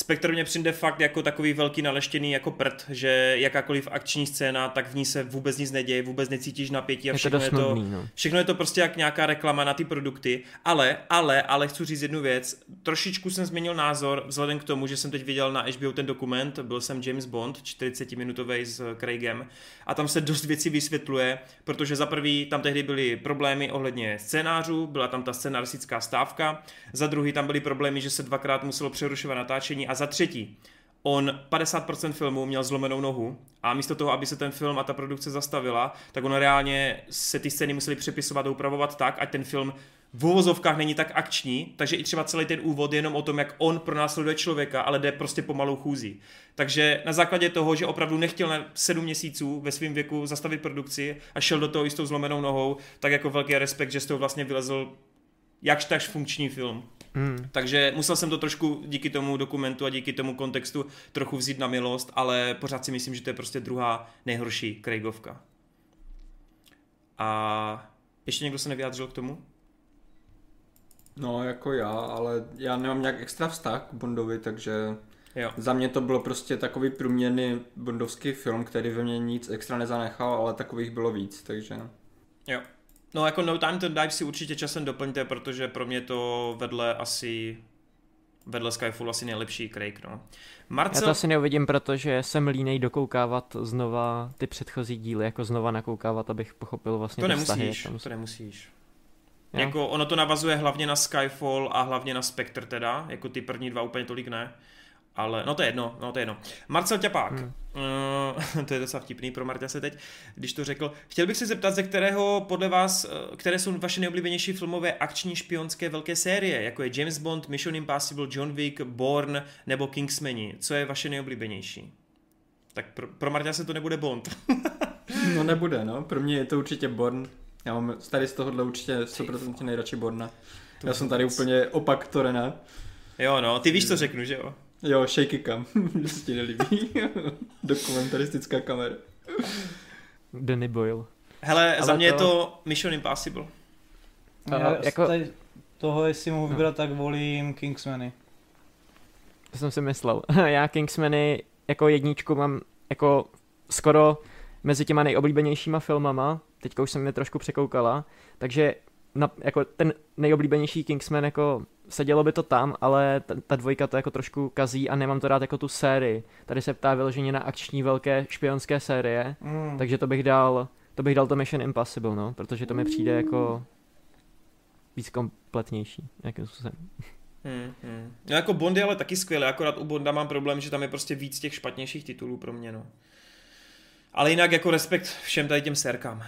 Spectre mě přijde fakt jako takový velký naleštěný jako prd, že jakákoliv akční scéna, tak v ní se vůbec nic neděje, vůbec necítíš napětí a všechno je to, nudný, no. všechno je to prostě jak nějaká reklama na ty produkty, ale, ale, ale chci říct jednu věc, trošičku jsem změnil názor vzhledem k tomu, že jsem teď viděl na HBO ten dokument, byl jsem James Bond, 40 minutový s Craigem. A tam se dost věcí vysvětluje, protože za prvý tam tehdy byly problémy ohledně scénářů, byla tam ta scenaristická stávka, za druhý tam byly problémy, že se dvakrát muselo přerušovat natáčení a za třetí, on 50% filmu měl zlomenou nohu a místo toho, aby se ten film a ta produkce zastavila, tak on reálně se ty scény museli přepisovat a upravovat tak, ať ten film v uvozovkách není tak akční, takže i třeba celý ten úvod je jenom o tom, jak on pronásleduje člověka, ale jde prostě pomalou chůzí. Takže na základě toho, že opravdu nechtěl na sedm měsíců ve svém věku zastavit produkci a šel do toho jistou zlomenou nohou, tak jako velký respekt, že z toho vlastně vylezl jakž takž funkční film. Hmm. Takže musel jsem to trošku díky tomu dokumentu a díky tomu kontextu trochu vzít na milost, ale pořád si myslím, že to je prostě druhá nejhorší Craigovka. A ještě někdo se nevyjádřil k tomu? No, jako já, ale já nemám nějak extra vztah k Bondovi, takže Jo. za mě to bylo prostě takový průměrný bondovský film, který ve mně nic extra nezanechal, ale takových bylo víc, takže... Jo. No jako No Time to Die si určitě časem doplňte, protože pro mě to vedle asi vedle Skyfall asi nejlepší Craig, no. Marcel... Já to asi neuvidím, protože jsem línej dokoukávat znova ty předchozí díly, jako znova nakoukávat, abych pochopil vlastně to nemusíš, vztahy. to nemusíš. Jo. Jako ono to navazuje hlavně na Skyfall a hlavně na Spectre teda, jako ty první dva úplně tolik ne. Ale, no to je jedno, no to je jedno. Marcel Ťapák, hmm. uh, to je docela vtipný pro Marta se teď, když to řekl. Chtěl bych se zeptat, ze kterého podle vás, eh, které jsou vaše nejoblíbenější filmové akční špionské velké série, jako je James Bond, Mission Impossible, John Wick, Bourne nebo Kingsmani. Co je vaše nejoblíbenější? Tak pro, pro Marta se to nebude Bond. No nebude, no. Pro mě je to určitě Born. Já mám tady z tohohle určitě 100% nejradši Borna. Já jsem tady úplně opak Torena. jo no, ty víš, co řeknu, že jo? Jo, shaky cam, že se ti nelíbí. Dokumentaristická kamera. Danny Boyle. Hele, Ale za mě to- je to Mission Impossible. Aha, Já jako- jako... tady toho, jestli mohu vybrat, tak volím Kingsmany. To jsem si myslel. Já Kingsmany jako jedničku mám jako skoro mezi těma nejoblíbenějšíma filmama, teďka už jsem je trošku překoukala, takže na, jako ten nejoblíbenější Kingsman jako sedělo by to tam, ale ta, ta dvojka to jako trošku kazí a nemám to rád jako tu sérii. Tady se ptá vyloženě na akční velké špionské série, Mm. takže to bych dal, to bych dal to Mission Impossible, no, protože to mi přijde jako víc kompletnější, jakým způsobem. Hmm, hmm. No jako Bond je ale taky skvělý, akorát u Bonda mám problém, že tam je prostě víc těch špatnějších titulů pro mě, no. Ale jinak jako respekt všem tady těm serkám. Uh,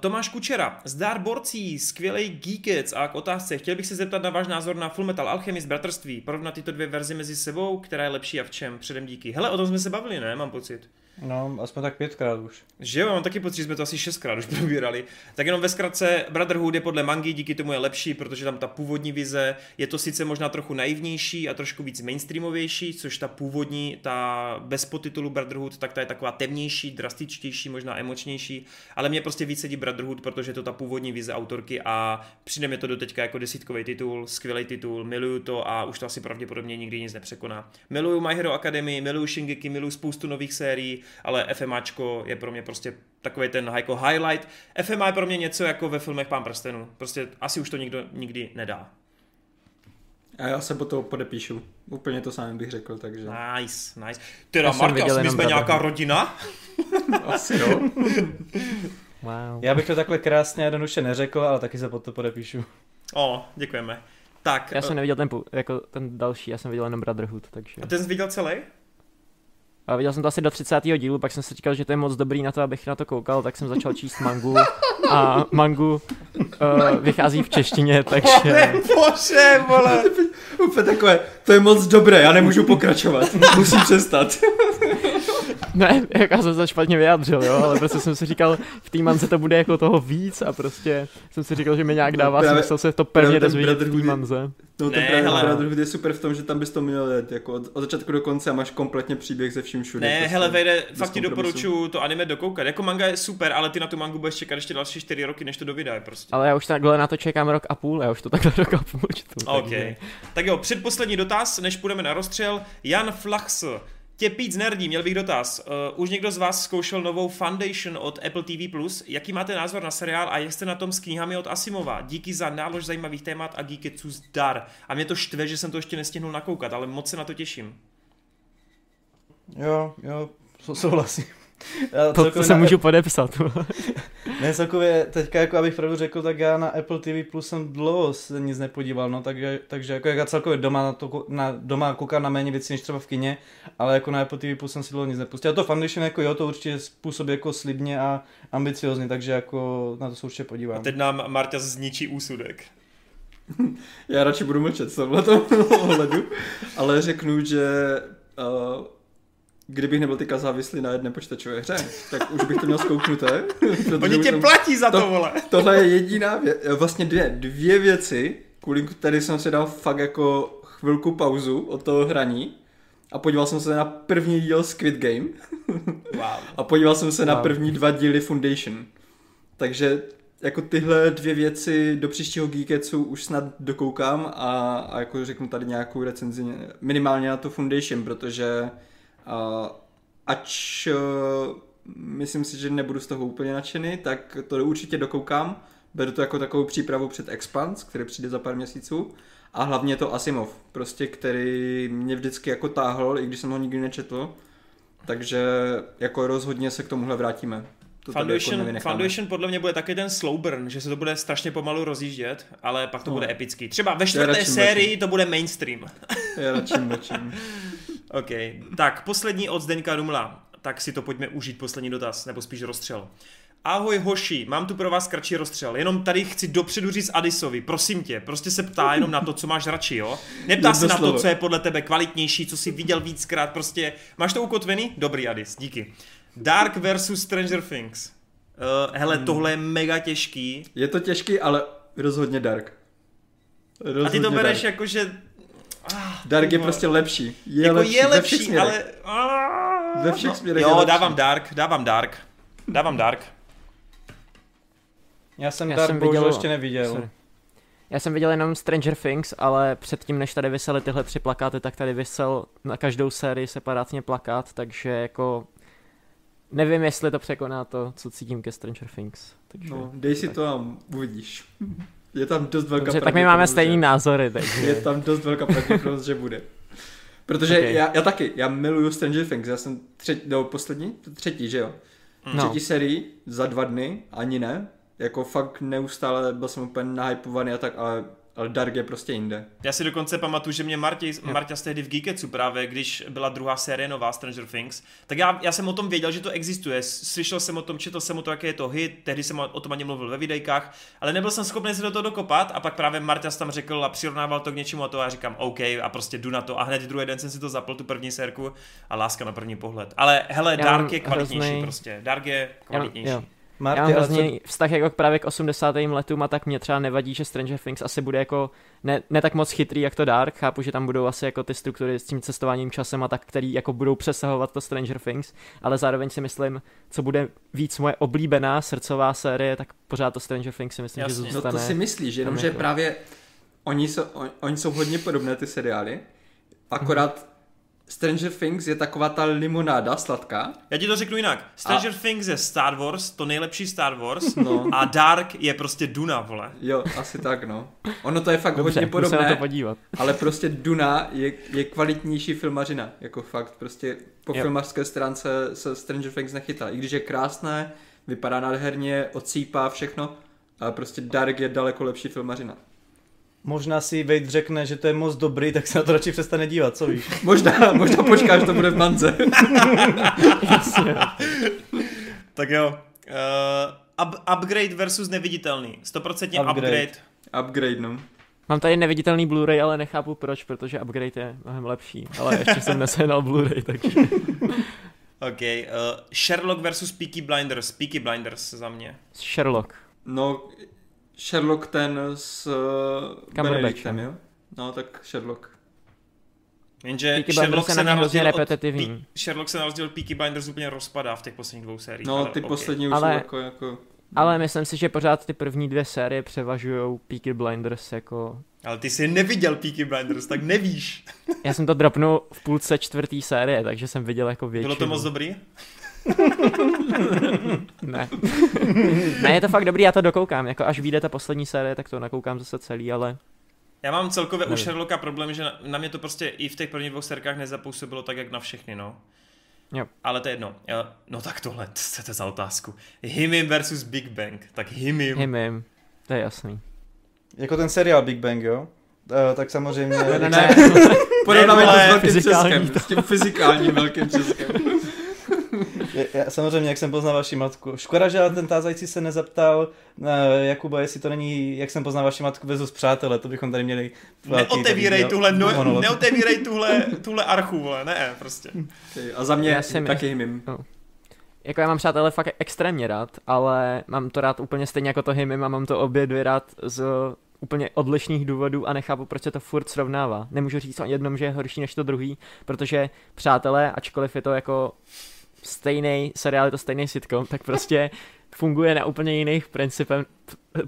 Tomáš Kučera, zdár borcí, skvělý geekec a k otázce. Chtěl bych se zeptat na váš názor na Full Metal Alchemist Bratrství. Porovnat tyto dvě verze mezi sebou, která je lepší a v čem? Předem díky. Hele, o tom jsme se bavili, ne? Mám pocit. No, aspoň tak pětkrát už. Že jo, mám taky pocit, že jsme to asi šestkrát už probírali. Tak jenom ve zkratce, Brotherhood je podle mangy, díky tomu je lepší, protože tam ta původní vize je to sice možná trochu naivnější a trošku víc mainstreamovější, což ta původní, ta bez podtitulu Brotherhood, tak ta je taková temnější, drastičtější, možná emočnější, ale mě prostě víc sedí Brotherhood, protože je to ta původní vize autorky a přijde mi to do teďka jako desítkový titul, skvělý titul, miluju to a už to asi pravděpodobně nikdy nic nepřekoná. Miluju My Hero Academy, miluju Shingeki, miluju spoustu nových sérií, ale FMAčko je pro mě prostě takový ten jako highlight. FMA je pro mě něco jako ve filmech Pán prstenů. Prostě asi už to nikdo nikdy nedá. A já se po toho podepíšu. Úplně to sám bych řekl, takže Nice, nice. Teda Marka, my jsme Brotherhood. nějaká rodina? asi jo. Wow. Já bych to takhle krásně a jednoduše neřekl, ale taky se pod to podepíšu. O, děkujeme. Tak, Já jsem eh, neviděl ten, jako ten další, já jsem viděl jenom Brotherhood, takže... a ten jsi viděl celý? A viděl jsem to asi do 30. dílu, pak jsem si říkal, že to je moc dobrý na to, abych na to koukal, tak jsem začal číst mangu a mangu uh, vychází v češtině, takže... bože, vole. Úplně takové, to je moc dobré, já nemůžu pokračovat. Musím přestat. Ne, jak já jsem se špatně vyjádřil, jo, ale prostě jsem si říkal, v té manze to bude jako toho víc a prostě jsem si říkal, že mi nějak dává No, právě- smysl se to pevně dozvědět v té manze. No ten Ne, právě hele. Brotherhood je super v tom, že tam bys to měl jet, jako od, od začátku do konce a máš kompletně příběh ze vším všude. Ne, prostě. hele, vejde, fakt ti doporučuji to anime dokoukat. Jako manga je super, ale ty na tu mangu budeš čekat ještě další 4 roky, než to dovydají prostě. Ale já už takhle na to čekám rok a půl, já už to takhle rok a půl čtu. OK. takže- Tak jo, předposlední dotaz, než půjdeme na rozstřel. Jan Flachs. Těpíc nerdí, měl bych dotaz. Uh, už někdo z vás zkoušel novou Foundation od Apple TV+. Jaký máte názor na seriál a jste na tom s knihami od Asimova? Díky za nálož zajímavých témat a díky cus dar. A mě to štve, že jsem to ještě nestihnul nakoukat, ale moc se na to těším. Jo, jo, sou- souhlasím. Já To, to se můžu podepsat. Ne, celkově teďka, jako abych pravdu řekl, tak já na Apple TV Plus jsem dlouho se nic nepodíval, no, takže, takže jako já celkově doma, na to, na, doma koukám na méně věcí než třeba v kině, ale jako na Apple TV Plus jsem si dlouho nic nepustil. A to Foundation, jako jo, to určitě způsobí jako slibně a ambiciozně, takže jako na to se určitě A podívám. teď nám Marta zničí úsudek. Já radši budu mlčet v tomhle ohledu, ale řeknu, že uh, kdybych nebyl teďka závislý na jedné počítačové hře, tak už bych to měl zkouknuté. Oni tě jsem- platí za to, to- vole. Tohle je jediná věc, vlastně dvě, dvě věci, kvůli který jsem si dal fakt jako chvilku pauzu od toho hraní a podíval jsem se na první díl Squid Game Wow. a podíval jsem se na Wow. první dva díly Foundation. Takže jako tyhle dvě věci do příštího Geeketsu už snad dokoukám a, a jako řeknu tady nějakou recenzi minimálně na to Foundation, protože ač uh, myslím si, že nebudu z toho úplně nadšený, tak to určitě dokoukám. Beru to jako takovou přípravu před Expans, který přijde za pár měsíců. A hlavně to Asimov, prostě, který mě vždycky jako táhl, i když jsem ho nikdy nečetl. Takže jako rozhodně se k tomuhle vrátíme. To jako Foundation, nevynecháme. Foundation podle mě bude taky ten slow burn, že se to bude strašně pomalu rozjíždět, ale pak to No. bude epický. Třeba ve čtvrté sérii to bude mainstream. Já radši mlčím. OK, tak poslední od Zdeňka Rumla. Tak si to pojďme užít, poslední dotaz, nebo spíš rozstřel. Ahoj hoši, mám tu pro vás kratší rozstřel. Jenom tady chci dopředu říct Adisovi, prosím tě, prostě se ptá jenom na to, co máš radši, jo? Neptá se na to, co je podle tebe kvalitnější, co jsi viděl víckrát, prostě máš to ukotvený? Dobrý Adis, díky. Dark versus Stranger Things. Uh, hele, Hmm. tohle je mega těžký. Je to těžký, ale rozhodně Dark. Rozhodně A ty to bereš Dark. jako, že... Ah, Dark je prostě lepší. Je jako lepší, je lepší, ale... Ah, Ve všech no, směrech Jo, lepší. dávám Dark, dávám Dark. Dávám Dark. Já jsem Já Dark jsem viděl- ještě neviděl. Sorry. Já jsem viděl jenom Stranger Things, ale předtím, než tady vysely tyhle tři plakáty, tak tady vysel na každou sérii separátně plakát, takže jako nevím, jestli to překoná to, co cítím ke Stranger Things. Takže, No, dej si to a uvidíš. Je tam dost velká Dobře, tak my máme pravděpodobnost, stejný že- názory, takže... Je tam dost velká pravděpodobnost, že bude. Protože Okay. já, já, taky, já miluju Stranger Things, já jsem třetí, no poslední, třetí, že jo? No. Třetí sérii za dva dny, ani ne. Jako fakt neustále byl jsem úplně nahypovaný a tak, ale, ale Dark je prostě jinde. Já si dokonce pamatuju, že mě Marti, Marta tehdy v Geeketsu právě, když byla druhá série nová Stranger Things, tak já, já jsem o tom věděl, že to existuje. Slyšel jsem o tom, četl jsem o tom, jaký je to hit, tehdy jsem o tom ani mluvil ve videjkách, ale nebyl jsem schopný se do toho dokopat a pak právě Marta tam řekl a přirovnával to k něčemu a to a já říkám OK a prostě jdu na to a hned druhý den jsem si to zapl, tu první sérku a láska na první pohled. Ale hele, Já Dark je kvalitnější hrozný- prostě. Dark je kvalitnější. jo. Marty, Já mám ale co- hrozně vztah jako právě k 80. letům a tak mě třeba nevadí, že Stranger Things asi bude jako ne, ne tak moc chytrý jak to Dark, chápu, že tam budou asi jako ty struktury s tím cestováním časem a tak, který jako budou přesahovat to Stranger Things, ale zároveň si myslím, co bude víc moje oblíbená srdcová série, tak pořád to Stranger Things si myslím, Jasně. že No No zůstane. to si myslíš, jenomže jako- právě oni jsou, on, oni jsou hodně podobné ty seriály, akorát Stranger Things je taková ta limonáda sladká, Já ti to řeknu jinak. Stranger a... Things je Star Wars, to nejlepší Star Wars, No. a Dark je prostě Duna, vole. jo, asi tak no. Ono to je fakt Dobře, hodně musím na to podobné, podívat. ale prostě Duna je, je kvalitnější filmařina, jako fakt, prostě po Jo. filmařské stránce se Stranger Things nechytá, i když je krásné, vypadá nádherně, odsýpá všechno, ale prostě Dark je daleko lepší filmařina. Možná si Wade řekne, že to je moc dobrý, tak se na to radši přestane dívat, co víš? Možná, možná počkáš, to bude v manze. Tak jo. Uh, up, upgrade versus neviditelný. 100% upgrade. Upgrade. upgrade. Upgrade, no. Mám tady neviditelný Blu-ray, ale nechápu proč, protože upgrade je mnohem lepší, ale ještě jsem nesehnal Blu-ray, takže... OK, uh, Sherlock versus Peaky Blinders. Peaky Blinders za mě. Sherlock. No, Sherlock ten s uh, Benedictem, jo? No, tak Sherlock. Jenže Peaky Sherlock se na hrozně rozdíl od repetitivní. Pe- Sherlock se na rozdíl Peaky Blinders úplně rozpadá v těch posledních dvou sériích. No, ale ty OK. poslední už Ale- jsou jako, jako... Ale myslím si, že pořád ty první dvě série převažují Peaky Blinders jako... Ale ty jsi neviděl Peaky Blinders, tak nevíš. Já jsem to dropnul v půlce čtvrtý série, takže jsem viděl jako většinu. Bylo to moc dobrý? Ne. ne, je to fakt dobrý, já to dokoukám. Jako až vyjde ta poslední série, tak to nakoukám zase celý, ale Já mám celkově u. Sherlocka problém, že na, na mě to prostě i v těch prvních dvou serkách nezapůsobilo tak, jak na všechny, no. Jo. Ale to je jedno. Já- No tak tohle, co to je za otázku? Himim versus Big Bang. Tak Himim. him, him. To je jasný. Jako ten seriál Big Bang, jo? Uh, tak samozřejmě... Ne, ne, ne. Porovnáme to s velkým fyzikální českem, s tím fyzikálním velkým českem. Je- Já, samozřejmě, jak jsem poznal vaši matku. Škoda, že ten tázající se nezaptal uh, Jakuba, jestli to není, jak jsem poznal vaši matku versus přátelé, to bychom tady měli Neotevírej tady tuhle, no, monolog. neotevírej tuhle, tuhle archu, vole, ne, prostě. Okay, a za mě Já jsem- taky hymim. Jako já mám přátelé fakt extrémně rád, ale mám to rád úplně stejně jako to hymim a mám to obě dvě rád z úplně odlišných důvodů a nechápu, proč se to furt srovnává. Nemůžu říct o jednom, že je horší než to druhý, protože přátelé, ačkoliv je to jako stejný seriál, je to stejný sitcom, tak prostě funguje na úplně jiných principem,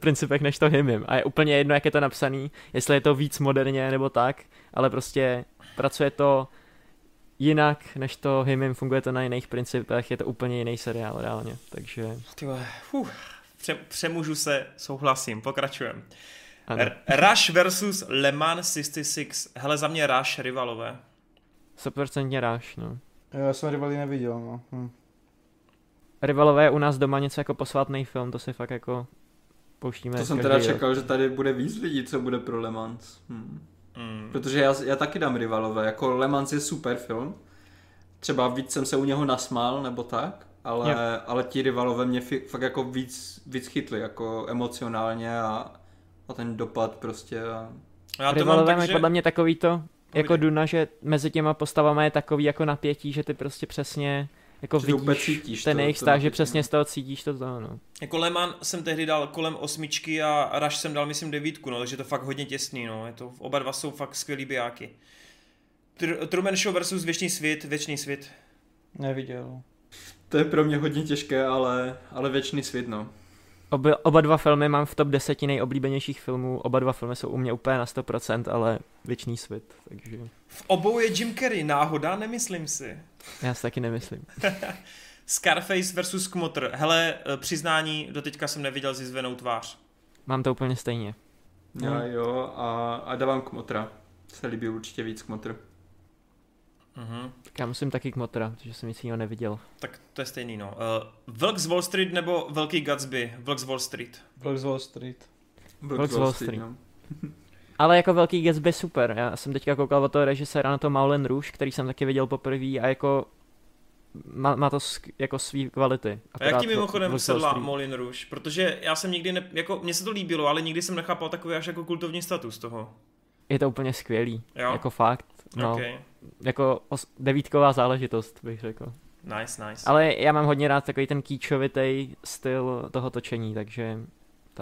principech než to hymim. A je úplně jedno, jak je to napsaný, jestli je to víc moderně nebo tak, ale prostě pracuje to jinak než to hymim, funguje to na jiných principech, je to úplně jiný seriál reálně, takže Ty vole, fuh, pře- přemůžu se, souhlasím, pokračujem. ano. R- Rush versus Le Mans 66. Hele, za mě Rush, rivalové. 100% ráš, no. Jo, Já jsem Rivali neviděl, no. Hm. Rivalové je u nás doma něco jako posvátný film, to si fakt jako pouštíme To jsem teda čekal, že tady bude víc lidí, co bude pro Le Mans. Hm. Mm. Protože já, já taky dám rivalové, jako Le Mans je super film. Třeba víc jsem se u něho nasmál, nebo tak, ale, ale ti rivalové mě fi, fakt jako víc, víc chytli, jako emocionálně a, a ten dopad prostě. A... Já to mám Rivalové tak, mají že... podle mě takový to, jako Povídej. Duna, že mezi těma postavama je takový jako napětí, že ty prostě přesně jako Že vidíš cítíš ten to- jejich vztah, že přesně no. z toho cítíš to, to no. Jako Le Mans jsem tehdy dal kolem osmičky a Rush jsem dal, myslím, devítku, no, takže to fakt hodně těsný, no. Je to, oba dva jsou fakt skvělý bijáky. Tr- Truman Show versus Věčný svět, Věčný svět. Neviděl. To je pro mě hodně těžké, ale, ale věčný svět, no. Oba, oba dva filmy mám v top 10 nejoblíbenějších filmů, oba dva filmy jsou u mě úplně na 100%, ale věčný svět, takže V obou je Jim Carrey, náhoda, nemyslím si. já si taky nemyslím. Scarface versus Kmotr. Hele, eh, přiznání, doteďka jsem neviděl zizvenou tvář. Mám to úplně stejně. Já No. jo, a, a dávám Kmotra. Se líbí určitě víc Kmotr. Mhm. Tak já musím taky Kmotra, protože jsem nic jiného neviděl. Tak to je stejný, no. Uh, Vlk z Wall Street nebo Velký Gatsby? Vlk z Wall Street. Vlk z Wall Street. Vlk z Wall Street. no. Ale jako velký Gatsby super, já jsem teďka koukal od toho režiséra na to Moulin Rouge, který jsem taky viděl poprvé a jako má, má to sk- jako svý kvality. A jak ti mimochodem Vlk sedla Street- Moulin Rouge? Protože já jsem nikdy, ne, jako mně se to líbilo, ale nikdy jsem nechápal takový až jako kultovní status toho. Je to úplně skvělý, Jo? jako fakt, no, Okay. jako os- devítková záležitost bych řekl. Nice, nice. Ale já mám hodně rád takový ten kýčovitý styl toho točení, takže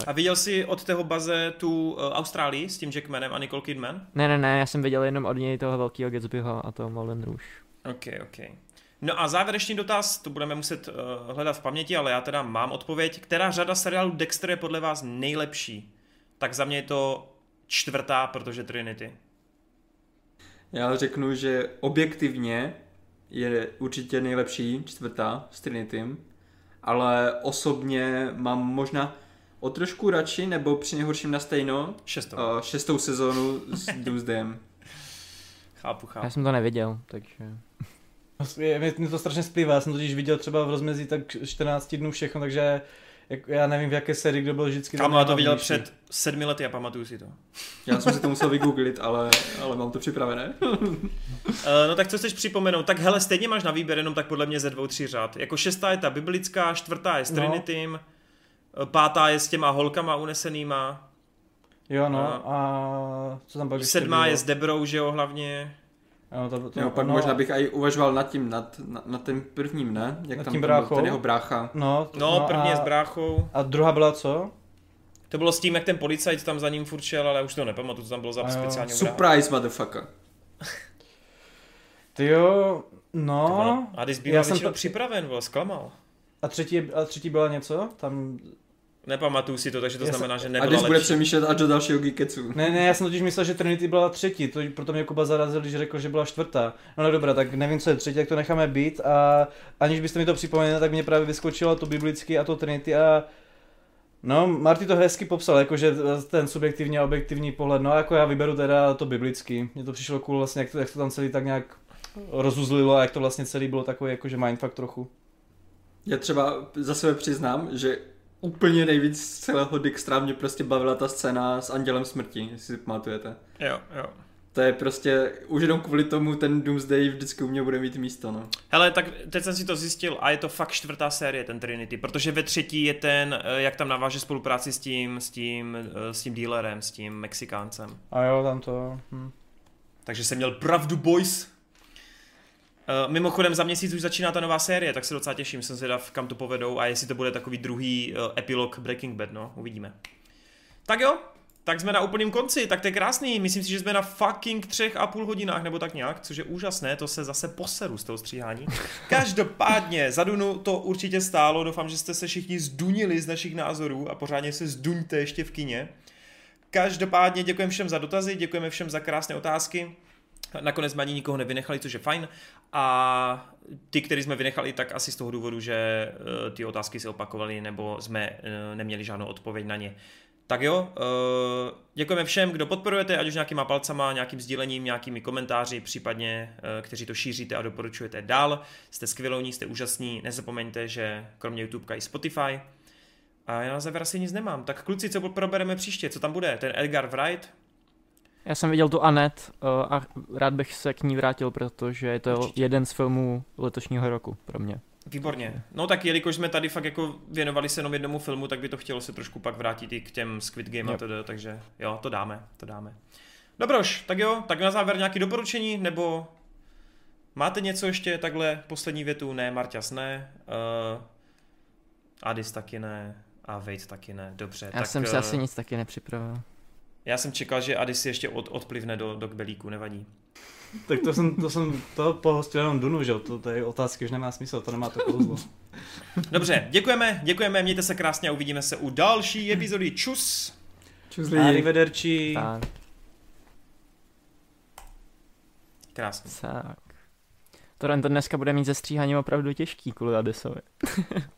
A viděl jsi od tého baze tu uh, Austrálii s tím Jackmanem a Nicole Kidman? ne, ne, ne, já jsem viděl jenom od něj toho velkého Gatsbyho a to Moulin Rouge. OK, OK. No a závěrečný dotaz, to budeme muset uh, hledat v paměti, ale já teda mám odpověď. Která řada seriálu Dexter je podle vás nejlepší? Tak za mě je to čtvrtá, protože Trinity. Já řeknu, že objektivně je určitě nejlepší čtvrtá s Trinitym, ale osobně mám možná o trošku radši, nebo při nejhorším na stejno, Šestou. uh, šestou sezónu s Doomsdayem. Chápu, chápu. Já jsem to neviděl, takže... Mě to strašně splývá, já jsem totiž viděl třeba v rozmezí tak 14 dnů všechno, takže jak, já nevím v jaké sérii, kdo byl vždycky Kámo, já to viděl před sedmi lety a pamatuju si to. Já jsem si to musel vygooglit, ale, ale mám to připravené. Uh, no tak co chceš připomenout? Tak hele, stejně máš na výběr jenom tak podle mě ze dvou, tří řád. Jako šestá je ta biblická, čtvrtá je s No. Trinitym, eh, pátá je s těma holkama unesenýma, Jo no, A- a co tam pak sedmá je s Debrou, že jo, hlavně. No, to, to, Jo, pak no, možná bych i uvažoval nad tím, nad, nad, nad tím prvním, ne? Jak Nad tam tím ten byl bráchou? ten jeho brácha. No, t- No, první a, je s bráchou. A druhá byla co? To bylo s tím, jak ten policajt tam za ním furt šel, ale už to nepamatuju, co tam bylo za speciální brácha. Surprise, motherfucker. Ty jo, Ty no. vole, A když Já jsem to- připraven, vole, zklamal. A třetí, a třetí byla něco? Tam... Nepamatuju si to, takže to Já znamená, že A nebyla když bude přemýšlet až do dalšího Geeketsu. Ne, ne, já jsem totiž myslel, že Trinity byla třetí, to, proto mě Kuba zarazil, když řekl, že byla čtvrtá. No, no dobrá, tak nevím, co je třetí, jak to necháme být a aniž byste mi to připomněli, tak mě právě vyskočilo to biblický a to Trinity a No, Marty to hezky popsal, jakože ten subjektivní a objektivní pohled, no a jako já vyberu teda to biblický. Mně to přišlo cool vlastně, jak to, jak to tam celý tak nějak rozuzlilo a jak to vlastně celý bylo takový jakože mindfuck trochu. Já třeba za sebe přiznám, že úplně nejvíc z celého Dijkstra mě prostě bavila ta scéna s Andělem smrti, jestli si pamatujete. Jo, jo. To je prostě, už jenom kvůli tomu ten Doomsday vždycky u mě bude mít místo, no. Hele, tak teď jsem si to zjistil a je to fakt čtvrtá série, ten Trinity, protože ve třetí je ten, eh, jak tam naváže spolupráci s tím, s tím, eh, s tím dealerem, s tím Mexikáncem. A jo, tam to... Hm. Takže jsem měl pravdu, boys. Uh, mimochodem za měsíc už začíná ta nová série, tak se docela těším, jsem zvědav, kam to povedou a jestli to bude takový druhý uh, epilog Breaking Bad, no, uvidíme. Tak jo, tak jsme na úplném konci, tak to je krásný, myslím si, že jsme na fucking třech a půl hodinách nebo tak nějak, což je úžasné, to se zase poseru z toho stříhání. Každopádně, za Dunu to určitě stálo, doufám, že jste se všichni zdunili z našich názorů a pořádně se zduňte ještě v kině. Každopádně děkujeme všem za dotazy, děkujeme všem za krásné otázky. Nakonec jsme ani nikoho nevynechali, což je fajn. A ty, který jsme vynechali, tak asi z toho důvodu, že eh, ty otázky se opakovaly nebo jsme eh, neměli žádnou odpověď na ně. Tak jo, eh, děkujeme všem, kdo podporujete, ať už nějakýma palcama, nějakým sdílením, nějakými komentáři, případně kteří to šíříte a doporučujete dál. Jste skvělou, jste úžasní, nezapomeňte, že kromě YouTube i Spotify. A já na závěr asi nic nemám. Tak kluci, co probereme příště? Co tam bude? Ten Edgar Wright? Já jsem viděl tu Anet a rád bych se k ní vrátil, protože je to Určitě. jeden z filmů letošního roku pro mě. Výborně. No tak jelikož jsme tady fakt jako věnovali se jenom jednomu filmu, tak by to chtělo se trošku pak vrátit i k těm Squid Game a Yep. tedy, takže jo, to dáme, to dáme. Dobroš, tak jo, tak na závěr nějaké doporučení, nebo máte něco ještě takhle, poslední větu, ne, Marťas ne, uh, Adis taky ne, a Vejt taky ne, dobře. Já tak, jsem si eh, asi nic taky nepřipravil. Já jsem čekal, že Adis si ještě od, odplivne do, do kbelíku, nevadí. Tak to jsem, to jsem to pohostil jenom Dunu, že jo, to tady otázky už nemá smysl, to nemá to kouzlo. Dobře, děkujeme, děkujeme, mějte se krásně a uvidíme se u další epizody. Čus! Čus lidi. Arrivederci. Tak, Krásně. tak. Toren to dneska bude mít ze stříhání opravdu těžký kvůli Adisovi.